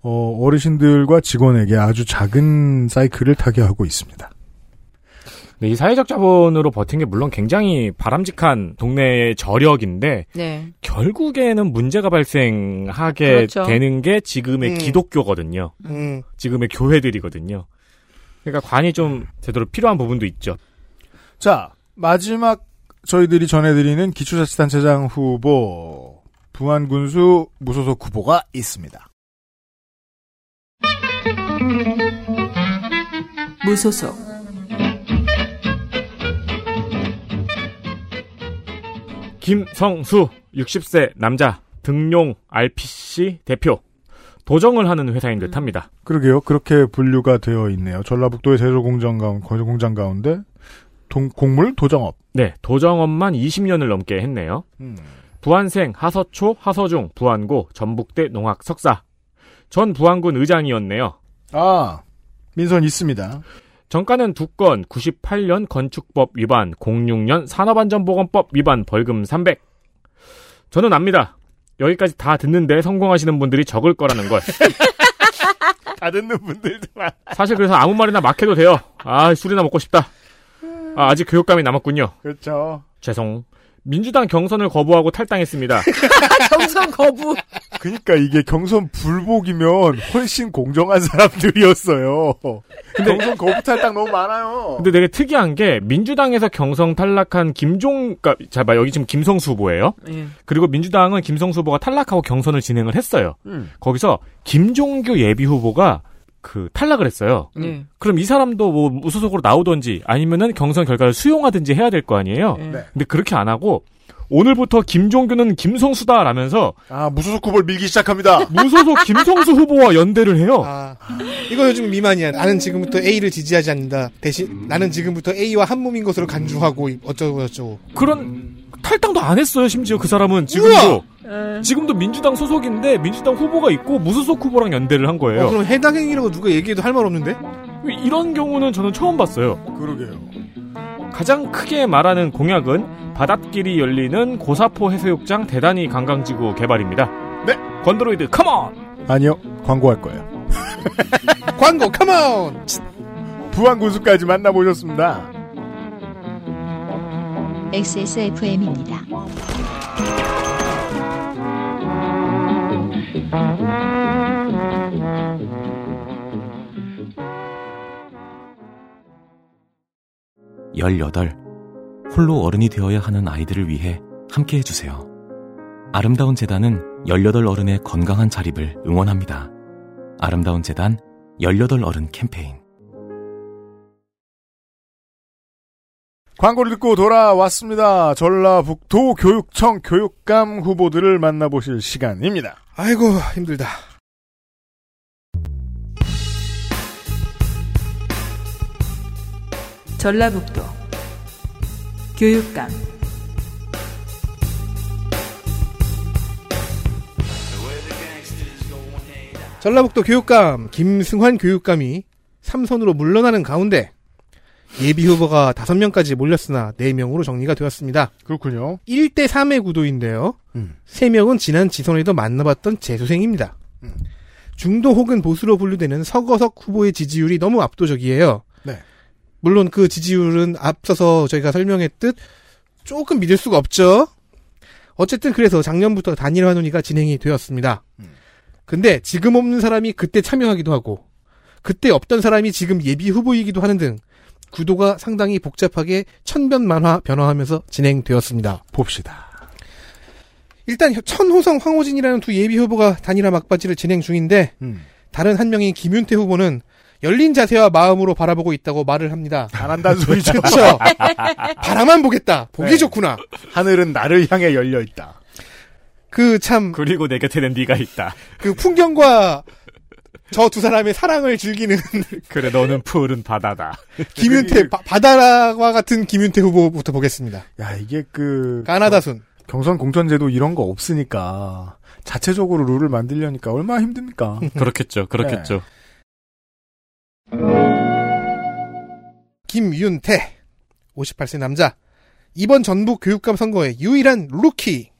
어, 어르신들과 직원에게 아주 작은 사이클을 타게 하고 있습니다. 네, 이 사회적 자본으로 버틴 게 물론 굉장히 바람직한 동네의 저력인데 네. 결국에는 문제가 발생하게 그렇죠. 되는 게 지금의 음. 기독교거든요. 음. 지금의 교회들이거든요. 그러니까 관이 좀 제대로 필요한 부분도 있죠. 자 마지막 저희들이 전해드리는 기초자치단체장 후보 부안군수 무소속 후보가 있습니다. 무소속 김성수 60세 남자 등용 RPC 대표 도정을 하는 회사인 듯 합니다. 그러게요. 그렇게 분류가 되어 있네요. 전라북도의 제조 공장 가운 거주 공장 가운데 동, 곡물 도정업. 네, 도정업만 20년을 넘게 했네요. 음. 부안생, 하서초, 하서중, 부안고, 전북대 농학 석사. 전 부안군 의장이었네요. 아 민선 있습니다. 정가는 두 건 98년 건축법 위반, 06년 산업안전보건법 위반 벌금 300. 저는 압니다. 여기까지 다 듣는데 성공하시는 분들이 적을 거라는 걸. 다 듣는 분들만. 사실 그래서 아무 말이나 막 해도 돼요. 아, 술이나 먹고 싶다. 아, 아직 교육감이 남았군요. 그렇죠. 죄송. 민주당 경선을 거부하고 탈당했습니다. 경선 거부. 그러니까 이게 경선 불복이면 훨씬 공정한 사람들이었어요. 경선 거부 탈당 너무 많아요. 근데 되게 특이한 게 민주당에서 경선 탈락한 김종, 그니까, 자, 봐, 여기 지금 김성수 후보예요. 예. 그리고 민주당은 김성수 후보가 탈락하고 경선을 진행을 했어요. 음. 거기서 김종규 예비 후보가 그 탈락을 했어요. 네. 그럼 이 사람도 뭐 무소속으로 나오던지 아니면은 경선 결과를 수용하든지 해야 될 거 아니에요. 네. 근데 그렇게 안 하고 오늘부터 김종규는 김성수다라면서 아 무소속 후보를 밀기 시작합니다. 무소속 김성수 후보와 연대를 해요. 아, 이거 요즘 미만이야. 나는 지금부터 A를 지지하지 않는다. 대신 나는 지금부터 A와 한 몸인 것으로 간주하고 어쩌고 저쩌고. 그런 탈당도 안 했어요. 심지어 그 사람은 지금도 지금도 민주당 소속인데 민주당 후보가 있고 무소속 후보랑 연대를 한 거예요. 어, 그럼 해당 행위라고 누가 얘기해도 할 말 없는데? 이런 경우는 저는 처음 봤어요. 그러게요. 가장 크게 말하는 공약은 바닷길이 열리는 고사포 해수욕장 대단히 관광지구 개발입니다. 네. 건드로이드 컴온! 아니요. 광고할 거예요. 광고 컴온! 부안 군수까지 만나보셨습니다. XSFM입니다. 열여덟 홀로 어른이 되어야 하는 아이들을 위해 함께 해주세요. 아름다운 재단은 18 어른의 건강한 자립을 응원합니다. 아름다운 재단 18 어른 캠페인 광고를 듣고 돌아왔습니다. 전라북도 교육청 교육감 후보들을 만나보실 시간입니다. 아이고 힘들다. 전라북도 교육감 전라북도 교육감 김승환 교육감이 삼선으로 물러나는 가운데 예비 후보가 5명까지 몰렸으나 4명으로 정리가 되었습니다. 그렇군요. 1대 3의 구도인데요. 음. 3명은 지난 지선에도 만나봤던 재수생입니다. 중도 혹은 보수로 분류되는 서거석 후보의 지지율이 너무 압도적이에요. 네. 물론 그 지지율은 앞서서 저희가 설명했듯 조금 믿을 수가 없죠. 어쨌든 그래서 작년부터 단일화 논의가 진행이 되었습니다. 근데 지금 없는 사람이 그때 참여하기도 하고 그때 없던 사람이 지금 예비 후보이기도 하는 등 구도가 상당히 복잡하게 천변만화 변화하면서 진행되었습니다. 봅시다. 일단 천호성 황호진이라는 두 예비 후보가 단일화 막바지를 진행 중인데 음. 다른 한 명인 김윤태 후보는 열린 자세와 마음으로 바라보고 있다고 말을 합니다. 안 한다는 소리죠. 그렇죠. 바라만 보겠다. 보기 네. 좋구나. 하늘은 나를 향해 열려 있다. 그 참그 그리고 내 곁에는 네가 있다. 풍경과 저 두 사람의 사랑을 즐기는 그래 너는 푸른 바다다. 김윤태 바, 바다와 같은 김윤태 후보부터 보겠습니다. 야 이게 그 까나다순. 경선 공천제도 이런 거 없으니까 자체적으로 룰을 만들려니까 얼마나 힘듭니까? 그렇겠죠. 그렇겠죠. 김윤태 58세 남자 이번 전북 교육감 선거의 유일한 루키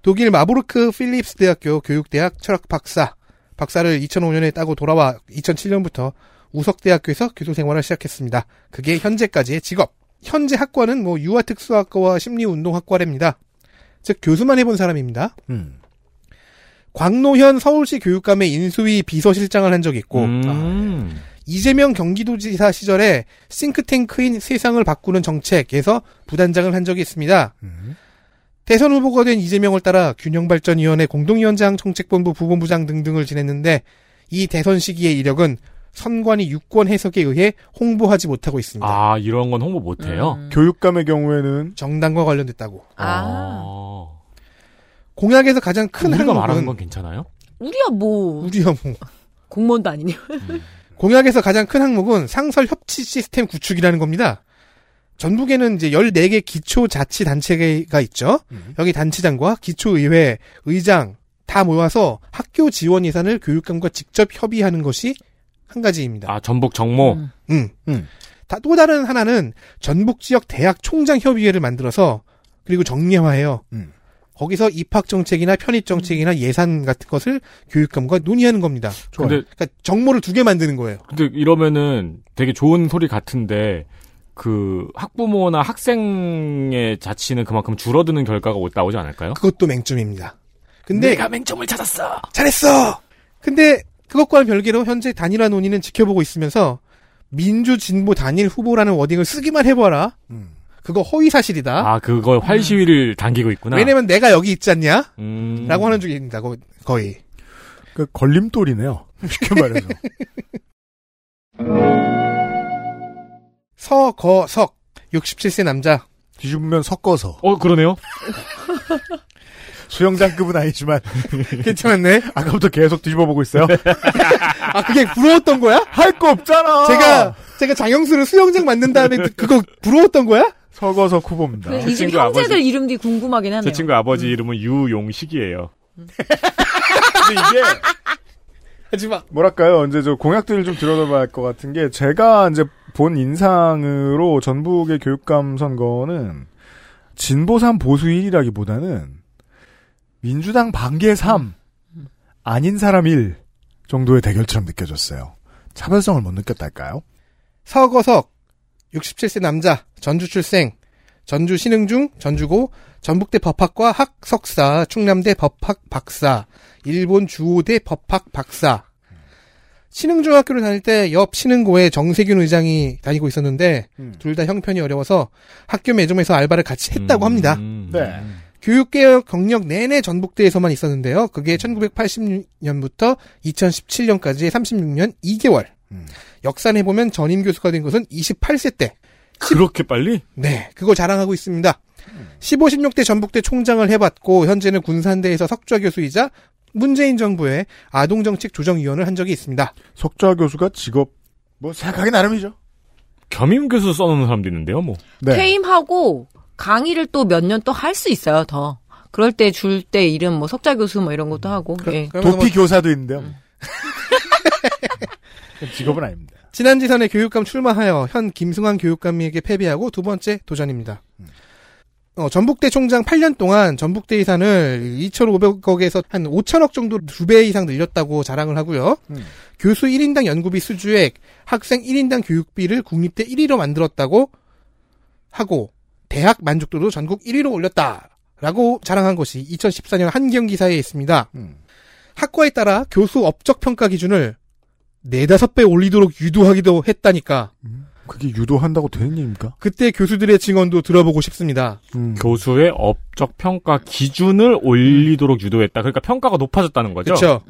독일 마부르크 필립스 대학교 교육대학 철학 박사 박사를 2005년에 따고 돌아와 2007년부터 우석대학교에서 교수 생활을 시작했습니다. 그게 현재까지의 직업. 현재 학과는 뭐 유아 특수학과와 심리운동학과랍니다. 즉 교수만 해본 사람입니다. 음. 곽노현 서울시 교육감의 인수위 비서실장을 한 적이 있고 음. 이재명 경기도지사 시절에 싱크탱크인 세상을 바꾸는 정책에서 부단장을 한 적이 있습니다. 대선 후보가 된 이재명을 따라 균형발전위원회 공동위원장 정책본부 부본부장 등등을 지냈는데 이 대선 시기의 이력은 선관위 유권 해석에 의해 홍보하지 못하고 있습니다. 아 이런 건 홍보 못해요. 교육감의 경우에는 정당과 관련됐다고. 아. 공약에서 가장 큰 우리가 항목은 말하는 건 괜찮아요? 우리야 뭐 우리야 뭐 공무원도 아니냐. 공약에서 가장 큰 항목은 상설 협치 시스템 구축이라는 겁니다. 전북에는 이제 14개 기초 자치 단체가 있죠. 여기 단체장과 기초 의회, 의장 다 모여서 학교 지원 예산을 교육감과 직접 협의하는 것이 한 가지입니다. 아 전북 정모. 음. 다, 또 다른 하나는 전북 지역 대학 총장 협의회를 만들어서 그리고 정례화해요. 거기서 입학 정책이나 편입 정책이나 예산 같은 것을 교육감과 논의하는 겁니다. 근데- 그러니까 정모를 두 개 만드는 거예요. 근데 이러면은 되게 좋은 소리 같은데 그 학부모나 학생의 자치는 그만큼 줄어드는 결과가 나오지 않을까요? 그것도 맹점입니다. 근데 내가 맹점을 찾았어. 잘했어. 근데 그것과는 별개로 현재 단일화 논의는 지켜보고 있으면서 민주 진보 단일 후보라는 워딩을 쓰기만 해봐라. 그거 허위 사실이다. 아 그거 활시위를 당기고 있구나. 왜냐면 내가 여기 있지 않냐? 음. 라고 하는 중입니다. 거- 거의. 그 걸림돌이네요. 쉽게 말해서. 서거석 67세 남자. 뒤집으면 섞어서. 어 그러네요. 수영장급은 아니지만 괜찮았네. 아까부터 계속 뒤집어 보고 있어요. 아 그게 부러웠던 거야? 할 거 없잖아. 제가 제가 장영수를 수영장 만든 다음에 그거 부러웠던 거야? 서거석 후보입니다. 이집 형제들 이름들이 궁금하긴 하네요. 제 친구 아버지 이름은 유용식이에요. 근데 이게 하지마. 뭐랄까요? 이제 저 공약들을 좀 들여다봐야 할 것 같은 게 제가 이제 본 인상으로 전북의 교육감 선거는 진보삼 보수 1이라기보다는 민주당 반개 3 아닌 사람 1 정도의 대결처럼 느껴졌어요. 차별성을 못 느꼈달까요? 서거석 67세 남자 전주 출생 전주 신흥중 전주고 전북대 법학과 학석사 충남대 법학 박사 일본 주호대 법학 박사 신흥중학교를 다닐 때 옆 신흥고에 정세균 의장이 다니고 있었는데 둘다 형편이 어려워서 학교 매점에서 알바를 같이 했다고 합니다. 네. 교육개혁 경력 내내 전북대에서만 있었는데요. 그게 1980년부터 2017년까지의 36년 2개월. 역산해 보면 전임 교수가 된 것은 28세 때. 그렇게 빨리? 네, 그거 자랑하고 있습니다. 15, 16대 전북대 총장을 해봤고 현재는 군산대에서 석좌 교수이자 문재인 정부의 아동정책 조정위원을 한 적이 있습니다. 석좌 교수가 직업 뭐 생각하기 나름이죠. 겸임 교수 써놓는 사람도 있는데요, 뭐. 네. 퇴임하고 강의를 또 몇 년 또 할 수 있어요, 더. 그럴 때 줄 때 이름 뭐 석자 교수 뭐 이런 것도 하고. 예. 도피 교사도 있는데요. 직업은 아닙니다. 지난 지선에 교육감 출마하여 현 김승환 교육감에게 패배하고 두 번째 도전입니다. 어, 전북대 총장 8년 동안 전북대 예산을 2,500억에서 한 5천억 정도 두 배 이상 늘렸다고 자랑을 하고요. 음. 교수 1인당 연구비 수주액, 학생 1인당 교육비를 국립대 1위로 만들었다고 하고 대학 만족도도 전국 1위로 올렸다라고 자랑한 것이 2014년 한경 기사에 있습니다. 학과에 따라 교수 업적 평가 기준을 네다섯 배 올리도록 유도하기도 했다니까. 그게 유도한다고 되는 일입니까? 그때 교수들의 증언도 들어보고 싶습니다. 음. 교수의 업적 평가 기준을 올리도록 유도했다. 그러니까 평가가 높아졌다는 거죠. 그렇죠.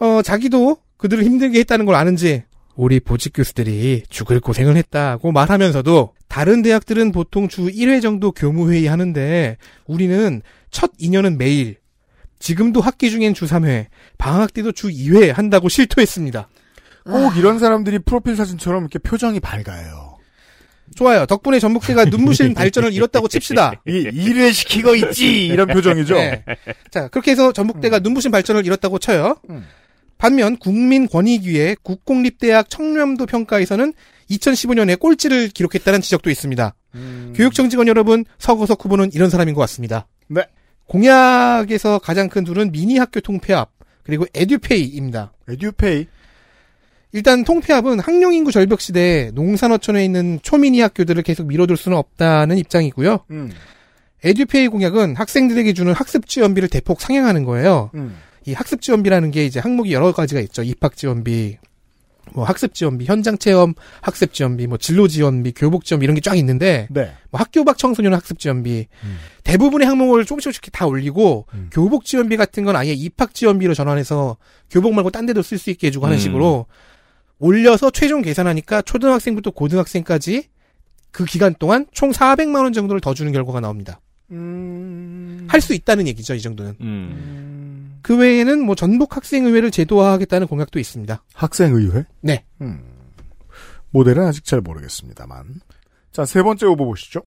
어, 자기도 그들을 힘들게 했다는 걸 아는지 우리 보직 교수들이 죽을 고생을 했다고 말하면서도 다른 대학들은 보통 주 1회 정도 교무회의 하는데 우리는 첫 2년은 매일 지금도 학기 중엔 주 3회 방학 때도 주 2회 한다고 실토했습니다. 꼭 이런 사람들이 프로필 사진처럼 이렇게 표정이 밝아요. 좋아요. 덕분에 전북대가 눈부신 발전을 이뤘다고 칩시다. 이, 일을 시키고 있지 이런 표정이죠. 네. 자, 그렇게 해서 전북대가 눈부신 발전을 이뤘다고 쳐요. 음. 반면 국민권익위의 국공립대학 청렴도 평가에서는 2015년에 꼴찌를 기록했다는 지적도 있습니다. 교육정직원 여러분, 서거석 후보는 이런 사람인 것 같습니다. 네. 공약에서 가장 큰 둘은 미니 학교 통폐합, 그리고 에듀페이입니다. 에듀페이. 일단 통폐합은 학령인구 절벽 시대에 농산어촌에 있는 초미니 학교들을 계속 밀어둘 수는 없다는 입장이고요. 음. 에듀페이 공약은 학생들에게 주는 학습 지원비를 대폭 상향하는 거예요. 음. 이 학습 지원비라는 게 이제 항목이 여러 가지가 있죠. 입학 지원비, 뭐 학습 지원비, 현장 체험 학습 지원비, 뭐 진로 지원비, 교복 지원비 이런 게 쫙 있는데 네. 뭐 학교 밖 청소년 학습 지원비 대부분의 항목을 조금씩 조금씩 다 올리고 교복 지원비 같은 건 아예 입학 지원비로 전환해서 교복 말고 딴 데도 쓸 수 있게 해주고 하는 음. 식으로 올려서 최종 계산하니까 초등학생부터 고등학생까지 그 기간 동안 총 400만 원 정도를 더 주는 결과가 나옵니다. 할수 있다는 얘기죠, 이 정도는. 음. 그 외에는 뭐 전북 학생의회를 제도화하겠다는 공약도 있습니다. 학생의회? 네. 음. 모델은 아직 잘 모르겠습니다만. 자, 세 번째 후보 보시죠.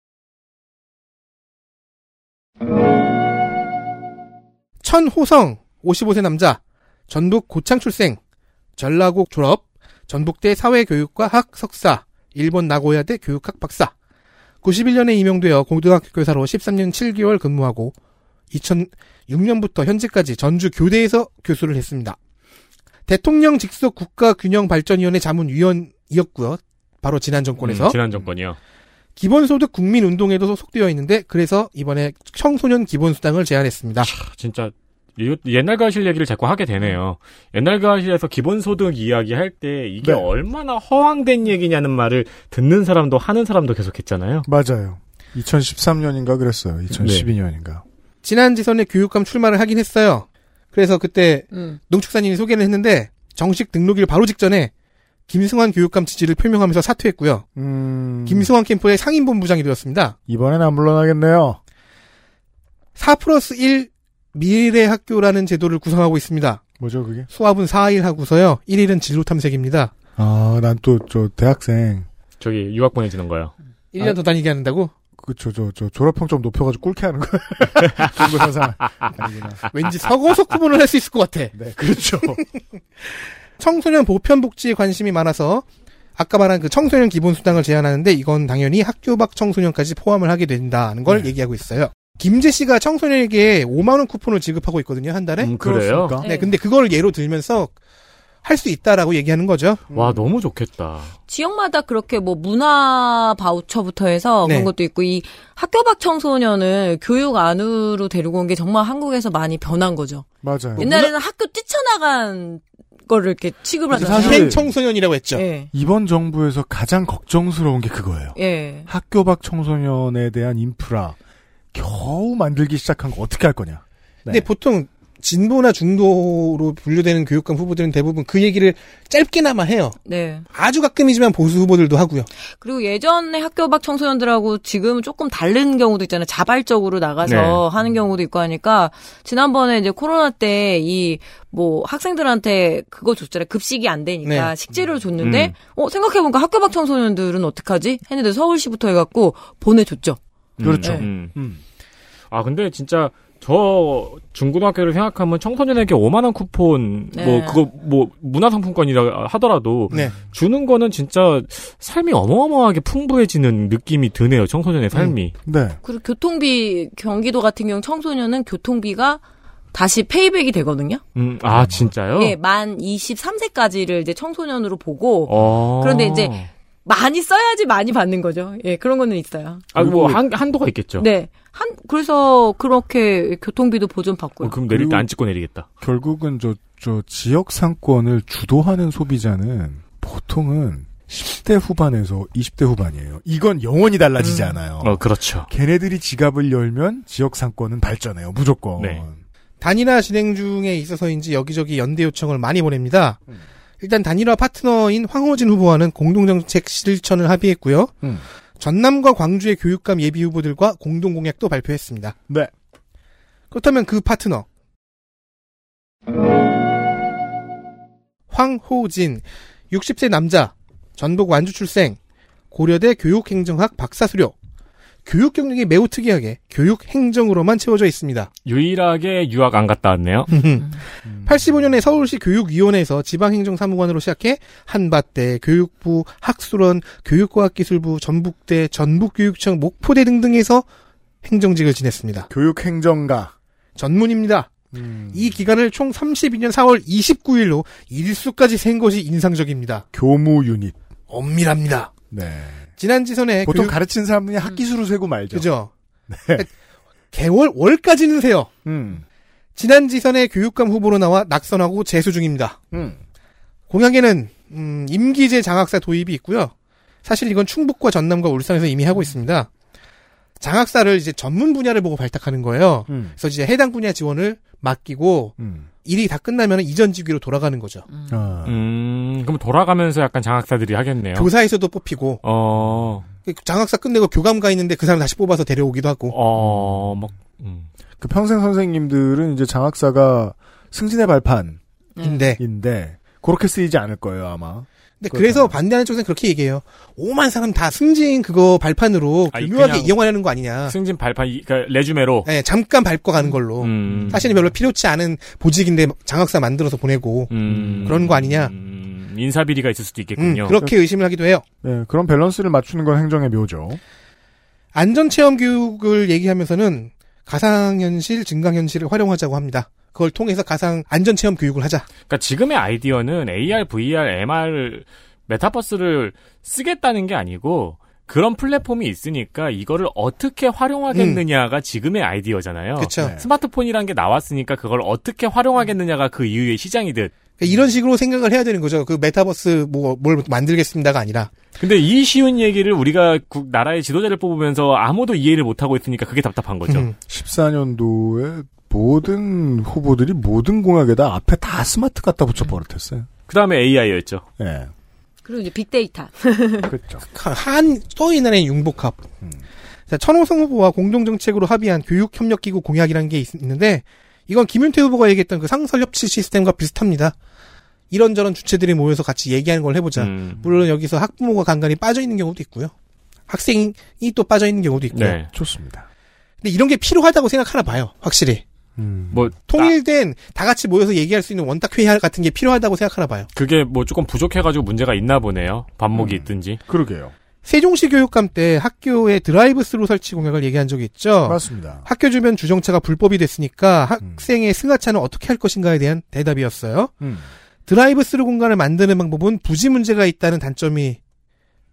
천호성 55세 남자 전북 고창 출생 전라고 졸업 전북대 사회교육과 학 석사 일본 나고야대 교육학 박사 91년에 임용되어 고등학교 교사로 13년 7개월 근무하고 2006년부터 현재까지 전주 교대에서 교수를 했습니다. 대통령 직속 국가균형발전위원회 자문위원이었고요. 바로 지난 정권에서 음, 지난 정권이요. 기본소득 국민운동에도 소속되어 있는데 그래서 이번에 청소년 기본수당을 제안했습니다. 진짜 이거 옛날 가실 얘기를 자꾸 하게 되네요. 옛날 가실에서 기본소득 이야기 할 때 이게 네. 얼마나 허황된 얘기냐는 말을 듣는 사람도 하는 사람도 계속 했잖아요. 맞아요. 2013년인가 그랬어요. 2012년인가. 지난 지선에 교육감 출마를 하긴 했어요. 그래서 그때 음. 농축사님이 소개를 했는데 정식 등록일 바로 직전에 김승환 교육감 지지를 표명하면서 사퇴했고요. 음, 김승환 캠프의 상임본부장이 되었습니다. 이번엔 안 물러나겠네요. 4 플러스 1 미래 학교라는 제도를 구성하고 있습니다. 뭐죠, 그게? 수업은 4일 하고서요. 1일은 진로 탐색입니다. 아, 난 또, 저, 대학생. 저기 유학 보내주는 거요. 1년 더 다니게 한다고? 그쵸, 저, 저, 졸업평 점 높여가지고 꿀게 하는 거예요. 중고사상. 아니구나. 왠지 서거석 구분을 할 수 있을 것 같아. 네, 그렇죠. 청소년 보편 복지에 관심이 많아서 아까 말한 그 청소년 기본수당을 제안하는데 이건 당연히 학교 밖 청소년까지 포함을 하게 된다는 걸 네. 얘기하고 있어요. 김재 씨가 청소년에게 5만 원 쿠폰을 지급하고 있거든요 한 달에. 음, 그래요? 그렇습니까? 네, 네. 근데 그걸 예로 들면서 할 수 있다라고 얘기하는 거죠. 와 너무 좋겠다. 지역마다 그렇게 뭐 문화 바우처부터 해서 네. 그런 것도 있고 이 학교 밖 청소년을 교육 안으로 데리고 온 게 정말 한국에서 많이 변한 거죠. 맞아요. 옛날에는 학교 뛰쳐나간 거를 이렇게 취급을 하잖아요. 사실- 행 청소년이라고 했죠. 예. 이번 정부에서 가장 걱정스러운 게 그거예요. 예. 학교 밖 청소년에 대한 인프라 겨우 만들기 시작한 거 어떻게 할 거냐. 근데 보통 진보나 중도로 분류되는 교육감 후보들은 대부분 그 얘기를 짧게나마 해요. 네. 아주 가끔이지만 보수 후보들도 하고요. 그리고 예전에 학교 밖 청소년들하고 지금은 조금 다른 경우도 있잖아요. 자발적으로 나가서 네. 하는 경우도 있고 하니까 지난번에 이제 코로나 때 이 뭐 학생들한테 그거 줬잖아요. 급식이 안 되니까 네. 식재료를 줬는데 음. 어 생각해 보니까 학교 밖 청소년들은 어떡하지? 했는데 서울시부터 해 갖고 보내 줬죠. 그렇죠. 네. 아 근데 진짜 저 중고등학교를 생각하면 청소년에게 5만 원 쿠폰 네. 뭐 그거 뭐 문화상품권이라 하더라도 네. 주는 거는 진짜 삶이 어마어마하게 풍부해지는 느낌이 드네요. 청소년의 삶이. 네. 그리고 교통비 경기도 같은 경우 청소년은 교통비가 다시 페이백이 되거든요. 음, 아 진짜요? 예, 만 23세까지를 이제 청소년으로 보고 어. 그런데 이제 많이 써야지 많이 받는 거죠. 예, 그런 거는 있어요. 아 뭐 한도가 있겠죠. 네. 한 그래서 그렇게 교통비도 보전 받고요. 어, 그럼 내릴 때 안 찍고 내리겠다. 결국은 저, 저 지역 상권을 주도하는 소비자는 보통은 10대 후반에서 20대 후반이에요. 이건 영원히 달라지지 않아요. 어 그렇죠. 걔네들이 지갑을 열면 지역 상권은 발전해요. 무조건. 네. 단일화 진행 중에 있어서인지 여기저기 연대 요청을 많이 보냅니다. 일단 단일화 파트너인 황호진 후보와는 공동정책 실천을 합의했고요. 음. 전남과 광주의 교육감 예비 후보들과 공동 공약도 발표했습니다. 네. 그렇다면 그 파트너 황호진 60세 남자 전북 완주 출생 고려대 교육행정학 박사 수료 교육 경력이 매우 특이하게 교육 행정으로만 채워져 있습니다. 유일하게 유학 안 갔다 왔네요. 85년에 서울시 교육위원회에서 지방행정사무관으로 시작해 한밭대, 교육부, 학술원, 교육과학기술부, 전북대, 전북교육청, 목포대 등등에서 행정직을 지냈습니다. 교육행정가. 전문입니다. 이 기간을 총 32년 4월 29일로 일수까지 센 것이 인상적입니다. 교무 유닛. 엄밀합니다. 네. 지난 지선에 보통 교육- 가르치는 사람들이 학기수로 세고 말죠. 그죠? 개월 월까지는 세요. 음. 지난 지선에 교육감 후보로 나와 낙선하고 재수 중입니다. 음. 공약에는 음, 임기제 장학사 도입이 있고요. 사실 이건 충북과 전남과 울산에서 이미 하고 있습니다. 장학사를 이제 전문 분야를 보고 발탁하는 거예요. 음. 그래서 이제 해당 분야 지원을 맡기고 일이 다 끝나면 이전 직위로 돌아가는 거죠. 아. 음, 그럼 돌아가면서 약간 장학사들이 하겠네요. 교사에서도 뽑히고 어, 장학사 끝내고 교감 가 있는데 그 사람 다시 뽑아서 데려오기도 하고. 어, 막, 그 평생 선생님들은 이제 장학사가 승진의 발판인데 인데 그렇게 쓰이지 않을 거예요 아마. 근데 그래서 반대하는 쪽에서는 그렇게 얘기해요. 오만 사람 다 승진 그거 발판으로 아니, 교묘하게 그냥 이용하려는 거 아니냐. 승진 발판, 이- 그러니까 레주메로. 네, 잠깐 밟고 가는 걸로. 음. 사실은 별로 필요치 않은 보직인데 장학사 만들어서 보내고 음. 그런 거 아니냐. 음, 인사 비리가 있을 수도 음, 있겠군요. 그렇게 의심을 하기도 해요. 네, 그런 밸런스를 맞추는 건 행정의 묘죠. 안전체험 교육을 얘기하면서는 가상현실, 증강현실을 활용하자고 합니다. 그걸 통해서 가상 안전 체험 교육을 하자. 그러니까 지금의 아이디어는 AR, VR, MR, 메타버스를 쓰겠다는 게 아니고 그런 플랫폼이 있으니까 이거를 어떻게 활용하겠느냐가 지금의 아이디어잖아요. 음. 그쵸. 네. 스마트폰이란 게 나왔으니까 그걸 어떻게 활용하겠느냐가 그 이후의 시장이듯. 그러니까 이런 식으로 생각을 해야 되는 거죠. 그 메타버스 뭐 뭘 만들겠습니다가 아니라 근데 이 쉬운 얘기를 우리가 국- 나라의 지도자를 뽑으면서 아무도 이해를 못 하고 있으니까 그게 답답한 거죠. 음. 14년도에 모든 후보들이 모든 공약에다 앞에 다 스마트 갖다 붙여 버릇했어요. 그 다음에 AI였죠. 네. 그리고 이제 빅데이터. 그렇죠. 한 또이날의 융복합. 자, 천호성 후보와 공동정책으로 합의한 교육협력기구 공약이라는 게 있, 는데 이건 김윤태 후보가 얘기했던 그 상설협치 시스템과 비슷합니다. 이런저런 주체들이 모여서 같이 얘기하는 걸 해보자. 음. 물론 여기서 학부모가 간간히 빠져 있는 경우도 있고요. 학생이 또 빠져 있는 경우도 있고요. 네. 좋습니다. 근데 이런 게 필요하다고 생각하나 봐요. 확실히. 뭐 통일된 다 같이 모여서 얘기할 수 있는 원탁 회의 같은 게 필요하다고 생각하나 봐요. 그게 뭐 조금 부족해가지고 문제가 있나 보네요. 밥목이 있든지. 그러게요. 세종시 교육감 때 학교에 드라이브스루 설치 공약을 얘기한 적이 있죠. 맞습니다. 학교 주변 주정차가 불법이 됐으니까 학생의 승하차는 어떻게 할 것인가에 대한 대답이었어요. 음. 드라이브스루 공간을 만드는 방법은 부지 문제가 있다는 단점이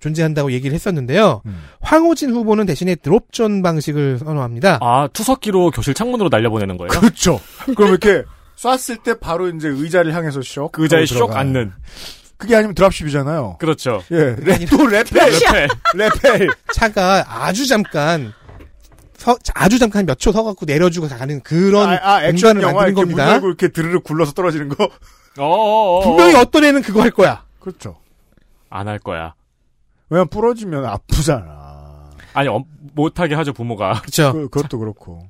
존재한다고 얘기를 했었는데요. 음. 황호진 후보는 대신에 drop zone 방식을 선호합니다. 아, 투석기로 교실 창문으로 날려보내는 거예요? 그렇죠. 그럼 이렇게 쐈을 때 바로 이제 의자를 향해서 쇽. 그 의자에 쇽. 앉는. 그게 아니면 dropship이잖아요. 그렇죠. 예. 레, 또 레펠. 레펠. 레펠. 차가 아주 잠깐 서- 아주 잠깐 몇 초 서갖고 내려주고 가는 그런 아, 아, 액션 공간을 영화 만드는 이렇게 문 겁니다. 열고 이렇게 드르륵 굴러서 떨어지는 거. 어어어. 분명히 어떤 애는 그거 할 거야. 그렇죠. 안 할 거야. 왜냐면 부러지면 아프잖아. 아니 어, 못하게 하죠 부모가. 그렇죠. 그, 그것도 그렇고.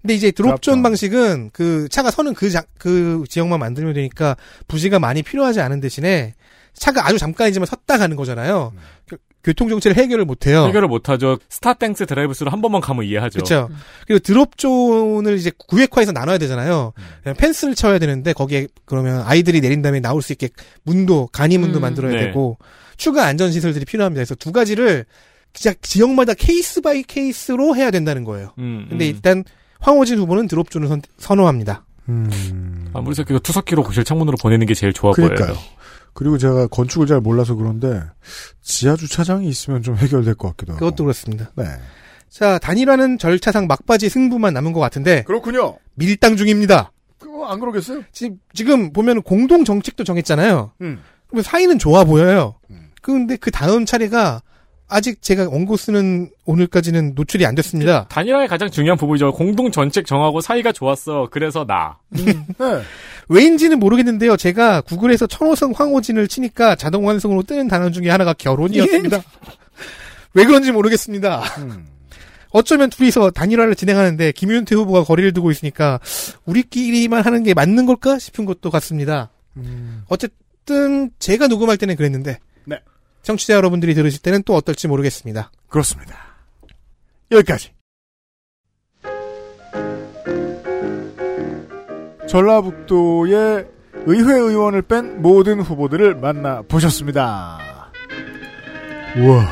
근데 이제 drop zone. 방식은 그 차가 서는 그, 자- 그 지역만 만들면 되니까 부지가 많이 필요하지 않은 대신에 차가 아주 잠깐이지만 섰다 가는 거잖아요. 교- 교통 정체를 해결을 못 해요. 해결을 못 하죠. 스타땡스 드라이브스루 한 번만 가면 이해하죠. 그렇죠. 그리고 drop zone을 이제 구획화해서 나눠야 되잖아요. 그냥 펜스를 쳐야 되는데 거기에 그러면 아이들이 내린 다음에 나올 수 있게 문도 간이 문도 음. 만들어야 네. 되고 추가 안전 시설들이 필요합니다. 그래서 두 가지를 진짜 지역마다 case by case로 해야 된다는 거예요. 음, 근데 음. 일단 황호진 후보는 drop zone을 선, 선호합니다. 아무리 생각해도 투석기로 교실 창문으로 보내는 게 제일 좋아 그러니까요. 보여요. 그리고 제가 건축을 잘 몰라서 그런데 지하 주차장이 있으면 좀 해결될 것 같기도 하고. 그것도 그렇습니다. 네. 자, 단일화는 절차상 막바지 승부만 남은 것 같은데 그렇군요. 밀당 중입니다. 그거 안 그러겠어요? 지금, 지금 보면 공동 정책도 정했잖아요. 음. 그러면 사이는 좋아 보여요. 근데 그 다음 차례가 아직 제가 원고 쓰는 오늘까지는 노출이 안 됐습니다. 단일화의 가장 중요한 부분이죠. 공동 전책 정하고 사이가 좋았어. 그래서 나. 네. 왜인지는 모르겠는데요. 제가 구글에서 천호성 황호진을 치니까 자동 완성으로 뜨는 단어 중에 하나가 결혼이었습니다. 왜 그런지 모르겠습니다. 음. 어쩌면 둘이서 단일화를 진행하는데 김윤태 후보가 거리를 두고 있으니까 우리끼리만 하는 게 맞는 걸까 싶은 것도 같습니다. 어쨌든 제가 녹음할 때는 그랬는데 네. 청취자 여러분들이 들으실 때는 또 어떨지 모르겠습니다. 그렇습니다. 여기까지. 전라북도의 의회 의원을 뺀 모든 후보들을 만나 보셨습니다. 우와,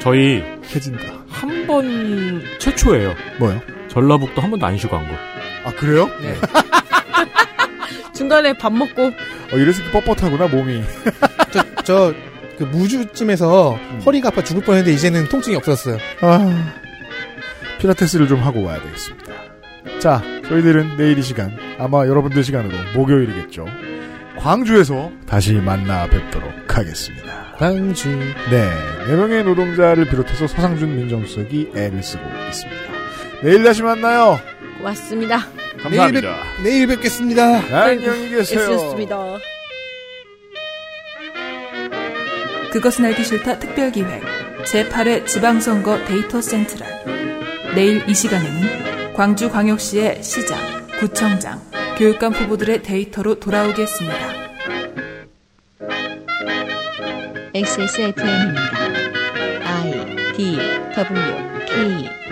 저희 해진다. 한 번 최초예요. 뭐요? 전라북도 한 번도 안 쉬고 한 거. 아 그래요? 중간에 밥 먹고 어, 이래서 뻣뻣하구나 몸이. 저, 저, 그 무주쯤에서 허리가 아파 죽을 뻔했는데 이제는 통증이 없었어요. 아, 피라테스를 좀 하고 와야 되겠습니다. 자, 저희들은 내일 이 시간, 아마 여러분들 시간으로 목요일이겠죠. 광주에서 다시 만나 뵙도록 하겠습니다. 광주. 네, 네 명의 노동자를 비롯해서 서상준 민정수석이 애를 쓰고 있습니다. 내일 다시 만나요. 왔습니다. 내일, 뵙, 내일 뵙겠습니다. 안녕히 계세요. 애쓰셨습니다. 그것은 알기 싫다 특별기획 제8회 지방선거 데이터 센트럴 내일 이 시간에는 광주광역시의 시장, 구청장, 교육감 후보들의 데이터로 돌아오겠습니다. XSFM입니다. I D W K